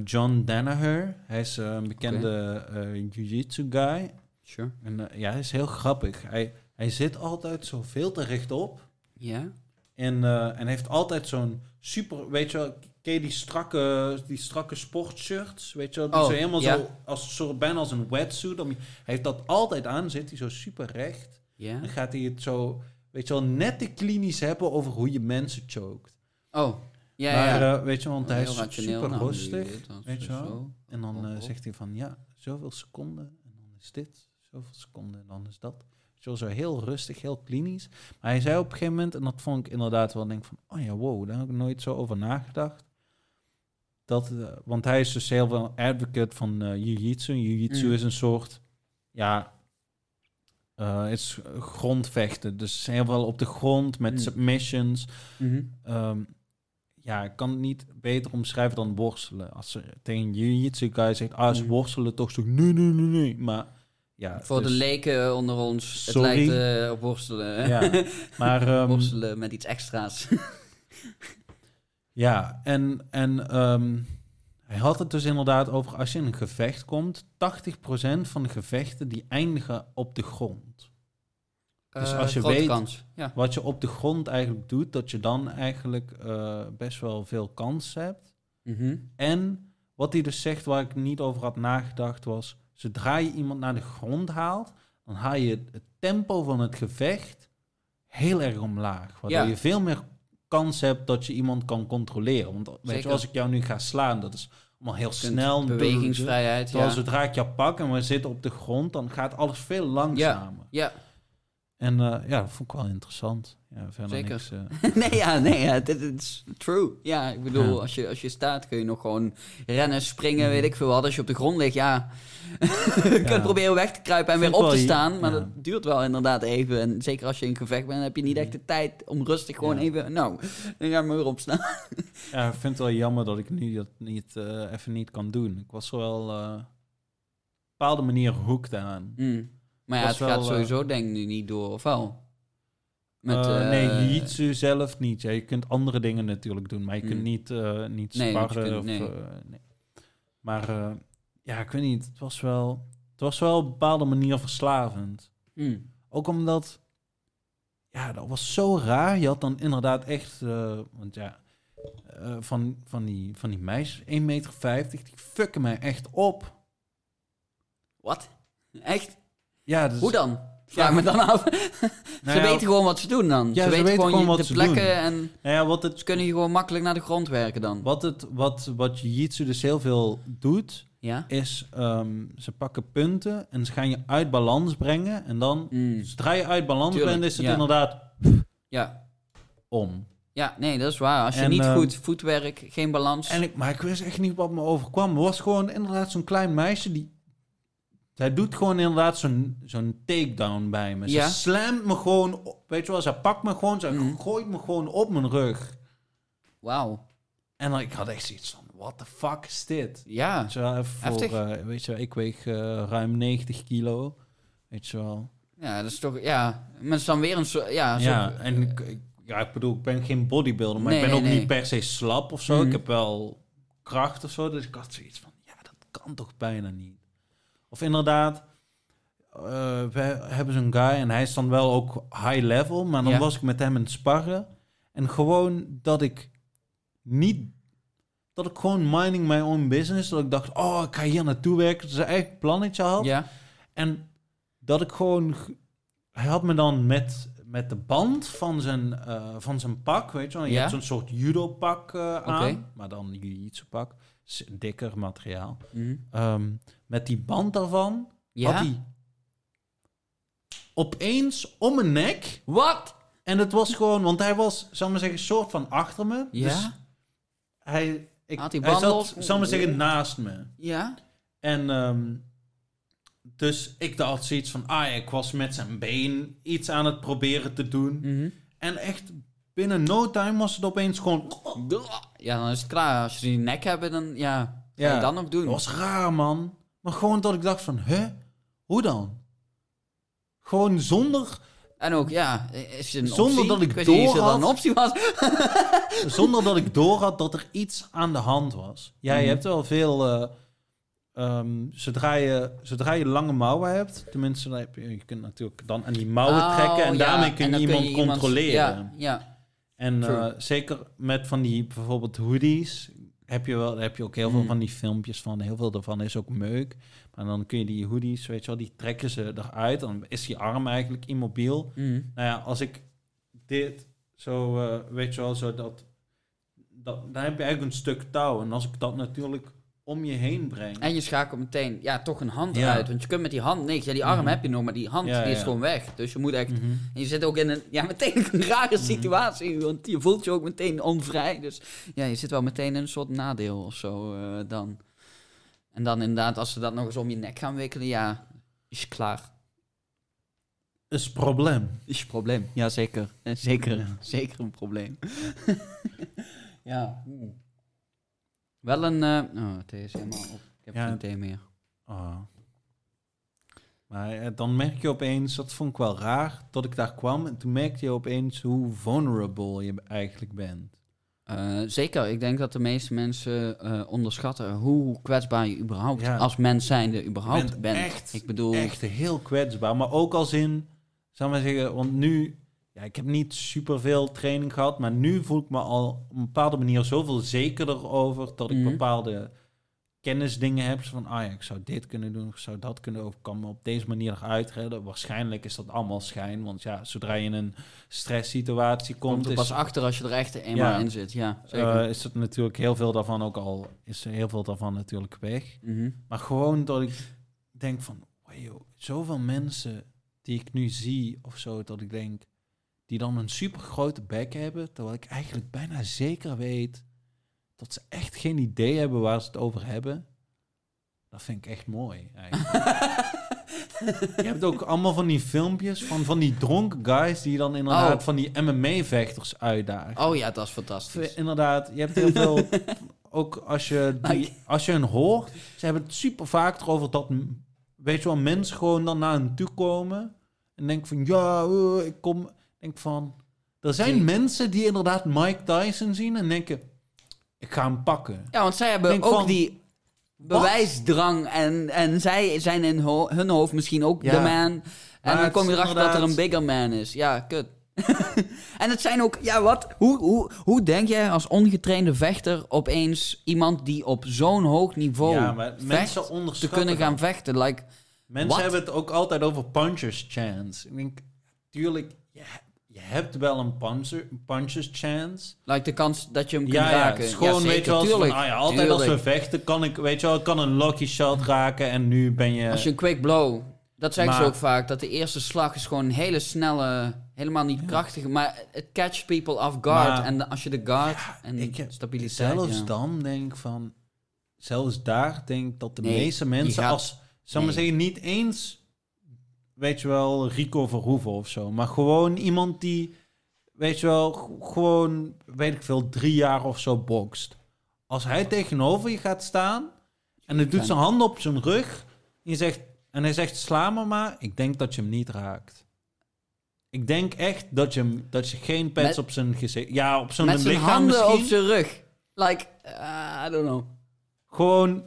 [SPEAKER 2] John Danaher. Hij is een bekende eh, jiu-jitsu guy.
[SPEAKER 1] Sure.
[SPEAKER 2] En ja, hij is heel grappig. Hij, hij zit altijd zo veel te rechtop.
[SPEAKER 1] Ja?
[SPEAKER 2] En, eh, en heeft altijd zo'n super, weet je wel, ken je die strakke, die strakke sportshirts, weet je wel, die
[SPEAKER 1] Oh,
[SPEAKER 2] zo helemaal
[SPEAKER 1] ja.
[SPEAKER 2] zo, als soort, bijna als een wetsuit. Om, hij heeft dat altijd aan, zit hij zo super recht.
[SPEAKER 1] Ja?
[SPEAKER 2] Dan gaat hij het zo, weet je wel, net te klinisch hebben over hoe je mensen choked.
[SPEAKER 1] Oh, Ja,
[SPEAKER 2] maar
[SPEAKER 1] ja.
[SPEAKER 2] eh, weet je, want hij
[SPEAKER 1] Heel
[SPEAKER 2] is super
[SPEAKER 1] Nou,
[SPEAKER 2] rustig.
[SPEAKER 1] dat
[SPEAKER 2] weet je wel. En dan eh, zegt hij van, ja, zoveel seconden. En dan is dit, zoveel seconden. En dan is dat. Zo heel rustig, heel klinisch. Maar hij zei op een gegeven moment, en dat vond ik inderdaad wel, denk van, oh ja, wow, daar heb ik nooit zo over nagedacht. Dat, eh, want hij is dus heel veel advocate van eh jiu-jitsu. Jiu-jitsu
[SPEAKER 1] Mm.
[SPEAKER 2] is een soort, ja, het is grondvechten. Dus heel veel op de grond met
[SPEAKER 1] Mm.
[SPEAKER 2] submissions.
[SPEAKER 1] Mhm.
[SPEAKER 2] Ehm, ja, ik kan het niet beter omschrijven dan worstelen. Als er tegen jiu-jitsu guy zegt, ah, is
[SPEAKER 1] Mm.
[SPEAKER 2] worstelen toch zo, nee, nee, nee, nee. Maar ja,
[SPEAKER 1] Voor de
[SPEAKER 2] dus-
[SPEAKER 1] leken onder ons, het
[SPEAKER 2] Sorry.
[SPEAKER 1] lijkt eh, op worstelen.
[SPEAKER 2] Ja, maar ehm,
[SPEAKER 1] worstelen met iets extra's.
[SPEAKER 2] ja, en, en ehm, hij had het dus inderdaad over als je in een gevecht komt, 80% van de gevechten die eindigen op de grond. Dus
[SPEAKER 1] Eh,
[SPEAKER 2] als je weet-
[SPEAKER 1] kans. Ja.
[SPEAKER 2] Wat je op de grond eigenlijk doet, dat je dan eigenlijk eh, best wel veel kans hebt.
[SPEAKER 1] Mhm.
[SPEAKER 2] En wat hij dus zegt, waar ik niet over had nagedacht, was... zodra je iemand naar de grond haalt... dan haal je het tempo van het gevecht heel erg omlaag. Waardoor
[SPEAKER 1] Ja.
[SPEAKER 2] je veel meer kans hebt dat je iemand kan controleren. Want weet je, als ik jou nu ga slaan, dat is allemaal heel snel.
[SPEAKER 1] Bewegingsvrijheid,
[SPEAKER 2] Terwijl
[SPEAKER 1] ja.
[SPEAKER 2] zodra ik jou pak en we zitten op de grond... dan gaat alles veel langzamer.
[SPEAKER 1] Ja,
[SPEAKER 2] En eh, ja, dat vond ik wel interessant. Ja,
[SPEAKER 1] Zeker.
[SPEAKER 2] niks... eh,
[SPEAKER 1] nee, ja, nee, ja, dit is true. Ja, ik bedoel,
[SPEAKER 2] Ja.
[SPEAKER 1] Als, je, als je staat kun je nog gewoon rennen, springen,
[SPEAKER 2] Mhm.
[SPEAKER 1] weet ik veel wat. Als je op de grond ligt, ja, je kunt proberen weg te kruipen en
[SPEAKER 2] Vind
[SPEAKER 1] weer op te staan. Maar dat duurt wel inderdaad even. En zeker als je in gevecht bent, heb je niet echt de tijd om rustig gewoon even, nou, dan ga ik maar weer opstaan.
[SPEAKER 2] Ja, ik vind het wel jammer dat ik nu dat niet, eh, even niet kan doen. Ik was wel op een bepaalde manier hooked aan.
[SPEAKER 1] Mm. Maar ja, het gaat
[SPEAKER 2] wel, eh,
[SPEAKER 1] sowieso denk ik nu niet door, of wel? Met,
[SPEAKER 2] eh, nee, jiu-jitsu zelf niet. Ja, je kunt andere dingen natuurlijk doen, maar je kunt
[SPEAKER 1] Mm.
[SPEAKER 2] niet, niet
[SPEAKER 1] Nee,
[SPEAKER 2] sparren.
[SPEAKER 1] kunt-
[SPEAKER 2] of,
[SPEAKER 1] nee.
[SPEAKER 2] nee. Maar ja, ik weet niet. Het was wel, het was wel op een bepaalde manier verslavend.
[SPEAKER 1] mm.
[SPEAKER 2] Ook omdat, ja, dat was zo raar. Je had dan inderdaad echt, want ja, van, van, die, van die meisjes, 1,50 meter, die fucken mij echt op.
[SPEAKER 1] Wat? Echt?
[SPEAKER 2] Ja, dus,
[SPEAKER 1] Hoe dan? Vraag me dan af.
[SPEAKER 2] Nou
[SPEAKER 1] ze
[SPEAKER 2] ja,
[SPEAKER 1] weten gewoon wat ze doen dan.
[SPEAKER 2] Ja,
[SPEAKER 1] ze, weten
[SPEAKER 2] weten
[SPEAKER 1] gewoon,
[SPEAKER 2] gewoon wat
[SPEAKER 1] de
[SPEAKER 2] ze
[SPEAKER 1] plekken
[SPEAKER 2] doen.
[SPEAKER 1] en
[SPEAKER 2] Nou ja, wat het,
[SPEAKER 1] ze kunnen je gewoon makkelijk naar de grond werken dan.
[SPEAKER 2] wat het, wat, wat jiu-jitsu dus heel veel doet,
[SPEAKER 1] Ja?
[SPEAKER 2] is ehm, ze pakken punten en ze gaan je uit balans brengen. En dan,
[SPEAKER 1] Mm.
[SPEAKER 2] zodra je uit balans
[SPEAKER 1] Tuurlijk,
[SPEAKER 2] bent, is het inderdaad
[SPEAKER 1] Ja.
[SPEAKER 2] om.
[SPEAKER 1] ja, nee, dat is waar. Als je
[SPEAKER 2] En,
[SPEAKER 1] niet
[SPEAKER 2] ehm,
[SPEAKER 1] goed voetwerk, geen balans.
[SPEAKER 2] En ik, maar ik wist echt niet wat me overkwam. Het was gewoon inderdaad zo'n klein meisje die... Zij doet gewoon inderdaad zo'n zo'n takedown bij me.
[SPEAKER 1] Ja.
[SPEAKER 2] Ze slamt me gewoon op. Weet je wel, ze pakt me gewoon, ze
[SPEAKER 1] Mhm.
[SPEAKER 2] gooit me gewoon op mijn rug.
[SPEAKER 1] Wauw.
[SPEAKER 2] En dan, ik had echt zoiets van, what the fuck is dit?
[SPEAKER 1] Ja.
[SPEAKER 2] Weet je wel, even voor,
[SPEAKER 1] Heftig.
[SPEAKER 2] eh, weet je wel, ik weeg eh, ruim 90 kilo. Weet je wel.
[SPEAKER 1] Ja, dat is toch... Ja, maar dan weer een soort... Ja, een
[SPEAKER 2] Ja, en ik, ik- ja, ik bedoel, ik ben geen bodybuilder, maar
[SPEAKER 1] Nee,
[SPEAKER 2] ik ben
[SPEAKER 1] nee,
[SPEAKER 2] ook
[SPEAKER 1] nee.
[SPEAKER 2] niet per se slap of zo.
[SPEAKER 1] Mhm.
[SPEAKER 2] Ik heb wel kracht of zo, dus ik had zoiets van, ja, dat kan toch bijna niet. Of inderdaad, eh, we hebben zo'n guy en hij is dan wel ook high level, maar dan
[SPEAKER 1] Ja.
[SPEAKER 2] was ik met hem in het sparren. En gewoon dat ik niet, dat ik gewoon minding my own business, dat ik dacht, oh, ik ga hier naartoe werken, dat is een eigen plannetje had.
[SPEAKER 1] Ja.
[SPEAKER 2] En dat ik gewoon... Hij had me dan met, met de band van zijn, eh, van zijn pak, weet je wel. Je
[SPEAKER 1] Ja.
[SPEAKER 2] hebt zo'n soort judo-pak eh, aan, maar dan jiu-jitsu-pak. S- Dikker materiaal.
[SPEAKER 1] Mhm.
[SPEAKER 2] Ehm, met die band daarvan
[SPEAKER 1] Ja?
[SPEAKER 2] had hij opeens om mijn nek.
[SPEAKER 1] Wat?
[SPEAKER 2] En het was gewoon, want hij was, zal maar zeggen, soort van achter me.
[SPEAKER 1] Ja?
[SPEAKER 2] Dus hij, ik,
[SPEAKER 1] Had die
[SPEAKER 2] hij zat, zal maar zeggen, naast me.
[SPEAKER 1] Ja?
[SPEAKER 2] En ehm, dus ik dacht zoiets van, ah ik was met zijn been iets aan het proberen te doen.
[SPEAKER 1] Mhm.
[SPEAKER 2] En echt binnen no time was het opeens gewoon...
[SPEAKER 1] Ja, dan is het klaar. Als je die nek hebben, dan... Ja,
[SPEAKER 2] Ja.
[SPEAKER 1] je dan nog doen?
[SPEAKER 2] Dat was raar, man. Maar gewoon dat ik dacht van, hè? Hoe dan? Gewoon zonder,
[SPEAKER 1] En ook, ja, is een
[SPEAKER 2] Zonder
[SPEAKER 1] optie?
[SPEAKER 2] dat ik
[SPEAKER 1] eens
[SPEAKER 2] door
[SPEAKER 1] dat een
[SPEAKER 2] had.
[SPEAKER 1] optie was.
[SPEAKER 2] zonder dat ik door had dat er iets aan de hand was. Ja, je
[SPEAKER 1] Mhm.
[SPEAKER 2] hebt wel veel... eh, ehm, zodra, je, zodra je lange mouwen hebt, tenminste, dan heb je, je kunt natuurlijk dan aan die mouwen
[SPEAKER 1] Oh,
[SPEAKER 2] trekken en
[SPEAKER 1] ja,
[SPEAKER 2] daarmee kun
[SPEAKER 1] en
[SPEAKER 2] je
[SPEAKER 1] dan
[SPEAKER 2] iemand controleren.
[SPEAKER 1] Ja, ja.
[SPEAKER 2] En eh, zeker met van die bijvoorbeeld hoodies heb je wel heb je ook heel veel
[SPEAKER 1] Mm.
[SPEAKER 2] van die filmpjes van. Heel veel daarvan is ook meuk. Maar dan kun je die hoodies, weet je wel, die trekken ze eruit. Dan is die arm eigenlijk immobiel.
[SPEAKER 1] Mhm.
[SPEAKER 2] Nou ja, als ik dit zo, eh, weet je wel, zo dat dat, dan heb je eigenlijk een stuk touw. En als ik dat natuurlijk om je heen breng.
[SPEAKER 1] En je schakelt meteen, ja, toch een hand
[SPEAKER 2] Ja.
[SPEAKER 1] uit. Want je kunt met die hand niks. Ja, die arm
[SPEAKER 2] Mhm.
[SPEAKER 1] heb je nog, maar die hand
[SPEAKER 2] Ja,
[SPEAKER 1] die is gewoon weg. Dus je moet echt...
[SPEAKER 2] Mhm.
[SPEAKER 1] En je zit ook in een, ja, meteen een rare
[SPEAKER 2] Mhm.
[SPEAKER 1] situatie. Want je voelt je ook meteen onvrij. Dus ja, je zit wel meteen in een soort nadeel of zo eh, dan. En dan inderdaad, als ze dat nog eens om je nek gaan wikkelen, ja, is je klaar.
[SPEAKER 2] Is probleem.
[SPEAKER 1] Is probleem. Ja, zeker. Zeker, zeker een probleem. ja. Wel een... eh oh, thee is helemaal op. Ik heb
[SPEAKER 2] Ja.
[SPEAKER 1] geen thee meer.
[SPEAKER 2] Ah. Maar eh, dan merk je opeens, dat vond ik wel raar, dat ik daar kwam. En toen merkte je opeens hoe vulnerable je eigenlijk bent.
[SPEAKER 1] Eh, zeker, ik denk dat de meeste mensen eh, onderschatten hoe kwetsbaar je überhaupt
[SPEAKER 2] Ja.
[SPEAKER 1] als mens zijnde überhaupt
[SPEAKER 2] bent
[SPEAKER 1] bent.
[SPEAKER 2] echt-
[SPEAKER 1] ik bedoel,
[SPEAKER 2] Echt heel kwetsbaar. Maar ook als in, zou maar zeggen, want nu, ja, ik heb niet superveel training gehad, maar nu voel ik me al op een bepaalde manier zoveel zekerder over dat ik
[SPEAKER 1] Mhm.
[SPEAKER 2] bepaalde kennisdingen heb. Van, ah ja, ik zou dit kunnen doen, ik zou dat kunnen ik kan me op deze manier redden. Waarschijnlijk is dat allemaal schijn, want ja, zodra je in een stresssituatie
[SPEAKER 1] komt
[SPEAKER 2] komt,
[SPEAKER 1] er
[SPEAKER 2] is,
[SPEAKER 1] pas achter als je er echt eenmaal
[SPEAKER 2] Ja.
[SPEAKER 1] in zit. Ja, zeker.
[SPEAKER 2] eh, is het natuurlijk heel veel daarvan ook al, is er heel veel daarvan natuurlijk weg.
[SPEAKER 1] Mhm.
[SPEAKER 2] Maar gewoon dat ik denk van, wow, zoveel mensen die ik nu zie of zo, dat ik denk, die dan een super grote bek hebben, terwijl ik eigenlijk bijna zeker weet dat ze echt geen idee hebben waar ze het over hebben. Dat vind ik echt mooi. Eigenlijk. Je hebt ook allemaal van die filmpjes van, van die dronken guys die dan inderdaad
[SPEAKER 1] Oh.
[SPEAKER 2] van die MMA-vechters uitdagen.
[SPEAKER 1] Oh ja, dat is fantastisch.
[SPEAKER 2] Inderdaad, je hebt heel veel. ook als je, die, als je hen hoort, ze hebben het super vaak erover dat, weet je wel, mensen gewoon dan naar hen toe komen en denken van, ja, eh, ik kom. Denk van, er zijn
[SPEAKER 1] Die-
[SPEAKER 2] mensen die inderdaad Mike Tyson zien en denken, ik ga hem pakken.
[SPEAKER 1] Ja, want zij hebben
[SPEAKER 2] Denk
[SPEAKER 1] ook
[SPEAKER 2] van,
[SPEAKER 1] die bewijsdrang en, en zij zijn in ho- hun hoofd misschien ook
[SPEAKER 2] Ja.
[SPEAKER 1] de man. En
[SPEAKER 2] Maar
[SPEAKER 1] dan kom je erachter dat er een bigger man is. Ja, kut. en het zijn ook, ja wat, hoe, hoe, hoe denk jij als ongetrainde vechter opeens iemand die op zo'n hoog niveau
[SPEAKER 2] ja, maar
[SPEAKER 1] vecht,
[SPEAKER 2] mensen
[SPEAKER 1] te kunnen gaan vechten? Like,
[SPEAKER 2] Mensen hebben het ook altijd over puncher's chance. Ik denk, tuurlijk, je hebt wel een puncher, puncher's chance.
[SPEAKER 1] like de kans dat je hem kunt
[SPEAKER 2] Ja, ja,
[SPEAKER 1] raken.
[SPEAKER 2] is gewoon, weet je wel, van, ah ja, altijd als we vechten, kan ik, weet je wel, ik kan een lucky shot raken en nu ben je...
[SPEAKER 1] Als je een quick blow, dat zeggen ze ook vaak, dat de eerste slag is gewoon een hele snelle, helemaal niet krachtige, maar het catch people off guard.
[SPEAKER 2] Maar-
[SPEAKER 1] en als je de guard en
[SPEAKER 2] ik heb-
[SPEAKER 1] stabiliteit...
[SPEAKER 2] zelfs
[SPEAKER 1] ja.
[SPEAKER 2] dan denk ik van, zelfs daar denk ik dat de
[SPEAKER 1] Nee,
[SPEAKER 2] meeste mensen,
[SPEAKER 1] gaat-
[SPEAKER 2] als, zal maar
[SPEAKER 1] nee.
[SPEAKER 2] zeggen, niet eens, weet je wel, Rico Verhoeven of zo, maar gewoon iemand die, weet je wel, gewoon, weet ik veel, drie jaar of zo bokst. Als hij tegenover je gaat staan en hij doet zijn hand op zijn rug en, je zegt, en hij zegt, sla me maar, ik denk dat je hem niet raakt. Ik denk echt dat je, hem, dat je geen pets
[SPEAKER 1] Met-
[SPEAKER 2] op zijn gezicht... Ja, op zijn
[SPEAKER 1] Met zijn
[SPEAKER 2] lichaam
[SPEAKER 1] handen
[SPEAKER 2] misschien.
[SPEAKER 1] op zijn rug. Like, uh, I don't know.
[SPEAKER 2] Gewoon.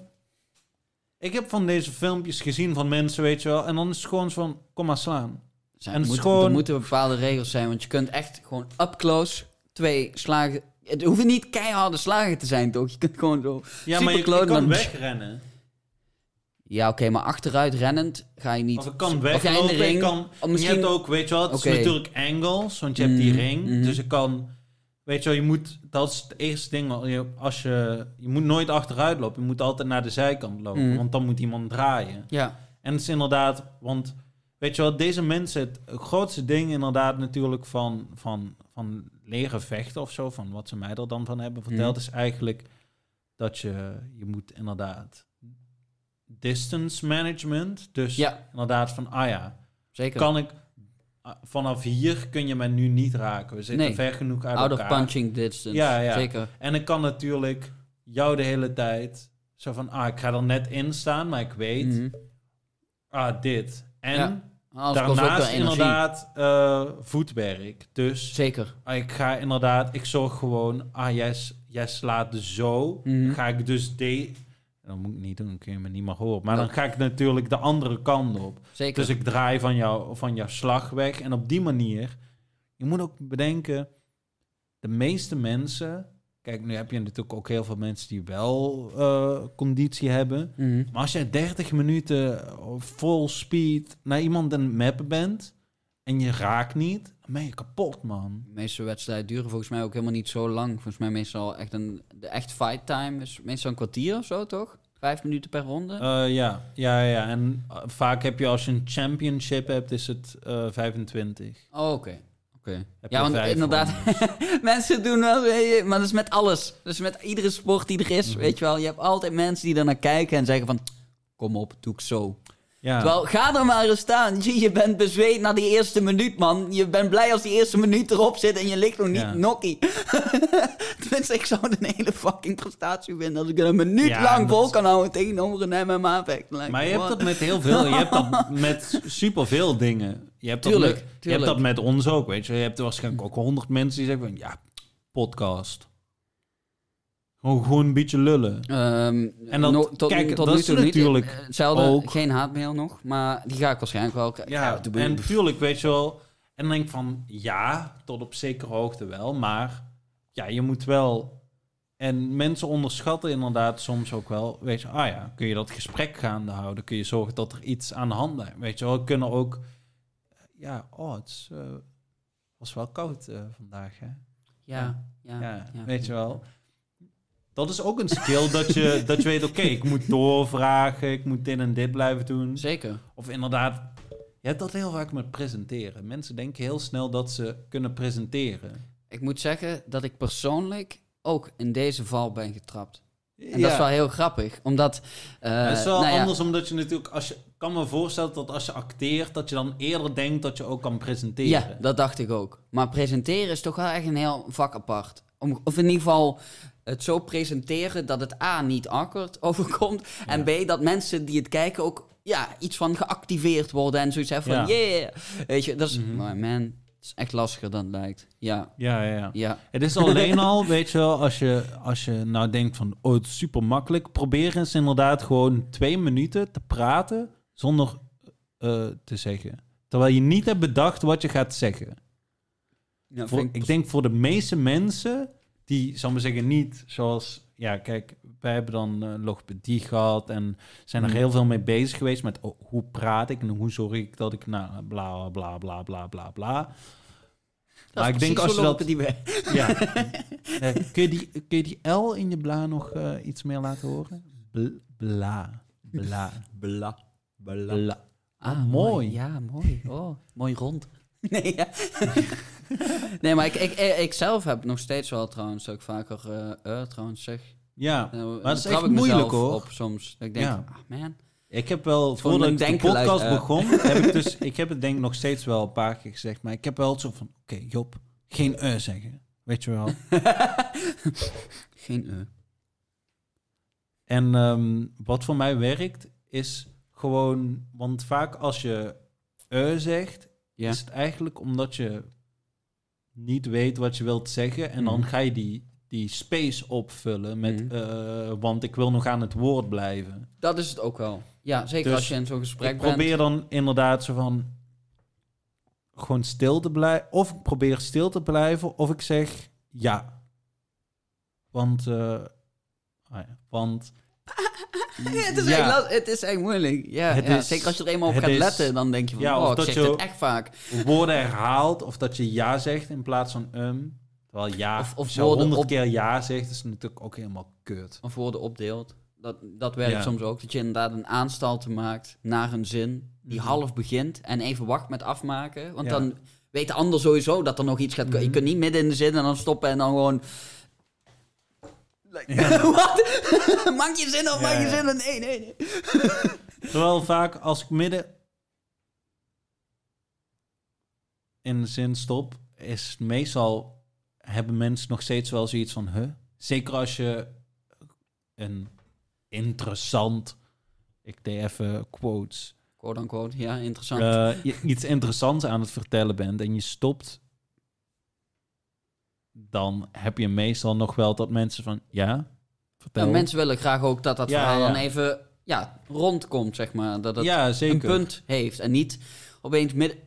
[SPEAKER 2] Ik heb van deze filmpjes gezien van mensen, weet je wel. En dan is het gewoon zo van, kom maar slaan.
[SPEAKER 1] Zijn,
[SPEAKER 2] En gewoon-
[SPEAKER 1] er moeten bepaalde regels zijn, want je kunt echt gewoon up close twee slagen... Het hoeven niet keiharde slagen te zijn, toch? Je kunt gewoon zo...
[SPEAKER 2] Ja, maar je, je kan
[SPEAKER 1] dan-
[SPEAKER 2] wegrennen.
[SPEAKER 1] Ja, oké, maar achteruit rennend ga je niet...
[SPEAKER 2] Of ik kan
[SPEAKER 1] Of jij in
[SPEAKER 2] weglopen.
[SPEAKER 1] de ring...
[SPEAKER 2] ik kan,
[SPEAKER 1] misschien-
[SPEAKER 2] Je hebt ook, weet je wel, het
[SPEAKER 1] Oké.
[SPEAKER 2] is natuurlijk angles, want je hebt die
[SPEAKER 1] Mhm,
[SPEAKER 2] ring.
[SPEAKER 1] mhm.
[SPEAKER 2] Dus ik kan, weet je wel, je moet, dat is het eerste ding. je- Als je, je moet nooit achteruit lopen, je moet altijd naar de zijkant lopen.
[SPEAKER 1] Mhm.
[SPEAKER 2] Want dan moet iemand draaien.
[SPEAKER 1] Ja,
[SPEAKER 2] En het is inderdaad, want weet je wel, deze mensen, het grootste ding inderdaad natuurlijk van, van, van leren vechten of zo, van wat ze mij er dan van hebben verteld,
[SPEAKER 1] Mhm.
[SPEAKER 2] is eigenlijk dat je, je moet inderdaad distance management, dus
[SPEAKER 1] ja
[SPEAKER 2] inderdaad van, ah ja,
[SPEAKER 1] zeker.
[SPEAKER 2] kan ik, vanaf hier kun je mij nu niet raken, we zitten
[SPEAKER 1] Nee.
[SPEAKER 2] ver genoeg uit
[SPEAKER 1] Out of
[SPEAKER 2] elkaar.
[SPEAKER 1] punching distance.
[SPEAKER 2] Ja, ja.
[SPEAKER 1] Zeker.
[SPEAKER 2] En ik kan natuurlijk jou de hele tijd zo van, ah, ik ga er net in staan, maar ik weet,
[SPEAKER 1] Mhm.
[SPEAKER 2] ah, dit. En
[SPEAKER 1] Ja.
[SPEAKER 2] Daarnaast inderdaad eh, voetwerk. Dus
[SPEAKER 1] Zeker.
[SPEAKER 2] ah, ik ga inderdaad, ik zorg gewoon, ah, jij, jij slaat zo.
[SPEAKER 1] Mhm.
[SPEAKER 2] Ga ik dus de... Dat moet ik niet doen, dan kun je me niet meer horen. Maar dan ga ik natuurlijk de andere kant op.
[SPEAKER 1] Zeker.
[SPEAKER 2] Dus ik draai van, jou, van jouw slag weg. En op die manier, je moet ook bedenken, de meeste mensen... Kijk, nu heb je natuurlijk ook heel veel mensen die wel eh, conditie hebben.
[SPEAKER 1] Mhm.
[SPEAKER 2] Maar als jij 30 minuten vol speed naar iemand aan het mappen bent, en je raakt niet, dan ben je kapot, man.
[SPEAKER 1] De meeste wedstrijden duren volgens mij ook helemaal niet zo lang. Volgens mij meestal echt een... De echt fight time is meestal een kwartier of zo, toch? Vijf minuten per ronde.
[SPEAKER 2] Eh, ja, ja, ja. En eh, vaak heb je als je een championship hebt, is het eh 25.
[SPEAKER 1] Oh, oké. Ja, want inderdaad, mensen doen wel, maar dat is met alles. Dus met iedere sport die er is,
[SPEAKER 2] Mhm.
[SPEAKER 1] weet je wel. Je hebt altijd mensen die er naar kijken en zeggen van, kom op, doe ik zo.
[SPEAKER 2] Ja.
[SPEAKER 1] Terwijl, ga er maar eens staan. Je, bent bezweet na die eerste minuut, man. Je bent blij als die eerste minuut erop zit en je ligt nog niet
[SPEAKER 2] Ja.
[SPEAKER 1] nokkie. Tenminste, ik zou een hele fucking prestatie vinden als ik er een minuut
[SPEAKER 2] Ja,
[SPEAKER 1] lang
[SPEAKER 2] dat-
[SPEAKER 1] vol kan houden tegenover een MMA-vecht.
[SPEAKER 2] Maar je hebt dat met heel veel. Je hebt dat met superveel dingen. Je hebt dat,
[SPEAKER 1] Tuurlijk,
[SPEAKER 2] met, je hebt dat met ons ook, weet je. Je hebt waarschijnlijk ook honderd mensen die zeggen van... Ja, podcast. Gewoon, gewoon een beetje lullen.
[SPEAKER 1] Ehm,
[SPEAKER 2] En dat-
[SPEAKER 1] no- tot,
[SPEAKER 2] kijk,
[SPEAKER 1] tot
[SPEAKER 2] dat
[SPEAKER 1] nu toe niet.
[SPEAKER 2] natuurlijk
[SPEAKER 1] Eh, Hetzelfde,
[SPEAKER 2] ook-
[SPEAKER 1] geen haatmail nog, maar die ga ik waarschijnlijk wel krijgen.
[SPEAKER 2] Ja,
[SPEAKER 1] doe-
[SPEAKER 2] en natuurlijk, weet je wel... En dan denk van... Ja, tot op zekere hoogte wel. Maar ja, je moet wel... En mensen onderschatten inderdaad soms ook wel... Weet je, ah ja, kun je dat gesprek gaande houden? Kun je zorgen dat er iets aan de hand is? Weet je wel, kunnen ook... Ja, oh, het is, eh, was wel koud eh, vandaag, hè?
[SPEAKER 1] ja, ja,
[SPEAKER 2] Ja,
[SPEAKER 1] ja.
[SPEAKER 2] weet je wel. Dat is ook een skill dat je, dat je weet, oké, ik moet doorvragen, ik moet dit en dit blijven doen.
[SPEAKER 1] Zeker.
[SPEAKER 2] Of inderdaad, je hebt dat heel vaak met presenteren. Mensen denken heel snel dat ze kunnen presenteren.
[SPEAKER 1] Ik moet zeggen dat ik persoonlijk ook in deze val ben getrapt. En
[SPEAKER 2] ja.
[SPEAKER 1] dat is wel heel grappig, omdat... eh,
[SPEAKER 2] het is wel
[SPEAKER 1] nou ja,
[SPEAKER 2] anders omdat je natuurlijk, als je ik kan me voorstellen dat als je acteert, dat je dan eerder denkt dat je ook kan presenteren.
[SPEAKER 1] Ja, dat dacht ik ook. Maar presenteren is toch wel echt een heel vak apart. Om, of in ieder geval het zo presenteren dat het A niet awkward overkomt. En B dat mensen die het kijken ook ja, iets van geactiveerd worden. En zoiets hebben van
[SPEAKER 2] Ja.
[SPEAKER 1] yeah. Weet je, dat is...
[SPEAKER 2] Mhm.
[SPEAKER 1] Man, het is echt lastiger dan het lijkt. Ja,
[SPEAKER 2] ja, ja. ja.
[SPEAKER 1] ja.
[SPEAKER 2] Het is alleen al, weet je wel, als je, als je nou denkt van, oh, het is super makkelijk. Probeer eens inderdaad gewoon twee minuten te praten zonder eh, te zeggen. Terwijl je niet hebt bedacht wat je gaat zeggen.
[SPEAKER 1] ja
[SPEAKER 2] Voor, ik denk voor de meeste mensen, die, zal maar zeggen, niet zoals... Ja, kijk, wij hebben dan eh logopedie gehad en zijn er
[SPEAKER 1] Mm.
[SPEAKER 2] heel veel mee bezig geweest met oh, hoe praat ik en hoe zorg ik dat ik, nou, bla, bla, bla, bla, bla, bla. Maar ik denk als je dat...
[SPEAKER 1] Die we...
[SPEAKER 2] Ja. Eh, kun, je die, kun je die L in je bla nog eh, iets meer laten horen? Bl- bla. Bla.
[SPEAKER 1] Bla.
[SPEAKER 2] Bla.
[SPEAKER 1] Ah,
[SPEAKER 2] Ah, mooi.
[SPEAKER 1] Ja, mooi. Oh, mooi rond. Nee, ja. nee maar ik, ik, ik zelf heb nog steeds wel trouwens ook vaker eh eh, trouwens zeg.
[SPEAKER 2] Ja,
[SPEAKER 1] Nou,
[SPEAKER 2] dat is
[SPEAKER 1] trap
[SPEAKER 2] echt
[SPEAKER 1] ik mezelf
[SPEAKER 2] moeilijk, hoor.
[SPEAKER 1] Op soms. Ik denk,
[SPEAKER 2] Ja.
[SPEAKER 1] ah man.
[SPEAKER 2] ik heb wel,
[SPEAKER 1] Voor
[SPEAKER 2] voordat ik de podcast
[SPEAKER 1] eh.
[SPEAKER 2] begon, heb ik dus, ik heb het denk ik nog steeds wel een paar keer gezegd, maar ik heb wel zo van, oké Job, geen eh zeggen, weet je wel.
[SPEAKER 1] Geen eh.
[SPEAKER 2] En ehm, wat voor mij werkt, is gewoon, want vaak als je eh zegt,
[SPEAKER 1] Ja.
[SPEAKER 2] is het eigenlijk omdat je niet weet wat je wilt zeggen. En dan
[SPEAKER 1] Mhm.
[SPEAKER 2] ga je die, die space opvullen met,
[SPEAKER 1] Mhm.
[SPEAKER 2] eh, want ik wil nog aan het woord blijven.
[SPEAKER 1] Dat is het ook wel. Ja, zeker
[SPEAKER 2] Dus
[SPEAKER 1] als je in zo'n gesprek
[SPEAKER 2] ik
[SPEAKER 1] bent.
[SPEAKER 2] probeer dan inderdaad zo van gewoon stil te blijven. Of ik probeer stil te blijven, of ik zeg ja. Want, eh, ah ja, want
[SPEAKER 1] Ja, het, is
[SPEAKER 2] Ja.
[SPEAKER 1] echt last- het is echt moeilijk. Ja,
[SPEAKER 2] Het
[SPEAKER 1] ja,
[SPEAKER 2] is-
[SPEAKER 1] zeker als je er eenmaal op gaat
[SPEAKER 2] is-
[SPEAKER 1] letten, dan denk je van, oh, ik
[SPEAKER 2] dat
[SPEAKER 1] zeg dit echt vaak.
[SPEAKER 2] woorden herhaalt of dat je ja zegt in plaats van um. Terwijl ja,
[SPEAKER 1] Of-
[SPEAKER 2] of,
[SPEAKER 1] woorden
[SPEAKER 2] honderd keer ja zegt, is natuurlijk ook helemaal kut.
[SPEAKER 1] Of woorden opdeelt. Dat, dat werkt soms ook. Dat je inderdaad een aanstalte maakt naar een zin die
[SPEAKER 2] Mhm.
[SPEAKER 1] half begint en even wacht met afmaken. Want dan weet de ander sowieso dat er nog iets gaat komen. Je
[SPEAKER 2] Mhm.
[SPEAKER 1] kunt niet midden in de zin en dan stoppen en dan gewoon... Wat? maak je zin of
[SPEAKER 2] Ja,
[SPEAKER 1] maak je zin? Nee, nee, nee.
[SPEAKER 2] Terwijl vaak als ik midden in de zin stop, is meestal hebben mensen nog steeds wel zoiets van, huh? Zeker als je een interessant, ik deed even quotes,
[SPEAKER 1] Quote unquote, ja, interessant.
[SPEAKER 2] eh, iets interessants aan het vertellen bent en je stopt, dan heb je meestal nog wel dat mensen van, ja, vertel.
[SPEAKER 1] Ja, mensen willen graag ook dat dat
[SPEAKER 2] Ja,
[SPEAKER 1] verhaal
[SPEAKER 2] ja.
[SPEAKER 1] dan even ja, rondkomt, zeg maar. Dat het
[SPEAKER 2] ja, zeker.
[SPEAKER 1] een punt heeft en niet opeens midden...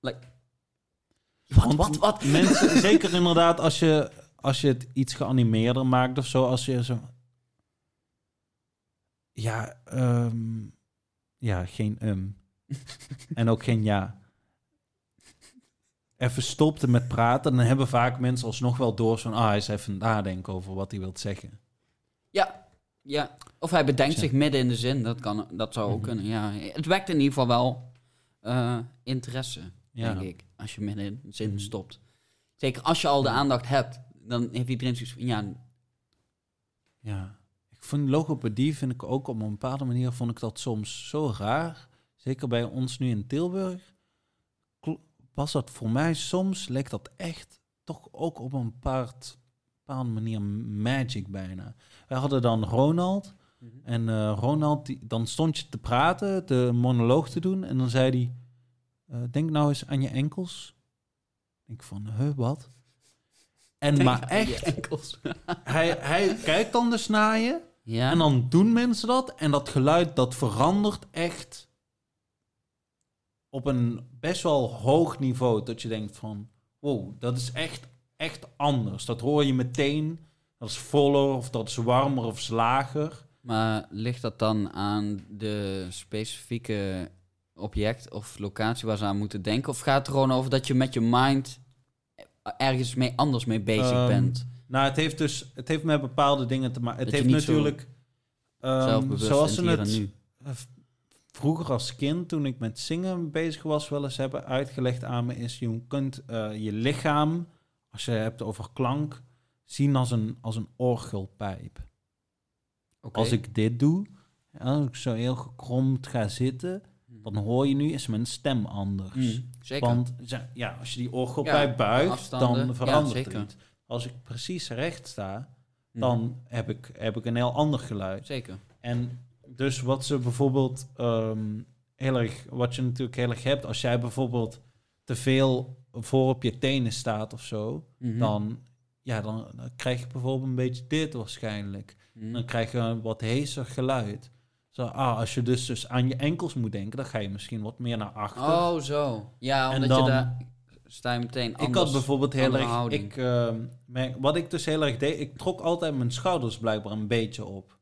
[SPEAKER 1] Like, wat, wat?
[SPEAKER 2] Mensen, zeker inderdaad als je, als je het iets geanimeerder maakt of zo, als je zo... Ja, ehm, ja, geen um. en ook geen ja. Even stopte met praten, dan hebben vaak mensen alsnog wel door van, ah, hij is even nadenken over wat hij wil zeggen.
[SPEAKER 1] Ja, ja. Of hij bedenkt
[SPEAKER 2] Ja.
[SPEAKER 1] zich midden in de zin. Dat, kan, dat zou ook
[SPEAKER 2] Mhm.
[SPEAKER 1] kunnen, ja. Het wekt in ieder geval wel eh, interesse,
[SPEAKER 2] Ja.
[SPEAKER 1] denk ik. Als je midden in de zin
[SPEAKER 2] Mhm.
[SPEAKER 1] stopt. Zeker als je al de aandacht hebt. Dan heeft iedereen zoiets van, ja,
[SPEAKER 2] Ja, ik vind logopedie vind ik ook op een bepaalde manier vond ik dat soms zo raar. Zeker bij ons nu in Tilburg. Was dat voor mij soms leek dat echt toch ook op een bepaald, bepaalde manier magic bijna. Wij hadden dan Ronald. En eh, Ronald, die, dan stond je te praten, de monoloog te doen. En dan zei hij, eh, denk nou eens aan je enkels. Ik van, huh, wat? En maar
[SPEAKER 1] Denk
[SPEAKER 2] echt,
[SPEAKER 1] enkels.
[SPEAKER 2] hij, hij kijkt dan dus naar je.
[SPEAKER 1] ja.
[SPEAKER 2] En dan doen mensen dat. En dat geluid dat verandert echt op een best wel hoog niveau. Dat je denkt van, wow, dat is echt, echt anders. Dat hoor je meteen. Dat is voller of dat is warmer of is lager.
[SPEAKER 1] Maar ligt dat dan aan de specifieke object of locatie waar ze aan moeten denken? Of gaat het er gewoon over dat je met je mind ergens mee anders mee bezig
[SPEAKER 2] Ehm,
[SPEAKER 1] bent?
[SPEAKER 2] Nou, het heeft dus het heeft met bepaalde dingen te maken. Het
[SPEAKER 1] Dat
[SPEAKER 2] heeft natuurlijk. ehm, zoals ze
[SPEAKER 1] het nu.
[SPEAKER 2] Vroeger als kind, toen ik met zingen bezig was, wel eens hebben uitgelegd aan me, is je kunt eh, je lichaam, als je het hebt over klank, zien als een, als een orgelpijp. Als ik dit doe, als ik zo heel gekromd ga zitten, dan hoor je nu is mijn stem anders.
[SPEAKER 1] Mm, zeker.
[SPEAKER 2] Want ja, als je die orgelpijp
[SPEAKER 1] Ja,
[SPEAKER 2] buigt, dan verandert
[SPEAKER 1] Ja,
[SPEAKER 2] iets. Als ik precies recht sta,
[SPEAKER 1] Mm,
[SPEAKER 2] dan heb ik, heb ik een heel ander geluid.
[SPEAKER 1] Zeker.
[SPEAKER 2] En dus wat ze bijvoorbeeld ehm, heel erg, wat je natuurlijk heel erg hebt, als jij bijvoorbeeld te veel voor op je tenen staat of zo,
[SPEAKER 1] Mhm.
[SPEAKER 2] dan, ja, dan, dan krijg je bijvoorbeeld een beetje dit waarschijnlijk.
[SPEAKER 1] Mhm.
[SPEAKER 2] Dan krijg je een wat heeser geluid. Zo, ah, als je dus, dus aan je enkels moet denken, dan ga je misschien wat meer naar achter.
[SPEAKER 1] Oh, zo. Ja,
[SPEAKER 2] En
[SPEAKER 1] omdat
[SPEAKER 2] dan-
[SPEAKER 1] je daar... Sta je meteen anders.
[SPEAKER 2] Ik had bijvoorbeeld heel erg. Ik, ehm, wat ik dus heel erg deed, ik trok altijd mijn schouders blijkbaar een beetje op.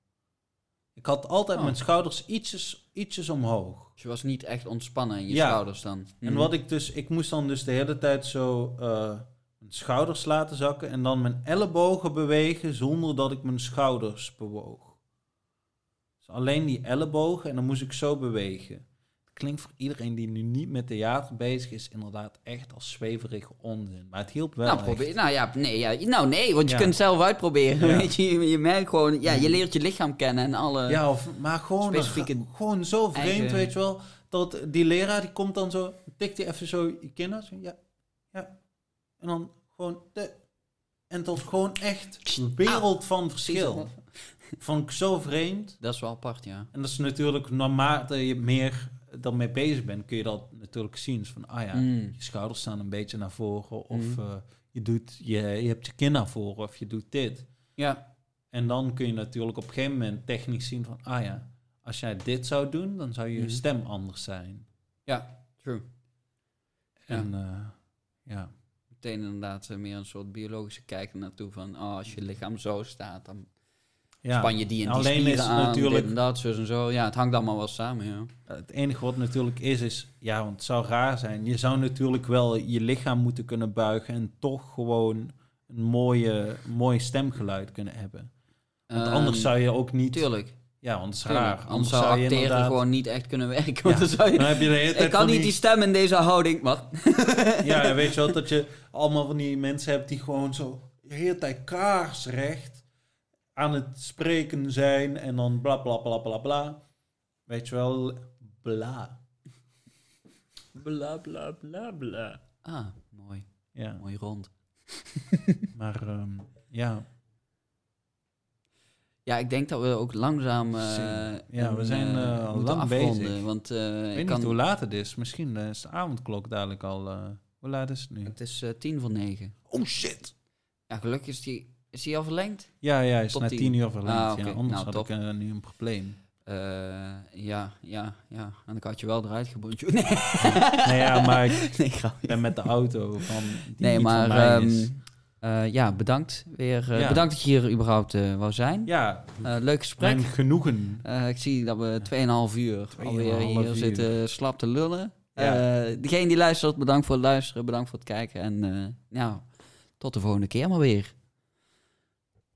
[SPEAKER 2] Ik had altijd
[SPEAKER 1] Oh.
[SPEAKER 2] mijn schouders ietsjes, ietsjes omhoog.
[SPEAKER 1] Dus je was niet echt ontspannen in je
[SPEAKER 2] Ja.
[SPEAKER 1] schouders dan.
[SPEAKER 2] En
[SPEAKER 1] Mhm.
[SPEAKER 2] wat ik dus, ik moest dan dus de hele tijd zo eh, mijn schouders laten zakken en dan mijn ellebogen bewegen zonder dat ik mijn schouders bewoog. Dus alleen die ellebogen en dan moest ik zo bewegen. Klinkt voor iedereen die nu niet met theater bezig is inderdaad echt als zweverig onzin. Maar het hielp wel
[SPEAKER 1] Nou, probeer, nou ja, nee, ja, nou nee, want je
[SPEAKER 2] Ja.
[SPEAKER 1] kunt het zelf uitproberen.
[SPEAKER 2] Ja.
[SPEAKER 1] Weet je, je, merkt gewoon, ja, je leert je lichaam kennen en alle.
[SPEAKER 2] Ja, of, maar gewoon,
[SPEAKER 1] specifieke
[SPEAKER 2] gewoon zo vreemd,
[SPEAKER 1] eigen-
[SPEAKER 2] weet je wel. Dat die leraar, die komt dan zo, tikt hij even zo je kin uit, zo, ja, ja. En dan gewoon, de, en was gewoon echt een wereld van verschil. Vond ik zo vreemd.
[SPEAKER 1] Dat is wel apart, ja.
[SPEAKER 2] En dat is natuurlijk, naarmate je meer dan mee bezig bent, kun je dat natuurlijk zien. Zo van, ah ja,
[SPEAKER 1] Mm.
[SPEAKER 2] je schouders staan een beetje naar voren. Of
[SPEAKER 1] Mm.
[SPEAKER 2] eh, je, doet, je, je hebt je kin naar voren of je doet dit.
[SPEAKER 1] Ja,
[SPEAKER 2] En dan kun je natuurlijk op een gegeven moment technisch zien van, ah ja, als jij dit zou doen, dan zou je
[SPEAKER 1] Mhm.
[SPEAKER 2] stem anders zijn.
[SPEAKER 1] ja, true. Ja.
[SPEAKER 2] En eh, ja,
[SPEAKER 1] Meteen inderdaad eh, meer een soort biologische kijk er naartoe van, oh, als je lichaam zo staat, dan
[SPEAKER 2] ja.
[SPEAKER 1] span je die en die
[SPEAKER 2] Alleen is het
[SPEAKER 1] aan,
[SPEAKER 2] natuurlijk-
[SPEAKER 1] dit en dat, zo en zo. Ja, het hangt allemaal wel samen, ja.
[SPEAKER 2] het enige wat natuurlijk is, is, ja, want het zou raar zijn. Je zou natuurlijk wel je lichaam moeten kunnen buigen en toch gewoon een mooie, mooi stemgeluid kunnen hebben. Want anders zou je ook niet...
[SPEAKER 1] Tuurlijk,
[SPEAKER 2] Ja, want het is raar.
[SPEAKER 1] Anders zou
[SPEAKER 2] je
[SPEAKER 1] acteren
[SPEAKER 2] inderdaad-
[SPEAKER 1] gewoon niet echt kunnen werken.
[SPEAKER 2] Ja,
[SPEAKER 1] dan zou je,
[SPEAKER 2] Dan heb je de hele tijd
[SPEAKER 1] ik kan niet die stem in deze houding, wat?
[SPEAKER 2] Ja, weet je wel, dat je allemaal van die mensen hebt die gewoon zo de hele tijd kaarsrecht aan het spreken zijn en dan bla bla bla bla bla. Weet je wel, bla.
[SPEAKER 1] Bla, bla, bla, bla. Ah, mooi.
[SPEAKER 2] Ja,
[SPEAKER 1] Mooi rond.
[SPEAKER 2] maar ehm, ja,
[SPEAKER 1] Ja, ik denk dat we ook langzaam eh,
[SPEAKER 2] Zin. Ja, we
[SPEAKER 1] een,
[SPEAKER 2] zijn,
[SPEAKER 1] eh,
[SPEAKER 2] eh, al
[SPEAKER 1] moeten
[SPEAKER 2] lang
[SPEAKER 1] afronden.
[SPEAKER 2] bezig.
[SPEAKER 1] Want eh,
[SPEAKER 2] ik weet
[SPEAKER 1] kan,
[SPEAKER 2] niet hoe laat het is. Misschien eh, is de avondklok dadelijk al. eh, hoe laat is het nu?
[SPEAKER 1] het is eh, tien voor negen.
[SPEAKER 2] Oh shit!
[SPEAKER 1] Ja, gelukkig is die, is die al verlengd.
[SPEAKER 2] Ja, ja, hij is
[SPEAKER 1] Tot
[SPEAKER 2] na
[SPEAKER 1] tien.
[SPEAKER 2] tien uur verlengd.
[SPEAKER 1] Ah,
[SPEAKER 2] ja, anders
[SPEAKER 1] Nou,
[SPEAKER 2] had
[SPEAKER 1] top.
[SPEAKER 2] ik eh, nu een probleem.
[SPEAKER 1] Eh, ja, ja, ja. En ik had je wel eruit geboend. Nee,
[SPEAKER 2] nee, ja, maar ik
[SPEAKER 1] nee
[SPEAKER 2] ben met de auto van die
[SPEAKER 1] Nee, maar
[SPEAKER 2] van mij
[SPEAKER 1] ehm,
[SPEAKER 2] is.
[SPEAKER 1] eh, ja, bedankt weer.
[SPEAKER 2] Ja.
[SPEAKER 1] Bedankt dat je hier überhaupt wou zijn.
[SPEAKER 2] Ja,
[SPEAKER 1] leuk gesprek.
[SPEAKER 2] mijn genoegen.
[SPEAKER 1] Ik zie dat we 2,5 uur alweer
[SPEAKER 2] 2,5
[SPEAKER 1] hier
[SPEAKER 2] uur.
[SPEAKER 1] zitten slap te lullen.
[SPEAKER 2] Ja.
[SPEAKER 1] Degene die luistert, bedankt voor het luisteren. Bedankt voor het kijken. En nou, tot de volgende keer maar weer.